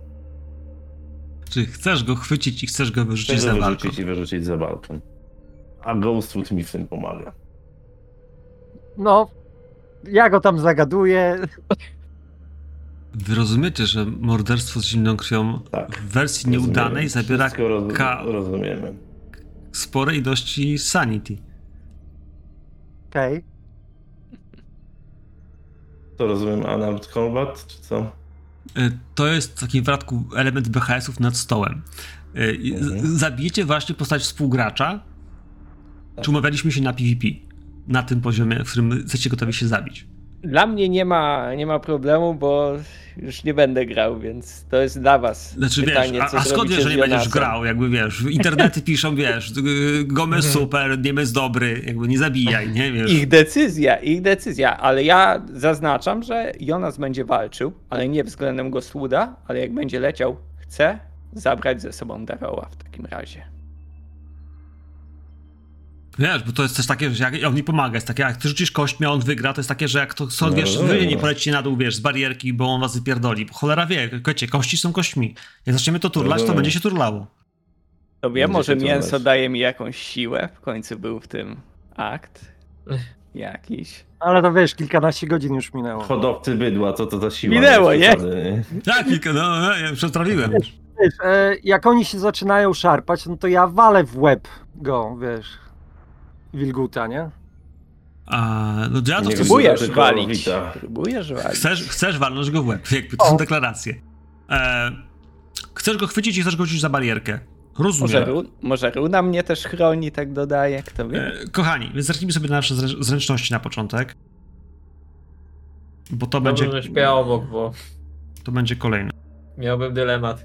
Czy chcesz go chwycić i chcesz go wyrzucić Chcę za go balkon? wyrzucić i wyrzucić za balkon. A Ghostwood mi w tym pomaga. No, ja go tam zagaduję. Wy rozumiecie, że morderstwo z zimną krwią Tak. w wersji nieudanej Rozumiemy. zabiera Wszystko roz- ka- rozumiemy. spore ilości sanity. Okej. To rozumiem Unarmed Combat, czy co? Y, To jest taki w dodatku element BHS-ów nad stołem. Y, Mhm. Zabijecie właśnie postać współgracza, Tak. czy umawialiśmy się na PvP? Na tym poziomie, w którym jesteście gotowi się zabić. Dla mnie nie ma, nie ma problemu, bo już nie będę grał, więc to jest dla was Znaczy pytanie, wiesz, a, co a skąd wiesz, że nie będziesz grał? Jakby wiesz, internety piszą, wiesz, y, Gomez Mhm. super, Niemiec dobry, jakby nie zabijaj, nie wiesz. Ich decyzja, ich decyzja, ale ja zaznaczam, że Jonas będzie walczył, ale nie względem Ghostwooda, ale jak będzie leciał, chce zabrać ze sobą Daroła w takim razie. Wiesz, bo to jest też takie, że jak on mi pomaga, jest takie, jak ty rzucisz kośćmi, a on wygra, to jest takie, że jak to są, No, wiesz, no, wy no. nie polecicie na dół, wiesz, z barierki, bo on was wypierdoli. Bo cholera wie, kocie, kości są kośćmi. Jak zaczniemy to turlać, to będzie się turlało. To wiem, Będzie może mięso turlać. daje mi jakąś siłę, w końcu był w tym akt jakiś. Ale to wiesz, kilkanaście godzin już minęło. Hodowcy bydła, co to za siła? Minęło, nie? Tak, kilka, no, no, ja przetrawiłem. Wiesz, e, jak oni się zaczynają szarpać, no to ja walę w łeb go, wiesz. Wilguta, nie? A, no ja to Nie Próbujesz walić. Próbujesz walić. Chcesz, chcesz walnąć go w łeb, jakby to O. są deklaracje. E, chcesz go chwycić i chcesz go rzucić za barierkę. Może, Rozumiem. ru, może Runa mnie też chroni, tak dodaje, kto wie. E, kochani, więc zacznijmy sobie na nasze zrę- zręczności na początek. Bo to Dobrze, będzie, obok, bo to będzie kolejne. miałbym dylemat.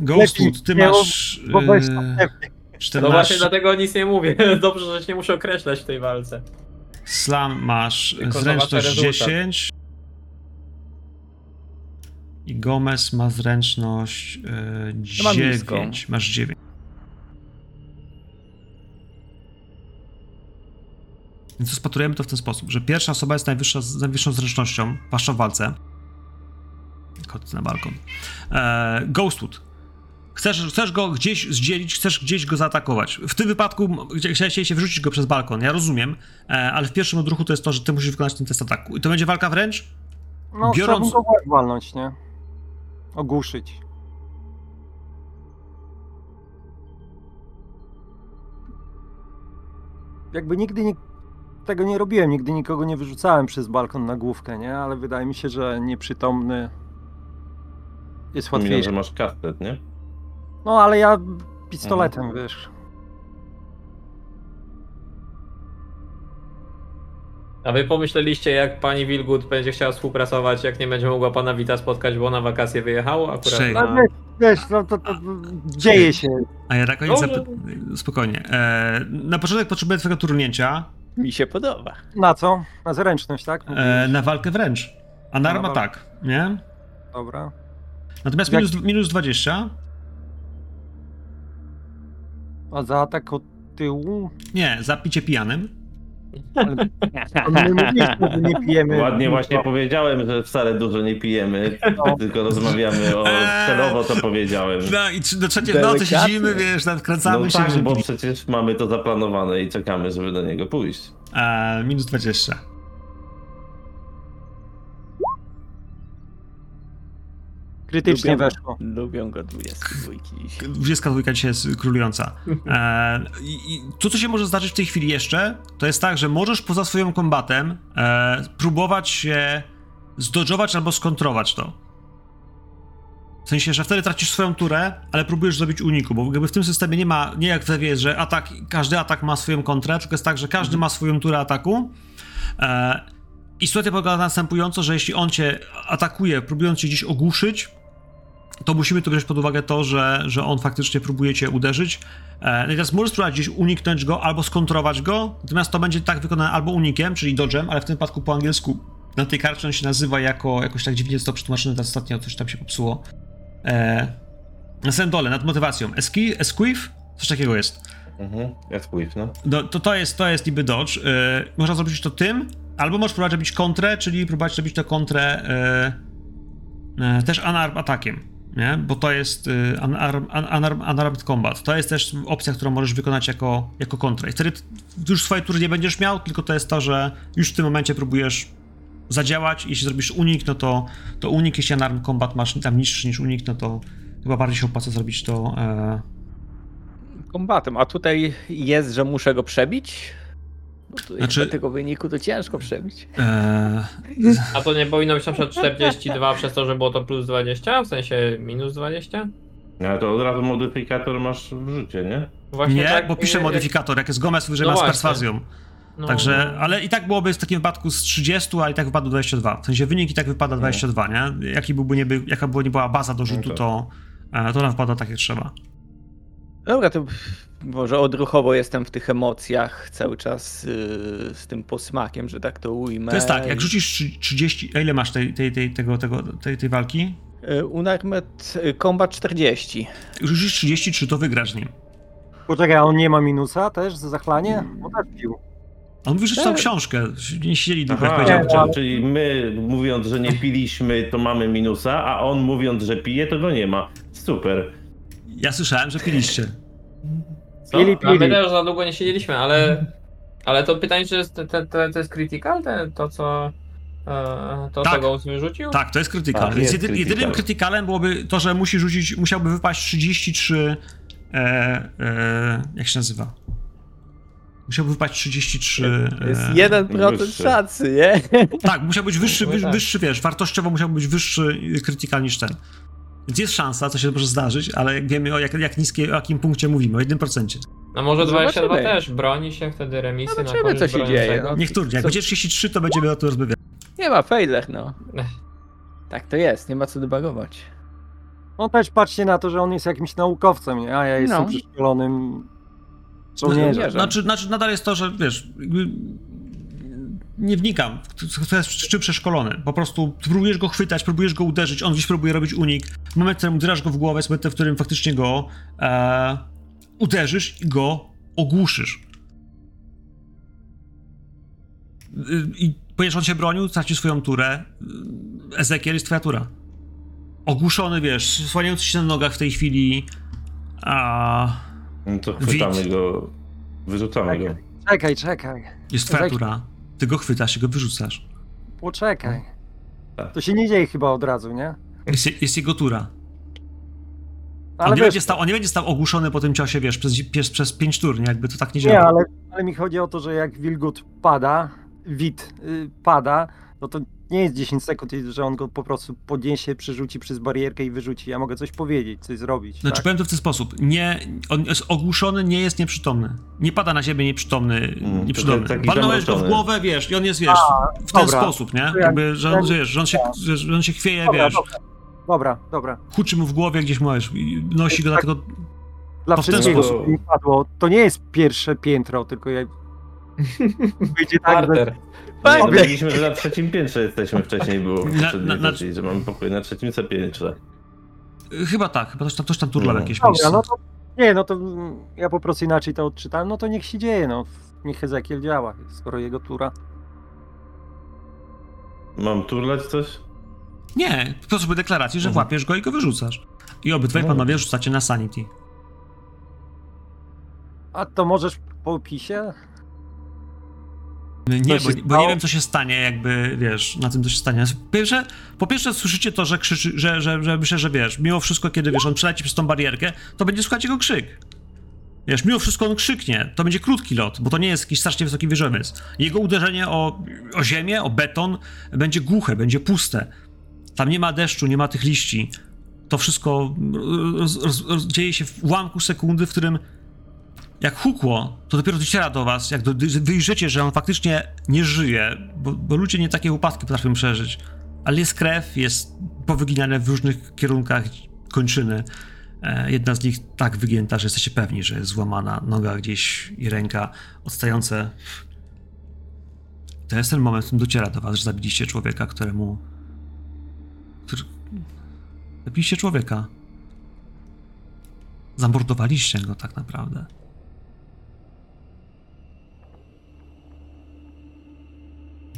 Ghostwood, ty masz Bo weź tam e, pewnie. No 14, właśnie dlatego nic nie mówię. Dobrze, że się nie muszę określać w tej walce. Slam masz Tylko zręczność zobaczę rezultat. 10 i Gomez ma zręczność e, mam 9. niską. Masz 9. Więc rozpatrujemy to w ten sposób, że pierwsza osoba jest najwyższa, z najwyższą zręcznością, zwłaszcza w walce. Chodź na balkon. E, Ghostwood. Chcesz, chcesz go gdzieś zdzielić, chcesz gdzieś go zaatakować. W tym wypadku chciałeś się wyrzucić go przez balkon, ja rozumiem, e, ale w pierwszym odruchu to jest to, że ty musisz wykonać ten test ataku. I to będzie walka wręcz? No, Biorąc- go walnąć, nie? Ogłuszyć. Jakby nigdy nie, tego nie robiłem, nigdy nikogo nie wyrzucałem przez balkon na główkę, nie? Ale wydaje mi się, że nieprzytomny jest Wspominam, łatwiejszy. że masz kastet, nie? No, ale ja pistoletem, wiesz. A wy pomyśleliście, jak pani Wilgut będzie chciała współpracować, jak nie będzie mogła pana Wita spotkać, bo na wakacje wyjechało akurat Trzej. No, na... wiesz, wiesz no, to, to, to dzieje się. A ja na koniec Dobrze. zapy- Spokojnie. E, na początek potrzebuję twojego turnięcia Mi się podoba. Na co? Na zręczność, tak? e, na walkę wręcz. A na Na arm walkę. atak, nie? Dobra. Natomiast Jak- minus, minus 20. A za atak od tyłu? Nie, za picie pijanym. Ale my mówiliśmy, że nie pijemy. Ładnie No, właśnie powiedziałem, że wcale dużo nie pijemy, No. tylko rozmawiamy o... Eee. Celowo to powiedziałem. No i do trzeciej w nocy siedzimy, wiesz, nadkręcamy No się. tak, żeby- bo przecież mamy to zaplanowane i czekamy, żeby do niego pójść. E, minus 20. Krytycznie Lubią- weszło. Lubią go 22 dzisiaj. 22 dzisiaj jest królująca. E, i, I to, co się może zdarzyć w tej chwili jeszcze, to jest tak, że możesz poza swoim kombatem e, próbować się zdodżować albo skontrować to. W sensie, że wtedy tracisz swoją turę, ale próbujesz zrobić uniku, bo jakby w tym systemie nie ma, nie jak w Ewie jest, że atak, każdy atak ma swoją kontrę, tylko jest tak, że każdy ma swoją turę ataku. E, I sytuacja polega na następująco, że jeśli on cię atakuje, próbując cię gdzieś ogłuszyć, to musimy tu wziąć pod uwagę to, że, że on faktycznie próbuje cię uderzyć. E, no i teraz możesz spróbować gdzieś uniknąć go albo skontrować go, natomiast to będzie tak wykonane albo unikiem, czyli dodgem, ale w tym wypadku po angielsku na tej karcie on się nazywa jako, jakoś tak dziwnie jest to przetłumaczone, teraz ostatnio coś tam się popsuło. E, na samym dole, nad motywacją. Eski, esquive? Coś takiego jest. Mhm, wpływ, no. No, to, to, jest, to jest niby dodge. E, można zrobić to tym, albo możesz próbować robić kontrę, czyli próbować robić tę kontrę e, e, też unarmed atakiem, nie? Bo to jest e, unarm, un, unarm, unarmed combat. To jest też opcja, którą możesz wykonać jako, jako kontrę. I wtedy już swojej tury nie będziesz miał, tylko to jest to, że już w tym momencie próbujesz zadziałać. Jeśli zrobisz unik, no to, to unik, jeśli unarmed combat masz tam niższy niż unik, no to chyba bardziej się opłaca zrobić to e, Kombatem. A tutaj jest, że muszę go przebić? Tu Znaczy- tego wyniku to ciężko przebić. e, A to nie powinno być na przykład 42 przez to, że było to plus 20? W sensie minus 20? Ale to od razu modyfikator masz w życie, nie? Właśnie nie, tak, bo pisze jak- modyfikator, jak jest Gomez, wyżej No ma z perswazją. no, Także, no. ale i tak byłoby w takim wypadku z 30, a i tak wypadło 22. W sensie wynik i tak wypada 22, nie? Jaki byłby nie by, jaka by nie była baza do rzutu, No tak. to, e, to nam wypada tak jak trzeba. Dobra, to może odruchowo jestem w tych emocjach cały czas yy, z tym posmakiem, że tak to ujmę. To jest tak, jak rzucisz trzy- 30, a ile masz tej, tej, tej, tego, tego, tej, tej walki? Yy, Unarmed yy, Combat 40. Jak rzucisz 33, to wygrasz nim. Poczekaj, a on nie ma minusa też za zachlanie? Bo też pił. On mówi, że czytał Tak. książkę, nie siedzieli długo, jak powiedział. czyli my mówiąc, że nie piliśmy, to mamy minusa, a on mówiąc, że pije, to go nie ma. Super. Ja słyszałem, że piliście. Co? Pili, A my pili. też za długo nie siedzieliśmy, ale, ale to pytanie, czy jest, te, te, to jest critical, te, to co e, to Tak. tego wyrzucił? Tak, to jest krytykal. Tak, Więc jest jedy, critical. jedynym krytykalem byłoby to, że musi rzucić, musiałby wypaść 33. E, e, jak się nazywa? Musiałby wypaść 33. To jest e, 1% wyższy. szansy, nie? Tak, musiał być wyższy, Chyba wy, tak. wyższy, wiesz, wartościowo musiał być wyższy krytykal niż ten. Więc jest szansa, co się może zdarzyć, ale jak wiemy o jak, jak niskie, o jakim punkcie mówimy, o 1%. No może 22 Zobaczymy. też, broni się wtedy remisy na Zobaczymy, korzyść co się dzieje, broniącego. no. Niech turnie, jak Co- będzie 33, to będziemy o tym rozmawiać. Nie ma failer, no. Ech. Tak to jest, nie ma co debagować. No też patrzcie na to, że on jest jakimś naukowcem, nie? a ja jestem No. przeszkolonym żołnierzem. Żołnierzem. Znaczy, znaczy nadal jest to, że wiesz, jakby nie wnikam, w- kto jest z czym przeszkolony. Po prostu próbujesz go chwytać, próbujesz go uderzyć, on gdzieś próbuje robić unik. Moment, w którym uderzasz go w głowę jest momentem, w którym faktycznie go e, uderzysz i go ogłuszysz. I ponieważ on się bronił, stracił swoją turę, Ezekiel jest twoja tura. Ogłuszony, wiesz, słaniający się na nogach w tej chwili, A No to chwytamy Widz. go, wyrzucamy go. Czekaj, czekaj. jest twoja Zaj- tura. Ty go chwytasz i go wyrzucasz. Poczekaj. Tak. To się nie dzieje chyba od razu, nie? Jest, jest jego tura. Ale on, nie wiesz, będzie stał, on nie będzie stał ogłuszony po tym ciosie, wiesz, przez, przez, przez pięć tur, nie? Jakby to tak nie nie, działa. ale, ale mi chodzi o to, że jak wilgot pada, wid y, pada, no to nie jest 10 sekund, że on go po prostu podniesie, przerzuci przez barierkę i wyrzuci. Ja mogę coś powiedzieć, coś zrobić. Znaczy tak? powiem to w ten sposób. Nie, on jest ogłuszony, nie jest nieprzytomny. Nie pada na siebie nieprzytomny. Mm, nieprzytomny. taki go w głowę, wiesz, i on jest, wiesz, w ten dobra. sposób, nie? Jakby, że on, wiesz, że on się, że, on się chwieje, Dobra, wiesz, dobra, dobra, dobra. huczy mu w głowie gdzieś, możesz, i nosi go Tak. dlatego... Dla To w ten wszystkiego, sposób. mi padło, to nie jest pierwsze piętro, tylko jak wyjdzie tak, Parter. Powiedzieliśmy, że na trzecim piętrze jesteśmy wcześniej, było Na- na- na- wersji, że mamy pokój na trzecim piętrze. Chyba tak, chyba też tam, też tam turlał No. jakieś Dobra, miejsce. no to nie, no to ja po prostu inaczej to odczytałem, no to niech się dzieje, no. Niech Hezekiel działa, skoro jego tura. Mam turlać coś? Nie, po prostu deklaracji, że Mhm. łapiesz go i go wyrzucasz. I obydwaj No. panowie rzucacie na sanity. A to możesz po opisie? Nie, Co bo, bo nie wiem, co się stanie, jakby, wiesz, na tym, co się stanie. Po pierwsze, po pierwsze słyszycie to, że krzyczy, że, że, że myślę, że wiesz, mimo wszystko, kiedy, wiesz, on przeleci przez tą barierkę, to będzie słychać jego krzyk. Wiesz, mimo wszystko on krzyknie, to będzie krótki lot, bo to nie jest jakiś strasznie wysoki wieżowiec. Jego uderzenie o, o ziemię, o beton będzie głuche, będzie puste. Tam nie ma deszczu, nie ma tych liści. To wszystko roz, roz, roz, dzieje się w ułamku sekundy, w którym jak hukło, to dopiero dociera do was, jak do, wyjrzycie, że on faktycznie nie żyje, bo, bo ludzie nie takie upadki potrafią przeżyć. Ale jest krew, jest powyginane w różnych kierunkach kończyny. E, jedna z nich tak wygięta, że jesteście pewni, że jest złamana noga gdzieś i ręka odstające. To jest ten moment, w którym dociera do was, że zabiliście człowieka, któremu... Który... Zabiliście człowieka. Zamordowaliście go tak naprawdę.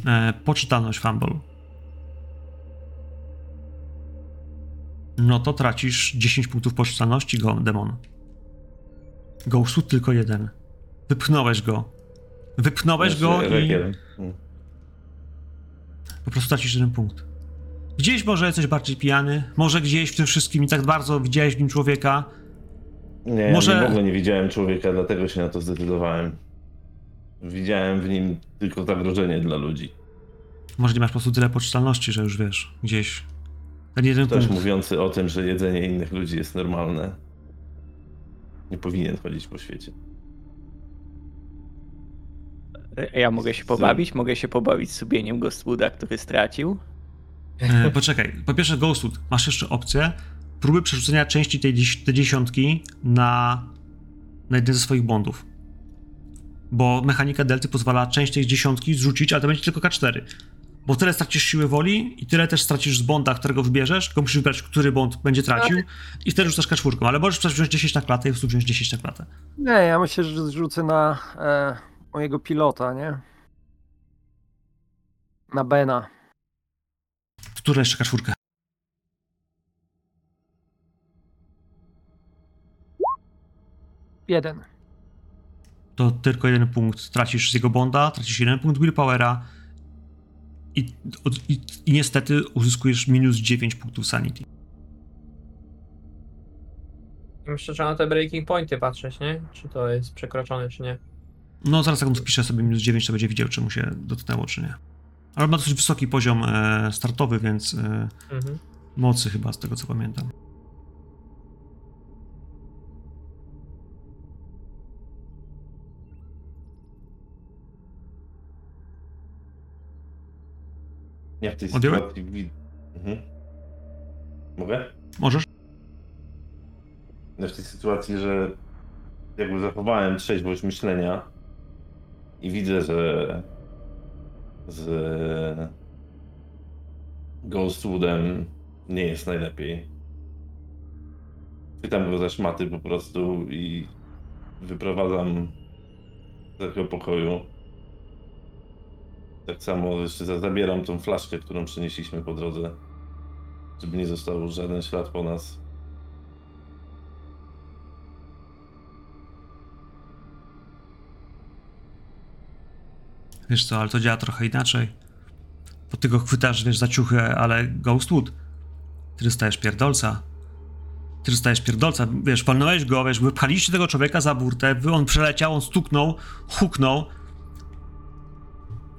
E, poczytalność Fumble. No to tracisz 10 punktów poczytalności, go, demon. Tylko jeden. Wypchnąłeś go. Wypchnąłeś go Znaczy, i regier. Mm. po prostu tracisz jeden punkt. Gdzieś może jesteś bardziej pijany, może gdzieś w tym wszystkim i tak bardzo widziałeś w nim człowieka. Nie, Może- ja w ogóle nie widziałem człowieka, dlatego się na to zdecydowałem. Widziałem w nim tylko zagrożenie dla ludzi. Może nie masz po prostu tyle poczytalności, że już wiesz, gdzieś ten jeden Ktoś punkt. mówiący o tym, że jedzenie innych ludzi jest normalne. Nie powinien chodzić po świecie. Ja mogę się pobawić? Mogę się pobawić z subieniem Ghostwooda, który stracił? E, poczekaj, po pierwsze Ghostwood, masz jeszcze opcję próby przerzucenia części tej, tej dziesiątki na, na jeden ze swoich bondów. Bo mechanika delty pozwala część tej dziesiątki zrzucić, ale to będzie tylko K4. Bo tyle stracisz siły woli i tyle też stracisz z bonda, którego wybierzesz, tylko musisz wybrać, który bond będzie tracił i wtedy rzucasz K4, ale możesz wziąć 10 na klatę i po prostu wziąć 10 na klatę. Nie, ja myślę, że zrzucę na e, mojego pilota, nie? Na Bena. Która jeszcze K4? Jeden. To tylko jeden punkt tracisz z jego bonda, tracisz jeden punkt willpowera i, i, i niestety uzyskujesz minus 9 punktów sanity. Myślę, że na te breaking pointy patrzeć, nie? Czy to jest przekroczone, czy nie. No zaraz jak on wpisze sobie minus 9, to będzie widział, czy mu się dotknęło, czy nie. Ale ma dosyć wysoki poziom e, startowy, więc e, Mhm. mocy chyba, z tego co pamiętam. Ja w tej Odjąłem? sytuacji wi- mhm. Mogę? Możesz? Ja w tej sytuacji, że jakby zachowałem trzeźwość myślenia i widzę, że z Ghostwoodem nie jest najlepiej. Pytam go za szmaty po prostu i wyprowadzam z tego pokoju. Tak samo jeszcze zabieram tą flaszkę, którą przynieśliśmy po drodze, żeby nie został żaden ślad po nas. Wiesz co, ale to działa trochę inaczej. Bo ty go chwytasz, wiesz, za ciuchy, ale Ghostwood, ty dostajesz pierdolca. Ty dostajesz pierdolca, wiesz, palnąłeś go, wiesz, wypchaliście tego człowieka za burtę, on przeleciał, on stuknął, huknął,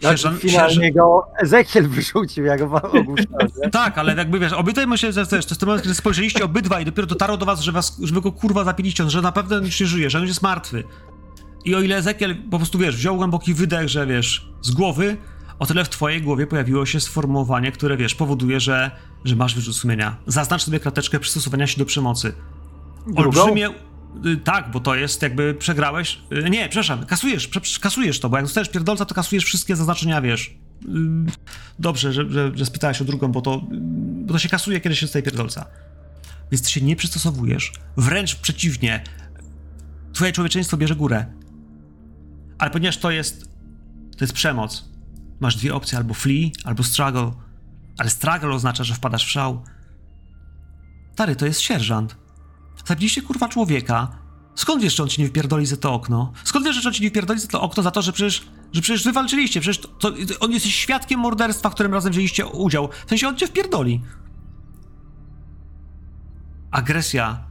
tak, Sierżant- finalnie sierżant- go Ezekiel wyrzucił, jak go ogłuszał? Tak, ale jakby wiesz, obydwaj myślę, że to jest, to jest ten moment, kiedy spojrzeliście obydwaj i dopiero dotarło do was, że was, że wy go kurwa zapiliście, że na pewno już nie żyje, że on już jest martwy. I o ile Ezekiel po prostu, wiesz, wziął głęboki wydech, że wiesz, z głowy, o tyle w twojej głowie pojawiło się sformułowanie, które, wiesz, powoduje, że, że masz wyrzut sumienia. Zaznacz sobie krateczkę przystosowania się do przemocy. Drugą? Olbrzymie... y, Tak, bo to jest jakby przegrałeś. y, Nie, przepraszam, kasujesz, kasujesz to, bo jak dostajesz pierdolca, to kasujesz wszystkie zaznaczenia, wiesz. Y, Dobrze, że, że, że spytałeś o drugą, bo to, y, bo to się kasuje, kiedy się dostaje pierdolca. Więc ty się nie przystosowujesz. Wręcz przeciwnie. Twoje człowieczeństwo bierze górę. Ale ponieważ to jest. To jest przemoc. Masz dwie opcje: albo flee, albo struggle. Ale struggle oznacza, że wpadasz w szał. Stary, to jest sierżant. Zabiliście kurwa człowieka. Skąd wiesz, że on ci nie wypierdoli za to okno? Skąd wiesz, że on ci nie wypierdoli za to okno za to, że przecież, że przecież wywalczyliście? Przecież to, to, on jest świadkiem morderstwa, w którym razem wzięliście udział. W sensie on cię wpierdoli. Agresja.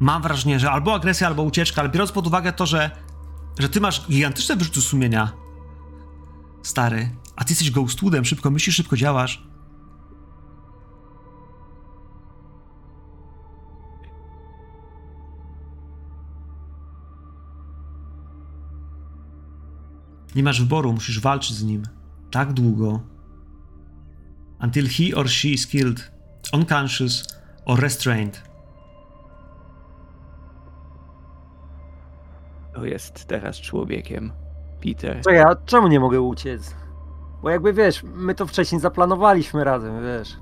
Mam wrażenie, że albo agresja, albo ucieczka, ale biorąc pod uwagę to, że, że ty masz gigantyczne wyrzuty sumienia, stary, a ty jesteś ghostwoodem, szybko myślisz, szybko działasz. Nie masz wyboru, musisz walczyć z nim. Tak długo. Until he or she is killed, unconscious or restrained. To jest teraz człowiekiem. Peter. Co ja, czemu nie mogę uciec? Bo jakby wiesz, my to wcześniej zaplanowaliśmy razem, wiesz.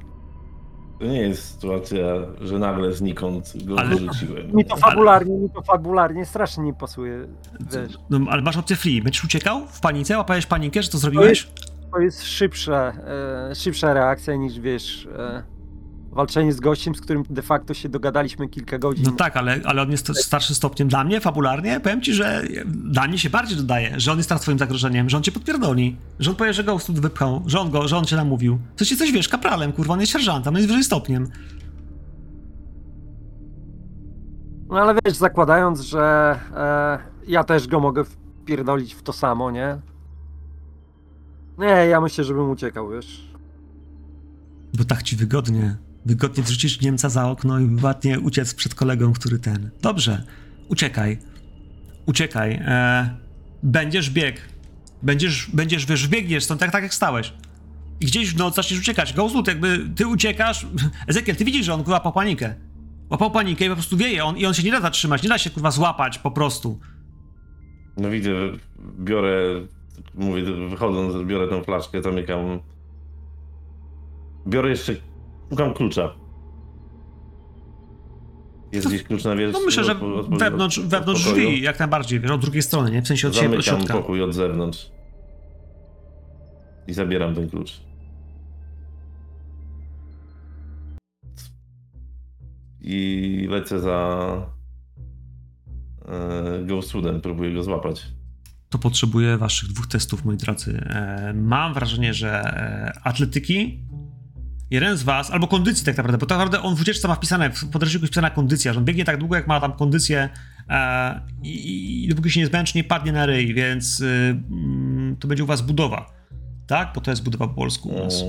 To nie jest sytuacja, że nagle znikąd go Ale- wyrzuciłem. Mi to fabularnie, mi to fabularnie strasznie nie pasuje, wiesz. No, ale masz opcję free. Będziesz uciekał w panice, łapałeś panikę, że to zrobiłeś? To jest szybsza, e, szybsza reakcja niż wiesz, e, walczenie z gościem, z którym de facto się dogadaliśmy kilka godzin. No tak, ale, ale on jest starszym stopniem dla mnie, fabularnie. Powiem ci, że dla mnie się bardziej dodaje, że on jest teraz twoim zagrożeniem, że on cię podpierdoli, że on powie, że go stąd wypchał, że on, go, że on cię namówił. Co ci coś wiesz, kapralem, kurwa, on jest sierżantem, on jest wyżej stopniem. No ale wiesz, zakładając, że e, ja też go mogę wpierdolić w to samo, nie? Nie, ja myślę, żebym uciekał, wiesz. Bo tak ci wygodnie. Wygodnie wrzucić Niemca za okno i ładnie uciec przed kolegą, który ten. Dobrze, uciekaj. Uciekaj. E, będziesz bieg. Będziesz, będziesz, wiesz, biegniesz stąd tak, tak jak stałeś. I gdzieś w noc zaczniesz uciekać. Gozlut, jakby ty uciekasz. Ezekiel, ty widzisz, że on łapał panikę. Łapał panikę i po prostu wieje on, i on się nie da zatrzymać, nie da się kurwa złapać po prostu. No widzę, biorę, mówię, wychodząc, biorę tą flaszkę, zamykam. Biorę jeszcze, szukam klucza. Jest gdzieś klucz na? No myślę, że wewnątrz, wewnątrz drzwi, jak najbardziej, wiesz, od drugiej strony, nie? W sensie od siebie, od środka. pokój od zewnątrz. I zabieram ten klucz. I lecę za e, Ghostwoodem, próbuję go złapać. to potrzebuję waszych dwóch testów, moi drodzy. E, mam wrażenie, że e, atletyki, jeden z was, albo kondycji tak naprawdę, bo tak naprawdę on w ucieczce ma wpisane, w podręczniku jest wpisana kondycja, że on biegnie tak długo, jak ma tam kondycję e, i, i dopóki się nie zmęczy, nie padnie na ryj, więc y, mm, to będzie u was budowa, tak? Bo to jest budowa po polsku u nas.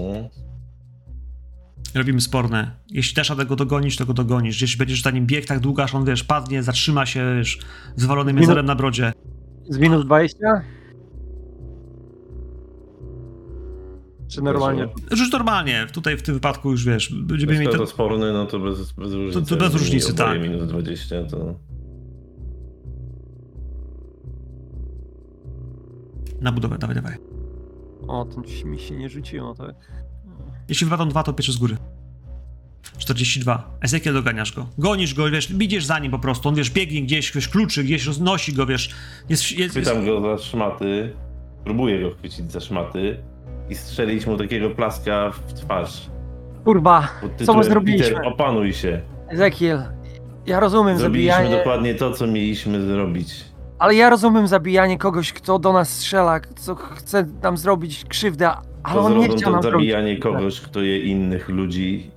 Robimy sporne. Jeśli dasz radę go dogonić, to go dogonisz. Jeśli będziesz za nim bieg tak długo, aż on, wiesz, padnie, zatrzyma się, wiesz, z wywalonym Minut- jezorem na brodzie. Z minus 20? Czy normalnie? Rzuć normalnie, tutaj w tym wypadku już, wiesz, będziemy to, To, to sporny, no to bez, bez różnicy. to bez różnicy, tak. minus 20, to... na budowę, dawaj, dawaj. O, to mi się nie rzuciło, tak. Jeśli wypadą dwa, to pierwszy z góry. 42. Ezekiel doganiasz go. Gonisz go, wiesz, idziesz za nim po prostu. On, wiesz, biegnie gdzieś, wiesz, kluczy, gdzieś roznosi go, wiesz. Jest, jest, jest, Chwytam go za szmaty, próbuję go chwycić za szmaty i strzelić mu takiego plaska w twarz. Kurwa, Pod co my zrobiliśmy? Peter, opanuj się. Ezekiel, ja rozumiem Zrobiliśmy zabijanie. dokładnie to, co mieliśmy zrobić. ale ja rozumiem zabijanie kogoś, kto do nas strzela, co chce nam zrobić krzywdę, ale To on nie chciał to nam zrobić zabijanie kogoś, kto je innych ludzi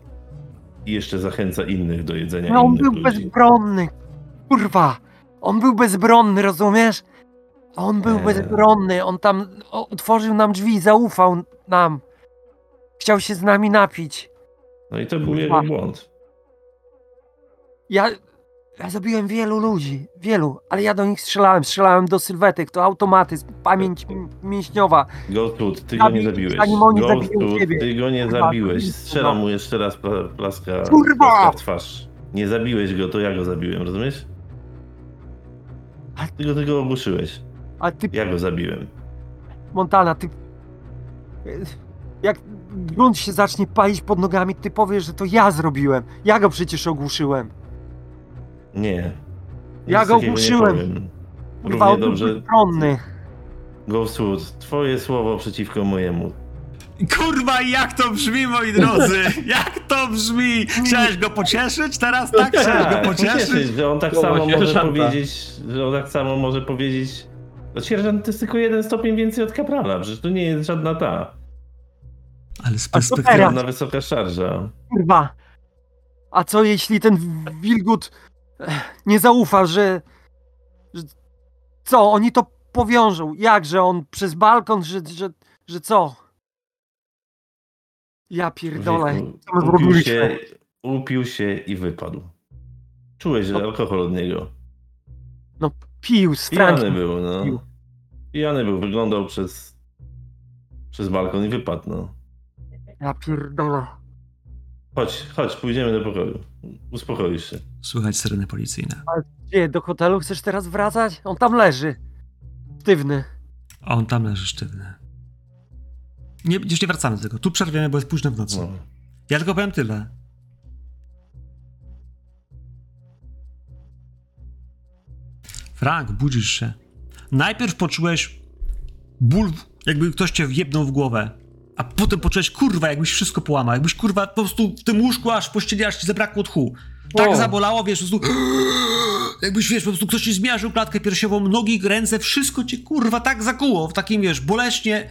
i jeszcze zachęca innych do jedzenia No on był ludzi. bezbronny. Kurwa. On był bezbronny, rozumiesz? On był bezbronny. On tam otworzył nam drzwi, zaufał nam. Chciał się z nami napić. No i to był jego błąd. Ja, ja zabiłem wielu ludzi. Wielu. Ale ja do nich strzelałem. Strzelałem do sylwetek. To automatyzm. Pamięć mięśniowa. Ghostwood, ty go nie Zabił- zabiłeś. ciebie. ty go nie zabiłeś. Strzelam mu jeszcze raz pla- plaska, Kurwa! plaska w twarz. Nie zabiłeś go, to ja go zabiłem, rozumiesz? A- Ty go tylko ogłuszyłeś. A ty, Ja go zabiłem. Montana, ty... Jak grunt się zacznie palić pod nogami, ty powiesz, że to ja zrobiłem. Ja go przecież ogłuszyłem. Nie. Ja go ogłuszyłem. Kurwa, Równie dobrze. bezbronny. Ghostwood, twoje słowo przeciwko mojemu. Kurwa, jak to brzmi, moi drodzy! Jak to brzmi! Chciałeś go pocieszyć teraz, tak? Chciałeś go pocieszyć? pocieszyć, że on tak samo może powiedzieć, że on tak samo może powiedzieć. No sierżant to jest tylko jeden stopień więcej od kaprala, przecież to nie jest żadna ta. Ale z perspektywy... Żadna wysoka szarża. Kurwa. A co jeśli ten wilgut eh, nie zaufa, że... że... Co, oni to powiążą? Jak, że on przez balkon, że, że, że co? Ja pierdolę. Wieku, co my Upił się, upił się i wypadł. Czułeś, że alkohol od niego. Pił z Pijany był, no. Pił. Pijany był, wyglądał przez, przez balkon i wypadł, no. Ja pierdolę. Chodź, chodź, pójdziemy do pokoju. Uspokoisz się. Słychać syreny policyjne. Gdzie, do hotelu chcesz teraz wracać? On tam leży. Sztywny. A on tam leży sztywny. Nie, już nie wracamy do tego. Tu przerwiemy, bo jest późno w nocy. No. Ja tylko powiem tyle. Frank, budzisz się. Najpierw poczułeś ból, jakby ktoś cię wjebnął w głowę. A potem poczułeś, kurwa, jakbyś wszystko połamał. Jakbyś, kurwa, po prostu w tym łóżku aż pościeli, aż ci zabrakło tchu. Tak O. zabolało, wiesz, po prostu... Jakbyś, wiesz, po prostu ktoś ci zmiażdżył klatkę piersiową, nogi, ręce, wszystko cię, kurwa, tak zakuło. W takim, wiesz, boleśnie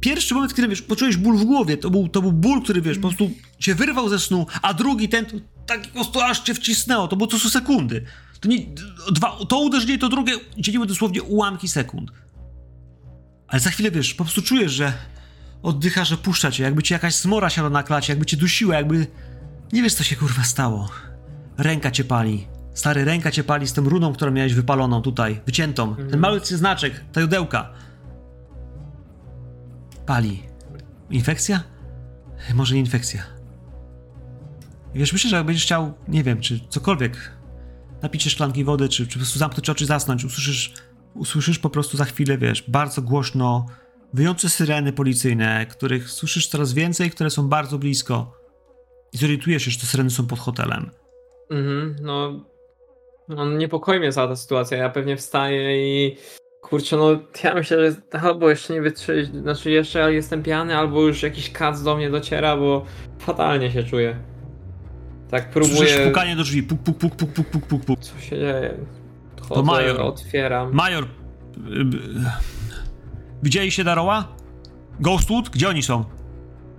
pierwszy moment, kiedy wiesz, poczułeś ból w głowie, to był, to był ból, który wiesz, po prostu cię wyrwał ze snu, a drugi ten, to, tak po prostu aż cię wcisnęło, to było co sekundy. To, nie, dwa, to uderzenie, to drugie dzieliły dosłownie ułamki sekund. Ale za chwilę wiesz, po prostu czujesz, że oddycha, że puszcza cię, jakby ci jakaś smora siadła na klacie, jakby cię dusiła, jakby... Nie wiesz, co się kurwa stało. Ręka cię pali. Stary, ręka cię pali z tą runą, którą miałeś wypaloną tutaj, wyciętą. Ten mały znaczek, ta jodełka. Pali. Infekcja? Może nie infekcja. Wiesz, myślę, że jak będziesz chciał, nie wiem, czy cokolwiek, napić się szklanki wody, czy, czy po prostu zamknąć oczy, zasnąć, usłyszysz, usłyszysz po prostu za chwilę, wiesz, bardzo głośno wyjące syreny policyjne, których słyszysz coraz więcej, które są bardzo blisko. I zorientujesz się, że te syreny są pod hotelem. Mhm, no, no niepokoi mnie cała ta sytuacja. Ja pewnie wstaję i kurczę, no ja myślę, że albo jeszcze nie wytrzeć, znaczy jeszcze jestem pijany, albo już jakiś kac do mnie dociera, bo fatalnie się czuję. Tak Słyszysz próbuję. pukanie do drzwi, puk, puk, puk, puk, puk, puk, puk, puk. Co się dzieje? Chodzę, major. otwieram. Major, y, y, widzieliście Daroła? Ghostwood? Gdzie oni są?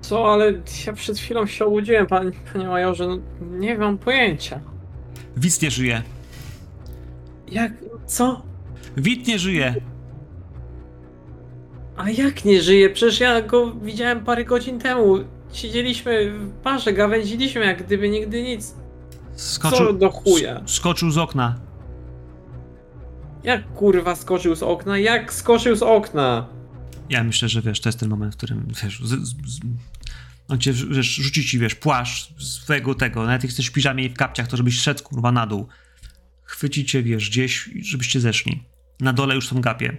Co, ale ja przed chwilą się obudziłem, panie, panie majorze, no nie mam pojęcia. Widz nie żyje. Jak, co? Wit nie żyje. A jak nie żyje? Przecież ja go widziałem parę godzin temu. Siedzieliśmy w barze, gawędziliśmy jak gdyby nigdy nic. Co do chuja? sk- Skoczył z okna. Jak kurwa skoczył z okna? Jak skoczył z okna? Ja myślę, że wiesz, to jest ten moment, w którym wiesz, z, z, z, on cię wiesz, rzuci ci, wiesz, płaszcz swojego tego, nawet jak jesteś w piżamie i w kapciach, to żebyś szedł kurwa na dół. Chwyci cię, wiesz, gdzieś, żebyście zeszli. Na dole już są gapie.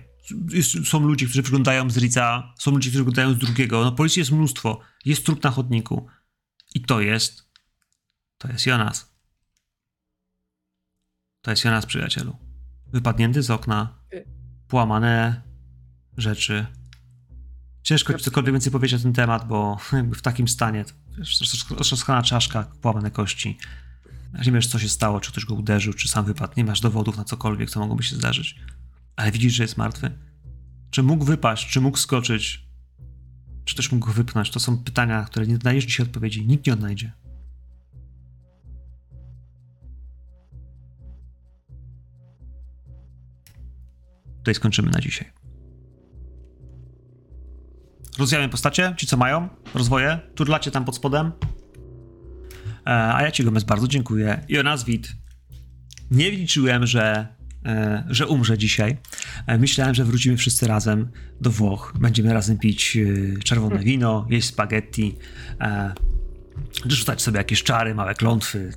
Jest, są ludzie, którzy wyglądają z Rica, są ludzie, którzy wyglądają z drugiego. No policji jest mnóstwo. Jest trup na chodniku. I to jest, to jest Jonas. To jest Jonas, przyjacielu. Wypadnięty z okna, połamane rzeczy. Ciężko ci cokolwiek więcej powiedzieć o ten temat, bo jakby w takim stanie, roztrzaskana czaszka, połamane kości. Nie wiesz, co się stało, czy ktoś go uderzył, czy sam wypadł. Nie masz dowodów na cokolwiek, co mogłoby się zdarzyć. Ale widzisz, że jest martwy? Czy mógł wypaść, czy mógł skoczyć, czy też mógł wypchnąć? To są pytania, które nie znajdziesz dzisiaj odpowiedzi. Nikt nie odnajdzie. Tutaj skończymy na dzisiaj. Rozwijamy postacie, ci co mają rozwoje, turlacie tam pod spodem. E, a ja ci Gomez bardzo dziękuję. I o Wit. Nie liczyłem, że, że umrze dzisiaj. E, myślałem, że wrócimy wszyscy razem do Włoch. Będziemy razem pić e, czerwone wino, jeść spaghetti, e, rzucać sobie jakieś czary, małe klątwy,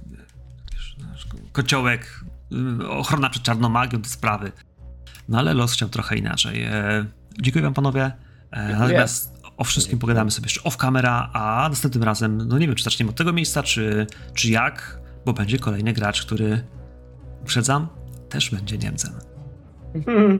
kociołek, e, ochrona przed czarną magią, te sprawy. No ale los chciał trochę inaczej. E, dziękuję wam panowie. E, natomiast o wszystkim pogadamy sobie jeszcze off camera, a następnym razem, no nie wiem, czy zaczniemy od tego miejsca, czy, czy jak, bo będzie kolejny gracz, który, uprzedzam, też będzie Niemcem.